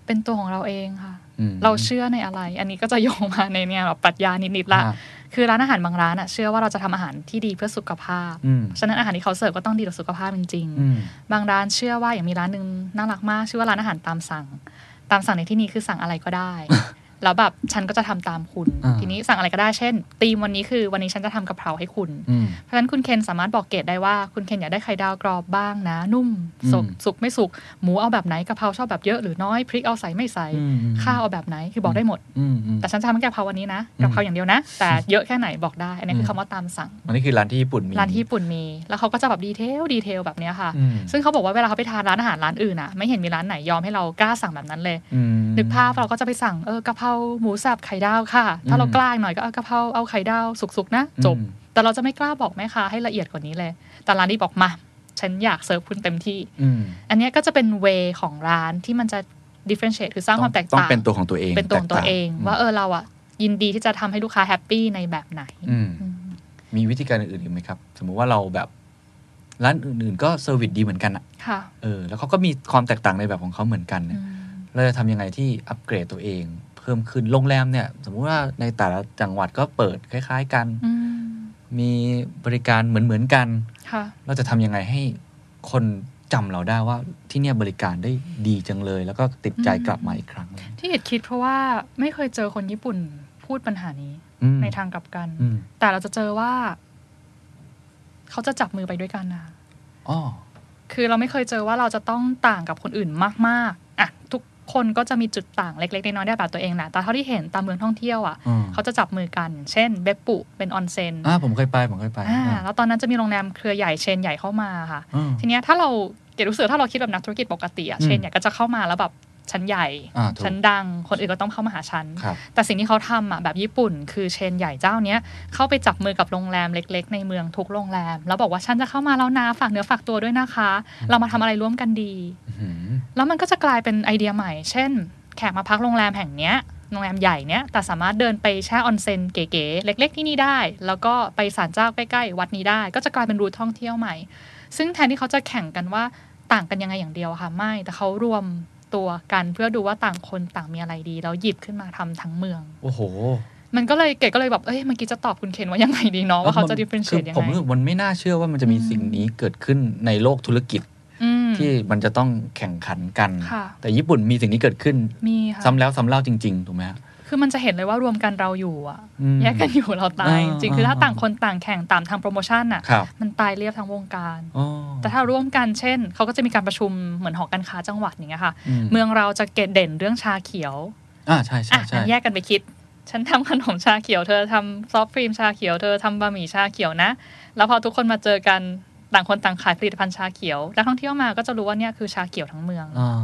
เป็นตัวของเราเองค่ะอืมเราเชื่อในอะไร อันนี้ก็จะโยงมาในเนี่ยแบบปรัชญานิดๆละฮะคือร้านอาหารบางร้านอะเชื่อว่าเราจะทำอาหารที่ดีเพื่อสุขภาพอืมฉะนั้นอาหารที่เขาเสิร์ฟก็ต้องดีต่อสุขภาพจริงอืมๆบางร้านเชื่อว่าอย่างมีร้านหนึ่งน่ารักมาก ชื่อว่าร้านอาหารตามสั่ง ตามสั่งในที่นี้คือสั่งอะไรก็ได้ แล้วแบบฉันก็จะทำตามคุณอ่าทีนี้สั่งอะไรก็ได้เช่นตีมวันนี้คือวันนี้ฉันจะทำกะเพราให้คุณอืมเพราะฉะนั้นคุณเคนสามารถบอกเกรดได้ว่าคุณเคนอยากได้ไข่ดาวกรอบบ้างนะ นุ่มสุกอืมสุกไม่สุกหมูเอาแบบไหนกะเพราชอบแบบเยอะหรือน้อยพริกเอาใส่ไม่ใส่อืมอืมข้าวเอาแบบไหนคือบอกได้หมดอืมอืมแต่ฉันจะทำกะเพราวันนี้นะอืมกะเพราอย่างเดียวนะ แต่เยอะแค่ไหนบอกได้ อันนี้คือคำว่าตามสั่งอันนี้คือร้านที่ญี่ปุ่นมีร้านที่ญี่ปุ่นมี แล้วเขาก็จะแบบ detail detail แบบเนี้ยค่ะอืมซึ่งเขาบอกว่าเวลาเขาไปทานร้านอาหารร้านอื่นอะไม่เห็นมีร้านไหนยอมให้เรากล้าสั่งแบบนั้นเลยอืมนึกภาพเราก็จะไปสั่งเออกะเพราหมูสับไข่ดาวค่ะ ถ้าเราอืมกล้าหน่อยก็เอากะเพราเอาไข่ดาวสุกๆนะจบอืมแต่เราจะไม่กล้าบอกแม่ค้าให้ละเอียดกว่านี้เลย แต่ร้านนี้บอกมา ฉันอยากเสิร์ฟคุณเต็มที่อืมอันเนี้ยก็จะเป็น wayของร้านที่มันจะ differentiate คือสร้างความแตกต้องต่างเป็นตัวของตัวเองเป็นตัวของตัวแกเองมว่าเออเราอะยินดีที่จะทำให้ลูกค้า happy ในแบบไหนอืมอืมมีวิธีการอื่นๆอีกไหมครับ สมมุติว่าเราแบบร้านอื่นๆ ก็ service ดีเหมือนกันอะค่ะเออ แล้วเขาก็มีความแตกต่างในแบบของเขาเหมือนกันเนี่ยอืมเราจะทำยังไงที่อัปเกรดตัวเองเพิ่มขึ้นโรงแรมเนี่ย สมมุติว่าในแต่ละจังหวัดก็เปิดคล้าย ๆ กันอืมมีบริการเหมือนๆกันค่ะเราจะทำยังไงให้คนจำเราได้ว่าที่เนี่ยบริการได้ดีจังเลย แล้วก็ติดใจอืมกลับมาอีกครั้ง ที่เห็ดคิดเพราะว่าไม่เคยเจอคนญี่ปุ่นพูดปัญหานี้อืมในทางกลับกันอืมแต่เราจะเจอว่า เขาจะจับมือไปด้วยกันนะอ๋อคือเราไม่เคยเจอว่าเราจะต้องต่างกับคนอื่นมาก ๆอะทุก คนก็จะมีจุดต่างเล็กๆน้อยๆได้แบบตัวเองแหละแต่เท่าที่เห็นตามเมืองท่องเที่ยวอะอืมเขาจะจับมือกัน เช่นเบปปุเป็นออนเซ็นอ่าผมเคยไปผมเคยไปอ่าอ่าแล้วตอนนั้นจะมีโรงแรมเครือใหญ่เชนใหญ่เข้ามาค่ะอืมทีเนี้ยถ้าเราเกดรู้สึกถ้าเราคิดแบบนักธุรกิจปกติอะอืมเชนใหญ่ก็จะเข้ามาแล้วแบบ ฉันใหญ่อ่าถูกฉันดัง คนอื่นก็ต้องเข้ามาหาฉันครับแต่สิ่งที่เขาทำอะแบบญี่ปุ่น คือเชนใหญ่เจ้าเนี้ยเข้าไปจับมือกับโรงแรมเล็ก ๆ ในเมืองทุกโรงแรม แล้วบอกว่าฉันจะเข้ามาแล้วนะฝากเนื้อฝากตัวด้วยนะคะ เรามาทำอะไรร่วมกันดีอื้อหือแล้วมันก็จะกลายเป็นไอเดียใหม่ เช่น แขกมาพักโรงแรมแห่งเนี้ยโรงแรมใหญ่เนี้ยแต่สามารถเดินไปแช่ออนเซ็นเก๋ๆเล็ก ๆ ที่นี่ได้ แล้วก็ไปศาลเจ้าใกล้ๆวัดนี้ได้ ก็จะกลายเป็นรูทท่องเที่ยวใหม่ ซึ่งแทนที่เขาจะแข่งกันว่าต่างกันยังไงอย่างเดียวอะค่ะไม่แต่เขารวม ตัวกันเพื่อดูว่าต่างคนต่างมีอะไรดีแล้วหยิบขึ้นมาทำทั้งเมือง โอ้โห มันก็เลยเก๋ก็เลยแบบเอ้ยเมื่อกี้จะตอบคุณเคนว่ายังไงดีเนาะว่าเขาจะ differentiate ยังผมไงรู้สึกมันไม่น่าเชื่อว่ามันจะมีอืมสิ่งนี้เกิดขึ้นในโลกธุรกิจอืมที่มันจะต้องแข่งขันกันค่ะแต่ญี่ปุ่นมีสิ่งนี้เกิดขึ้นมีค่ะซ้ำแล้วซ้ำเล่าจริง ๆ ถูกไหมฮะ คือมันจะเห็นเลยว่ารวมกันเราอยู่อะอืมแยกกันอยู่เราตายอ่าจริงๆคือถ้าอ่าต่างคนต่างแข่งตามทางโปรโมชั่นอะครับมันตายเรียบทั้งวงการอ๋อแต่ถ้าร่วมกันเช่นเขาก็จะมีการประชุมเหมือนหอการค้าจังหวัดอย่างเงี้ยค่ะอืมเมืองเราจะเกตเด่นเรื่องชาเขียวอ่าใช่ใช่อะใช่งั้นแยกกันไปคิด ฉันทำขนมชาเขียวเธอทำซอฟต์ครีมชาเขียวเธอทำบะหมี่ชาเขียวนะ แล้วพอทุกคนมาเจอกันต่างคนต่างขายผลิตภัณฑ์ชาเขียวนักท่องเที่ยวมาก็จะรู้ว่าเนี่ยคือชาเขียวทั้งเมืองอ่า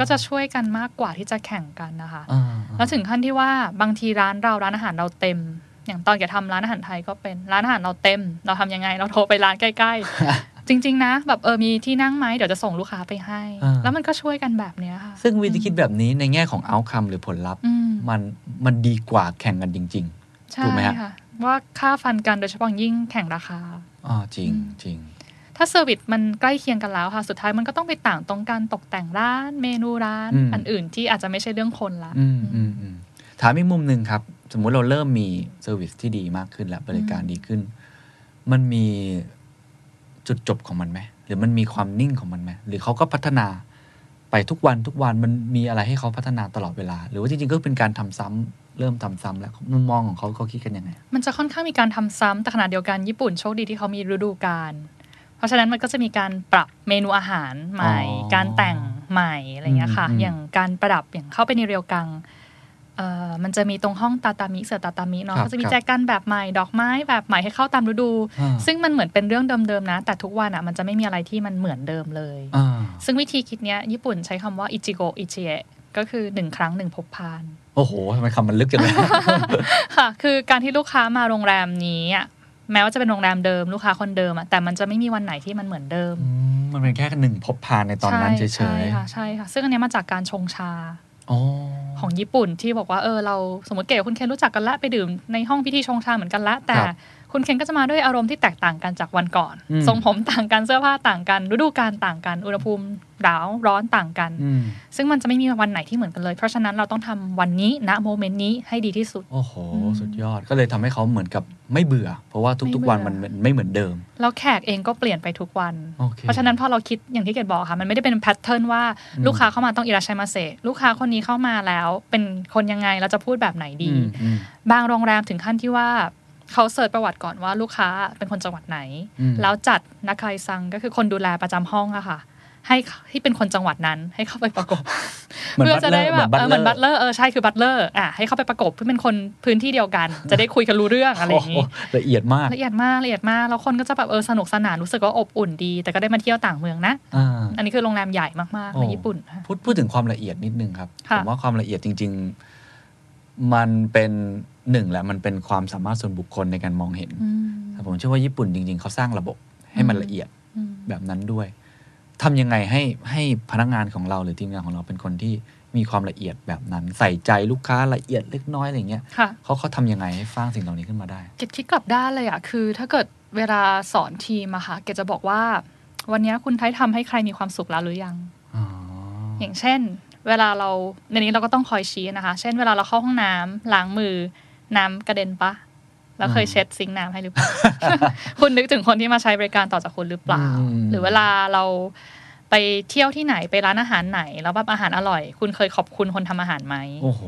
ก็จะช่วยกันมากกว่าที่จะแข่งกันนะคะอ่าแล้วถึงขั้นที่ว่าบางทีร้านเราร้านอาหารเราเต็ม อย่างตอนแกทำร้านอาหารไทยก็เป็นร้านอาหารเราเต็ม เราทำยังไงเราโทรไปร้านใกล้ ๆ จริง ๆ นะ แบบเออมีที่นั่งไหมเดี๋ยวจะส่งลูกค้าไปให้อ่าแล้วมันก็ช่วยกันแบบเนี้ยค่ะ ซึ่งวิธีคิดแบบนี้ในแง่ของ outcome หรือผลลัพธ์อืมมันมันดีกว่าแข่งกันจริงใช่ถูกไหมฮะค่ะว่าค่าฟันกันโดยเฉพาะอย่างยิ่งแข่งราคาๆอ๋อจริงอืมจริง ถ้า service มันใกล้เคียงกันแล้วค่ะ สุดท้ายมันก็ต้องไปต่างตรงการตกแต่งร้าน เมนูร้านอืมอันอื่นที่อาจจะไม่ใช่เรื่องคนละอืมอืมอืมถามอีกมุมหนึ่งครับ สมมุติเราเริ่มมี service ที่ดีมากขึ้นแล้วบริการดีขึ้น มันมีจุดจบของมันไหมหรือมันมีความนิ่งของมันไหมหรือเขาก็พัฒนาไปทุกวันทุกวันมันมีอะไรให้เขาพัฒนาตลอดเวลา หรือว่าจริงๆก็เป็นการทำซ้ำเริ่มทำซ้ำแล้วมุมมองของเขาเขาคิดกันยังไง มันจะค่อนข้างมีการทำซ้ำแต่ขณะเดียวกันญี่ปุ่นโชคดีที่เขามีฤดูกาล เพราะฉะนั้นมันก็จะมีการปรับเมนูอาหารใหม่อ๋อการแต่งใหม่อะไรเงี้ยค่ะอืมอืมอย่างการประดับอย่างเข้าไปในเรียวกังเอ่อมันจะมีตรงห้องตาตามิเสือตาตามิเนาะครับก็จะมีครับแจกันแบบใหม่ดอกไม้แบบใหม่ให้เข้าตามฤดูอ่าซึ่งมันเหมือนเป็นเรื่องเดิมๆนะ แต่ทุกวันอะมันจะไม่มีอะไรที่มันเหมือนเดิมเลยอ่าซึ่งวิธีคิดเนี้ยญี่ปุ่นใช้คำว่าอิจิโกอิจิเอะก็คือหนึ่งครั้งหนึ่งพบพาน โอ้โหทำไมคำมันลึกจังเลยค่ะ คือการที่ลูกค้ามาโรงแรมนี้อะ แม้ว่าจะเป็นโรงแรมเดิมลูกค้าคนเดิมอะแต่มันจะไม่มีวันไหนที่มันเหมือนเดิมอืมมันเป็นแค่หนึ่งพบพานในตอนนั้นเฉใช่ยค่ะใช่ค่ะซึ่งอันเนี้ยมาจากการชงชาๆอ๋อของญี่ปุ่นที่บอกว่าเออเราสมมติเก๋กับคุณเคนรู้จักกันละไปดื่มในห้องพิธีชงชาเหมือนกันละแต่ ครับคุณเคนก็จะมาด้วยอารมณ์ที่แตกต่างกันจากวันก่อนอืมทรงผมต่างกันเสื้อผ้าต่างกันฤดูกาลต่างกัน อุณหภูมิหนาวร้อนต่างกันอืมซึ่งมันจะไม่มีวันไหนที่เหมือนกันเลย เพราะฉะนั้นเราต้องทำวันนี้ณโมเมนต์นี้ให้ดีที่สุด โอ้โหอืมสุดยอดก็เลยทำให้เขาเหมือนกับไม่เบื่อ เพราะว่าทุกๆวันไม่มันเบื่อไม่เหมือนเดิม แล้วแขกเองก็เปลี่ยนไปทุกวันโอเคเพราะฉะนั้นพอเราคิดอย่างที่เกดบอกค่ะ มันไม่ได้เป็นแพทเทิร์นว่าอืมลูกค้าเข้ามาต้องอิราชัยมาเซลูกค้าคนนี้เข้ามาแล้ว เป็นคนยังไงเราจะพูดแบบไหนดีอืมอืมบางโรงแรมถึงขั้นที่ว่า เขาเสิร์ชประวัติก่อนว่าลูกค้าเป็นคนจังหวัดไหนอืมแล้วจัด 仲居さんก็คือคนดูแลประจำห้องอะค่ะ ให้ที่เป็นคนจังหวัดนั้น ให้เข้าไปประกบเหมือนเพื่อจะได้แบบเออเลเหมือน butler เออใช่คือ butler อะให้เข้าไปประกบเพื่อเป็นคนพื้นที่เดียวกัน จะได้คุยกันรู้เรื่องอะไรอย่างนี้โโหละเอียดมากละเอียดมากละเอียดมากแล้วคนก็จะแบบเออสนุกสนานรู้สึกว่าอบอุ่นดี แต่ก็ได้มาเที่ยวต่างเมืองนะอ่าอันนี้คือโรงแรมใหญ่มากๆในโอ้ญี่ปุ่นค่ะพูดพูดถึงความละเอียดนิดนึงครับค่ะผมว่าความละเอียดจริง ๆ มันเป็นหนึ่งแหละมันเป็นความสามารถส่วนบุคคลในการมองเห็นอืมแต่ผมเชื่อว่าญี่ปุ่นจริง ๆ เขาสร้างระบบให้มันอืมละเอียดอืมแบบนั้นด้วยทำยังไงให้ให้พนักงานของเราหรือทีมงานของเราเป็นคนที่มีความละเอียดแบบนั้น ใส่ใจลูกค้าละเอียดเล็กน้อยอะไรเงี้ยค่ะเขาเขาทำยังไงให้สร้างสิ่งเหล่านี้ขึ้นมาได้เกดคิดกลับด้านเลยอะคือ ถ้าเกิดเวลาสอนทีมอะค่ะเกดจะบอกว่า วันนี้คุณไทยทำให้ใครมีความสุขแล้วหรือยังอ๋ออย่างเช่น เวลาเราในนี้เราก็ต้องคอยชี้นะคะ เช่นเวลาเราเข้าห้องน้ำล้างมือน้ำกระเด็นปะแล้วเคยเช็ดซิงค์น้ำให้หรือเปล่า คุณนึกถึงคนที่มาใช้บริการต่อจากคุณหรือเปล่า หรือเวลาเราไปเที่ยวที่ไหนไปร้านอาหารไหน แล้วแบบอาหารอร่อย คุณเคยขอบคุณคนทำอาหารไหมโอ้โห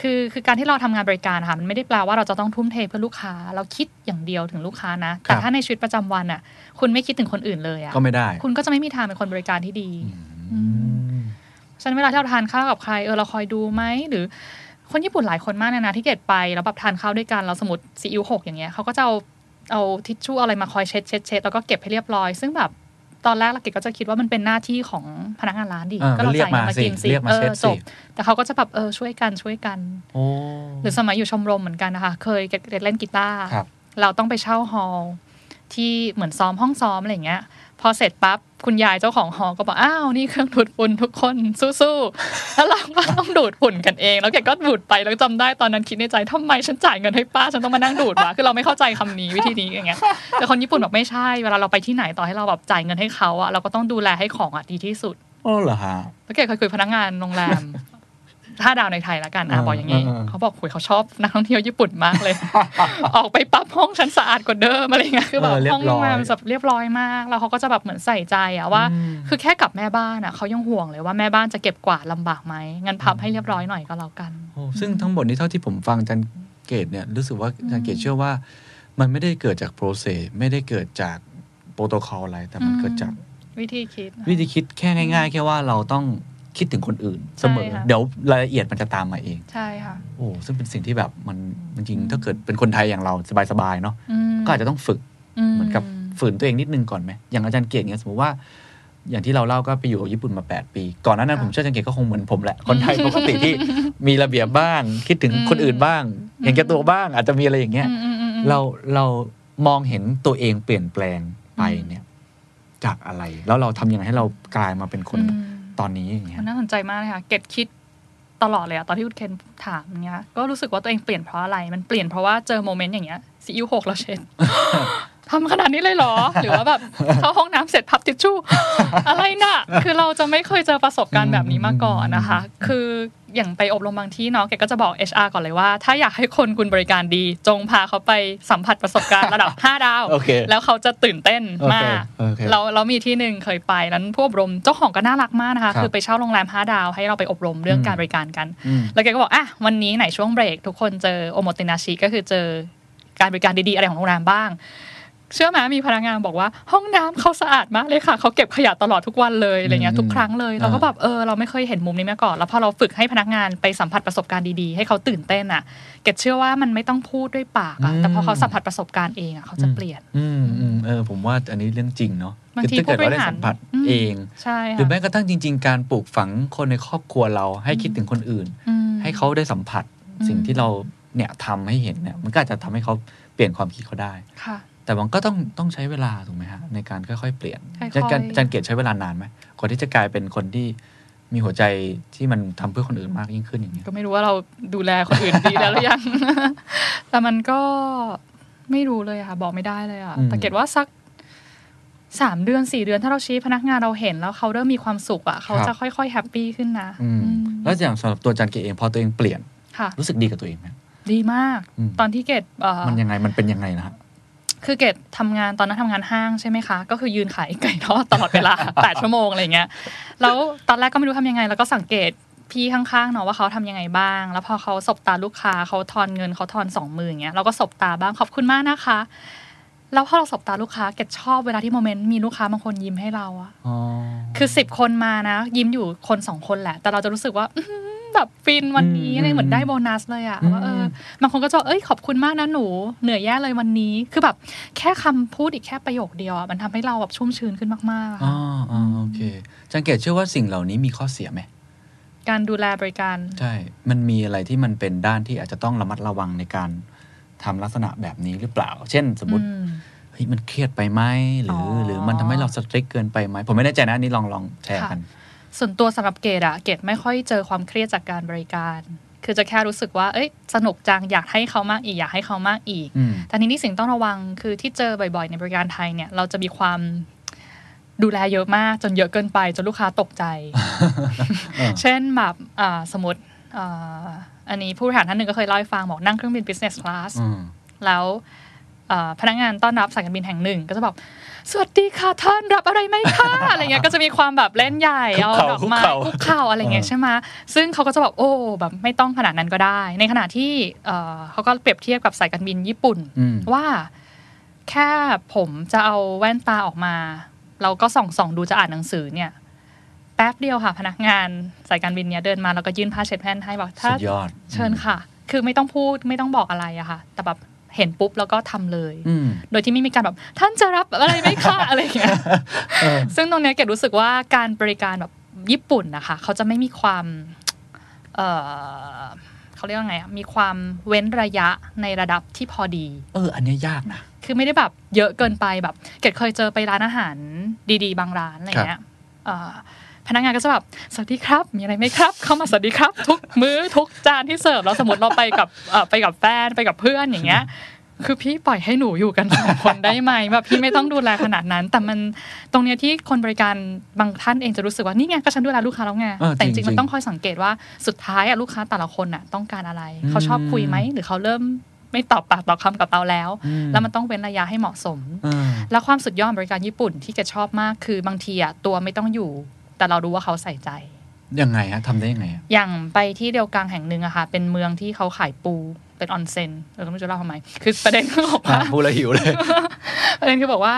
คือคือการที่เราทำงานบริการค่ะมันไม่ได้แปลว่าเราจะต้องทุ่มเทเพื่อลูกค้า เราคิดอย่างเดียวถึงลูกค้านะ แต่ครับถ้าในชีวิตประจำวันอะ คุณไม่คิดถึงคนอื่นเลยอะก็ไม่ได้ คุณก็จะไม่มีทางเป็นคนบริการที่ดีอืม ฉะนั้นเวลาที่เราทานข้าวกับใครเออเราคอยดูไหมหรือคนญี่ปุ่นหลายคนมากเลยนะที่เกดไปแล้วแบบทานข้าวด้วยกันเราสมมติซีอิ๊วหกอย่างเงี้ยเขาก็จะเอาเอาทิชชู่อะไรมาคอยเช็ดเช็ดเช็ดแล้วก็เก็บให้เรียบร้อย ซึ่งแบบตอนแรกเราเกดก็จะคิดว่ามันเป็นหน้าที่ของพนักงานร้านดิอ่าก็เราเรียกจ่ายเงินมามาสิกินสิเรียกมาเอเช็อดจสิบแต่เขาก็จะแบบเออช่วยกันช่วยกันโอ้หรือสมัยอยู่ชมรมเหมือนกันนะคะ เคยเกดเล่นกีตาร์ครับเราต้องไปเช่า hallที่เหมือนซ้อมห้องซ้อมอะไรอย่างเงี้ย พอเสร็จปั๊บ คุณยายเจ้าของหอก็บอกอ้าวนี่เครื่องดูดฝุ่นทุกคนสู้ๆแล้วเราก็ต้องดูดฝุ่นกันเอง แล้วแกก็ดูดไปแล้วจำได้ตอนนั้นคิดในใจทำไมฉันจ่ายเงินให้ป้าฉันต้องมานั่งดูดวะคือเราไม่เข้าใจคำนี้วิธีนี้อย่างเงี้ยแต่คนญี่ปุ่นแบบไม่ใช่เวลาเราไปที่ไหนต่อให้เราแบบจ่ายเงินให้เขาอะเราก็ต้องดูแลให้ของอะดีที่สุดโอ้เหรอฮะแล้วแกเคยคุยกับพนักงานโรงแรม ห้าดาวในไทยแล้วกันอะอ่าบอกอย่างนี้อ่าเขาบอกคุยเขาชอบนักท่องเที่ยวญี่ปุ่นมากเลย ออกไปปั๊บห้องฉันสะอาดกว่าเดิมอะไรเงี้ยคือแบบเออเรียบห้องโรงแรมร้อยแบบเรียบร้อยมาก แล้วเขาก็จะแบบเหมือนใส่ใจอะว่าอืมคือแค่กับแม่บ้านอะเขายังห่วงเลยว่าแม่บ้านจะเก็บกวาดลำบากไหมงั้นพับให้เรียบร้อยหน่อยก็แล้วกันโอ้ซึ่งทั้งหมดนี้เท่าที่ผมฟังอาจารย์เกดเนี่ยรู้สึกว่าอาจารย์เกดเชื่อว่า มันไม่ได้เกิดจาก process ไม่ได้เกิดจากโปรโตคอลอะไรแต่มันอืมเกิดจากวิธีคิด วิธีคิดแค่ง่าย ๆ แค่ว่าเราต้อง คิดถึงคนอื่นเสมอใช่ค่ะเดี๋ยวรายละเอียดมันจะตามมาเอง ใช่ค่ะ โอ้ซึ่งเป็นสิ่งที่แบบมันจริงๆถ้าเกิดเป็นคนไทยอย่างเราสบายๆเนาะอืมก็อาจจะต้องฝึกเหมือนกับฝืนตัวเองนิดนึงก่อนไหมอย่างอาจารย์เกียรติเนี่ยสมมติว่าอย่างที่เราเล่าก็ไปอยู่กับญี่ปุ่นมา 8 ปี ก่อนหน้านั้นค่ะผมเชื่ออาจารย์เกียรติก็คงเหมือนผมแหละ คนไทยปกติที่มีระเบียบบ้าง คิดถึงคนอื่นบ้าง เห็นแก่ตัวบ้าง อาจจะมีอะไรอย่างเงี้ยอืมอืมอืมอืมเราเรามองเห็นตัวเองเปลี่ยนแปลงไปเนี่ย จากอะไร แล้วเราทำยังไงให้เรากลายมาเป็นคนอืม ตอนนี้อย่างเงี้ยมันน่าสนใจมากเลยค่ะ เกดคิดตลอดเลยอะตอนที่คุณเคนถามเนี้ย ก็รู้สึกว่าตัวเองเปลี่ยนเพราะอะไร มันเปลี่ยนเพราะว่าเจอโมเมนต์อย่างเงี้ยซีอิ๊วหกแล้วเช็ดทำขนาดนี้เลยเหรอ หรือว่าแบบเข้าห้องน้ำเสร็จพับทิชชู่ อะไรน่ะ คือเราจะไม่เคยเจอประสบการณ์แบบนี้มาก่อนนะคะ คือ อย่างไปอบรมบางที่เนาะแกก็จะบอก HR ก่อนเลยว่า ถ้าอยากให้คนคุณบริการดี จงพาเขาไปสัมผัสประสบการณ์ระดับ 5 ดาวโอเคแล้วเขาจะตื่นเต้นมากโอเคเราเรามีที่หนึ่งเคยไปนั้นผู้อบรมเจ้าของก็น่ารักมากนะคะครับคือไปเช่าโรงแรมห้าดาว ให้เราไปอบรมเรื่องอืมการบริการกันอืมแล้วแกก็บอกอะวันนี้ไหนช่วงเบรก ทุกคนเจอโอโมเตนาชิก็คือเจอการบริการดีๆอะไรของโรงแรมบ้าง เชื่อไหมมีพนักงานบอกว่า ห้องน้ำเขาสะอาดมากเลยค่ะเขาเก็บขยะตลอดทุกวันเลยอะไรเงี้ยอืมทุกครั้งเลยเราก็แบบเออเราไม่เคยเห็นมุมนี้มาก่อน แล้วพอเราฝึกให้พนักงานไปสัมผัสประสบการณ์ดีๆ ให้เขาตื่นเต้นอะ เกดเชื่อว่ามันไม่ต้องพูดด้วยปากอะแต่พอเขาสัมผัสประสบการณ์เองอะเขาจะเปลี่ยน อืมอืมเออผมว่าอันนี้เรื่องจริงเนาะบางทีคือถ้าเกิดว่าได้ผู้บริหารสัมผัสอืมเองใช่หรือค่ะแม้กระทั่งจริง ๆ การปลูกฝังคนในครอบครัวเราให้คิดถึงคนอื่นอืมให้เขาได้สัมผัสอืมสิ่งที่เราเนี่ยทำให้เห็นเนี่ยมันก็อาจจะทำให้เขาเปลี่ยนความคิดเขาได้ค่ะ แต่มันก็ต้องต้องใช้เวลาถูกไหมฮะในการค่อยๆเปลี่ยนค่อยๆอาจารย์อาจารย์เกตใช้เวลานานไหมกว่าที่จะกลายเป็นคนที่มีหัวใจที่มันทำเพื่อคนอื่นมากยิ่งขึ้นอย่างเงี้ยก็ไม่รู้ว่าเราดูแลคนอื่นดีแล้วหรือยัง แต่มันก็ไม่รู้เลยอะค่ะ บอกไม่ได้เลยอะอืมแต่เกดว่าสักสามเดือนสี่เดือนถ้าเราชี้พนักงานเราเห็นแล้วเขาเริ่มมีความสุขอะเขาจะค่อยๆ happy ขึ้นนะอืมอืมแล้วอย่างสำหรับตัวอาจารย์เกดเองพอตัวเองเปลี่ยนค่ะรู้สึกดีกับตัวเองไหมดีมากอืมตอนที่เกดเอ่อมันยังไงมันเป็นยังไงนะฮะ คือเกดทำงานตอนนั้นทำงานห้างใช่ไหมคะ ก็คือยืนขายไก่ทอดตลอดเวลาแปดชั่วโมงอะไรเงี้ยแล้วตอนแรกก็ไม่รู้ทำยังไง แล้วก็สังเกตพี่ข้างๆเนาะว่าเขาทำยังไงบ้าง แล้วพอเขาสบตาลูกค้าเขาทอนเงินเขาทอนสองมืออย่างเงี้ยเราก็สบตาบ้างขอบคุณมากนะคะ แล้วพอเราสบตาลูกค้าเกดชอบเวลาที่โมเมนต์มีลูกค้าบางคนยิ้มให้เราอะอ๋อคือสิบคนมานะ ยิ้มอยู่คนสองคนแหละ แต่เราจะรู้สึกว่าอื้อหือ แบบฟินวันนี้อะไรเหมือนได้โบนัสเลยอะว่าเออบางคนก็จะบอกเอ้ยขอบคุณมากนะหนู เหนื่อยแย่เลยวันนี้ คือแบบแค่คำพูดอีกแค่ประโยคเดียวอะมันทำให้เราแบบชุ่มชื้นขึ้นมากๆอะอ๋อค่ะอ๋อโอเคอาจารย์เกตเชื่อว่าสิ่งเหล่านี้มีข้อเสียไหมการดูแลบริการ ใช่ มันมีอะไรที่มันเป็นด้านที่อาจจะต้องระมัดระวังในการทำลักษณะแบบนี้หรือเปล่า เช่น สมมติอืมเฮ้ยมันเครียดไปไหมหรือออหรือมันทำให้เราสตริกเกินไปไหมผมไม่แน่ใจนะอันนี้ลองลองแชร์กัน ส่วนตัวสำหรับเกดอะเกดไม่ค่อยเจอความเครียดจากการบริการ คือจะแค่รู้สึกว่า เอ้ย สนุกจัง อยากให้เขามากอีก อยากให้เขามากอีกอืมแต่ทีนี้สิ่งต้องระวังคือที่เจอบ่อยๆ ในบริการไทยเนี่ย เราจะมีความดูแลเยอะมากจนเยอะเกินไป จนลูกค้าตกใจ เช่นแบบอ่าสมมติอ่าอันนี้ผู้บริหารท่านหนึ่งก็เคยเล่าให้ฟังบอกนั่งเครื่องบิน business class อืมแล้วเอ่อพนักงานต้อนรับสายการบินแห่งหนึ่ง ก็จะบอก สวัสดีค่ะท่านรับอะไรไหมคะอะไรเงี้ยก็จะมีความแบบเล่นใหญ่เอาดอกไม้คุกเข่าอะไรเงี้ยใช่ไหมซึ่งเขาก็จะแบบโอ้แบบไม่ต้องขนาดนั้นก็ได้ ในขณะที่เอ่อเขาก็เปรียบเทียบกับสายการบินญี่ปุ่นอืมว่า แค่ผมจะเอาแว่นตาออกมาเราก็ส่องส่องดูจะอ่านหนังสือเนี่ยแป๊บเดียวค่ะ พนักงานสายการบินเนี้ยเดินมาแล้วก็ยื่นผ้าเช็ดแผ่นให้บอกถ้าสุดยอดเชิญค่ะ คือไม่ต้องพูดไม่ต้องบอกอะไรอะค่ะ แต่แบบ เห็นปุ๊บแล้วก็ทำเลยอืมโดยที่ไม่มีการแบบท่านจะรับอะไรไหมคะอะไรอย่างเงี้ยซึ่งตรงเนี้ยเกดรู้สึกว่าการบริการแบบญี่ปุ่นนะคะเขาจะไม่มีความเออเขาเรียกว่าไงอะมีความเว้นระยะในระดับที่พอดี เออ อันเนี้ยยากนะ คือไม่ได้แบบเยอะเกินไปแบบ เกดเคยเจอไปร้านอาหารดี ๆ บางร้านอะไรเงี้ยเอ่อ พนักงานก็จะแบบสวัสดีครับ มีอะไรไหมครับ เข้ามาสวัสดีครับ ทุกมื้อทุกจานที่เสิร์ฟแล้วสมมติเราไปกับเอ่อไปกับแฟนไปกับเพื่อนอย่างเงี้ยคือพี่ปล่อยให้หนูอยู่กันสองคนได้ไหมแบบพี่ไม่ต้องดูแลขนาดนั้น แต่มันตรงเนี้ยที่คนบริการบางท่านเองจะรู้สึกว่านี่ไงก็ฉันดูแลลูกค้าแล้วไงเออแต่จจริริงงๆมันจริงต้องคอยสังเกตว่าสุดท้ายอะลูกค้าแต่ละคนอะต้องการอะไรอืมเขาชอบคุยไหมหรือเขาเริ่มไม่ตอบปากตอบคำกับเราแล้วอืมแล้วมันต้องเว้นระยะให้เหมาะสมเออแล้วความสุดยอดของบริการญี่ปุ่นที่เกดชอบมากคือบางทีอะตัวไม่ต้องอยู่ แต่เรารู้ว่าเขาใส่ใจยังไงฮะทำได้ยังไงอะอย่างไปที่เรียวกังแห่งหนึ่งอะค่ะ เป็นเมืองที่เขาขายปูเป็นออนเซ็นเออก็ไม่รู้จะเล่าทำไม คือประเด็นคือบอกว่าพูดแล้วหิวเลย ประเด็นคือบอกว่า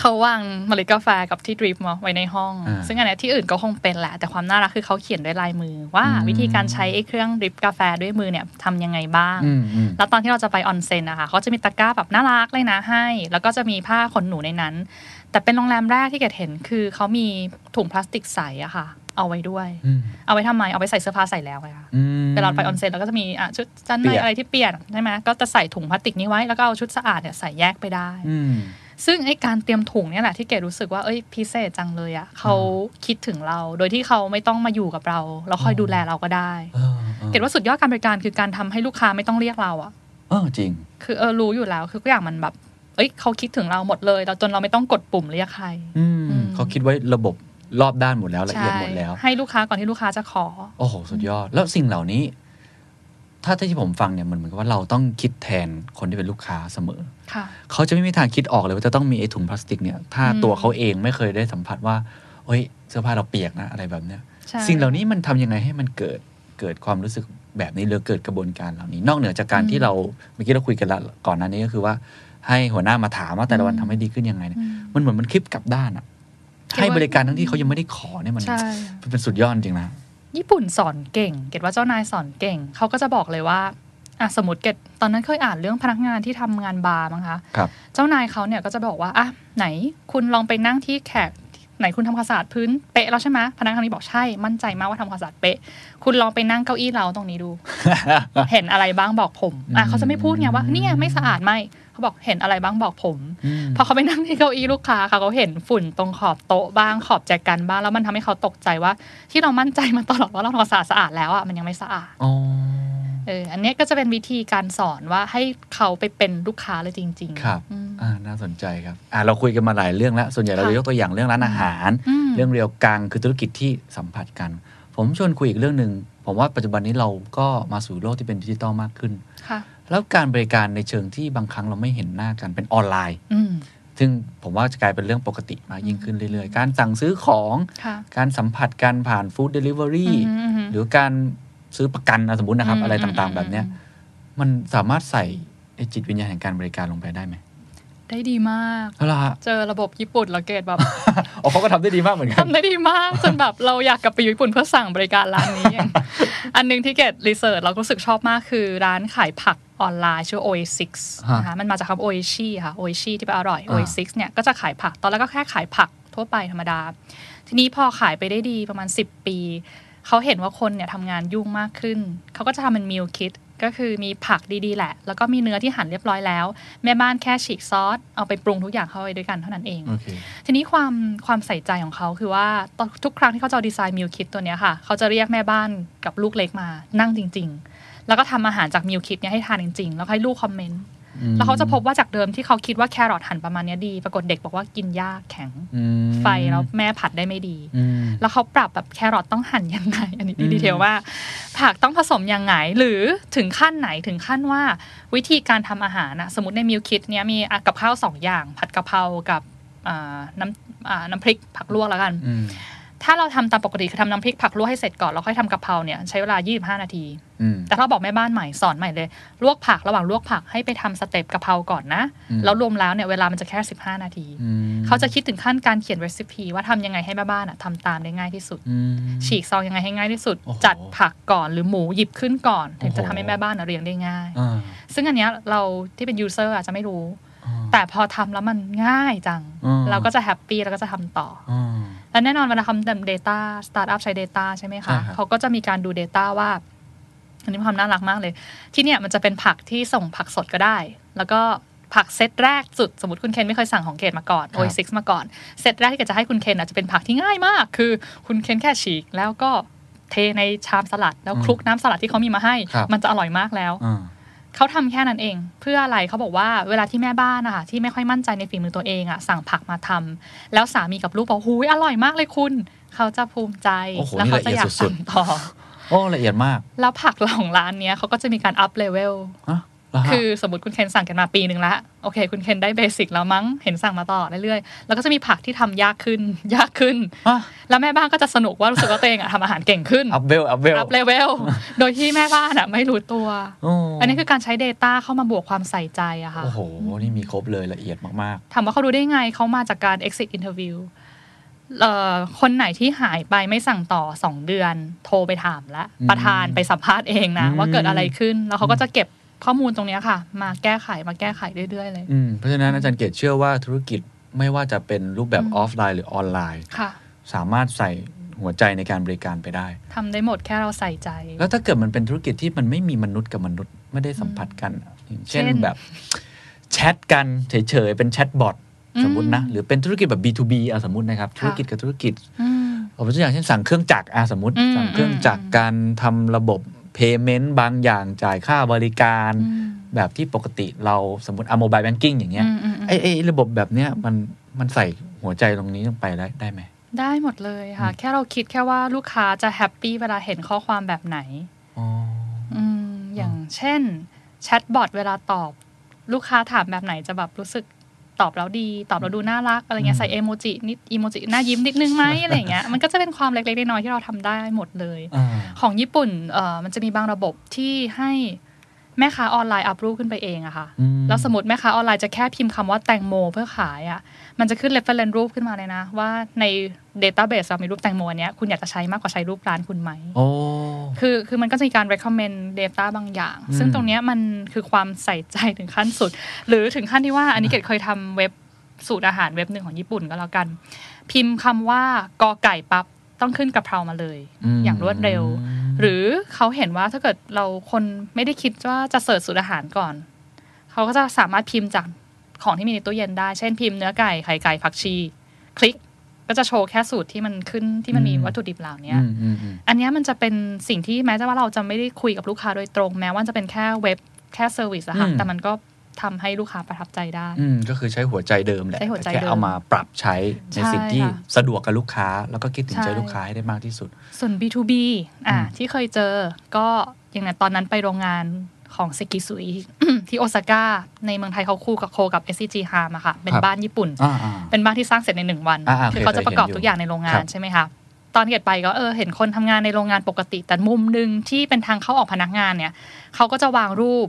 เขาวางเมล็ดกาแฟกับที่ดริปมาไว้ในห้องอ่าซึ่งอันเนี้ยที่อื่นก็คงเป็นแหละ แต่ความน่ารักคือเขาเขียนด้วยลายมือ ว่าอืมวิธีการใช้ไอ้เครื่องดริปกาแฟด้วยมือเนี่ยทำยังไงบ้างอืมอืมแล้วตอนที่เราจะไปออนเซ็นนะคะเขาจะมีตะกร้าแบบน่ารักเลยนะให้ แล้วก็จะมีผ้าขนหนูในนั้น แต่เป็นโรงแรมแรกที่เกดเห็นคือเขามีถุงพลาสติกใสอะค่ะ เอาไว้ด้วยอืมเอาไว้ทำไม เอาไว้ใส่เสื้อผ้าใส่แล้วไงคะอืมเวลาเราไปออนเซ็นเราก็จะมีอะชุดชั้นในเปียกอะไรที่เปลี่ยนใช่ไหมก็จะใส่ถุงพลาสติกนี้ไว้แล้วก็เอาชุดสะอาดเนี่ยใส่แยกไปได้อืมซึ่งไอ้การเตรียมถุงเนี่ยแหละที่เกดรู้สึกว่าเอ้ยพิเศษจังเลยอะเขาคิดถึงเรา โดยที่เขาไม่ต้องมาอยู่กับเราแล้วคอยดูแลเราก็ได้เออเออเกดว่าสุดยอดการบริการคือการทำให้ลูกค้าไม่ต้องเรียกเราอะเออจริง คือเออรู้อยู่แล้วคือทุกอย่างมันแบบเอ้ยเขาคิดถึงเราหมดเลย เราจนเราไม่ต้องกดปุ่มเรียกใครอืมอืมเขาคิดไว้ระบบรอบด้านหมดแล้วละเอียดหมดแล้ว ให้ลูกค้าก่อนที่ลูกค้าจะขอ โอ้โห สุดยอด แล้วสิ่งเหล่านี้ ถ้าที่ผมฟังเนี่ยมันเหมือนกับว่าเราต้องคิดแทนคนที่เป็นลูกค้าเสมอค่ะเขาจะไม่มีทางคิดออกเลยว่าจะต้องมีไอ้ถุงพลาสติกเนี่ย ถ้าอืมตัวเขาเองไม่เคยได้สัมผัสว่าเฮ้ยเสื้อผ้าเราเปียกนะอะไรแบบเนี้ยใช่สิ่งเหล่านี้มันทำยังไงให้มันเกิดเกิดความรู้สึกแบบนี้หรือเกิดกระบวนการเหล่านี้ นอกเหนือจากการอืมที่เราเมื่อกี้เราคุยกันละก่อนหน้านี้ก็คือว่า ให้หัวหน้ามาถามว่าแต่ละวันทำให้ดีขึ้นยังไงเนี่ยมันเหมือนมันคลิปกลับด้านอะให้บริการทั้งที่เขายังไม่ได้ขอเนี่ยมันใช่มันเป็นสุดยอดจริงนะญี่ปุ่นสอนเก่ง เกดว่าเจ้านายสอนเก่ง เขาก็จะบอกเลยว่าอะสมมติเกดตอนนั้นเคยอ่านเรื่องพนักงานที่ทำงานบาร์มั้งคะครับเจ้านายเขาเนี่ยก็จะบอกว่าอะไหนคุณลองไปนั่งที่แขกไหนคุณทำความสะอาดพื้นเป๊ะแล้วใช่ไหมพนักงานนี้บอกใช่มั่นใจมากว่าทำความสะอาดเป๊ะ คุณลองไปนั่งเก้าอี้เราตรงนี้ดู เห็นอะไรบ้างบอกผมอะเขาจะไม่พูดไงว่าเนี่ยไม่สะอาดไหม เขาบอกเห็นอะไรบ้างบอกผม พอเขาไปนั่งที่เก้าอี้ลูกค้าค่ะเขาเห็นฝุ่นตรงขอบโต๊ะบ้างขอบแจกันบ้างแล้วมันทำให้เขาตกใจว่า ที่เรามั่นใจมาตลอดว่าเราทำความสะอาดสะอาดแล้วอะมันยังไม่สะอาดอ๋อเอออันเนี้ยก็จะเป็นวิธีการสอนว่าให้เขาไปเป็นลูกค้าเลยจริง ๆ ครับอืมอ่าน่าสนใจครับอ่าเราคุยกันมาหลายเรื่องแล้ว ส่วนใหญ่เราค่ะจะยกตัวอย่างเรื่องร้านอาหารอืมเรื่องเรียวกังคือธุรกิจที่สัมผัสกัน ผมชวนคุยอีกเรื่องหนึ่งผมว่าปัจจุบันนี้เราก็มาสู่โลกที่เป็นดิจิตอลมากขึ้นค่ะ แล้วการบริการในเชิงที่บางครั้งเราไม่เห็นหน้ากันเป็นออนไลน์อืมซึ่งผมว่าจะกลายเป็นเรื่องปกติมากยิ่งขึ้นเรื่อยๆ การสั่งซื้อของค่ะการสัมผัสกันผ่าน food delivery อืมอืมอืมหรือการซื้อประกันอะสมมตินะครับอืมอะไรอืมต่างๆ แบบเนี้ยมันสามารถใส่ไอ้จิตวิญญาณแห่งการบริการลงไปได้ไหม ได้ดีมากเอาล่ะฮะเจอระบบญี่ปุ่นแล้วเกตแบบอ๋อเขาก็ทำได้ดีมากเหมือนกันทำได้ดีมากจนแบบเราอยากกลับไปอยู่ญี่ปุ่นเพื่อสั่งบริการร้านนี้ อันหนึงที่เกตรีเสิร์ชเราก็รู้สึกชอบมากคือร้านขายผักออนไลน์ชื่อ Oasis ฮะนะคะมันมาจากคำ Oishi ค่ะ Oishi ที่แปลอร่อยอ่า Oasis เนี่ยก็จะขายผัก ตอนแรกก็แค่ขายผักทั่วไปธรรมดา ทีนี้พอขายไปได้ดีประมาณ 10 ปี เขาเห็นว่าคนเนี่ยทำงานยุ่งมากขึ้น เขาก็จะทำเป็น meal kit ก็คือมีผักดีๆ แหละ แล้วก็มีเนื้อที่หั่นเรียบร้อยแล้ว แม่บ้านแค่ฉีกซอส เอาไปปรุงทุกอย่างเข้าไปด้วยกันเท่านั้นเองโอเคทีนี้ความความใส่ใจของเขาคือว่าตอนทุกครั้งที่เขาจะเอา design meal kit ตัวเนี้ยค่ะ เขาจะเรียกแม่บ้านกับลูกเล็กมานั่งจริง ๆ แล้วก็ทำอาหารจาก meal kit เนี้ยให้ทานจริง ๆ แล้วให้ลูก comment แล้วเขาจะพบว่าจากเดิมที่เขาคิดว่าแครอทหั่นประมาณเนี้ยดี ปรากฏเด็กบอกว่ากินยากแข็งอืมไฟแล้วแม่ผัดได้ไม่ดีอืมแล้วเขาปรับแบบแครอทต้องหั่นยังไง อันนี้ detail ว่า ผักต้องผสมยังไง หรือถึงขั้นไหนถึงขั้นว่าวิธีการทำอาหารนะสมมติใน meal kit เนี้ยมีอะกับข้าวสองอย่าง ผัดกะเพรากับอ่าน้ำอ่าน้ำพริกผักลวกแล้วกันอืม ถ้าเราทำตามปกติคือทำน้ำพริกผักลวกให้เสร็จก่อนแล้วค่อยทำกะเพราเนี่ยใช้เวลา 25 นาทีอืมแต่ถ้าบอกแม่บ้านใหม่สอนใหม่เลย ลวกผักระหว่างลวกผักให้ไปทำ step กะเพราก่อนนะอืมแล้วรวมแล้วเนี่ยเวลามันจะแค่ 15 นาทีอืมเขาจะคิดถึงขั้นการเขียน recipe ว่าทำยังไงให้แม่บ้านอะทำตามได้ง่ายที่สุดอืมฉีกซองยังไงให้ง่ายที่สุดโอ้โหจัดผักก่อนหรือหมูหยิบขึ้นก่อน ถึงจะโอ้โหทำให้แม่บ้านอะเรียงได้ง่ายอ่าซึ่งอันเนี้ยเราที่เป็น user อาจจะไม่รู้อ่า แต่พอทำแล้วมันง่ายจังอืมเราก็จะ happy แล้วก็จะทำต่ออ่าและแน่นอนเวลาทำ Data สตาร์ทอัพใช้ Data ใช่ไหมใช่คะครับเขาก็จะมีการดู Data ว่า อันนี้มีความน่ารักมากเลย ที่เนี่ยมันจะเป็นผักที่ส่งผักสดก็ได้ แล้วก็ผักเซตแรกสุด สมมติคุณเคนไม่เคยสั่งของเกดมาก่อนครับโอซิกมาก่อน เซตแรกที่เกดจะให้คุณเคนอาจจะเป็นผักที่ง่ายมาก คือคุณเคนแค่ฉีก แล้วก็เทในชามสลัด แล้วคลุกน้ำสลัดที่เขามีมาให้ครับมันจะอร่อยมากแล้วอ่า เขาทำแค่นั้นเอง เพื่ออะไรเขาบอกว่าเวลาที่แม่บ้านนะคะที่ไม่ค่อยมั่นใจในฝีมือตัวเองอะสั่งผักมาทำแล้วสามีกับลูกบอกหูยอร่อยมากเลยคุณ เขาจะภูมิใจโอ้โหแล้วเขาจะอยากนี่ละเอียดสุดสั่งต่อโอ้ละเอียดมาก แล้วผักของร้านเนี้ยเขาก็จะมีการ up level อะเหรฮะ คือสมมติคุณเคนสั่งกันมาปีหนึ่งแล้วโอเค คุณเคนได้ basic แล้วมั้งเห็นสั่งมาต่อเรื่อยๆแล้วก็จะมีผักที่ทำยากขึ้น ยากขึ้นอะแล้วแม่บ้านก็จะสนุกว่ารู้สึกว่าตัวเองอะทำอาหารเก่งขึ้น up level up level up level โดยที่แม่บ้านอะไม่รู้ตัวโอ้อันนี้คือการใช้ Data เข้ามาบวกความใส่ใจอะค่ะโอ้โห นี่มีครบเลยละเอียดมากถามว่าเขาดูได้ไงเขามาจากการ exit interview เอ่อคนไหนที่หายไปไม่สั่งต่อสองเดือน โทรไปถามแล้วอืมประธานไปสัมภาษณ์เองนะอืมว่าเกิดอะไรขึ้นแล้วเขาก็จะเก็บ ข้อมูลตรงเนี้ยค่ะ มาแก้ไขมาแก้ไขเรื่อยๆเลยๆอืมเพราะฉะนั้นอาจารย์เกตเชื่อว่าธุรกิจไม่ว่าจะเป็นรูปแบบอืมออฟไลน์หรือออนไลน์ค่ะสามารถใส่หัวใจในการบริการไปได้ทำได้หมดแค่เราใส่ใจ แล้วถ้าเกิดมันเป็นธุรกิจที่มันไม่มีมนุษย์กับมนุษย์ไม่ได้สัมผัสกันอะอย่างเช่นเช่นแบบแชทกันเฉยๆเป็นแชทบอทอืมสมมตินะ หรือเป็นธุรกิจแบบ B2B อะสมมตินะครับค่ะธุรกิจกับธุรกิจอืมผมตัวอย่างเช่นสั่งเครื่องจักรอะสมมติอืมสั่งเครื่องจักรอืมการทำระบบ payment บางอย่างจ่ายค่าบริการอืมแบบที่ปกติเราสมมติอะ mobile banking อย่างเงี้ยอืมอืมอืมไอ้ไอ้ระบบแบบเนี้ยมันมันใส่หัวใจตรงนี้ลงไปได้ได้ไหม ได้หมดเลยค่ะ แค่เราคิดแค่ว่าลูกค้าจะแฮปปี้เวลาเห็นข้อความแบบไหนอ๋ออืมอย่างเช่นแชทบอทเวลาตอบ ลูกค้าถามแบบไหนจะแบบรู้สึก ตอบแล้วดี ตอบแล้วดูน่ารักอะไรเงี้ยใส่อีโมจินิดอีโมจิหน้ายิ้มนิดนึงไหมอะไรเงี้ยมันก็จะเป็นความเล็กๆน้อยๆที่เราทำได้หมดเลยอ่าของญี่ปุ่นเอ่อมันจะมีบางระบบที่ให้ แม่ค้าออนไลน์อัพรูปขึ้นไปเองอะค่ะอืมแล้วสมมติแม่ค้าออนไลน์จะแค่พิมพ์คำว่าแตงโมเพื่อขายอะมันจะขึ้น reference รูปขึ้นมาเลยนะ ว่าใน database เรามีรูปแตงโมอันเนี้ยคุณอยากจะใช้มากกว่าใช้รูปร้านคุณไหมโอ้คือคือมันก็จะมีการ recommend data บางอย่างอืมซึ่งตรงเนี้ยมันคือความใส่ใจถึงขั้นสุด หรือถึงขั้นที่ว่าอันนี้เกดเคยทำเว็บสูตรอาหารเว็บหนึ่งของญี่ปุ่นก็แล้วกัน พิมพ์คำว่ากอไก่ปั๊บต้องขึ้นกะเพรามาเลย อย่างรวดเร็ว หรือเขาเห็นว่าถ้าเกิดเราคนไม่ได้คิดว่าจะเสิร์ชสูตรอาหารก่อน เขาก็จะสามารถพิมพ์จากของที่มีในตู้เย็นได้ เช่นพิมพ์เนื้อไก่ไข่ไก่ผักชี คลิกก็จะโชว์แค่สูตรที่มันขึ้นที่มันมีอืมวัตถุดิบเหล่านี้อืมอืมอืมอันเนี้ยมันจะเป็นสิ่งที่แม้จะว่าเราจะไม่ได้คุยกับลูกค้าโดยตรง แม้ว่าจะเป็นแค่เว็บแค่ service อะค่ะอืมแต่มันก็ ทำให้ลูกค้าประทับใจได้อืมก็คือใช้หัวใจเดิมแหละใช้หัวใจแต่แค่เดิมเอามาปรับใช้ในใช่สิ่งที่ค่ะสะดวกกับลูกค้า แล้วก็คิดถึงใช่ใจลูกค้าให้ได้มากที่สุด ส่วน B2B อะอืมที่เคยเจอ ก็อย่างนั้นตอนนั้นไปโรงงานของเซกิซุยที่โอซาก้าในเมืองไทยเขาคู่กับโคกับ SCG Harm อะค่ะ เป็นบ้านญี่ปุ่นอ่าอ่าเป็นบ้านที่สร้างเสร็จในหนึ่งวันอ่าๆคือเขาจะประกอบเคยเห็นอยู่ทุกอย่างในโรงงาครันบใช่ไหมคะตอนเกิดไปก็เออเห็นคนทำงานในโรงงานปกติ แต่มุมหนึ่งที่เป็นทางเข้าออกพนักงานเนี่ยเขาก็จะวางรูป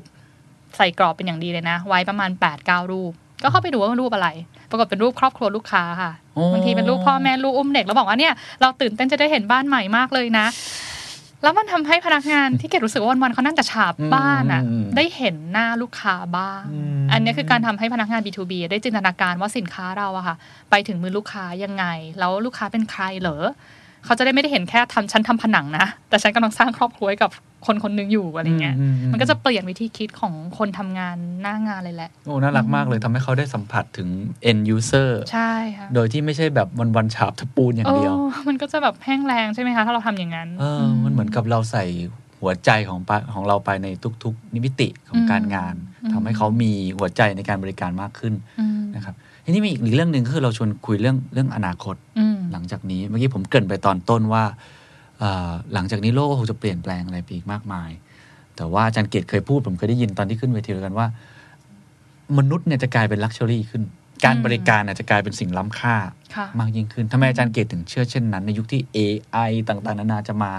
ใส่กรอบเป็นอย่างดีเลยนะ ไว้ประมาณ8ปดเก้ารูป ก็เข้าไปดูว่ามันรูปอะไร ปรากฏเป็นรูปครอบครัวลูกค้าค่ะโอ้บางทีเป็นรูปพ่อแม่ลูกอุ้มเด็กแล้วบอกว่าเนี่ยเราตื่นเต้นจะได้เห็นบ้านใหม่มากเลยนะ แล้วมันทำให้พนักงานที่เกดรู้สึกว่าวันๆเขานั่งแต่ฉาบบ้านอะอืมได้เห็นหน้าลูกค้าบ้าง อันนี้คือการทำให้พนักงาน B2B ได้จินตนาการว่าสินค้าเราอะค่ะ ไปถึงมือลูกค้ายังไง แล้วลูกค้าเป็นใครเหรอ เขาจะได้ไม่ได้เห็นแค่ทำฉันทำผนังนะ แต่ฉันกำลังสร้างครอบครัวให้กับคนคนหนึงอยู่อะไรเงี้ยอือืมันก็จะเปลี่ยนวิธีคิดของคนทำงานหน้างานเลยแหละ โอ้ น่ารักมากเลยทำให้เขาได้สัมผัสถึง end user ใช่ค่ะ โดยที่ไม่ใช่แบบวันวันๆฉาบทปูนอย่างเดียวโอ้มันก็จะแบบแห้งแรงใช่ไหมคะ ถ้าเราทำอย่างนั้นเอออ มันเหมือนกับเราใส่หัวใจของปะของเราไปในทุก ๆ นิมิติของการงานอืมทำให้เขามีหัวใจในการบริการมากขึ้นอืมนะครับ ทีนี้มีอีกเรื่องหนึ่งก็คือเราชวนคุยเรื่องเรื่องอนาคตอืมหลังจากนี้เมื่อกี้ผมเกริ่นไปตอนต้นว่าเอ่อหลังจากนี้โลกก็คงจะเปลี่ยนแปลงอะไรไปอีกมากมาย แต่ว่าอาจารย์เกตเคยพูด ผมเคยได้ยินตอนที่ขึ้นเวทีเดียวกันว่า มนุษย์เนี่ยจะกลายเป็นลักชัวรี่ขึ้น การอืมบริการเนี่ยจะกลายเป็นสิ่งล้ำค่าค่ะมากยิ่งขึ้นทำไมอาจารย์เกตถึงเชื่อเช่นนั้นในยุคที่ AI ต่างๆ นานาจะมา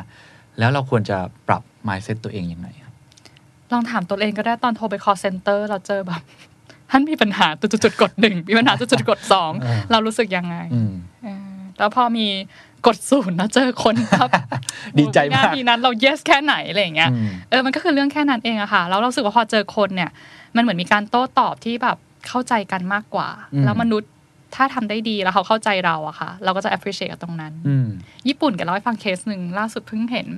แล้วเราควรจะปรับ mindset ตัวเองยังไงครับลองถามตัวเองก็ได้ตอนโทรไป call center เราเจอแบบ ท่านมีปัญหาจุดๆๆกดหนึ่งมีปัญหาจุดๆๆกดสองเออเรารู้สึกยังไงอืมเออแล้วพอมีกดศูนย์แล้วเจอคนครับดีใจมากวินาทีนั้นเรา yes แค่ไหนอะไรอย่างเงี้ยอืมเออมันก็คือเรื่องแค่นั้นเองอะค่ะแล้วเรารู้สึกว่าพอเจอคนเนี่ย มันเหมือนมีการโต้ตอบที่แบบเข้าใจกันมากกว่าอืมแล้วมนุษย์ถ้าทำได้ดีแล้วเขาเข้าใจเราอะค่ะ เราก็จะ appreciate กับตรงนั้นอืมญี่ปุ่นกันเล่าให้ฟังเคสหนึ่งล่าสุดเพิ่งเห็น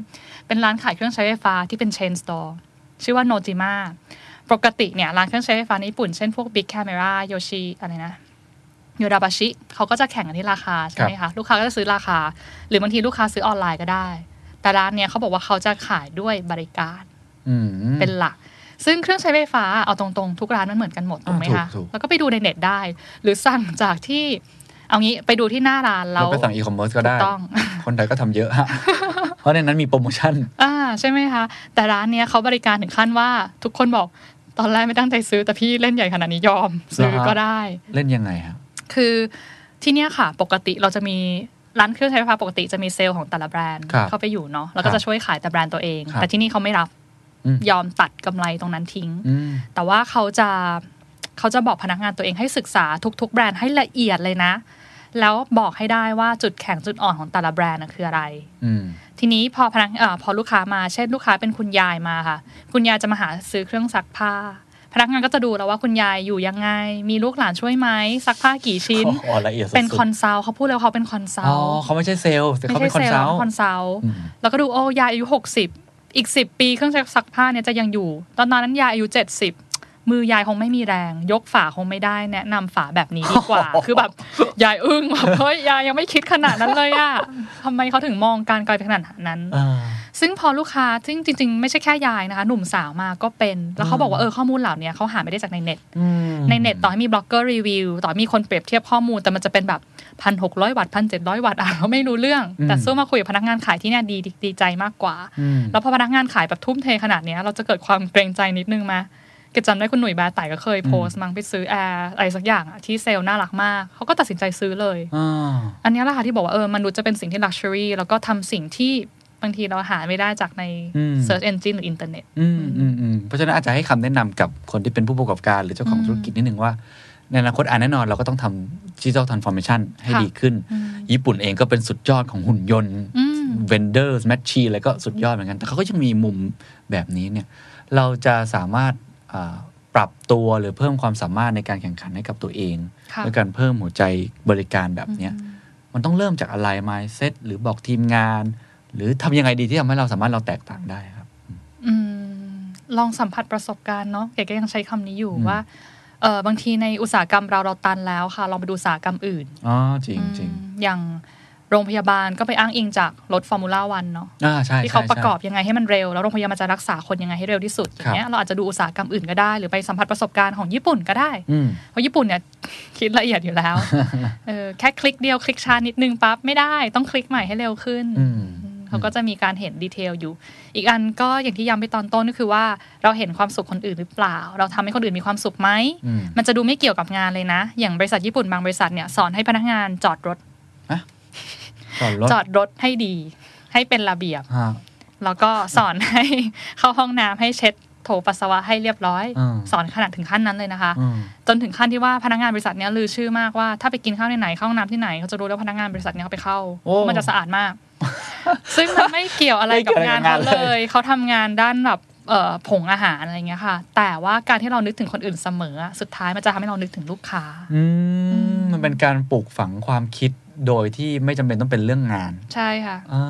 เป็นร้านขายเครื่องใช้ไฟฟ้าที่เป็น chain store ชื่อว่าโนจิมา ปกติเนี่ยร้านเครื่องใช้ไฟฟ้าในญี่ปุ่น เช่นพวก Big Camera Yoshi อะไรนะโยดาบาชิเขาก็จะแข่งกันที่ราคาใช่ไหมคะลูกค้าก็จะซื้อราคา หรือบางทีลูกค้าซื้อออนไลน์ก็ได้ แต่ร้านเนี้ยเขาบอกว่าเขาจะขายด้วยบริการอืมเป็นหลัก ซึ่งเครื่องใช้ไฟฟ้าเอาตรงๆ ทุกร้านมันเหมือนกันหมดถูกไหมอ่าคะถูกถูกแล้วก็ไปดูในเน็ตได้ หรือสั่งจากที่เอางี้ไปดูที่หน้าร้านแล้วเราไปสั่งอีคอมเมิร์ซก็ได้ถูกต้องคนไทยก็ทำเยอะฮะเพราะในนั้นมีโปรโมชั่น อ่าใช่ไหมคะ แต่ร้านเนี้ยเขาบริการถึงขั้นว่าทุกคนบอก ตอนแรกไม่ตั้งใจซื้อแต่พี่เล่นใหญ่ขนาดนี้ยอม ซื้อเหรอฮะก็ได้เล่นยังไงครับคือที่เนี้ยค่ะ ปกติเราจะมีร้านเครื่องใช้ไฟฟ้าปกติจะมีเซลส์ของแต่ละแบรนด์ครับเข้าไปอยู่เนาะแล้วก็ครับจะช่วยขายแต่แบรนด์ตัวเองครับแต่ที่นี่เขาไม่รับอืมยอมตัดกำไรตรงนั้นทิ้งอืมแต่ว่าเขาจะเขาจะบอกพนักงานตัวเองให้ศึกษาทุก ๆ แบรนด์ให้ละเอียดเลยนะ แล้วบอกให้ได้ว่าจุดแข็งจุดอ่อนของแต่ละแบรนด์น่ะคืออะไรอืมทีนี้พอพนักเอ่อพอลูกค้ามาเช่นลูกค้าเป็นคุณยายมาค่ะ คุณยายจะมาหาซื้อเครื่องซักผ้า พนักงานก็จะดูแล้วว่าคุณยายอยู่ยังไง มีลูกหลานช่วยไหมซักผ้ากี่ชิ้นอ๋อละเอียดสุดๆเป็น consultัลท์เขาพูดเลยว่าเขาเป็น consult อ๋อเขาไม่ใช่เซลส์แต่เขาเป็น consult consult อืมแล้วก็ดูโอ้ยายอายุหกสิบอีกสิบปีเครื่องซักผ้าเนี่ยจะยังอยู่ ตอนนั้นยายอายุเจ็ดสิบ มือยายคงไม่มีแรง ยกฝาคงไม่ได้ แนะนำฝาแบบนี้ดีกว่า คือแบบยายอึ้งแบบเฮ้ยยายยังไม่คิดขนาดนั้นเลยอะทำไมเขาถึงมองการไกลไปขนาดนั้นอ่าซึ่งพอลูกค้าซึ่งจริง ๆ ไม่ใช่แค่ยายนะคะ หนุ่มสาวมาก็เป็น แล้วเขาบอกว่าเออข้อมูลเหล่านี้เขาหาไม่ได้จากในเน็ตอืมในเน็ตต่อให้มีบล็อกเกอร์รีวิวต่อให้มีคนเปรียบเทียบข้อมูลแต่มันจะเป็นแบบพันหกร้อยวัตต์พันเจ็ดร้อยวัตต์อะเราไม่รู้เรื่อง แต่สู้มาคุยกับพนักงานขายที่เนี่ยดีดีดีใจมากกว่าอืมแล้วพอพนักงานขายแบบทุ่มเทขนาดเนี้ยเราจะเกิดความเกรงใจนิดนึงไหมเกดจำได้คุณหนุ่ยแบร์ไต่ก็เคยโพสต์มั้งไปซื้อแอร์อะไรสักอย่างอะที่เซลส์น่ารักมาก เขาก็ตัดสินใจซื้อเลยอ่าอันเนี้ยแหละค่ะที่บอกว่าเออมนุษย์จะเป็นสิ่งที่ luxury แล้วก็ทำสิ่งที่บางทีเราหาไม่ได้จากในอืม search engine หรืออินเทอร์เน็ตอืมอืมอืมเพราะฉะนั้นอาจจะให้คำแนะนำกับคนที่เป็นผู้ประกอบการหรือเจ้าของอืมธุรกิจนิดนึงว่า ในอนาคตอ่าแน่นอนเราก็ต้องทำ digital transformation ให้ค่ะดีขึ้นอืมญี่ปุ่นเองก็เป็นสุดยอดของหุ่นยนต์อืม vendor machine อะไรก็สุดยอดเหมือนกัน แต่เขาก็ยังมีมุมแบบนี้เนี่ย เราจะสามารถอ่า ปรับตัวหรือเพิ่มความสามารถในการแข่งขันให้กับตัวเองค่ะด้วยการเพิ่มหัวใจบริการแบบเนี้ยมันต้องเริ่มจากอะไร mindset หรือบอกทีมงาน หรือทำยังไงดีที่ทำให้เราสามารถเราแตกต่างได้ครับอืมลองสัมผัสประสบการณ์เนาะเก๋ก็ยังใช้คำนี้อยู่อืมว่าเออบางทีในอุตสาหกรรมเราเราตันแล้วค่ะ ลองไปดูอุตสาหกรรมอื่นอ๋อจริงจริงอืมอย่าง โรงพยาบาลก็ไปอ้างอิงจากรถฟอร์มูล่าวันเนาะอ่าใช่ที่เขาใช่ประกอบใช่ยังไงให้มันเร็ว แล้วโรงพยาบาลมันจะรักษาคนยังไงให้เร็วที่สุดอย่างเงี้ยเราอาจจะดูอุตสาหกรรมอื่นก็ได้ หรือไปสัมผัสประสบการณ์ของญี่ปุ่นก็ได้อืมเพราะญี่ปุ่นเนี่ยคิดละเอียดอยู่แล้วเออแค่คลิกเดียวคลิกช้านิดนึงปั๊บไม่ได้ต้องคลิกใหม่ให้เร็วขึ้นอืมเขาก็จะมีการเห็นดีเทลอยู่ อีกอันก็อย่างที่ย้ำไปตอนต้นก็คือว่าเราเห็นความสุขคนอื่นหรือเปล่า เราทำให้คนอื่นมีความสุขไหมอืมมันจะดูไม่เกี่ยวกับงานเลยนะ อย่างบริษัทญี่ปุ่นบางบริษัทเนี่ยสอนให้พนักงานจอดรถก่อนรถ จอดรถให้ดี ให้เป็นระเบียบฮะแล้วก็สอนให้เข้าห้องน้ำให้เช็ดโถปัสสาวะให้เรียบร้อยอืมสอนขนาดถึงขั้นนั้นเลยนะคะอืมจนถึงขั้นที่ว่าพนักงานบริษัทเนี้ยลือชื่อมากว่าถ้าไปกินข้าวที่ไหนเข้าห้องน้ำที่ไหนเขาจะรู้แล้ววาพนักงานบริษัทเนี้ยเขาไปเข้าโอ้เพราะมันจะสะอาดมาก ซึ่งมันไม่เกี่ยวอะไรกับงานเขาเลยเขาทำงานด้านแบบเอ่อผงอาหารอะไรเงี้ยค่ะ แต่ว่าการที่เรานึกถึงคนอื่นเสมออะสุดท้ายมันจะทำให้เรานึกถึงลูกค้า อืมมันเป็นการปลูกฝังความคิด โดยที่ไม่จำเป็นต้องเป็นเรื่องงาน ใช่ค่ะอ่า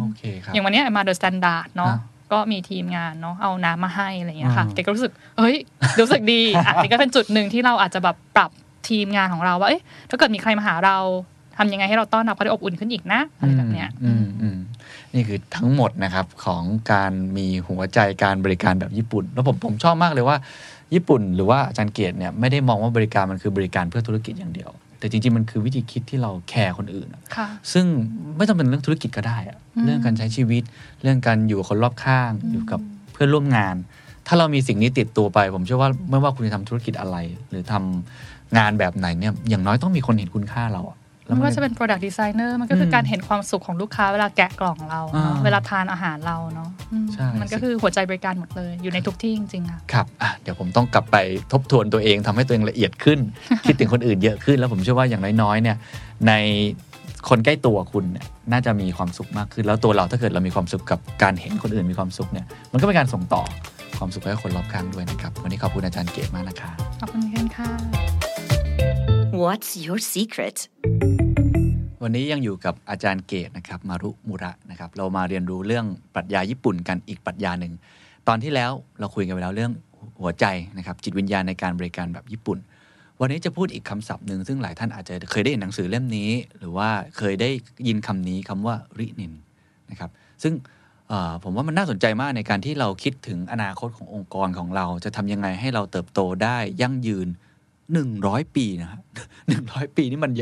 โอเคครับอย่างวันเนี้ยมา THE STANDARD เนาะอะก็มีทีมงานเนาะเอาน้ำมาให้อะไรเงี้ยค่ะอืมเก๋ก็รู้สึกเฮ้ยรู้สึกดีอะนี่ก็เป็นจุดหนึ่งที่เราอาจจะแบบปรับทีมงานของเราว่าเอ๊ะถ้าเกิดมีใครมาหาเราทำยังไงให้เราต้อนรับเขาได้อบอุ่นขึ้นอีกนะอะไรแบบเนี้ยอืมอืมนี่คือทั้งหมดนะครับของการมีหัวใจการบริการแบบญี่ปุ่น แล้วผมผมชอบมากเลยว่า ญี่ปุ่นหรือว่าอาจารย์เกียรติเนี่ยไม่ได้มองว่าบริการมันคือบริการเพื่อธุรกิจอย่างเดียว แต่จริง ๆ มันคือวิธีคิดที่เราแคร์คนอื่นอะค่ะซึ่งไม่ต้องเป็นเรื่องธุรกิจก็ได้อะอืมเรื่องการใช้ชีวิต เรื่องการอยู่กับคนรอบข้าง อยู่กับเพื่อนร่วมงาน ถ้าเรามีสิ่งนี้ติดตัวไป ผมเชื่อว่าไม่ว่าคุณจะทำธุรกิจอะไร หรือทำงานแบบไหนเนี่ยอย่างน้อยต้องมีคนเห็นคุณค่าเราอะแล้วไม่นว่าจะเป็น product designer มันก็คืออมการเห็นความสุขของลูกค้าเวลาแกะกล่องเราเนอะอ่าเวลาทานอาหารเราเนาะอืมใช่มันก็คือหัวใจบริการหมดเลยอยู่ในทุกที่จริงๆค่ะครับอะเดี๋ยวผมต้องกลับไปทบทวนตัวเองทำให้ตัวเองละเอียดขึ้น คิดถึงคนอื่นเยอะขึ้น แล้วผมเชื่อว่าอย่างน้อยๆเนี่ยในคนใกล้ตัวคุณเนี่ยน่าจะมีความสุขมากขึ้น แล้วตัวเราถ้าเกิดเรามีความสุขกับการเห็นคนอื่นมีความสุขเนี่ยมันก็เป็นการส่งต่อความสุขให้คนรอบข้างด้วยนะครับวันนี้ขอบคุณอาจารย์เกตมากนะครับขอบคุณเคนค่ะ What's your secret? วันนี้ยังอยู่กับอาจารย์เกตนะครับมารุมุระนะครับเรามาเรียนรู้เรื่องปรัชญาญี่ปุ่นกันอีกปรัชญาหนึ่งตอนที่แล้วเราคุยกันไปแล้วเรื่องหัวใจนะครับจิตวิญญาณในการบริการแบบญี่ปุ่น วันนี้จะพูดอีกคำศัพท์หนึ่งซึ่งหลายท่านอาจจะเคยได้เห็นหนังสือเล่มนี้ หรือว่าเคยได้ยินคำนี้คำว่า理念นะครับซึ่งผมว่ามันน่าสนใจมากในการที่เราคิดถึงอนาคตขององค์กรของเรา จะทำยังไงให้เราเติบโตได้ยั่งยืน 100ปีนะฮะหนึ่งร้อยปีนี่มัน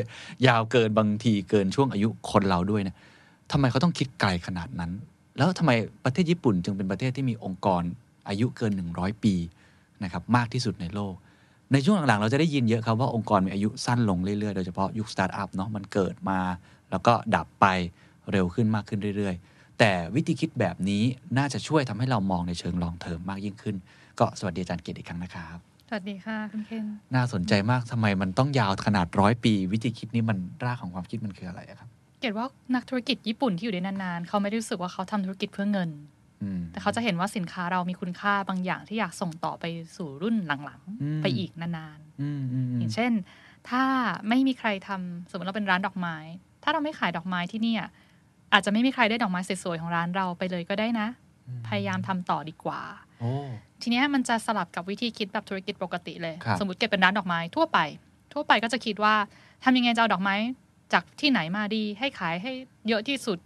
ยาวเกินบางทีเกินช่วงอายุคนเราด้วยนะทำไมเขาต้องคิดไกลขนาดนั้น แล้วทำไมประเทศญี่ปุ่นจึงเป็นประเทศที่มีองค์กรอายุเกิน 100 ปีนะครับมากที่สุดในโลก ในช่วงหลังๆ เราจะได้ยินเยอะครับว่าองค์กรมีอายุสั้นลงเรื่อยๆ โดยเฉพาะยุคสตาร์ทอัพเนาะมันเกิดมา แล้วก็ดับไปเร็วขึ้นมากขึ้นเรื่อยๆ แต่วิธีคิดแบบนี้น่าจะช่วยทำให้เรามองในเชิงลองเทอมมากยิ่งขึ้น ก็สวัสดีอาจารย์เกตอีกครั้งนะครับ สวัสดีค่ะคุณเคนน่าสนใจมากทำไมมันต้องยาวขนาดร้อยปี วิธีคิดนี้มันรากของความคิดมันคืออะไรอะครับเกดว่านักธุรกิจญี่ปุ่นที่อยู่ได้นานๆ เขาไม่ได้รู้สึกว่าเขาทำธุรกิจเพื่อเงินอืมแต่เขาจะเห็นว่าสินค้าเรามีคุณค่าบางอย่างที่อยากส่งต่อไปสู่รุ่นหลังอืมๆไปอีกนานอืมอืมๆอือมย่างเช่น ถ้าไม่มีใครทำสมมติเราเป็นร้านดอกไม้ ถ้าเราไม่ขายดอกไม้ที่เนี่ยอาจจะไม่มีใครได้ดอกไม้สวยๆของร้านเราไปเลยก็ได้นะ พยายามทำต่อดีกว่าโอ้ ทีเนี้ยมันจะสลับกับวิธีคิดแบบธุรกิจปกติเลยครับสมมติเก็บเป็นร้านดอกไม้ทั่วไป ทั่วไปก็จะคิดว่าทำยังไงจะเอาดอกไม้จากที่ไหนมาดี ให้ขายให้เยอะที่สุด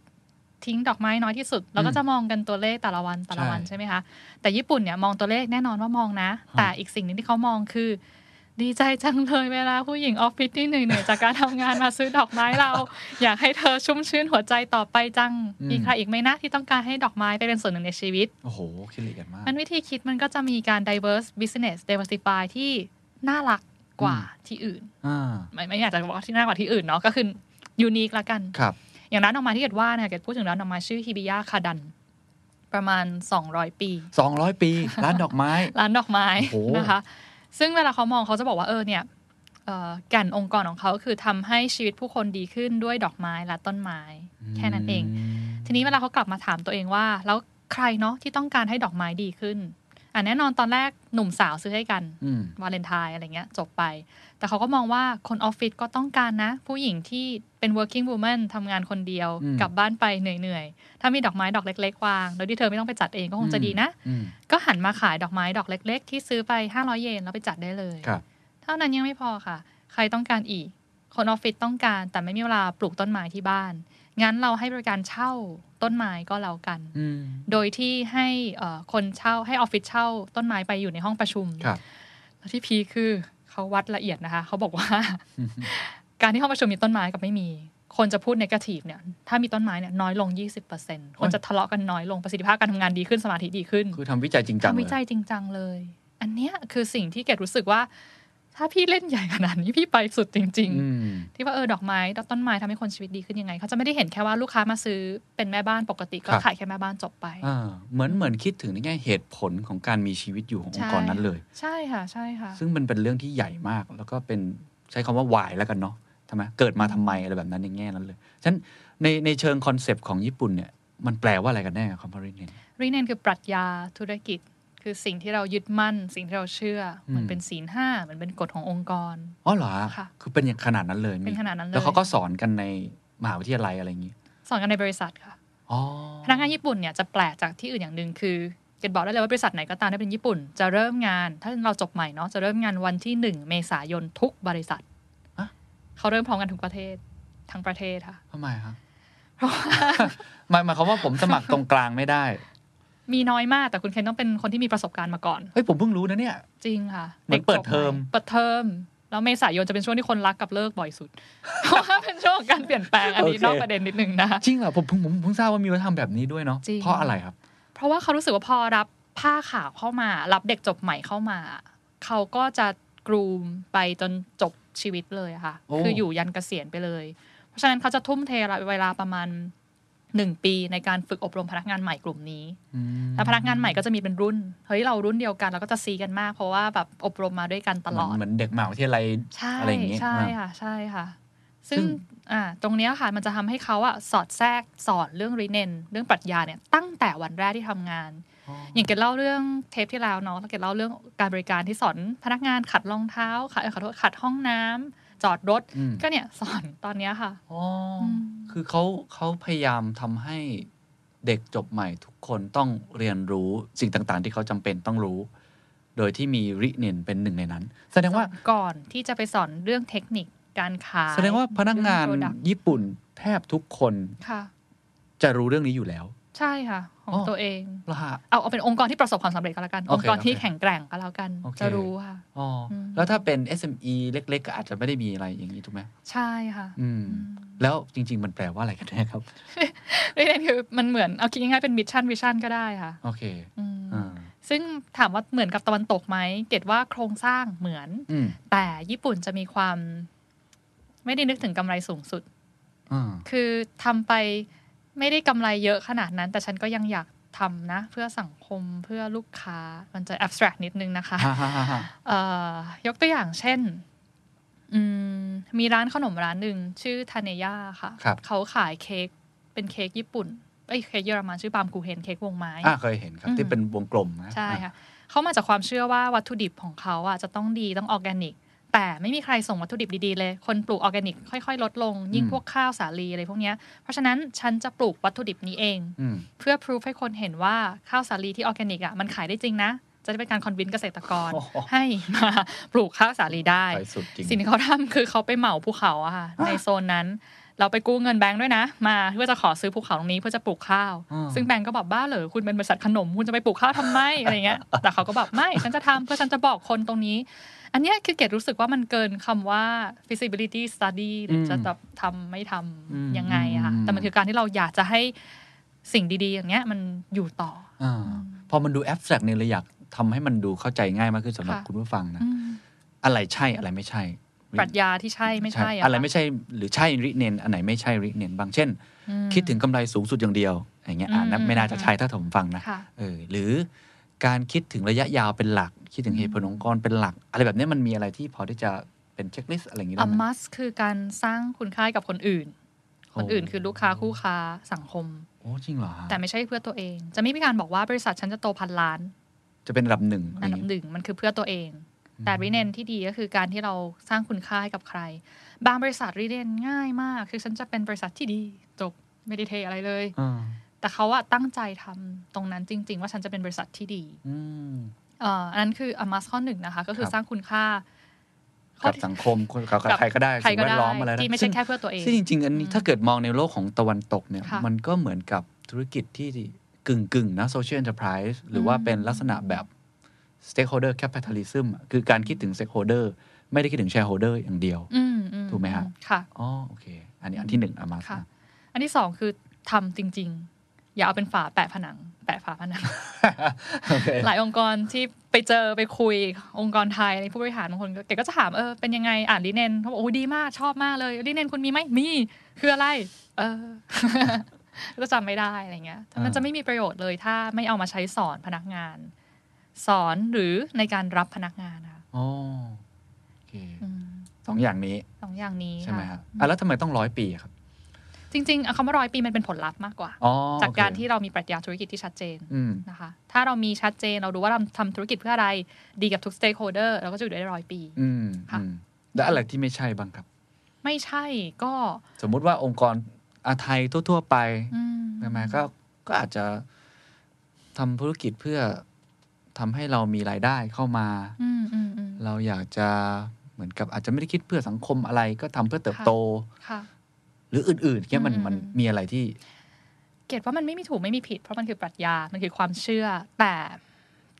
ทิ้งดอกไม้น้อยที่สุด แล้วก็จะมองกันตัวเลขแต่ละวันแต่ละวันใช่ไหมคะ แต่ญี่ปุ่นเนี่ยมองตัวเลขแน่นอนว่ามองนะ แต่อีกสิ่งหนึ่งที่เขามองคือ ดีใจจังเลยเวลาผู้หญิงออฟฟิศที่เหนื่อยๆจากการทำงานมาซื้อดอกไม้เรา อยากให้เธอชุ่มชื้นหัวใจต่อไปจัง มีใครอีกไหมนะที่ต้องการให้ดอกไม้ไปเป็นส่วนหนึ่งในชีวิต โอ้โหคิดละเอียดมากมันวิธีคิดมันก็จะมีการ diverse business diversify ที่น่ารักกว่าที่อื่นอ่าไม่ไม่อยากจะบอกว่าที่น่ากว่าที่อื่นเนาะก็คือยูนิคละกันครับอย่างร้านดอกไม้ที่เกดว่าเนี่ยเกดพูดถึงร้านดอกไม้ชื่อฮิบิยะคาดันประมาณ 200 ปี 200 ปี ร้านดอกไม้ ร้านดอกไม้โอ้โหนะคะ ซึ่งเวลาเขามองเขาจะบอกว่าเออเนี่ยเอ่อแก่นองค์กรของเขาคือทำให้ชีวิตผู้คนดีขึ้นด้วยดอกไม้และต้นไม้ แค่นั้นเอง ทีนี้เวลาเขากลับมาถามตัวเองว่า แล้วใครเนาะที่ต้องการให้ดอกไม้ดีขึ้นอะแน่นอนตอนแรกหนุ่มสาวซื้อให้กันอืมวาเลนไทน์อะไรเงี้ย จบไป แต่เขาก็มองว่าคนออฟฟิศก็ต้องการนะ ผู้หญิงที่เป็น working woman ทำงานคนเดียวอืมกลับบ้านไปเหนื่อยๆ ถ้ามีดอกไม้ดอกเล็กๆ วาง โดยที่เธอไม่ต้องไปจัดเองก็คงจะดีนะอืมก็หันมาขายดอกไม้ดอกเล็ก ๆ ที่ซื้อไป 500 เยนแล้วไปจัดได้เลยครับเท่านั้นยังไม่พอค่ะ ใครต้องการอีก คนออฟฟิศต้องการ แต่ไม่มีเวลาปลูกต้นไม้ที่บ้าน งั้นเราให้บริการเช่าต้นไม้ก็แล้วกันอืมโดยที่ให้เอ่อคนเช่าให้ออฟฟิศเช่าต้นไม้ไปอยู่ในห้องประชุมครับแล้วที่ peak คือ เขาวัดละเอียดนะคะ เขาบอกว่า การที่ห้องประชุมมีต้นไม้กับไม่มี คนจะพูด negative เนี่ย ถ้ามีต้นไม้เนี่ยน้อยลง 20%คนจะทะเลาะกันน้อยลงประสิทธิภาพการทำงานดีขึ้นสมาธิดีขึ้น คือทำวิจัยจริงจังทำเลวิจัยยจริงจังเลย อันเนี้ยคือสิ่งที่เกดรู้สึกว่า ถ้าพี่เล่นใหญ่ขนาดนี้พี่ไปสุดจริงอืมๆที่ว่าเออดอกไม้ต้นไม้ทำให้คนชีวิตดีขึ้นยังไง เขาจะไม่ได้เห็นแค่ว่าลูกค้ามาซื้อเป็นแม่บ้านปกติก็ครับขายแค่แม่บ้านจบไปอ่าเหมือนเหมือนคิดถึงในแง่เหตุผลของการมีชีวิตอยู่ขององค์กรนั้นเลย ใช่ค่ะใช่ค่ะ ซึ่งมันเป็นเรื่องที่ใหญ่มาก แล้วก็เป็นใช้คำว่าวายแล้วกันเนาะทำไมเกิดมาทำไมอะไรแบบนั้นในแง่นั้นเลยฉะนั้นในในเชิง concept ของญี่ปุ่นเนี่ยมันแปลว่าอะไรกันแน่คอมพาริเนน理念คือปรัชญาธุรกิจ คือสิ่งที่เรายึดมั่น สิ่งที่เราเชื่ออมมันเป็นศีลห้าเหมือนเป็นกฎขององค์กรอ๋อเหรอค่ะคือเป็นอย่างขนาดนั้นเลยเป็นขนาดนั้นเลยแล้วเขาก็สอนกันในมหาวิทยาลัยอะไรอย่างนี้สอนกันในบริษัทค่ะอ๋อพนักงานญี่ปุ่นเนี่ยจะแปลกจากที่อื่นอย่างหนึ่งคือเกดบอกได้เลยว่าบริษัทไหนก็ตามที่เป็นญี่ปุ่น จะเริ่มงาน ถ้าเราจบใหม่เนาะจะเริ่มงานวันที่หนึ่งเมษายนทุกบริษัทอะเขาเริ่มพร้อมกันทุกประเทศทั้งประเทศค่ะทำไมครับหมายหมายความว่าผมสมัครตรงกลางไม่ได้ มีน้อยมากแต่คุณเคนต้องเป็นคนที่มีประสบการณ์มาก่อน เฮ้ยผมเพิ่งรู้นะเนี่ย จริงค่ะเหมือนเปิดเทอมเปิดเทอมแล้วเมษายนจะเป็นช่วงที่คนรักกับเลิกบ่อยสุด เพราะว่าเป็นช่วงของการเปลี่ยนแปลงอันนี้โอเคนอกประเด็นนิดนึงนะจริงเหรอผมผมผมเพิ่งทราบว่ามีวัฒนธรรมแบบนี้ด้วยเนาะจริงเพราะอะไรครับ เพราะว่าเขารู้สึกว่าพอรับผ้าขาวเข้ามา รับเด็กจบใหม่เข้ามา เขาก็จะกรูมไปจนจบชีวิตเลยอะค่ะโอ้คืออยู่ยันเกษียณไปเลย เพราะฉะนั้นเขาจะทุ่มเทเวลาประมาณ หนึ่งปีในการฝึกอบรมพนักงานใหม่กลุ่มนี้อืมแล้วพนักงานใหม่ก็จะมีเป็นรุ่น เฮ้ยเรารุ่นเดียวกันเราก็จะซีกันมาก เพราะว่าแบบอบรมมาด้วยกันตลอด เหมือนเหมือนเด็กมหาวิทยาลัยใช่อะไรอย่างงี้ใช่อ่าค่ะใช่ค่ะ ซึ่ซึ่งงอ่าตรงเนี้ยค่ะมันจะทำให้เขาอะสอดแทรกสอนเรื่องรีเนนเรื่องปรัชญาเนี่ยตั้งแต่วันแรกที่ทำงาน อย่างเกดเล่าเรื่องเทปที่แล้วเนาะแล้วเกดเล่าเรื่องการบริการที่สอนพนักงานขัดรองเท้าขัดเอ่อขอโทษขัดห้องน้ำ จอดรถอืมก็เนี่ยสอนตอนเนี้ยค่ะอ๋ออมคือเขาเขาพยายามทำให้เด็กจบใหม่ทุกคนต้องเรียนรู้สิ่งต่างๆ ที่เขาจำเป็นต้องรู้ โดยที่มีริเนนเป็นหนึ่งในนั้น แสดงว่าสอนก่อนที่จะไปสอนเรื่องเทคนิคการขายแสดงว่าพนักงานเรื่อง product ญี่ปุ่นแทบทุกคนค่ะจะรู้เรื่องนี้อยู่แล้ว ใช่ค่ะ ของอ๋อตัวเองเหรอฮะเอาเอาเป็นองค์กรที่ประสบความสำเร็จก็แล้วกันโอองเคค์กรที่โอเคแข็งแกร่งก็แล้วกันโอเคจะรู้ค่ะอ๋ออมแล้วถ้าเป็น SME เล็ก ๆ ก็อาจจะไม่ได้มีอะไรอย่างนี้ถูกไหมใช่ค่ะ อืมอืมแล้วจริง ๆ มันแปลว่าอะไรกันแน่ครับ理念 คือมันเหมือนเอาคิดง่ายๆเป็น mission vision ก็ได้ค่ะ โอเคอืมอ่าซึ่งถามว่าเหมือนกับตะวันตกไหม เกดว่าโครงสร้างเหมือนอืมแต่ญี่ปุ่นจะมีความ ไม่ได้นึกถึงกำไรสูงสุดอ่าคือทำไป ไม่ได้กำไรเยอะขนาดนั้น แต่ฉันก็ยังอยากทำนะ เพื่อสังคมเพื่อลูกค้ามันจะ abstract นิดนึงนะคะฮ่าฮ่าฮ่าฮ่าเอ่อยกตัวอย่างเช่นอืมมีร้านขนมร้านหนึ่งชื่อทาเนย่าค่ะครับเขาขายเค้กเป็นเค้กญี่ปุ่นเอ้ยเค้กเยอรมันชื่อปามกูเฮนเค้กวงไม้อ่าเคยเห็นครับอืมที่เป็นวงกลมนะใช่อ่ค่ะเขามาจากความเชื่อว่าวัตถุดิบของเขาอะจะต้องดีต้องออร์แกนิก แต่ไม่มีใครส่งวัตถุดิบดีๆเลย คนปลูกออร์แกนิก ค่อยๆ ลดลง ยิ่งอืมพวกข้าวสาลีอะไรพวกเนี้ยเพราะฉะนั้นฉันจะปลูกวัตถุดิบนี้เองอืมเพื่อพิสูจน์ให้คนเห็นว่าข้าวสาลีที่ออร์แกนิกอะมันขายได้จริงนะ จะได้เป็นการ convince เกษตรกรโอ้โหให้มาปลูกข้าวสาลีได้ไปสุดจริงสิ่งที่เขาทำคือเขาไปเหมาภูเขาอะค่ะในโซนนั้นเราไปกู้เงินแบงค์ด้วยนะ มาเพื่อจะขอซื้อภูเขาตรงนี้เพื่อจะปลูกข้าวอ่าซึ่งแบงค์ก็บอกบ้าเหรอคุณเป็นบริษัทขนมคุณจะไปปลูกข้าวทำไมอะไรเงี้ยแต่เขาก็แบบไม่ฉันจะทำเพื่อฉันจะบอกคนตรงนี้ อันเนี้ยคือเกดรู้สึกว่ามันเกินคำว่า feasibility study หรือจะแบบทำไม่ทำอืมยังไงอะค่ะอืมแต่มันคือการที่เราอยากจะให้สิ่งดี ๆ อย่างเงี้ยมันอยู่ต่ออ่าพอมันดูแอบสแตรกเนี่ยเลยอยากทำให้มันดูเข้าใจง่ายมากขึ้นสำหรับค่ะคุณผู้ฟังนะอืมอะไรใช่อะไรไม่ใช่ปรัชญาที่ใช่ไม่ใช่อะอะไรค่ะไม่ใช่หรือใช่ริเนนอันไหนไม่ใช่ริเนนบางเช่นอืมคิดถึงกำไรสูงสุดอย่างเดียวอย่างเงี้ยอ่านั้นอืมไม่น่าจะใช่ถ้าผมฟังนะค่ะเออหรือการคิดถึงระยะยาวเป็นหลัก คิดถึงเหตุผลองค์กรเป็นหลัก อะไรแบบนี้มันมีอะไรที่พอที่จะเป็นเช็คลิสต์อะไรอย่างงี้ได้ a ไหม must คือการสร้างคุณค่าให้กับคนอื่น คนอื่นคือลูกค้าคู่ค้าสังคมโอ้จริงเหรอฮะแต่ไม่ใช่เพื่อตัวเอง จะไม่มีการบอกว่าบริษัทฉันจะโตพันล้าน จะเป็นระดับหนึ่งอะไรอัอนย่างดับงี้หนึ่งมันคือเพื่อตัวเอง แต่รีเนนที่ดีก็คือการที่เราสร้างคุณค่าให้กับใคร บางบริษัทรีเนนง่ายมาก คือฉันจะเป็นบริษัทที่ดีจบไม่ได้เทอะไรเลยอ่าแต่เขาอะตั้งใจทำตรงนั้นจริง ๆ ว่าฉันจะเป็นบริษัทที่ดี อืมเอ่ออันนั้นคืออมัสข้อหนึ่งนะคะ ก็คือครับสร้างคุณค่าข้อกับที่สังคมคนกับกับใครก็ได้ใครสิ่งก็แวได้ดล้อมอะไรนะที่ไม่ใช่ซึ่งแค่เพื่อตัวเองซึ่งจริงๆอันนี้ถ้าเกิดมองในโลกของตะวันตกเนี่ยค่ะมันก็เหมือนกับธุรกิจที่กึ่งกึ่งๆนะ social enterprise หรือว่าเป็นลักษณะแบบ stakeholder capitalism อะคือการคิดถึง stakeholder ไม่ได้คิดถึง shareholder อย่างเดียวอืมอืถูกไหมฮะค่ะอ๋อโอเค อันนี้อันที่หนึ่งอามาสค่ะอันที่สองคือทำจริง ๆ อย่าเอาเป็นฝาแปะผนัง แปะฝาผนังโอเคหลายองค์กรที่ไปเจอไปคุยองค์กรไทยในผู้บริหารบางคนก็แกก็จะถามเออเป็นยังไงอ่านลิเนนเขาบอกโอ้ดีมากชอบมากเลยลิเนนคุณมีไหมมีคืออะไร เออก็จำไม่ได้อะไรเงี้ยมันจะไม่มีประโยชน์เลยถ้าไม่เอามาใช้สอนพนักงาน สอนหรือในการรับพนักงานนะคะอ๋อโอเคอืมสองอย่างนี้สองอย่างนี้ใช่ไหมค่ะครับอะแล้วทำไมต้องร้อยปีอะครับ จริงๆคำว่าร้อยปีมันเป็นผลลัพธ์มากกว่าอ๋อจากโอเคการที่เรามีปรัชญาธุรกิจที่ชัดเจนอืมนะคะ ถ้าเรามีชัดเจนเราดูว่าเราทำธุรกิจเพื่ออะไร ดีกับทุก stakeholder เราก็จะอยู่ได้ร้อยปีอืมค่ะอืมแล้วอะไรที่ไม่ใช่บ้างครับ ไม่ใช่ก็ สมมุติว่าองค์กรอาไทยทั่ว ๆ ไปอืมใช่ไหมก็ก็อาจจะทำธุรกิจเพื่อทำให้เรามีรายได้เข้ามาอืมอืมอืมเราอยากจะเหมือนกับอาจจะไม่ได้คิดเพื่อสังคมอะไรก็ทำเพื่อเติบโตค่ะ หรืออื่นๆเนี่ยมันอืมมันมีอะไรที่ เกตว่ามันไม่มีถูกไม่มีผิด เพราะมันคือปรัชญา มันคือความเชื่อ แต่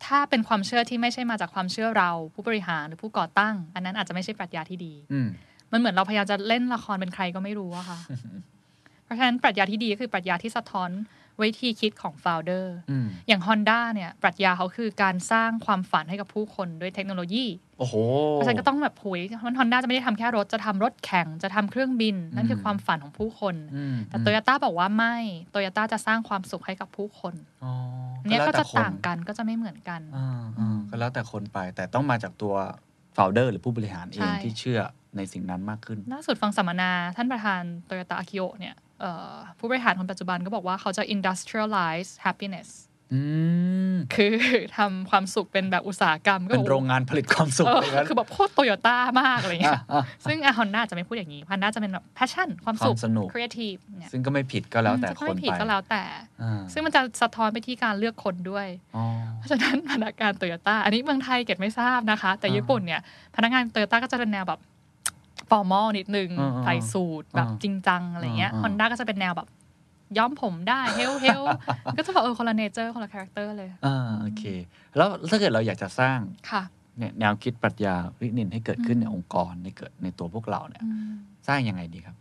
ถ้าเป็นความเชื่อที่ไม่ใช่มาจากความเชื่อเรา ผู้บริหารหรือผู้ก่อตั้ง อันนั้นอาจจะไม่ใช่ปรัชญาที่ดีอืมมันเหมือนเราพยายามจะเล่นละครเป็นใครก็ไม่รู้อะค่ะ เพราะฉะนั้นปรัชญาที่ดีก็คือปรัชญาที่สะท้อน วิธีคิดของ founder อืมอย่าง Honda เนี่ย ปรัชญาเขาคือการสร้างความฝันให้กับผู้คนด้วยเทคโนโลยี โอ้โหเพราะฉะนั้นก็ต้องแบบอุ๊ยฮอนด้าจะไม่ได้ทำแค่รถ จะทำรถแข่ง จะทำเครื่องบิน นั่นคือความฝันของผู้คนอืมแต่โตโยต้าบอกว่าไม่โตโยต้าจะสร้างความสุขให้กับผู้คนอ๋อเนี่ยแล้วก็แต่จะคนต่างกันก็จะไม่เหมือนกันอ่าอ่าก็แล้วแต่คนไปแต่ต้องมาจากตัว founder หรือผู้บริหารเองใช่ที่เชื่อในสิ่งนั้นมากขึ้น ล่าสุดฟังสัมมนาท่านประธานโตโยต้าอากิโอเนี่ยเอ่อ ผู้บริหารคนปัจจุบันก็บอกว่าเขาจะ industrialize happiness อืมคือทำความสุขเป็นแบบอุตสาหกรรม ก็เป็นบอกโรงงานผลิตความสุขเออเลยนะคือแบบโคตรโตโยต้ามากอะไรเงี้ยอะอะซึ่งอะฮอนด้าจะไม่พูดอย่างนี้ฮอนด้าจะเป็นแบบ passion ความสุขความสนุก creative เนี่ยซึ่งก็ไม่ผิดก็แล้วแต่จะคไม่นผิดไปก็แล้วแต่อ่าซึ่งมันจะสะท้อนไปที่การเลือกคนด้วยอ๋อเพราะฉะนั้นพนักงานโตโยต้าอันนี้เมืองไทยเกดไม่ทราบนะคะ แต่อ่าญี่ปุ่นเนี่ยพนักงานโตโยต้าก็จะเป็นแนวแบบ formal นิดนึงอ่าๆใส่สูทแบบอ่าจริงจังอะไรเงี้ยอ่าๆฮอนด้าก็จะเป็นแนวแบบ ย้อมผมได้เฮ้วเฮ้วก็จะแบบเออคนละ nature คนละ character เลยอ่าโอเค แล้วถ้าเกิดเราอยากจะสร้างค่ะเนี่ยแนวคิดปรัชญา理念ให้เกิดขึ้นอืมในองค์กรในเกิดในตัวพวกเราเนี่ยอืมสร้างยังไงดีครับ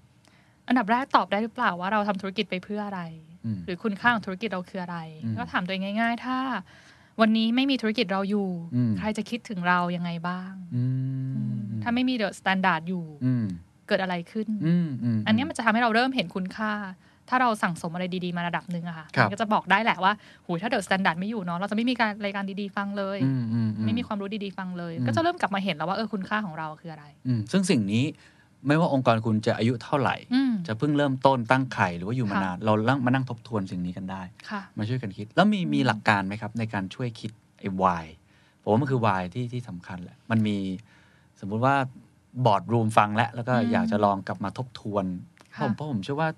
อันดับแรกตอบได้หรือเปล่าว่าเราทำธุรกิจไปเพื่ออะไรอืมหรือคุณค่าของธุรกิจเราคืออะไรอืมก็ถามตัวเองง่าย ๆ ถ้า วันนี้ไม่มีธุรกิจเราอยู่อืมใครจะคิดถึงเรายังไงบ้างอืม ถ้าไม่มี The Standard อยู่อืมเกิดอะไรขึ้นอืมอืมอันเนี้ยมันจะทำให้เราเริ่มเห็นคุณค่า ถ้าเราสั่งสมอะไรดีๆ มาระดับหนึ่งอะค่ะครับมันก็จะบอกได้แหละว่าหูยถ้า The Standard ไม่อยู่เนาะเราจะไม่มีการรายการดีๆฟังเลยอืมอือืไม่มีความรู้ดีๆฟังเลยอืมก็จะเริ่มกลับมาเห็นแล้วว่าเออคุณค่าของเราคืออะไรอืมซึ่งสิ่งนี้ไม่ว่าองค์กรคุณจะอายุเท่าไหร่อืมจะเพิ่งเริ่มต้นตั้งไข่หรือว่าอยู่มาค่ะนาน เราลองมานั่งทบทวนสิ่งนี้กันได้ค่ะมาช่วยกันคิด แล้วมีมีหลักการไหมครับ ในการช่วยคิดไอ้ why ผมว่ามันคือ why ที่ที่สำคัญแหละ มันมี สมมุติว่า boardroom ฟังแล้วแล้วก็อืมอยากจะลองกลับมาทบทวนค่ะผมเพราะผมเชื่อว่า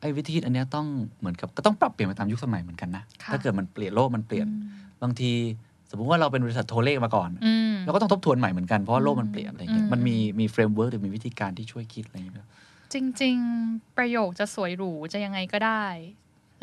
ไอ้วิธีคิดอันเนี้ยต้องเหมือนกับก็ต้องปรับเปลี่ยนไปตามยุคสมัยเหมือนกันนะค่ะถ้าเกิดมันเปลี่ยนโลกมันเปลี่ยนอืมบางทีสมมุติว่าเราเป็นบริษัทโทรเลขมาก่อนอืมเราก็ต้องทบทวนใหม่เหมือนกันเพราะว่าโลกมันเปลี่ยนอะไรเงี้ยอืมมันมีมี framework หรือมีวิธีการที่ช่วยคิดอะไรอย่างเงี้ยจริง ๆ ประโยคจะสวยหรูจะยังไงก็ได้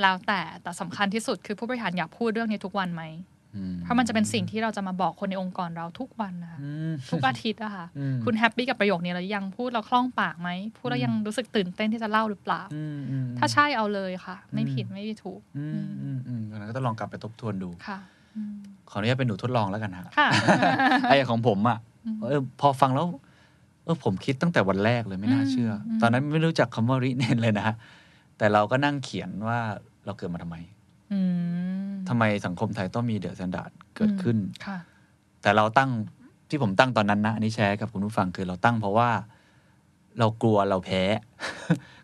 แล้วแต่แต่สำคัญที่สุดคือผู้บริหารอยากพูดเรื่องนี้ทุกวันไหมอืม เพราะมันจะเป็นสิ่งที่เราจะมาบอกคนในองค์กรเราทุกวันนะคะอืมทุกอาทิตย์อะค่ะอืมคุณแฮปปี้กับประโยคนี้แล้วยังพูดเราคล่องปากไหมพูดแล้วยังรู้สึกตื่นเต้นที่จะเล่าหรือเปล่าอืมอืมถ้าใช่เอาเลยค่ะ ไม่อืมผิดไม่ถูกอืมอืมอืมงั้นก็ต้องลองกลับไปทบทวนดูค่ะอืมขออนุญาตเป็นหนูทดลองแล้วกันฮะค่ะไอ้อย่างของผมอะอืมเออพอฟังแล้ว เออผมคิดตั้งแต่วันแรกเลยไม่น่าเชื่ออมตอนนั้นไม่รู้จักคำว่า 理念 เลยนะแต่เราก็นั่งเขียนว่าเราเกิดมาทำไมอืม ทำไมสังคมไทยต้องมี The Standard เกิดขึ้นค่ะแต่เราตั้งที่ผมตั้งตอนนั้นนะอันนี้แชร์กับคุณผู้ฟังคือเราตั้งเพราะว่า เรากลัวเราแพ้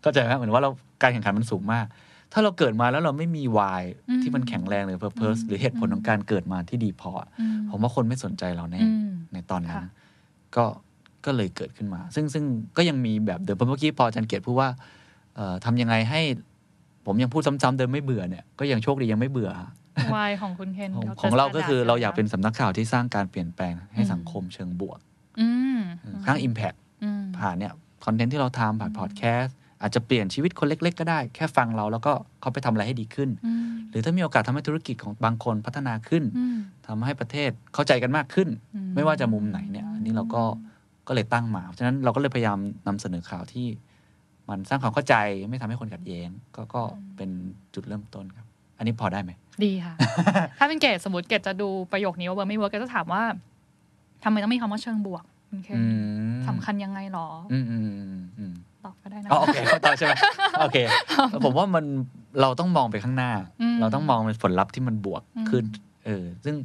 เข้าใจไหมเหมือนว่าเราการแข่งขันมันสูงมาก ถ้าเราเกิดมาแล้วเราไม่มี why อืมที่มันแข็งแรงหรือ purpose อืมหรือเหตุผลของการเกิดมาที่ดีพออะอืผมว่าคนไม่สนใจเราแน่อืมในตอนนั้นค่ะก็ก็เลยเกิดขึ้นมา ซึ่งซึ่งก็ยังมีแบบเดิมเมื่อกี้พออาจันเกียรติพูดว่าเอ่อทำยังไงให้ ผมยังพูดซ้ำๆเดิมไม่เบื่อเนี่ยก็ยังโชคดียังไม่เบื่อวายของคุณเคนของดี๋ยวของเราก็คือจะเราอยากเป็นสำนักข่าวที่สร้างการเปลี่ยนแปลงให้อืมสังคมเชิงบวกอืมสร้าง Impact อืมผ่านเนี่ยคอนเทนต์ที่เราทำผ่านพอดแคสต์อาจจะเปลี่ยนชีวิตคนเล็ก ๆ ก็ได้ แค่ฟังเราแล้วก็เขาไปทำอะไรให้ดีขึ้นอืมหรือถ้ามีโอกาสทำให้ธุรกิจของบางคนพัฒนาขึ้นอืมทำให้ประเทศเข้าใจกันมากขึ้นอืมไม่ว่าจะมุมไหนเนี่ยอันนี้เราก็ก็เลยตั้งมา เพราะฉะนั้นเราก็เลยพยายามนำเสนอข่าวที่ มันสร้างความเข้าใจไม่ทำให้คนขัดแย้งก็ก็เป็นจุดเริ่มต้นครับ อันนี้พอได้ไหม ดีค่ะ ถ้าเป็นเกดสมมติเกดจะดูประโยคนี้ว่า work ไม่ work เกดจะถามว่าทำไมต้องมีคำว่าเชิงบวกคุณเคนอืมสำคัญยังไงหรออืมอืมอืมอืมตอบก็ได้นะอ๋อโอเคเข้าใจใช่ไหมโอเค ผมว่ามันเราต้องมองไปข้างหน้าอืมเราต้องมองเป็นผลลัพธ์ที่มันบวกอืมขึ้น เออ ซึ่ง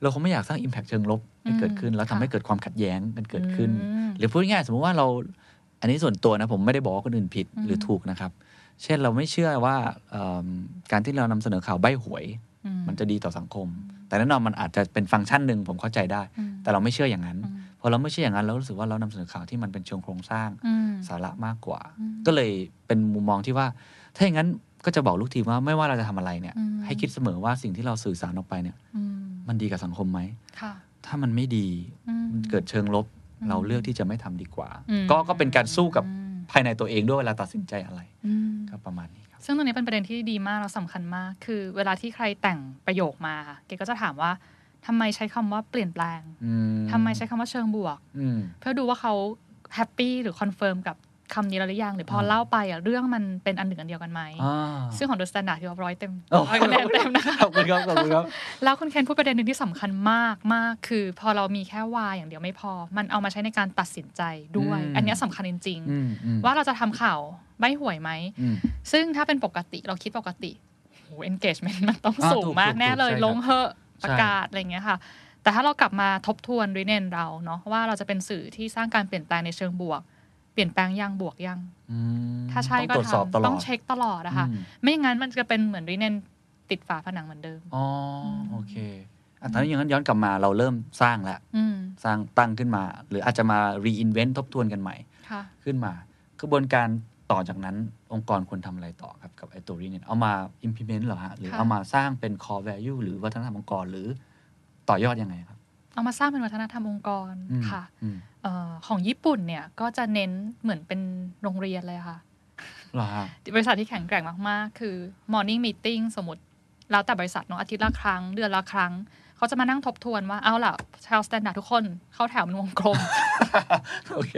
เราคงไม่อยากสร้าง Impact เชิงลบให้เกิดขึ้น แล้วทำให้ค่ะเกิดความขัดแย้งกันเกิดขึ้นอืมหรือพูดง่ายๆสมมติว่าเรา อันนี้ส่วนตัวนะผมไม่ได้บอกว่าคนอื่นผิดอืมหรือถูกนะครับ เช่นเราไม่เชื่อว่าเอิ่มการที่เรานำเสนอข่าวใบ้หวยอืมันจะดีต่อสังคม แต่แน่นอนมันอาจจะเป็นฟังก์ชันหนึ่งผมเข้าใจได้อืมแต่เราไม่เชื่ออย่างนั้นอืมพอเราไม่เชื่ออย่างนั้นเรารู้สึกว่าเรานำเสนอข่าวที่มันเป็นเชิงโครงสร้างอืมสาระมากกว่าอืมก็เลยเป็นมุมมองที่ว่า ถ้าอย่างนั้นก็จะบอกลูกทีมว่าไม่ว่าเราจะทำอะไรเนี่ยอืมให้คิดเสมอว่าสิ่งที่เราสื่อสารออกไปเนี่ยอืมมันดีกับสังคมไหมค่ะถ้ามันไม่ดีอืมมันเกิดเชิงลบอืม เราเลือกที่จะไม่ทำดีกว่าอืมก็ก็เป็นการสู้กับอืมภายในตัวเองด้วยเวลาตัดสินใจอะไรอืมก็ประมาณนี้ครับซึ่งตรงนี้เป็นประเด็นที่ดีมากแล้วสำคัญมาก คือเวลาที่ใครแต่งประโยคมาค่ะเกก็จะถามว่าทำไมใช้คำว่าเปลี่ยนแปลงอืทำไมใช้คำว่าเชิงบวกอืมเพื่อดูว่าเขาhappy หรือ confirm กับ คำนี้แล้วหรือยังหรือพออ่าเล่าไปอะเรื่องมันเป็นอันหนึ่งอันเดียวกันไหมอ่าซึ่งของ The Standard ที่ว่าร้อยเต็มโอ้ร้อยคะแนนเต็มนะคะขอบคุณครับขอบคุณครับแล้วคุณเคนพูดประเด็นหนึ่งที่สำคัญมากมากคือ พอเรามีแค่ why อย่างเดียวไม่พอ มันเอามาใช้ในการตัดสินใจด้วยอืมอันเนี้ยสำคัญจริงอืมอืมๆว่าเราจะทำข่าวใบหวยไหมอืมซึ่งถ้าเป็นปกติเราคิดปกติโห engagement มันต้องอ่าสูงถูกมากถูกแน่เลยใช่ครับลงเหอะประกาศอะไรอย่างเงี้ยค่ะแต่ถ้าเรากลับมาทบทวนรีเนนเราเนาะว่าเราจะเป็นสื่อที่สร้างการเปลี่ยนแปลงในเชิงบวก เปลี่ยนแปลงยังบวกยังอืมถ้าใช่ต้องก็ตรวจสอบตทำลอต้อดงเช็คตลอดอะค่ะอืมไม่อย่างนั้นมันจะเป็นเหมือนรีเนนติดฝาผนังเหมือนเดิมอ๋อโอเคอะตอนนี้อย่างนั้นย้อนกลับมาเราเริ่มสร้างแล้วอืมสร้างตั้งขึ้นมา หรืออาจจะมา reinvent ทบทวนกันใหม่ค่ะขึ้นมากระบวนการต่อจากนั้นองค์กรควรทำอะไรต่อครับ กับไอตัวนี้เนี่ยเอามา implement เหรอฮะหรือค่ะเอามาสร้างเป็น core value หรือวัฒนธรรมองค์กรหรือต่อยอดยังไงครับ เอามาสร้างเป็นวัฒนธรรมองค์กรอืมค่ะอืมเออของญี่ปุ่นเนี่ยก็จะเน้นเหมือนเป็นโรงเรียนเลยค่ะเหรอฮะบริษัทที่แข็งแกร่งมากๆ คือ morning meeting สมมติ แล้วแต่บริษัทเนาะอาทิตย์ละครั้ง เดือนละครั้ง เขาจะมานั่งทบทวนว่า เอาล่ะ ชาว Standard ทุกคนเข้าแถวเป็นวงกลมโอเค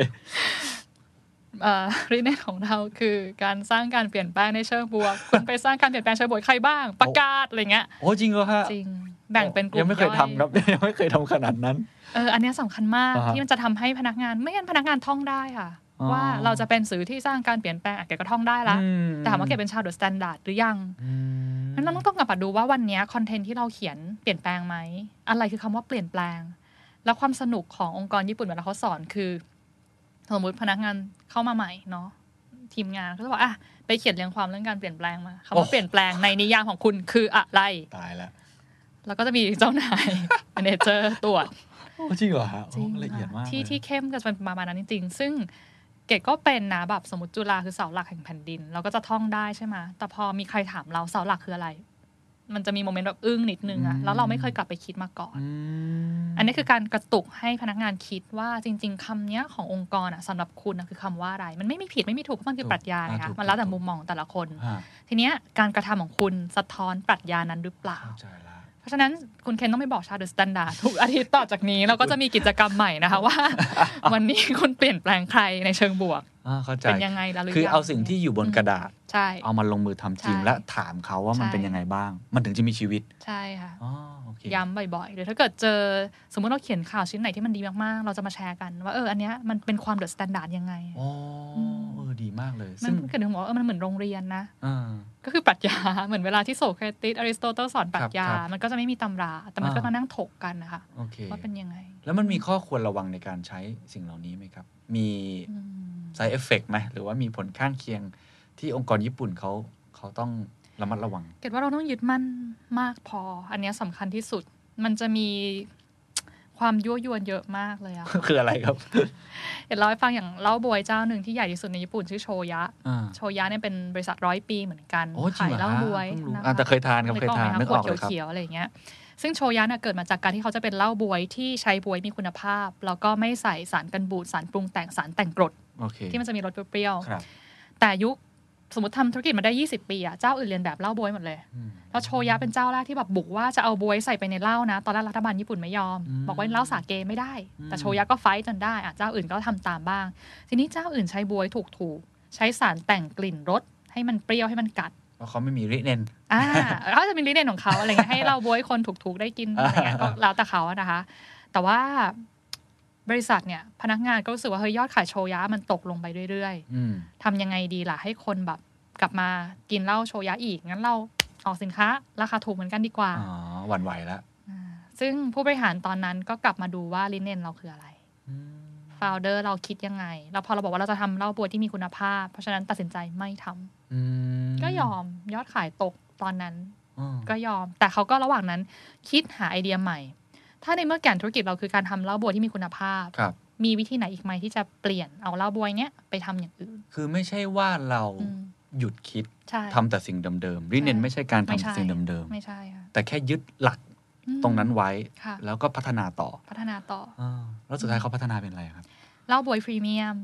เอ่อ 理念 ของเราคือการสร้างการเปลี่ยนแปลงในเชิงบวกคุณไปสร้างการเปลี่ยนแปลงเชิงบวกใครบ้าง ประกาศอะไรเงี้ยโอ้จริงเหรอฮะจริง แบ่งเป็นกลุ่มยังไม่เคยอทำครับยังไม่เคยทำขนาดนั้นเอออันเนี้ยสำคัญมากอ่าฮะที่มันจะทำให้พนักงานไม่งั้นพนักงานท่องได้ค่ะอ๋อว่าเราจะเป็นสื่อที่สร้างการเปลี่ยนแปลงอะแกก็ท่องได้ละอืมแต่ถามว่าแกเป็นชาว The Standard หรือยังอืมนั้นเราต้องกลับมาดูว่าวันเนี้ย content ที่เราเขียนเปลี่ยนแปลงไหมอะไรคือคำว่าเปลี่ยนแปลง แล้วความสนุกขององค์กรญี่ปุ่นเวลาเขาสอนคือสมมติพนักงานเข้ามาใหม่เนาะทีมงานก็จะบอกอะไปเขียนเรียงความเรื่องการเปลี่ยนแปลงมาคำว่าเปลี่ยนแปลงในนิยามของคุณคืออะไรตายแล้ว แล้วก็จะมีเจ้านาย m ม n เจอร์ตรวจโอ้จริงเหรอฮะจริงโอ้ละเอียดมากที่เลยที่เข้มก็จะเป็นประมาณนั้นจริงๆ ซึ่งเกดก็เป็นนะแบบสมมติจุฬาคือเสาหลักแห่งแผ่นดิน เราก็จะท่องได้ใช่ไหมแต่พอมีใครถามเราเสาหลักคืออะไร มันจะมี moment แบบอึ้งนิดนึงอะแล้วเราไม่เคยกลับไปคิดมาก่อนอืมอันนี้คือการกระตุกให้พนักงานคิดว่าจริง ๆคำเนี้ยขององค์กรอะสำหรับคุณอะคือคำว่าอะไร มันไม่มีผิดไม่มีถูกเพราะมันคือปรัชญาไงคะมันแล้วแต่มุมมองของแต่ละคนฮะทีเนี้ยการกระทำของคุณสะท้อนปรัชญานั้นหรือเปล่า เข้าใจละเพราะฉะนั้นคุณเคนต้องไปบอกชาว The Standard ทุกอาทิตย์ต่อจากนี้เราก็จะมีกิจกรรมใหม่นะคะว่า วันนี้คุณเปลี่ยนแปลงใครในเชิงบวกอ่า เข้าใจเป็นยังไงล่ะหรือคือยังเอาสิ่งที่อยู่บนกระดาษใช่เอามาลงมือทำจริงใช่และถามเขาว่ามันใช่เป็นยังไงบ้าง มันถึงจะมีชีวิต ใช่ค่ะอ๋อโอเคย้ำบ่อยๆหรือถ้าเกิดเจอสมมติเราเขียนข่าวชิ้นไหนที่มันดีมากๆ เราจะมาแชร์กันว่าเอออันเนี้ยมันเป็นความ The Standard ยังไงอ๋ออมเออดีมากเลยมันซึ่งเกดถึงบอกว่าเออมันเหมือนโรงเรียนนะอ่าก็คือปรัชญาเหมือนเวลาที่โสเครติสอริสโตเติลสอนปรัชญาครับมันก็จะไม่มีตำรา แต่มันก็อ่ามมานั่งถกกันนะคะโอเคว่าเป็นยังไง แล้วมันมีข้อควรระวังในการใช้สิ่งเหล่านี้ไหมครับ มี อืม side effect ไหมหรือว่ามีผลข้างเคียงที่องค์กรญี่ปุ่นเขาเขาต้องระมัดระวัง เกดว่าเราต้องยึดมั่นมากพอ อันเนี้ยสำคัญที่สุด มันจะมีความยั่วยวนเยอะมากเลยอะคืออะไรครับ เดี๋ยวเล่าให้ฟังอย่างเหล้าบวยเจ้าหนึ่งที่ใหญ่ที่สุดในญี่ปุ่นชื่อโชยะอ่าโชยะเนี่ยเป็นบริษัทร้อยปีเหมือนกันโอ้จริขางยเหรอเหล้าบวยเพิ่งรู้นะคะอะแต่เคยทานครับเคยทานไหมะนึกออกเลยขครับวดเขียวๆอะไรอย่างเงี้ย ซึ่งโชยะเนี่ยเกิดมาจากการที่เขาจะเป็นเหล้าบวยที่ใช้บวยมีคุณภาพ แล้วก็ไม่ใส่สารกันบูดสารปรุงแต่งสารแต่งกรดโอเค ที่มันจะมีรสเปรี้ยวครับๆแต่ยุคสมมติทำธุรกิจมาได้ 20 ปีอะเจ้าอื่นเรียนแบบเหล้าบวยหมดเลยอืมแล้วโชยะเป็นเจ้าแรกที่แบบบุกว่าจะเอาบวยใส่ไปในเหล้านะ ตอนแรกรัฐบาลญี่ปุ่นไม่ยอมอืมบอกว่าเหล้าสาเกไม่ได้ แต่อืมโชยะก็ไฟต์จนได้อะเจ้าอื่นก็ทำตามบ้าง ทีนี้เจ้าอื่นใช้บวยถูกๆ ใช้สารแต่งกลิ่นรสให้มันเปรี้ยวให้มันกัดเพราะเขาไม่มีริเนนอ่าเขาจะมีลิเดนของเขาอะไรเงี้ยให้เราบวยคนถูกๆได้กินอะไรเงี้ยก็แล้วแต่เขาอะนะคะ แต่ว่า บริษัทเนี่ยพนักงานก็รู้สึกว่าเฮ้ยยอดขายโชยะมันตกลงไปเรื่อยๆอืมทำยังไงดีล่ะให้คนแบบกลับมากินเหล้าโชยะอีก งั้นเราออกสินค้า ราคาถูกเหมือนกันดีกว่า อ๋อหวั่นไหวแล้วาซึ่งผู้บริหารตอนนั้นก็กลับมาดูว่าลิเนนเราคืออะไรฟาวเดอร์เราคิดยังไง แล้วพอเราบอกว่าเราจะทำเหล้าบวยที่มีคุณภาพ เพราะฉะนั้นตัดสินใจไม่ทำอืมก็ยอมยอดขายตกตอนนั้นอ๋อก็ยอม แต่เขาก็ระหว่างนั้นคิดหาไอเดียใหม่ ถ้าในเมื่อแก่นธุรกิจเราคือการทำเหล้าบวยที่มีคุณภาพครับมีวิธีไหนอีกไหมที่จะเปลี่ยนเอาเหล้าบวยเนี้ยไปทำอย่างอื่น คือไม่ใช่ว่าเราอืมหยุดคิดใช่ทำแต่สิ่งเดิมๆริเนนไม่ใช่การไม่ทำใช่สิ่งเดิมไม่ใช่ค่ะๆแต่แค่ยึดหลักอืมตรงนั้นไว้ค่ะแล้วก็พัฒนาต่อพัฒนาต่ออ่าแล้วสุดท้ายเขาพัฒนาเป็นอะไรครับ เหล้าบวยพรีเมียม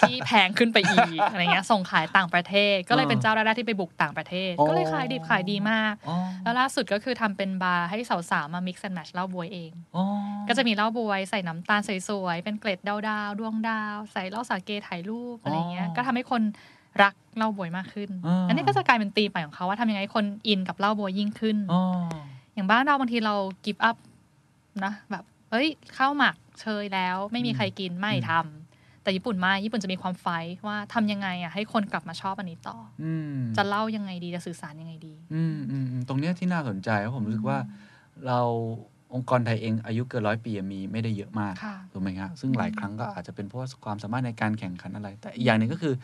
ที่แพงขึ้นไปอีกอะไรเงี้ยส่งขายต่างประเทศ ก็เลยเป็นเจ้าแรกๆที่ไปบุกต่างประเทศอ๋อก็เลยขายดีขายดีมากอ๋อแล้วล่าสุดก็คือทำเป็นบาร์ให้สาวๆ มา mix and match เหล้าบ๊วยเองอ๋อก็จะมีเหล้าบ๊วยใส่น้ำตาลสวยๆ เป็นเกล็ดดาวๆดวงดาว ใส่เหล้าสาเกถ่ายรูปอะไรเงี้ยก็ทำให้คนรักเหล้าบ๊วยมากขึ้น อันนี้ก็จะกลายเป็นตีมใหม่ของเขาว่าทำยังไงให้คนอินกับเหล้าบ๊วยยิ่งขึ้นอ๋ออย่างบ้านเราบางทีเรา give up นะแบบ เอ้ยข้าวหมักเชยแล้ว ไม่มีใครกินไม่ทำแต่ญี่ปุ่นไม่ญี่ปุ่นจะมีความ fight ว่าทำยังไงอะให้คนกลับมาชอบอันนี้ต่ออืมอจะเล่ายังไงดีจะสื่อสารยังไงดีอืมอืมอืมตรงเนี้ยที่น่าสนใจเพราะผมรู้สึกว่าเราองค์กรไทยเองอายุเกินร้อยปีมีไม่ได้เยอะมากค่ะถูกไหมครับซึ่งหลายครั้งก็อาจจะเป็นเพราะว่าความสามารถในการแข่งขันอะไร แต่อีกอย่างหนึ่งก็คือ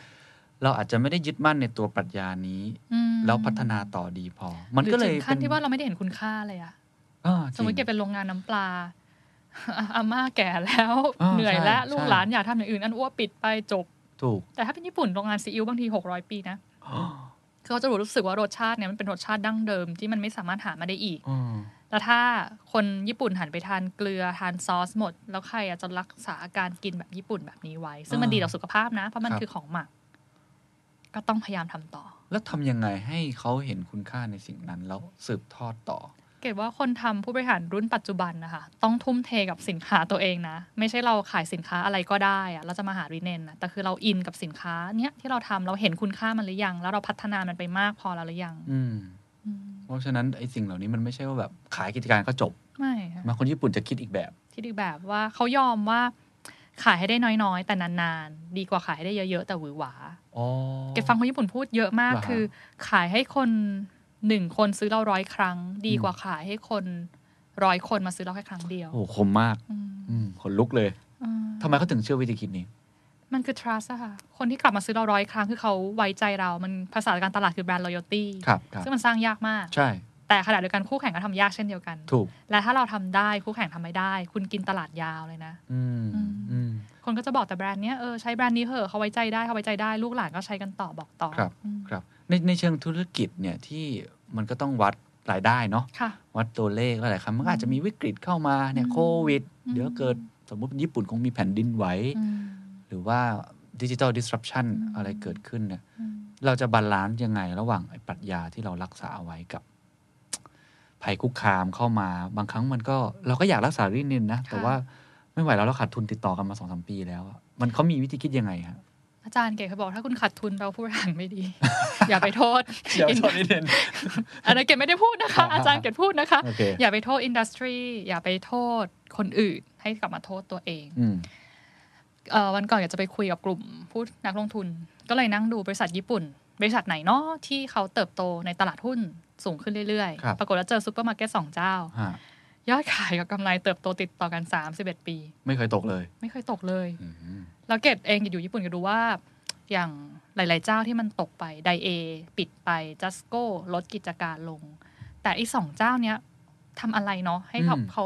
เราอาจจะไม่ได้ยึดมั่นในตัวปรัชญานี้อืมแล้วพัฒนาต่อดีพอ มันก็เลยหรือถึงขั้นป็ที่ว่าเราไม่ได้เห็นคุณค่าเลยอะอ่าสมมติจเกริงเป็นโรงงานน้ำปลา อาม่าแก่แล้วอ่าเหนื่อยแล้วใช่ลูกใช่หลานอยากทำอย่างอื่น อันอ้วปิดไปจบ ถูก แต่ถ้าเป็นญี่ปุ่นโรงงานซีอิ๊วบางทีหกร้อยปีนะคือเขาจะรู้สึกว่ารสชาติเนี่ยมันเป็นรสชาติดั้งเดิมที่มันไม่สามารถหามาได้อีกอืมแล้วถ้าคนญี่ปุ่นหันไปทานเกลือทานซอสหมด แล้วใครอะจะรักษาอาการกินแบบญี่ปุ่นแบบนี้ไว้ ซึ่งมันอ่าดีต่อสุขภาพนะ เพราะมันครับคือของหมัก ก็ต้องพยายามทำต่อ แล้วทำยังไงให้เขาเห็นคุณค่าในสิ่งนั้นแล้วสืบทอดต่อ เกดว่าคนทำผู้บริหารรุ่นปัจจุบันนะคะต้องทุ่มเทกับสินค้าตัวเองนะ ไม่ใช่เราขายสินค้าอะไรก็ได้อะเราจะมาหารีเนนนะแต่คือเราอินกับสินค้าเนี้ยที่เราทำเราเห็นคุณค่ามันหรือยัง แล้วเราพัฒนามันไปมากพอแล้วหรือยัง อืมอืมเพราะฉะนั้นไอ้สิ่งเหล่านี้มันไม่ใช่ว่าแบบขายกิจการก็จบไม่ค่ะมาคนญี่ปุ่นจะคิดอีกแบบ คิดอีกแบบว่าเขายอมว่าขายให้ได้น้อยๆ แต่นานๆ ดีกว่าขายให้ได้เยอะๆ แต่หวือหวาอ๋อเก็บฟังคนญี่ปุ่นพูดเยอะมากเหรอฮะคือ ขายให้คน หนึ่งคนซื้อเราร้อยครั้ง ดีกว่าขายให้คนร้อยคนมาซื้อเราแค่ครั้งเดียว โอ้โหคมมากอืมอืมขนลุกเลยอืมทำไมเขาถึงเชื่อวิธีคิดนี้ มันคือ trust อะค่ะ คนที่กลับมาซื้อเราร้อยครั้งคือเขาไว้ใจเรา มันภาษาการตลาดคือ brand loyalty ครับครับซึ่งมันสร้างยากมาก ใช่ แต่ขณะเดียวกันคู่แข่งก็ทำยากเช่นเดียวกัน ถูก และถ้าเราทำได้คู่แข่งทำไม่ได้ คุณกินตลาดยาวเลยนะ อืมอืมอืม คนก็จะบอกแต่แบรนด์เนี้ยเออใช้แบรนด์นี้เหอะเขาไว้ใจได้เขาไว้ใจได้ลูกหลานก็ใช้กันต่อบอกต่อครับอืมครับในในเชิงธุรกิจเนี่ยที่มันก็ต้องวัดรายได้เนาะค่ะวัดตัวเลขหลายๆครั้งมันก็อาจจะมีวิกฤตเข้ามาเนี่ยอืมโควิดอืมเดี๋ยวเกิดสมมติญี่ปุ่นคงมีแผ่นดินไหวอืมหรือว่าดิจิ t a ล disruption อืมอะไรเกิดขึ้นเนี่ยอืมเราจะ balance ยังไงระหว่างไอ้ปรัชญาที่เรารักษาเอาไว้กับ ภัยคุกคามเข้ามา บางครั้งมันก็เราก็อยากรักษา 理念 นะ แต่ว่า ไม่ไหวแล้วเราขาดทุนติดต่อกันมาสองสามปีแล้วอะมันเขามีวิธีคิดยังไงฮะอาจารย์เกดเขาบอกถ้าคุณขาดทุนเราผู้บริหารไม่ดี อย่าไปโทษเดี๋ยวโทษนิดนึงอันนั้นเกดไม่ได้พูดนะคะ อาจารย์เกดพูดนะคะโอเคอย่าไปโทษ industry อย่าไปโทษคนอื่น ให้กลับมาโทษตัวเองอืมเอ่อวันก่อนอยากจะไปคุยกับกลุ่มผู้นักลงทุน ก็เลยนั่งดูบริษัทญี่ปุ่น บริษัทไหนเนาะที่เขาเติบโตในตลาดหุ้นสูงขึ้นเรื่อยครับๆปรากฏว่าเจอซูเปอร์มาร์เก็ตสองเจ้าฮะ ยอดขายกับกำไรเติบโตติดต่อกัน 31 ปี ไม่เคยตกเลย ไม่เคยตกเลยอืมแล้วเกดเองอยู่ญี่ปุ่นก็ดูว่า อย่างหลาย ๆ เจ้าที่มันตกไป Daiei ปิดไป Jusco ลดกิจการลง แต่อีสองเจ้าเนี้ยทำอะไรเนาะให้เขาเขา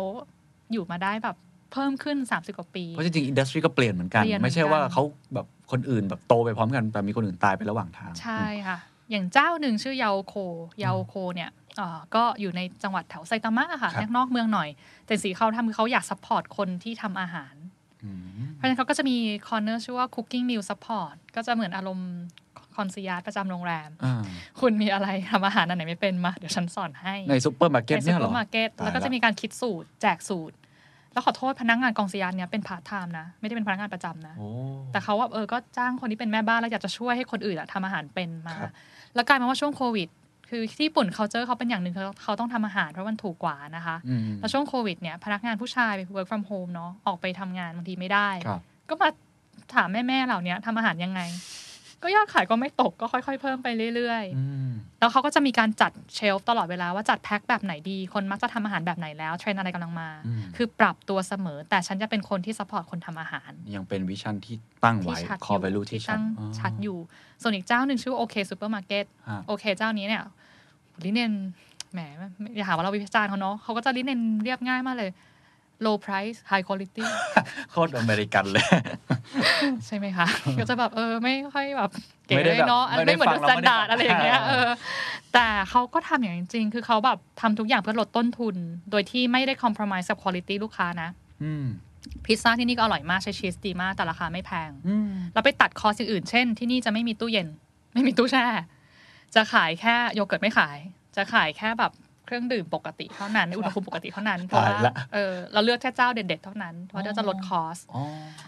อยู่มาได้แบบเพิ่มขึ้น 30 กว่าปี เพราะจริงๆอินดัสทรีก็เปลี่ยนเหมือนกันเปลี่ยนเหมือนกัน ไม่ใช่ว่าเขาแบบคนอื่นแบบโตไปพร้อมกัน แต่มีคนอื่นตายไประหว่างทาง ใช่ค่ะ อย่างเจ้าหนึ่งชื่อยาโคยาโคเนี่ยเอ่อ ก็อยู่ในจังหวัดแถวไซตามะค่ะครับนอกเมืองหน่อย แต่สิ่งที่เขาทำคือเขาอยาก support คนที่ทำอาหารอืมเพราะฉะนั้นเขาก็จะมี corner ชื่อว่า Cooking Meal Support ก็จะเหมือนอารมณ์ concierge ประจำโรงแรมอ่าคุณมีอะไรทำอาหารอันไหนไม่เป็นมา เดี๋ยวฉันสอนให้ ในซูเปอร์มาร์เก็ตเนี่ยเหรอในซูเปอร์มาร์เก็ตตายแล้วก็จะละมีการคิดสูตร แจกสูตร แล้วขอโทษพนักงาน concierge เนี่ยเป็นพาร์ทไทม์นะ ไม่ได้เป็นพนักงานประจำนะโอ้แต่เขาว่าเออ ก็จ้างคนที่เป็นแม่บ้านแล้วอยากจะช่วยให้คนอื่นอะทำอาหารเป็นมาครับแล้วกลายมาว่าช่วงโควิด คือที่ญี่ปุ่นเขาเจอเขาเป็นอย่างหนึ่งเขาเขาต้องทำอาหารเพราะมันถูกกว่านะคะอืมแล้วช่วงโควิดเนี่ยพนักงานผู้ชายไป work from home เนาะออกไปทำงานบางทีไม่ได้ครับก็มาถามแม่ๆเหล่านี้ทำอาหารยังไง ก็ยอดขายก็ไม่ตกก็ค่อยๆ เพิ่มไปเรื่อยอืมๆแล้วเขาก็จะมีการจัด shelf ตลอดเวลาว่าจัดแพ็คแบบไหนดี คนมักจะทำอาหารแบบไหนแล้วเทรนด์อะไรกำลังมาอืมคือปรับตัวเสมอ แต่ฉันจะเป็นคนที่ support คนทำอาหาร ยังเป็นวิชั่นที่ตั้งที่ไว้ชัดคอ value ยู่ที่ชัดตั้งอ๋อชัดอยู่ ส่วนอีกเจ้าหนึ่งชื่อโอเคซูเปอร์มาร์เก็ตฮะโอเคเจ้านี้เนี่ย ลิเนนแหมอย่าหาว่าเราวิจารณ์เขาเนาะเขาก็จะลิเนนเรียบง่ายมากเลย low price high quality โคตรอเมริกันเลย ใช่ไหมคะ ก็จะแบบเออไม่ค่อยแบบเก๋ไม่ได้แบบเนาะไม่ได้ไม่เหมือนฟังสเราแตนไม่ได้ดาร์ดฟังอะไรอย่างเงี้ยอ่าเออแต่เขาก็ทำอย่างจริงๆคือเขาแบบทำทุกอย่างเพื่อลดต้นทุน โดยที่ไม่ได้คอม p r o m i s e กับคุณภาพลูกค้านะอืมพิซซ่าที่นี่ก็อร่อยมากใช้ชีสดีมากแต่ราคาไม่แพงอืมเราไปตัดคอสอื่นๆเช่น ที่นี่จะไม่มีตู้เย็น ไม่มีตู้แช่ จะขายแค่โยเกิร์ตไม่ขาย จะขายแค่แบบเครื่องดื่มปกติเท่านั้นในอุณหภูมิปกติเท่านั้นเพราะว่าตายละเออเราเลือกแค่เจ้าเด็ดๆเท่านั้นเพราะเราจะลดคอสอ๋อ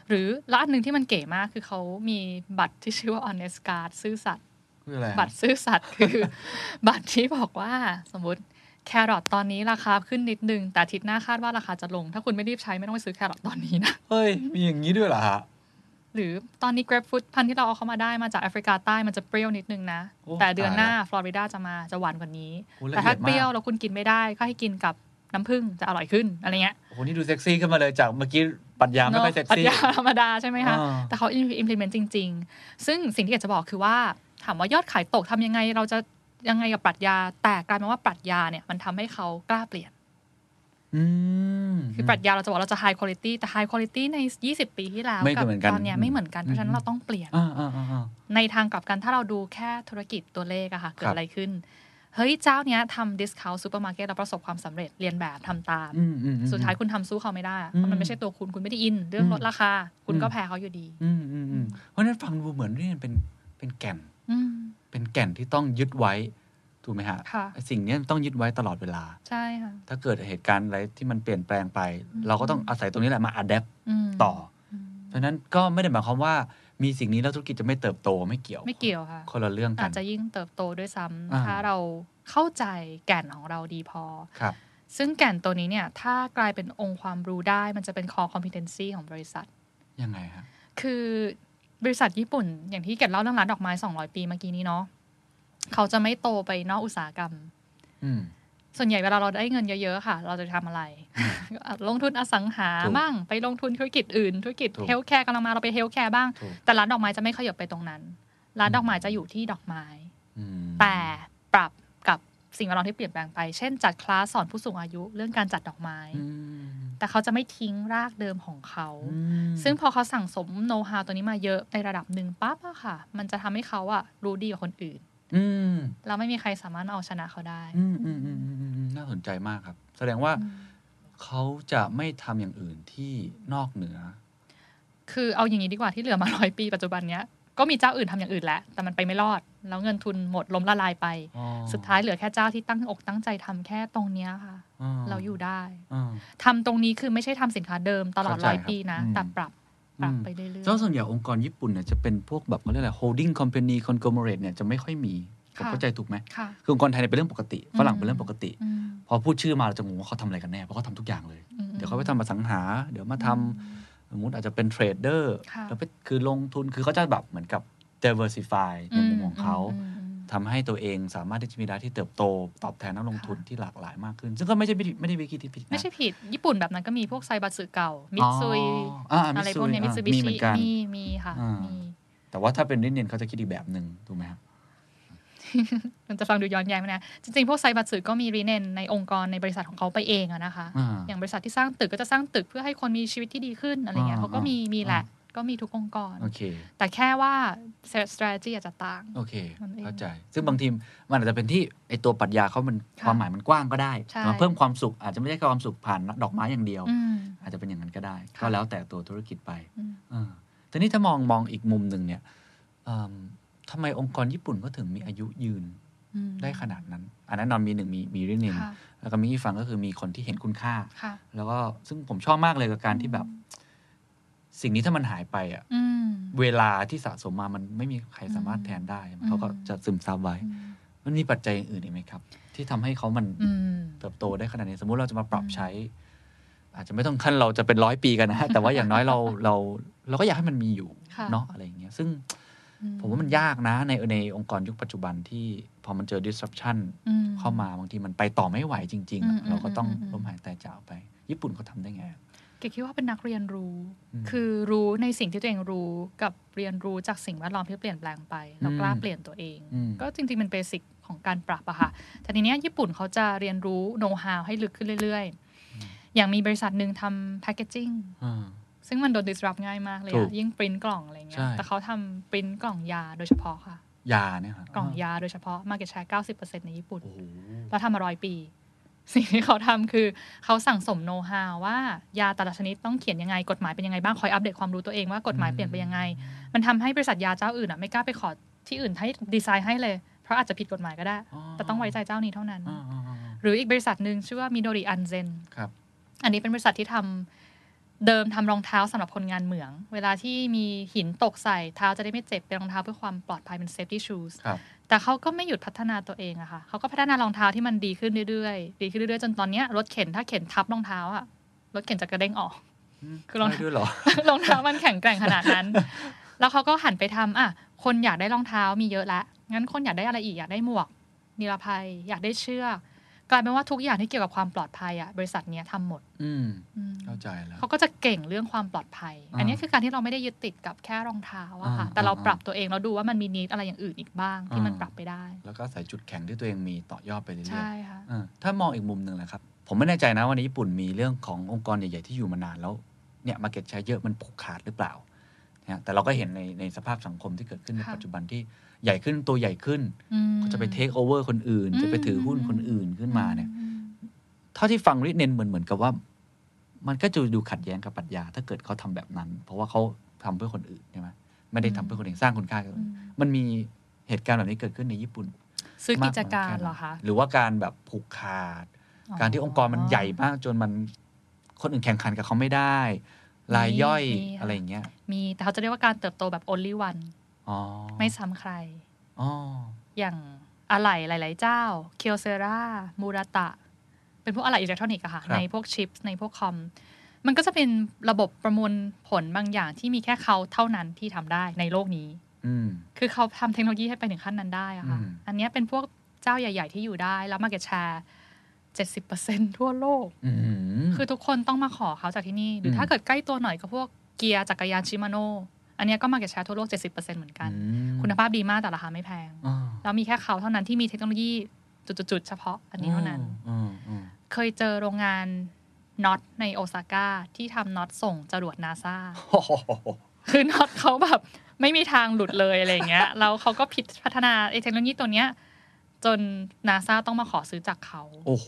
หรือแล้วอันหนึ่งที่มันเก๋มากคือเขามีบัตรที่ชื่อว่า honest card ซื่อสัตย์คืออะไรฮะบัตรซื่อสัตย์คือ บัตรที่บอกว่าสมมติแครอทตอนนี้ราคาขึ้นนิดนึง แต่อาทิตย์หน้าคาดว่าราคาจะลง ถ้าคุณไม่รีบใช้ไม่ต้องไปซื้อแครอทตอนนี้นะ เฮ้ย มีอย่างนี้ด้วยเหรอฮะ หรือตอนนี้ grapefruit พันธุ์ที่เราเอาเข้ามาได้มาจากแอฟริกาใต้มันจะเปรี้ยวนิดนึงนะโอ้แต่เดือนหน้าตายละฟลอริดาจะมาจะหวานกว่านี้โอ้ละแต่ถ้าเอียดมากเปรี้ยวแล้วคุณกินไม่ได้ก็ให้กินกับน้ำผึ้งจะอร่อยขึ้นอะไรเงี้ยโอ้โหนี่ดูเซ็กซี่ขึ้นมาเลยจากเมื่อกี้ปรัชญาไม่ค่อยเซ็กซี่ปรัชญาธรรมดาใช่ไหมคะอ่าแต่เขา implement จริง ๆ ซึ่งสิ่งที่อยากจะบอกคือว่าถามว่ายอดขายตกทำยังไงเราจะยังไงกับปรัชญาแต่กลายเป็นว่าปรัชญาเนี่ยมันทำให้เขากล้าเปลี่ยนอืม คือปรัชญาเราจะบอกเราจะ high quality แต่ high quality ใน 20 ปีที่แล้วไม่กัเหมือนกันตอนเนี้ยไม่เหมือนกันเพราะฉะนั้นเราต้องเปลี่ยนอ่าอ่าอ่าอ่าในทางกลับกันถ้าเราดูแค่ธุรกิจตัวเลขอะค่ะ เกิครัดบอะไรขึ้น เฮ้ย เจ้าเนี้ยทำ discount supermarket แล้วประสบความสำเร็จเรียนแบบทำตามอืมอืมอืมสุดท้ายคุณทำสู้เขาไม่ได้อะอืมเพราะมันไม่ใช่ตัวคุณคุณไม่ได้อิน เรื่องอืมลดราคา คุณก็อืมแพ้เขาอยู่ดีอืมอืมอืมเพราะฉะนั้นฟังดูเหมือนนี่เป็นเป็นแก่นอืมเป็นแก่นที่ต้องยึดไว้ ถูกไหมฮะค่ะไอ้สิ่งเนี้ยต้องยึดไว้ตลอดเวลา ใช่ค่ะ ถ้าเกิดเหตุการณ์อะไรที่มันเปลี่ยนแปลงไปอืมเราก็ต้องอาศัยตรงนี้แหละมาอัดแอปมต่อ เพราะฉะนั้นก็ไม่ได้หมายความว่ามีสิ่งนี้แล้วธุรกิจจะไม่เติบโตไม่เกี่ยวไม่เกี่ยวค่ะคนละเรื่องกัอานจจะยิ่งเติบโตด้วยซ้ำอ่าถ้าเราเข้าใจแก่นของเราดีพอครับซึ่งแก่นตัวนี้เนี่ย ถ้ากลายเป็นองค์ความรู้ได้มันจะเป็น core competency ของบริษัท ยังไงฮะ คือบริษัทญี่ปุ่น อย่างที่เกดเล่าเรื่องร้านดอกไม้ 200 ปีเมื่อกี้นี้เนาะ เขาจะไม่โตไปนอกอุตสาหกรรมอืมส่วนใหญ่เวลาเราได้เงินเยอะๆค่ะ เราจะทำอะไร ลงทุนอสังหาถูกบ้าง ไปลงทุนธุรกิจอื่น ธุรกิจถูก healthcare กำลังมาเราไป healthcare บ้างถูกแต่ร้านดอกไม้จะไม่ขยับไปตรงนั้น ร้านดอกไม้จะอยู่ที่ดอกไม้อืมแต่ปรับกับสิ่งแวดล้อมที่เปลี่ยนแปลงไป เช่นจัดคลาสสอนผู้สูงอายุเรื่องการจัดดอกไม้อืมแต่เขาจะไม่ทิ้งรากเดิมของเขาอืมซึ่งพอเขาสั่งสมโน้ตฮาวตัวนี้มาเยอะในระดับหนึ่งปั๊บอะค่ะ มันจะทำให้เขาอะรู้ดีกว่าคนอื่น อืมแล้วไม่มีใครสามารถเอาชนะเขาได้อืมอืมอืมอืมอืมอืมน่าสนใจมากครับ แสดงว่าเขาจะไม่ทำอย่างอื่นที่นอกเหนือ คือเอาอย่างนี้ดีกว่าที่เหลือมาร้อยปีปัจจุบันเนี้ยก็มีเจ้าอื่นทำอย่างอื่นแล้ว แต่มันไปไม่รอด แล้วเงินทุนหมดล้มละลายไปอ๋อสุดท้ายเหลือแค่เจ้าที่ตั้งอกตั้งใจทำแค่ตรงเนี้ยค่ะอ๋อเราอยู่ได้อ๋อทำตรงนี้คือไม่ใช่ทำสินค้าเดิมตลอดเข้าใจร้อยครับปีนะอืมแต่ปรับ ปรับอืมไปเรื่อยๆแล้วส่วนใหญ่องค์กรญี่ปุ่นเนี่ยจะเป็นพวกแบบเขาเรียกอะไร holding company conglomerate เนี่ยจะไม่ค่อยมีผมค่ะเข้าใจถูกไหมค่ะคือองค์กรไทยเนี่ยเป็นเรื่องปกติ ฝรั่งอืมเป็นเรื่องปกติอืมพอพูดชื่อมาเราจะงงว่าเขาทำอะไรกันแน่ เพราะเขาทำทุกอย่างเลยอืมเดี๋ยวเขาไปทำมาสังหา เดี๋ยวมาทำสมมติอาจจะเป็นเทรดเดอร์ค่ะแล้วไปคือลงทุน คือเขาจะแบบเหมือนกับ diversify ในมุมของเขาอืมอืมอืม ทำให้ตัวเองสามารถที่จะมีรายที่เติบโต ตอบแทนนักลงทุนที่หลากหลายมากขึ้น ซึ่งก็ไม่ใช่วิธีไม่ได้วิธีที่ผิดนะไม่ใช่ผิด ญี่ปุ่นแบบนั้นก็มีพวกไซบัตสึเก่า มิตซุยอ๋ออ่าอะไรพวกเนี้มิตซู Mitsui บิมีเหมืชิอนกันมีมีค่ะอ่ามีมีแต่ว่าถ้าเป็นริเนนเขาจะคิดอีกแบบหนึ่งถูกไหมครับมันจะฟังดูย้อนแย้งไหมนะ จริง ๆ พวกไซบัตสึก็มีรีเนนในองค์กรในบริษัทของเขาไปเองอะนะคะอ่าอย่างบริษัทที่สร้างตึกก็จะสร้างตึกเพื่อให้คนมีชีวิตที่ดีขึ้นอะไรเงี้ยอ่าเขาก็มีมีแหละอ่ ก็มีทุกองค์กร โอเค แต่แค่ว่า strategy อาจจะต่าง โอเคนั่นเองเข้าใจ ซึ่งบางทีมันอาจจะเป็นที่ไอตัวปรัชญาเขามันค่ะความหมายมันกว้างก็ได้ใช่แต่มันเพิ่มความสุขอาจจะไม่ใช่แค่ความสุขผ่านดอกไม้อย่างเดียวอืมอาจจะเป็นอย่างนั้นก็ได้ค่ะก็แล้วแต่ตัวธุรกิจไปอืมเออแต่นี่ถ้ามองมองอีกมุมหนึ่งเนี่ยเอิ่มทำไมองค์กรญี่ปุ่นก็ถึงมีอายุยืนอืมได้ขนาดนั้น อันนั้นนอนมีหนึ่งมีมีริเนนค่ะแล้วก็มีอีกฝั่งก็คือมีคนที่เห็นคุณค่าค่ะแล้วก็ซึ่งผมชอบมากเลยกับการที่แบบ สิ่งนี้ถ้ามันหายไปอะอืมเวลาที่สะสมมามันไม่มีใครสามารถแทนได้อืมเขาก็จะซึมซับไว้อืมมันมีปัจจัยอื่นอีกไหมครับ ที่ทำให้เขามันอืมเติบโตได้ขนาดนี้ สมมุติเราจะมาปรับใช้ อาจจะไม่ต้องขั้นเราจะเป็นร้อยปีกันนะฮะแต่ว่าอย่างน้อยเราเราเราก็อยากให้มันมีอยู่ค่ะเนาะอะไรอย่างเงี้ย ซึ่งอืผมว่ามันยากนะ ในในองค์กรยุคปัจจุบันที่พอมันเจอ disruption อืมเข้ามาบางทีมันไปต่อไม่ไหวจริงๆอะอืมเราก็ต้องอืมอืมล้มหายตายจากไป ญี่ปุ่นเขาทำได้ไงเกดคิดว่าเป็นนักเรียนรู้อืมคือรู้ในสิ่งที่ตัวเองรู้กับเรียนรู้จากสิ่งแวดล้อมที่เปลี่ยนแปลงไปแล้วกล้าอืมเปลี่ยนตัวเองอืมก็จริงๆเป็นเบสิกของการปรับอะค่ะแต่ทีเนี้ยญี่ปุ่นเขาจะเรียนรู้โน้ตฮาวให้ลึกขึ้นเรื่อยๆ อย่างมีบริษัทหนึ่งทำแพคเกจิ้งอ่าซึ่งมันโดน disrupt ง่ายมากเลยถูอะกยิ่งปริ้นกล่องอะไรเงี้ใช่ยแต่เขาทำปริ้นกล่องยาโดยเฉพาะค่ะยาเนี่ยครับกล่องยาโดยเฉพาะ market share 90%ในญี่ปุ่นโอ้โหแล้วทำมาร้อยปี สิ่งที่เขาทำคือเขาสั่งสมโน้ตฮาวว่ายาแต่ละชนิดต้องเขียนยังไงกฎหมายเป็นยังไงบ้างคอยอัปเดตความรู้ตัวเองว่ากฎหมายเปลี่ยนไปยังไง มันทำให้บริษัทยาเจ้าอื่นอะไม่กล้าไปขอที่อื่นให้ดีไซน์ให้เลย เพราะอาจจะผิดกฎหมายก็ได้อ๋อแต่ต้องไว้ใจเจ้านี้เท่านั้นอ่าอ่าอ่าหรืออีกบริษัทหนึ่งชื่อว่ามิโดริอันเซนครับอันนี้เป็นบริษัทที่ทำ เดิมทำรองเท้าสำหรับคนงานเหมือง เวลาที่มีหินตกใส่เท้าจะได้ไม่เจ็บเป็นรองเท้าเพื่อความปลอดภัยเป็น safety shoes ครับแต่เขาก็ไม่หยุดพัฒนาตัวเองอะค่ะเขาก็พัฒนารองเท้าที่มันดีขึ้นเรื่อยๆ ดีขึ้นเรื่อยๆ จนตอนเนี้ยรถเข็นถ้าเข็นทับรองเท้าอะรถเข็นจะกระเด้งออก คือรองได้ด้วยเหรอรองเท้ามันแข็งแกร่งขนาดนั้น แล้วเขาก็หันไปทำอะคนอยากได้รองเท้ามีเยอะละงั้นคนอยากได้อะไรอีกอยากได้หมวกนิรภัย อยากได้เชือก กลายเป็นว่าทุกอย่างที่เกี่ยวกับความปลอดภัยอะบริษัทเนี้ยทำหมดอืมอืมเข้าใจแล้วเขาก็จะเก่งเรื่องความปลอดภัยอ่าอันนี้คือการที่เราไม่ได้ยึดติดกับแค่รองเท้าอะค่ะอ่าแต่เราอ่าปรับตัวเองแล้วดูว่ามันมีนิดอะไรอย่างอื่นอีกบ้างที่มันอ่าปรับไปได้ แล้วก็ใส่จุดแข็งที่ตัวเองมีต่อยอดไปเรื่อยๆใช่ค่ะเออถ้ามองอีกมุมหนึ่งแหละครับ ผมไม่แน่ใจนะว่าในญี่ปุ่นมีเรื่องขององค์กรใหญ่ๆที่อยู่มานานแล้วเนี่ยมาเก็ตใช้เยอะมันผูกขาดหรือเปล่านะแต่เราก็เห็นในในสภาพสังคมที่เกิดขึ้นในค่ะปัจจุบันที่ ใหญ่ขึ้นตัวใหญ่ขึ้นอืมก็จะไปเทคโอเวอร์คนอื่นอืมจะไปถือหุ้นคนอื่นขึ้นมาเนี่ยอืมเท่าที่ฟังริเนนเหมือนเหมือนกับว่า มันก็จะดูขัดแย้งกับปรัชญาถ้าเกิดเขาทำแบบนั้น เพราะว่าเขาทำเพื่อคนอื่นใช่ไหมไม่ได้ทำเพื่อคนเองสร้างคุณค่าให้คนอื่นมันมีเหตุการณ์แบบนี้เกิดขึ้นในญี่ปุ่น ซื้อกิจการมน้ยแค่ไนเหรอคะหรือว่าการแบบผูกขาด การที่องค์กรมันใหญ่มากจนมันคนอื่นแข่งขันกับเขาไม่ได้รายย่อยมีค่ะอะไรอย่างเงี้ย มีแต่เขาจะเรียกว่าการเติบโตแบบ only one อ๋อ ไม่ซ้ำใครอ๋ออย่างอะไหล่หลาย ๆ เจ้า เคียวเซรามูราตะ เป็นพวกอะไหล่อิเล็กทรอนิกส์อะค่ะ ในพวกชิปในพวกคอม มันก็จะเป็นระบบประมวลผลบางอย่างที่มีแค่เขาเท่านั้นที่ทำได้ในโลกนี้อืมคือเขาทำเทคโนโลยีให้ไปถึงขั้นนั้นได้อะค่ะอืมอันเนี้ยเป็นพวกเจ้าใหญ่ ๆ ที่อยู่ได้ แล้วมาเก็ตแชร์เจ็ดสิบเปอร์เซ็นทั่วโลกอืมคือทุกคนต้องมาขอเขาจากที่นี่ หรืออมถ้าเกิดใกล้ตัวหน่อยก็พวกเกียร์จักรยานชิมาโน อันเนี้ยก็มาเก็ตแชร์ทั่วโลก 70%เหมือนกันมคุณภาพดีมากแต่ราคาไม่แพงอ่าแล้วมีแค่เขาเท่านั้นที่มีเทคโนโลยีจุดๆๆเฉพาะอันนี้เท่านั้นอืมอืมเคยเจอโรงงานน็อตในโอซาก้าที่ทำน็อตส่งจรวดนาซาโอ้โหคือน็อตเขาแบบไม่มีทางหลุดเลยอะไรอย่างเงี้ยแล้วเขาก็พิดพัฒนาไอ้เทคโนโลยีตัวเนี้ย จนนาซาต้องมาขอซื้อจากเขาโอ้โห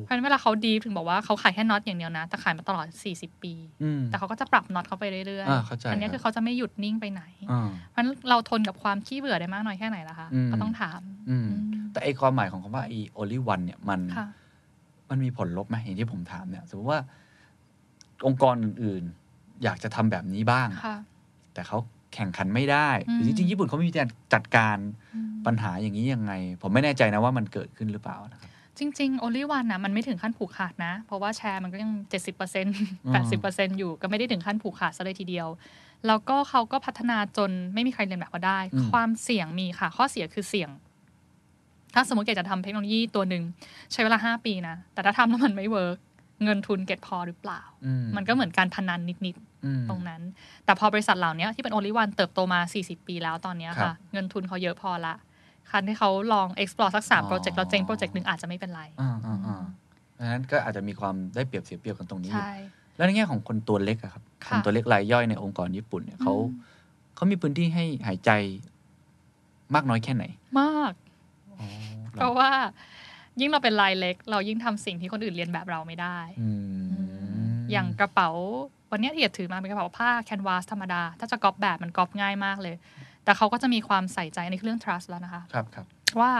เพราะฉะนั้นเวลาเขาดีฟถึงบอกว่าเขาขายแค่น็อตอย่างเดียวนะ แต่ขายมาตลอด 40 ปีอืมแต่เขาก็จะปรับน็อตเขาไปเรื่อยอ่าเข้าใจอันเนี้ยครับคือเขาจะไม่หยุดนิ่งไปไหนอ่าเพราะฉะนั้นเราทนกับความขี้เบื่อได้มากน้อยแค่ไหนล่ะคะอืมก็ต้องถามอืมอืมแต่ไอความหมายของคำว่าไอ only one เนี่ยมันค่ะมันมีผลลบไหมอย่างที่ผมถามเนี่ย สมมติว่าองค์กรอื่นอยากจะทำแบบนี้บ้างค่ะแต่เขา แข่งขันไม่ได้อืมหรือจริงๆญี่ปุ่นเขามีการจัดการอืมปัญหาอย่างนี้ยังไง ผมไม่แน่ใจนะว่ามันเกิดขึ้นหรือเปล่านะครับจริงๆ only one นะมันไม่ถึงขั้นผูกขาดนะ เพราะว่าแชร์มันก็ยัง 70%อืม80%อยู่ก็ไม่ได้ถึงขั้นผูกขาดซะเลยทีเดียว แล้วก็เขาก็พัฒนาจนไม่มีใครเลียนแบบเขาได้ ความเสี่ยงมีค่ะ ข้อเสียคือเสี่ยง ถ้าสมมติอยากจะทำเทคโนโลยีตัวหนึ่งใช้เวลา 5 ปีนะ แต่ถ้าทำแล้วมันไม่ work เงินทุนเก็บพอหรือเปล่าอืมันก็เหมือนการพนันนิดๆอืม ตรงนั้น แต่พอบริษัทเหล่านี้ที่เป็น only one เติบโตมา 40 ปีแล้วตอนเนี้ยค่ะครับเงินทุนเขาเยอะพอละคันที่เขาลอง explore สักสามอ๋อโปรเจกต์แล้วเจ๊งโปรเจกต์หนึ่งอาจจะไม่เป็นไรอ่าอ่าอ่าเพราะฉะนั้นก็อาจจะมีความได้เปรียบเสียเปรียบกันตรงนี้อยู่ใช่แล้วในแง่ของคนตัวเล็กอะครับค่ะคนตัวเล็กรายย่อยในองค์กรญี่ปุ่นเนี่ยเขาอืมเขามีพื้นที่ให้หายใจมากน้อยแค่ไหน มากอ๋อเพราะว่ายิ่งเราเป็นรายเล็ก เรายิ่งทำสิ่งที่คนอื่นเรียนแบบเราไม่ได้อืมอย่างกระเป๋า วันเนี้ยที่เอียดถือมาเป็นกระเป๋าผ้าแคนวาสธรรมดา ถ้าจะก๊อปแบบมันก๊อปง่ายมากเลย แต่เขาก็จะมีความใส่ใจอันนี้คือเรื่อง trust แล้วนะคะครับครับว่า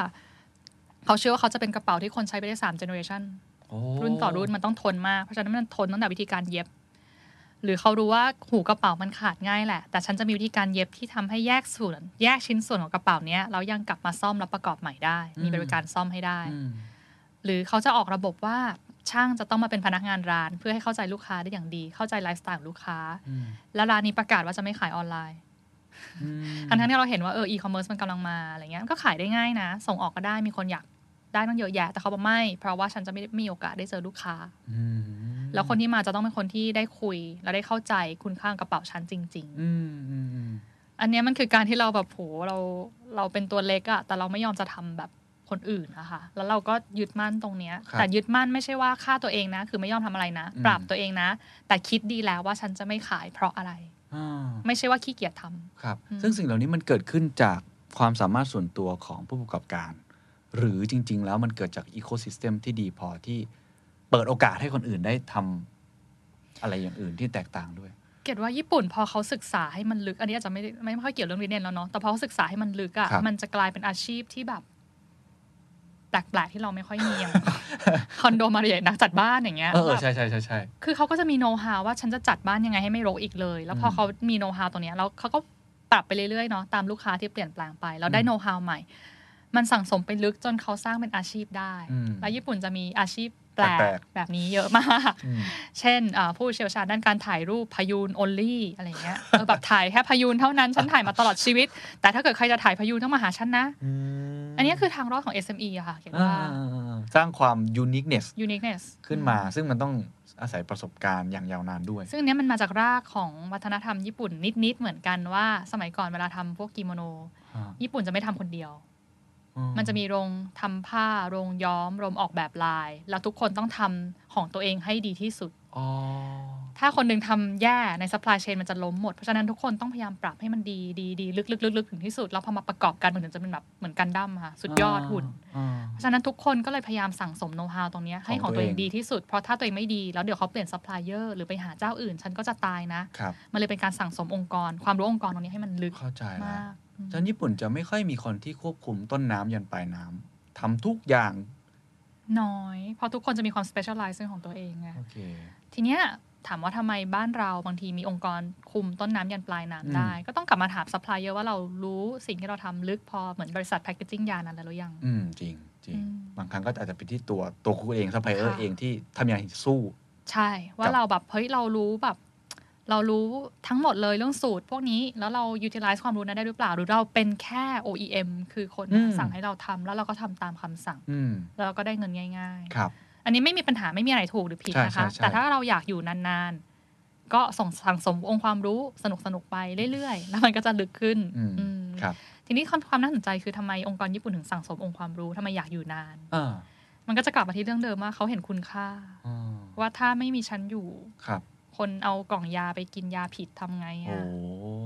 เขาเชื่อว่าเขาจะเป็นกระเป๋าที่คนใช้ไปได้สาม generation โอ้รุ่นต่อรุ่นมันต้องทนมาก เพราะฉะนั้นมันทนตั้งแต่วิธีการเย็บ หรือเขารู้ว่าหูกระเป๋ามันขาดง่ายแหละ แต่ฉันจะมีวิธีการเย็บที่ทำให้แยกส่วน แยกชิ้นส่วนของกระเป๋าเนี้ยแล้วยังกลับมาซ่อมแล้วประกอบใหม่ได้ มีบริการซ่อมให้ได้อืมหรือเขาจะออกระบบว่า ช่างจะต้องมาเป็นพนักงานร้าน เพื่อให้เข้าใจลูกค้าได้อย่างดี เข้าใจไลฟ์สไตล์ของลูกค้าอืมแล้วร้านนี้ประกาศว่าจะไม่ขายออนไลน์อืมทั้งๆที่เราเห็นว่าเอออีคอมเมิร์ซมันกำลังมาอะไรเงี้ยมันก็ขายได้ง่ายนะ ส่งออกก็ได้มีคนอยากได้ตั้งเยอะแยะ แต่เขาบอกไม่ เพราะว่าฉันจะไม่ได้มีโอกาสได้เจอลูกค้าอืมแล้วคนที่มาจะต้องเป็นคนที่ได้คุย และได้เข้าใจคุณค่าของกระเป๋าชั้นจริงอืมอืมอืมๆอันเนี้ยมันคือการที่เราแบบโหเราเราเป็นตัวเล็กอะแต่เราไม่ยอมจะทำแบบ คนอื่นนะคะแล้วเราก็ยึดมั่นตรงเนี้ยครับแต่ยึดมั่นไม่ใช่ว่าฆ่าตัวเองนะ คือไม่ยอมทำอะไรนะอืมปรับตัวเองนะ แต่คิดดีแล้วว่าฉันจะไม่ขายเพราะอะไรอ่าไม่ใช่ว่าขี้เกียจทำครับอืมซึ่งสิ่งเหล่านี้มันเกิดขึ้นจากความสามารถส่วนตัวของผู้ประกอบการ หรือจริง ๆ แล้วมันเกิดจากอีโค y ิสเต็มที่ดีพอที่เปิดโอกาสให้คนอื่นได้ทำอะไรอย่างอื่นที่แตกต่างด้วย เกดว่าญี่ปุ่นพอเขาศึกษาให้มันลึก อันนี้อาจจะไม่ได้ไม่ค่อยเกี่ยวเรื่องเรียนแล้วเนาะแต่พอเขาศึกษาให้มันลึกอะครับมันจะกลายเป็นอาชีพที่แบบแปลกๆที่เราไม่ค่อยมีอย่างคอนโดมาเรียนักจัดบ้านอย่างเงี้ยเออเออแบบใช่ใช่ใช่ใช่คือเขาก็จะมีโน้ตฮาวว่าฉันจะจัดบ้านยังไงให้ไม่รกอีกเลย แล้วพออมเขามีโน้ตฮาวตรงเนี้ยแล้วเขาก็ปรับไปเรื่อยๆเนาะตามลูกค้าที่เปลี่ยนแปลงไป แล้วได้อืมโน้ตฮาวใหม่ มันสั่งสมไปลึกจนเขาสร้างเป็นอาชีพได้อืมแล้วญี่ปุ่นจะมีอาชีพ แปลแปลกกแบบนี้เยอะมากอืมเช่นอ่าผู้เชี่ยวชาญด้านการถ่ายรูปพยูน only อะไรเงี้ยเออแบบถ่ายแค่พยูนเท่านั้น ฉันถ่ายมาตลอดชีวิต แต่ถ้าเกิดใครจะถ่ายพยูนต้องมาหาฉันนะ อันนี้คือทางรอดของ SME อะค่ะเขียนว่าสร้างความ uniqueness uniqueness ขึ้นมาซึ่งมันต้องอาศัยประสบการณ์อย่างยาวนานด้วย ซึ่งอันเนี้ยมันมาจากรากของวัฒนธรรมญี่ปุ่นนิด ๆ เหมือนกันว่าสมัยก่อนเวลาทำพวกกิโมโนอ่าญี่ปุ่นจะไม่ทำคนเดียวอื มันจะมีโรงทำผ้าโรงย้อมโรงออกแบบลาย แล้วทุกคนต้องทำของตัวเองให้ดีที่สุดอ๋อถ้าคนหนึ่งทำแย่ใน supply chain มันจะล้มหมด เพราะฉะนั้นทุกคนต้องพยายามปรับให้มันดีดีดีลึกลึกลึกลึกถึงที่สุด แล้วพอมาประกอบกันมันถึงจะเป็นแบบเหมือนกันดั้มค่ะ สุดยอดหุ่นอ่าเพราะฉะนั้นทุกคนก็เลยพยายามสั่งสม know-how ตรงเนี้ยให้ของตัวเองดีที่สุด เพราะถ้าตัวเองไม่ดีแล้วเดี๋ยวเขาเปลี่ยนซัพพลายเออร์หรือไปหาเจ้าอื่น ฉันก็จะตายนะครับมันเลยเป็นการสั่งสมองค์กร ความรู้องค์กรตรงนี้ให้มันลึกเข้าใจแล้วมากอืม ฉะนั้นญี่ปุ่นจะไม่ค่อยมีคนที่ควบคุมต้นน้ำยันปลายน้ำทำทุกอย่าง น้อย เพราะทุกคนจะมีความ specialize เรื่องของตัวเองไงโอเคทีเนี้ยถามว่าทำไมบ้านเราบางทีมีองค์กรคุมต้นน้ำยันปลายน้ำได้อืม ก็ต้องกลับมาถามซัพพลายเออร์ว่าเรารู้สิ่งที่เราทำลึกพอเหมือนบริษัท packaging ยานั้นแล้วหรือยัง อืมจริงจริงอืมบางครั้งก็อาจจะเป็นที่ตัวตัวคุณเองซัพพลายเองค่ะที่ทำอย่างสู้ ใช่ว่ากับเราแบบเฮ้ยเรารู้แบบ เรารู้ทั้งหมดเลยเรื่องสูตรพวกนี้แล้วเรา utilize ความรู้นั้นได้หรือเปล่า หรือเราเป็นแค่ OEM คือคนอืมสั่งให้เราทำแล้วเราก็ทำตามคำสั่งอืมแล้วเราก็ได้เงินง่ายๆครับ อันนี้ไม่มีปัญหาไม่มีอะไรถูกหรือผิดใช่นะคะใช่ใช่แต่ถ้าเราอยากอยู่นานๆ ก็ส่งสั่งสมองค์ความรู้สนุกสนุกๆไปเรื่อยๆ แล้วมันก็จะลึกขึ้นอืมอืมครับทีนี้ความความน่าสนใจคือทำไมองค์กรญี่ปุ่นถึงสั่งสมองค์ความรู้ทำไมอยากอยู่นานอ่ามันก็จะกลับมาที่เรื่องเดิมว่าเขาเห็นคุณค่าอ่าว่าถ้าไม่มีฉันอยู่ ครับคนเอากล่องยาไปกินยาผิดทำไงโอ้อะ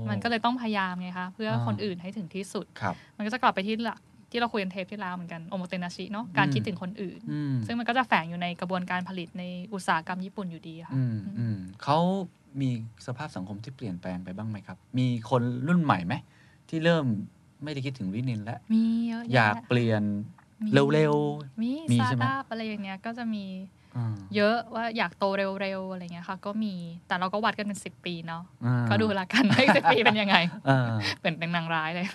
มันก็เลยต้องพยายามไงคะเพื่อคนอื่นให้ถึงที่สุดครับมันก็จะกลับไปที่หลักที่เราคุยกันเทปที่แล้วเหมือนกันโอโมเตนาชิเนาะการอืมคิดถึงคนอื่นอืมซึ่งมันก็จะแฝงอยู่ในกระบวนการผลิตในอุตสาหกรรมญี่ปุ่นอยู่ดีค่ะอืมอืมเขามีสภาพสังคมที่เปลี่ยนแปลงไปบ้างไหมครับ มีคนรุ่นใหม่ไหมที่เริ่มไม่ได้คิดถึงวินินแล้วมีเยอะแะอยากเปลี่ยนมีเร็วมีมีสใช่ตาไหมร์ทอัพอะไรอย่างเงี้ยก็จะมีอ่า เยอะว่าอยากโตเร็วๆอะไรเงี้ยค่ะ ก็มีแต่เราก็วัดกันเป็นสิบปีเนาะอ่าก็ดูละกันว่าสิบปีเป็นยังไงอ่าเป็นเป็นนางร้ายเลย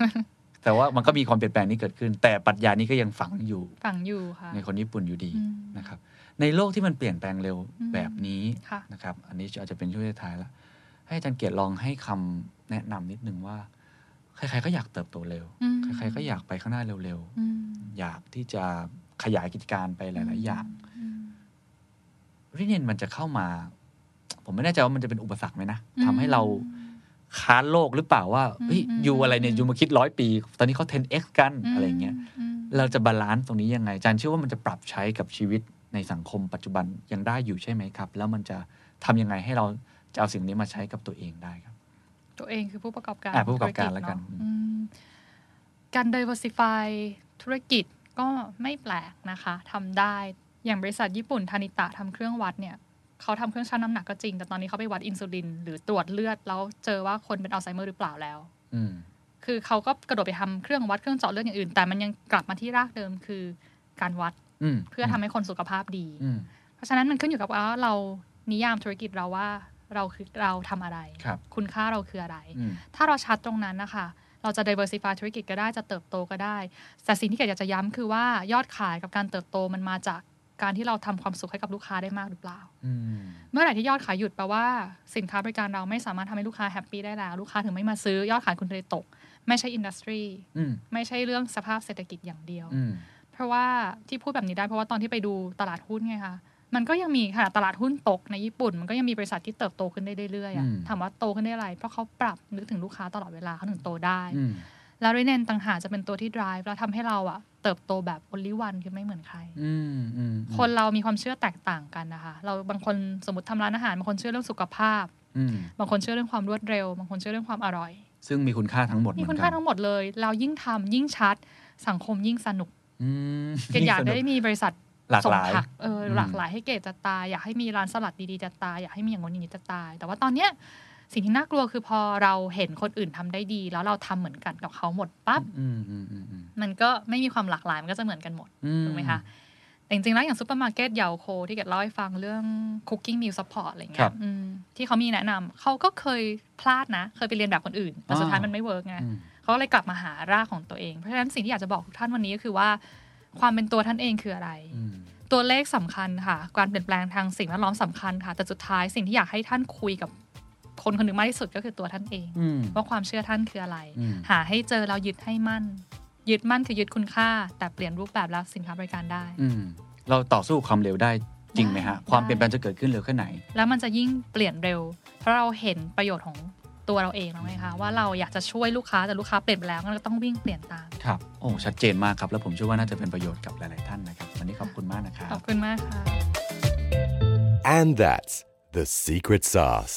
แต่ว่ามันก็มีความเปลี่ยนแปลงนี้เกิดขึ้น แต่ปรัชญานี้ก็ยังฝังอยู่ฝังอยู่ค่ะในคนญี่ปุ่นอยู่ดีอืมนะครับ ในโลกที่มันเปลี่ยนแปลงเร็วอืมแบบนี้ค่ะนะครับ อันนี้อาจจะเป็นช่วงท้ายแล้วให้อาจารย์เกียรติลองให้คำแนะนำนิดนึงว่าใครๆก็อยากเติบโตเร็วอืมใครๆก็อยากไปข้างหน้าเร็วอืมๆอยากที่จะขยายกิจการไปหลาย ๆ อย่างอืม ริเนนมันจะเข้ามา ผมไม่แน่ใจว่ามันจะเป็นอุปสรรคไหมนะอืมทำให้เราค้านโลกหรือเปล่าว่าเฮ้ยอืมยูอะไรเนี่ยยูมาคิดร้อยปี ตอนนี้เขา 10x กันอะไรเงี้ยอืมเราจะ balance ตรงนี้ยังไงอาจารย์เชื่อว่ามันจะปรับใช้กับชีวิตในสังคมปัจจุบันยังได้อยู่ใช่ไหมครับ แล้วมันจะทำยังไงให้เราจะเอาสิ่งนี้มาใช้กับตัวเองได้ครับ ตัวเองคือผู้ประกอบการอะผู้ประกอบการแล้วกันเนอะอืมการ diversify ธุรกิจก็ไม่แปลกนะคะทำได้ อย่างบริษัทญี่ปุ่นทานิตะทำเครื่องวัดเนี่ยเขาทำเครื่องชั่งน้ำหนักก็จริง แต่ตอนนี้เขาไปวัดอินซูลิน หรือตรวจเลือด แล้วเจอว่าคนเป็นอัลไซเมอร์หรือเปล่าแล้วอืมคือเขาก็กระโดดไปทำเครื่องวัดเครื่องเจาะเลือดอย่างอื่น แต่มันยังกลับมาที่รากเดิมคือการวัดอืมเพื่อทำให้คนสุขภาพดีอืมเพราะฉะนั้นมันขึ้นอยู่กับว่าเรานิยามธุรกิจเราว่าเราคือเราทำอะไรครับคุณค่าเราคืออะไรอืมถ้าเราชัดตรงนั้นนะคะ เราจะ diversify ธุรกิจก็ได้จะเติบโตก็ได้ แต่สิ่งที่เกดอยากจะย้ำคือว่ายอดขายกับการเติบโตมันมาจาก การที่เราทำความสุขให้กับลูกค้าได้มากหรือเปล่าอืมเมื่อไหร่ที่ยอดขายหยุดแปลว่าสินค้าบริการเราไม่สามารถทำให้ลูกค้าแฮปปี้ได้แล้ว ลูกค้าถึงไม่มาซื้อยอดขายคุณเลยตก ไม่ใช่อินดัสทรีอืมไม่ใช่เรื่องสภาพเศรษฐกิจอย่างเดียวอืมเพราะว่าที่พูดแบบนี้ได้เพราะว่าตอนที่ไปดูตลาดหุ้นไงคะมันก็ยังมีขนาดตลาดหุ้นตกในญี่ปุ่น มันก็ยังมีบริษัทที่เติบโตขึ้นได้เรื่อยๆอะอืมถามว่าโตขึ้นได้อะไร เพราะเขาปรับนึกถึงลูกค้าตลอดเวลาเขาถึงโตได้อืมแล้วรีเนนต่างหากจะเป็นตัวที่ drive แล้วทำให้เราอะ เติบโตแบบ only one คือไม่เหมือนใครอืมอืมคนเรามีความเชื่อแตกต่างกันนะคะ เราบางคนสมมติทำร้านอาหารบางคนเชื่อเรื่องสุขภาพอืมบางคนเชื่อเรื่องความรวดเร็ว บางคนเชื่อเรื่องความอร่อย ซึ่งมีคุณค่าทั้งหมดเหมีมือนคุณกัค่านทั้งหมดเลย เรายิ่งทำยิ่งชัดสังคมยิ่งสนุกอืมเกดอยากได้มีบริษัทหลากส่หงลายผักเอออมหลากหลายให้เกดจะตาย อยากให้มีร้านสลัดดีๆจะตาย อยากให้มีอย่างงู้นอย่างนี้จะตาย แต่ว่าตอนเนี้ย สิ่งที่น่ากลัวคือพอเราเห็นคนอื่นทำได้ดี แล้วเราทำเหมือนกันกับเขาหมดปั๊บอืมอืมอืมอืมมันก็ไม่มีความหลากหลายมันก็จะเหมือนกันหมดอืถูกไหมคะแต่จริงๆแล้วอย่างซูเปอร์มาร์เก็ตเยาโค ที่เกดเล่าให้ฟังเรื่อง cooking meal support อะไรเงี้ยครับอืมที่เขามีแนะนำเขาก็เคยพลาดนะ เคยไปเลียนแบบคนอื่น แต่สุดท้ายอ่ามัมันไม่ work ไงอืมเขาก็เลยกลับมาหารากของตัวเอง เพราะฉะนั้นสิ่งที่อยากจะบอกทุกท่านวันนี้ก็คือว่า ความเป็นตัวท่านเองคืออะไรอืมตัวเลขสำคัญค่ะ การเปลี่ยนแปลงทางสิ่งแวดล้อมสำคัญค่ะ แต่สุดท้ายสิ่งที่อยากให้ท่านคุยกับ คนคนหนึ่งมากที่สุดก็คือตัวท่านเองอืมว่าความเชื่อท่านคืออะไรอืมหาให้เจอแล้วยึดให้มั่น ยึดมั่นคือยึดคุณค่า แต่เปลี่ยนรูปแบบแล้วสินค้าบริการได้อืมเราต่อสู้ความเร็วได้จริงไหมฮะได้ความเปลี่ยนแปลงจะเกิดขึ้นเร็วแค่ไหน แล้วมันจะยิ่งเปลี่ยนเร็ว เพราะเราเห็นประโยชน์ของตัวเราเองแล้วไงคะว่าเราอยากจะช่วยลูกค้าแต่ลูกค้าเปลี่ยนไปแล้วงั้นเราต้องวิ่งเปลี่ยนตามครับโอ้ชัดเจนมากครับ แล้วผมเชื่อว่าน่าจะเป็นประโยชน์กับหลาย ๆ ท่านนะครับวันนี้ขอบคุณมากนะครับขอบคุณมากค่ะ And that's the secret sauce.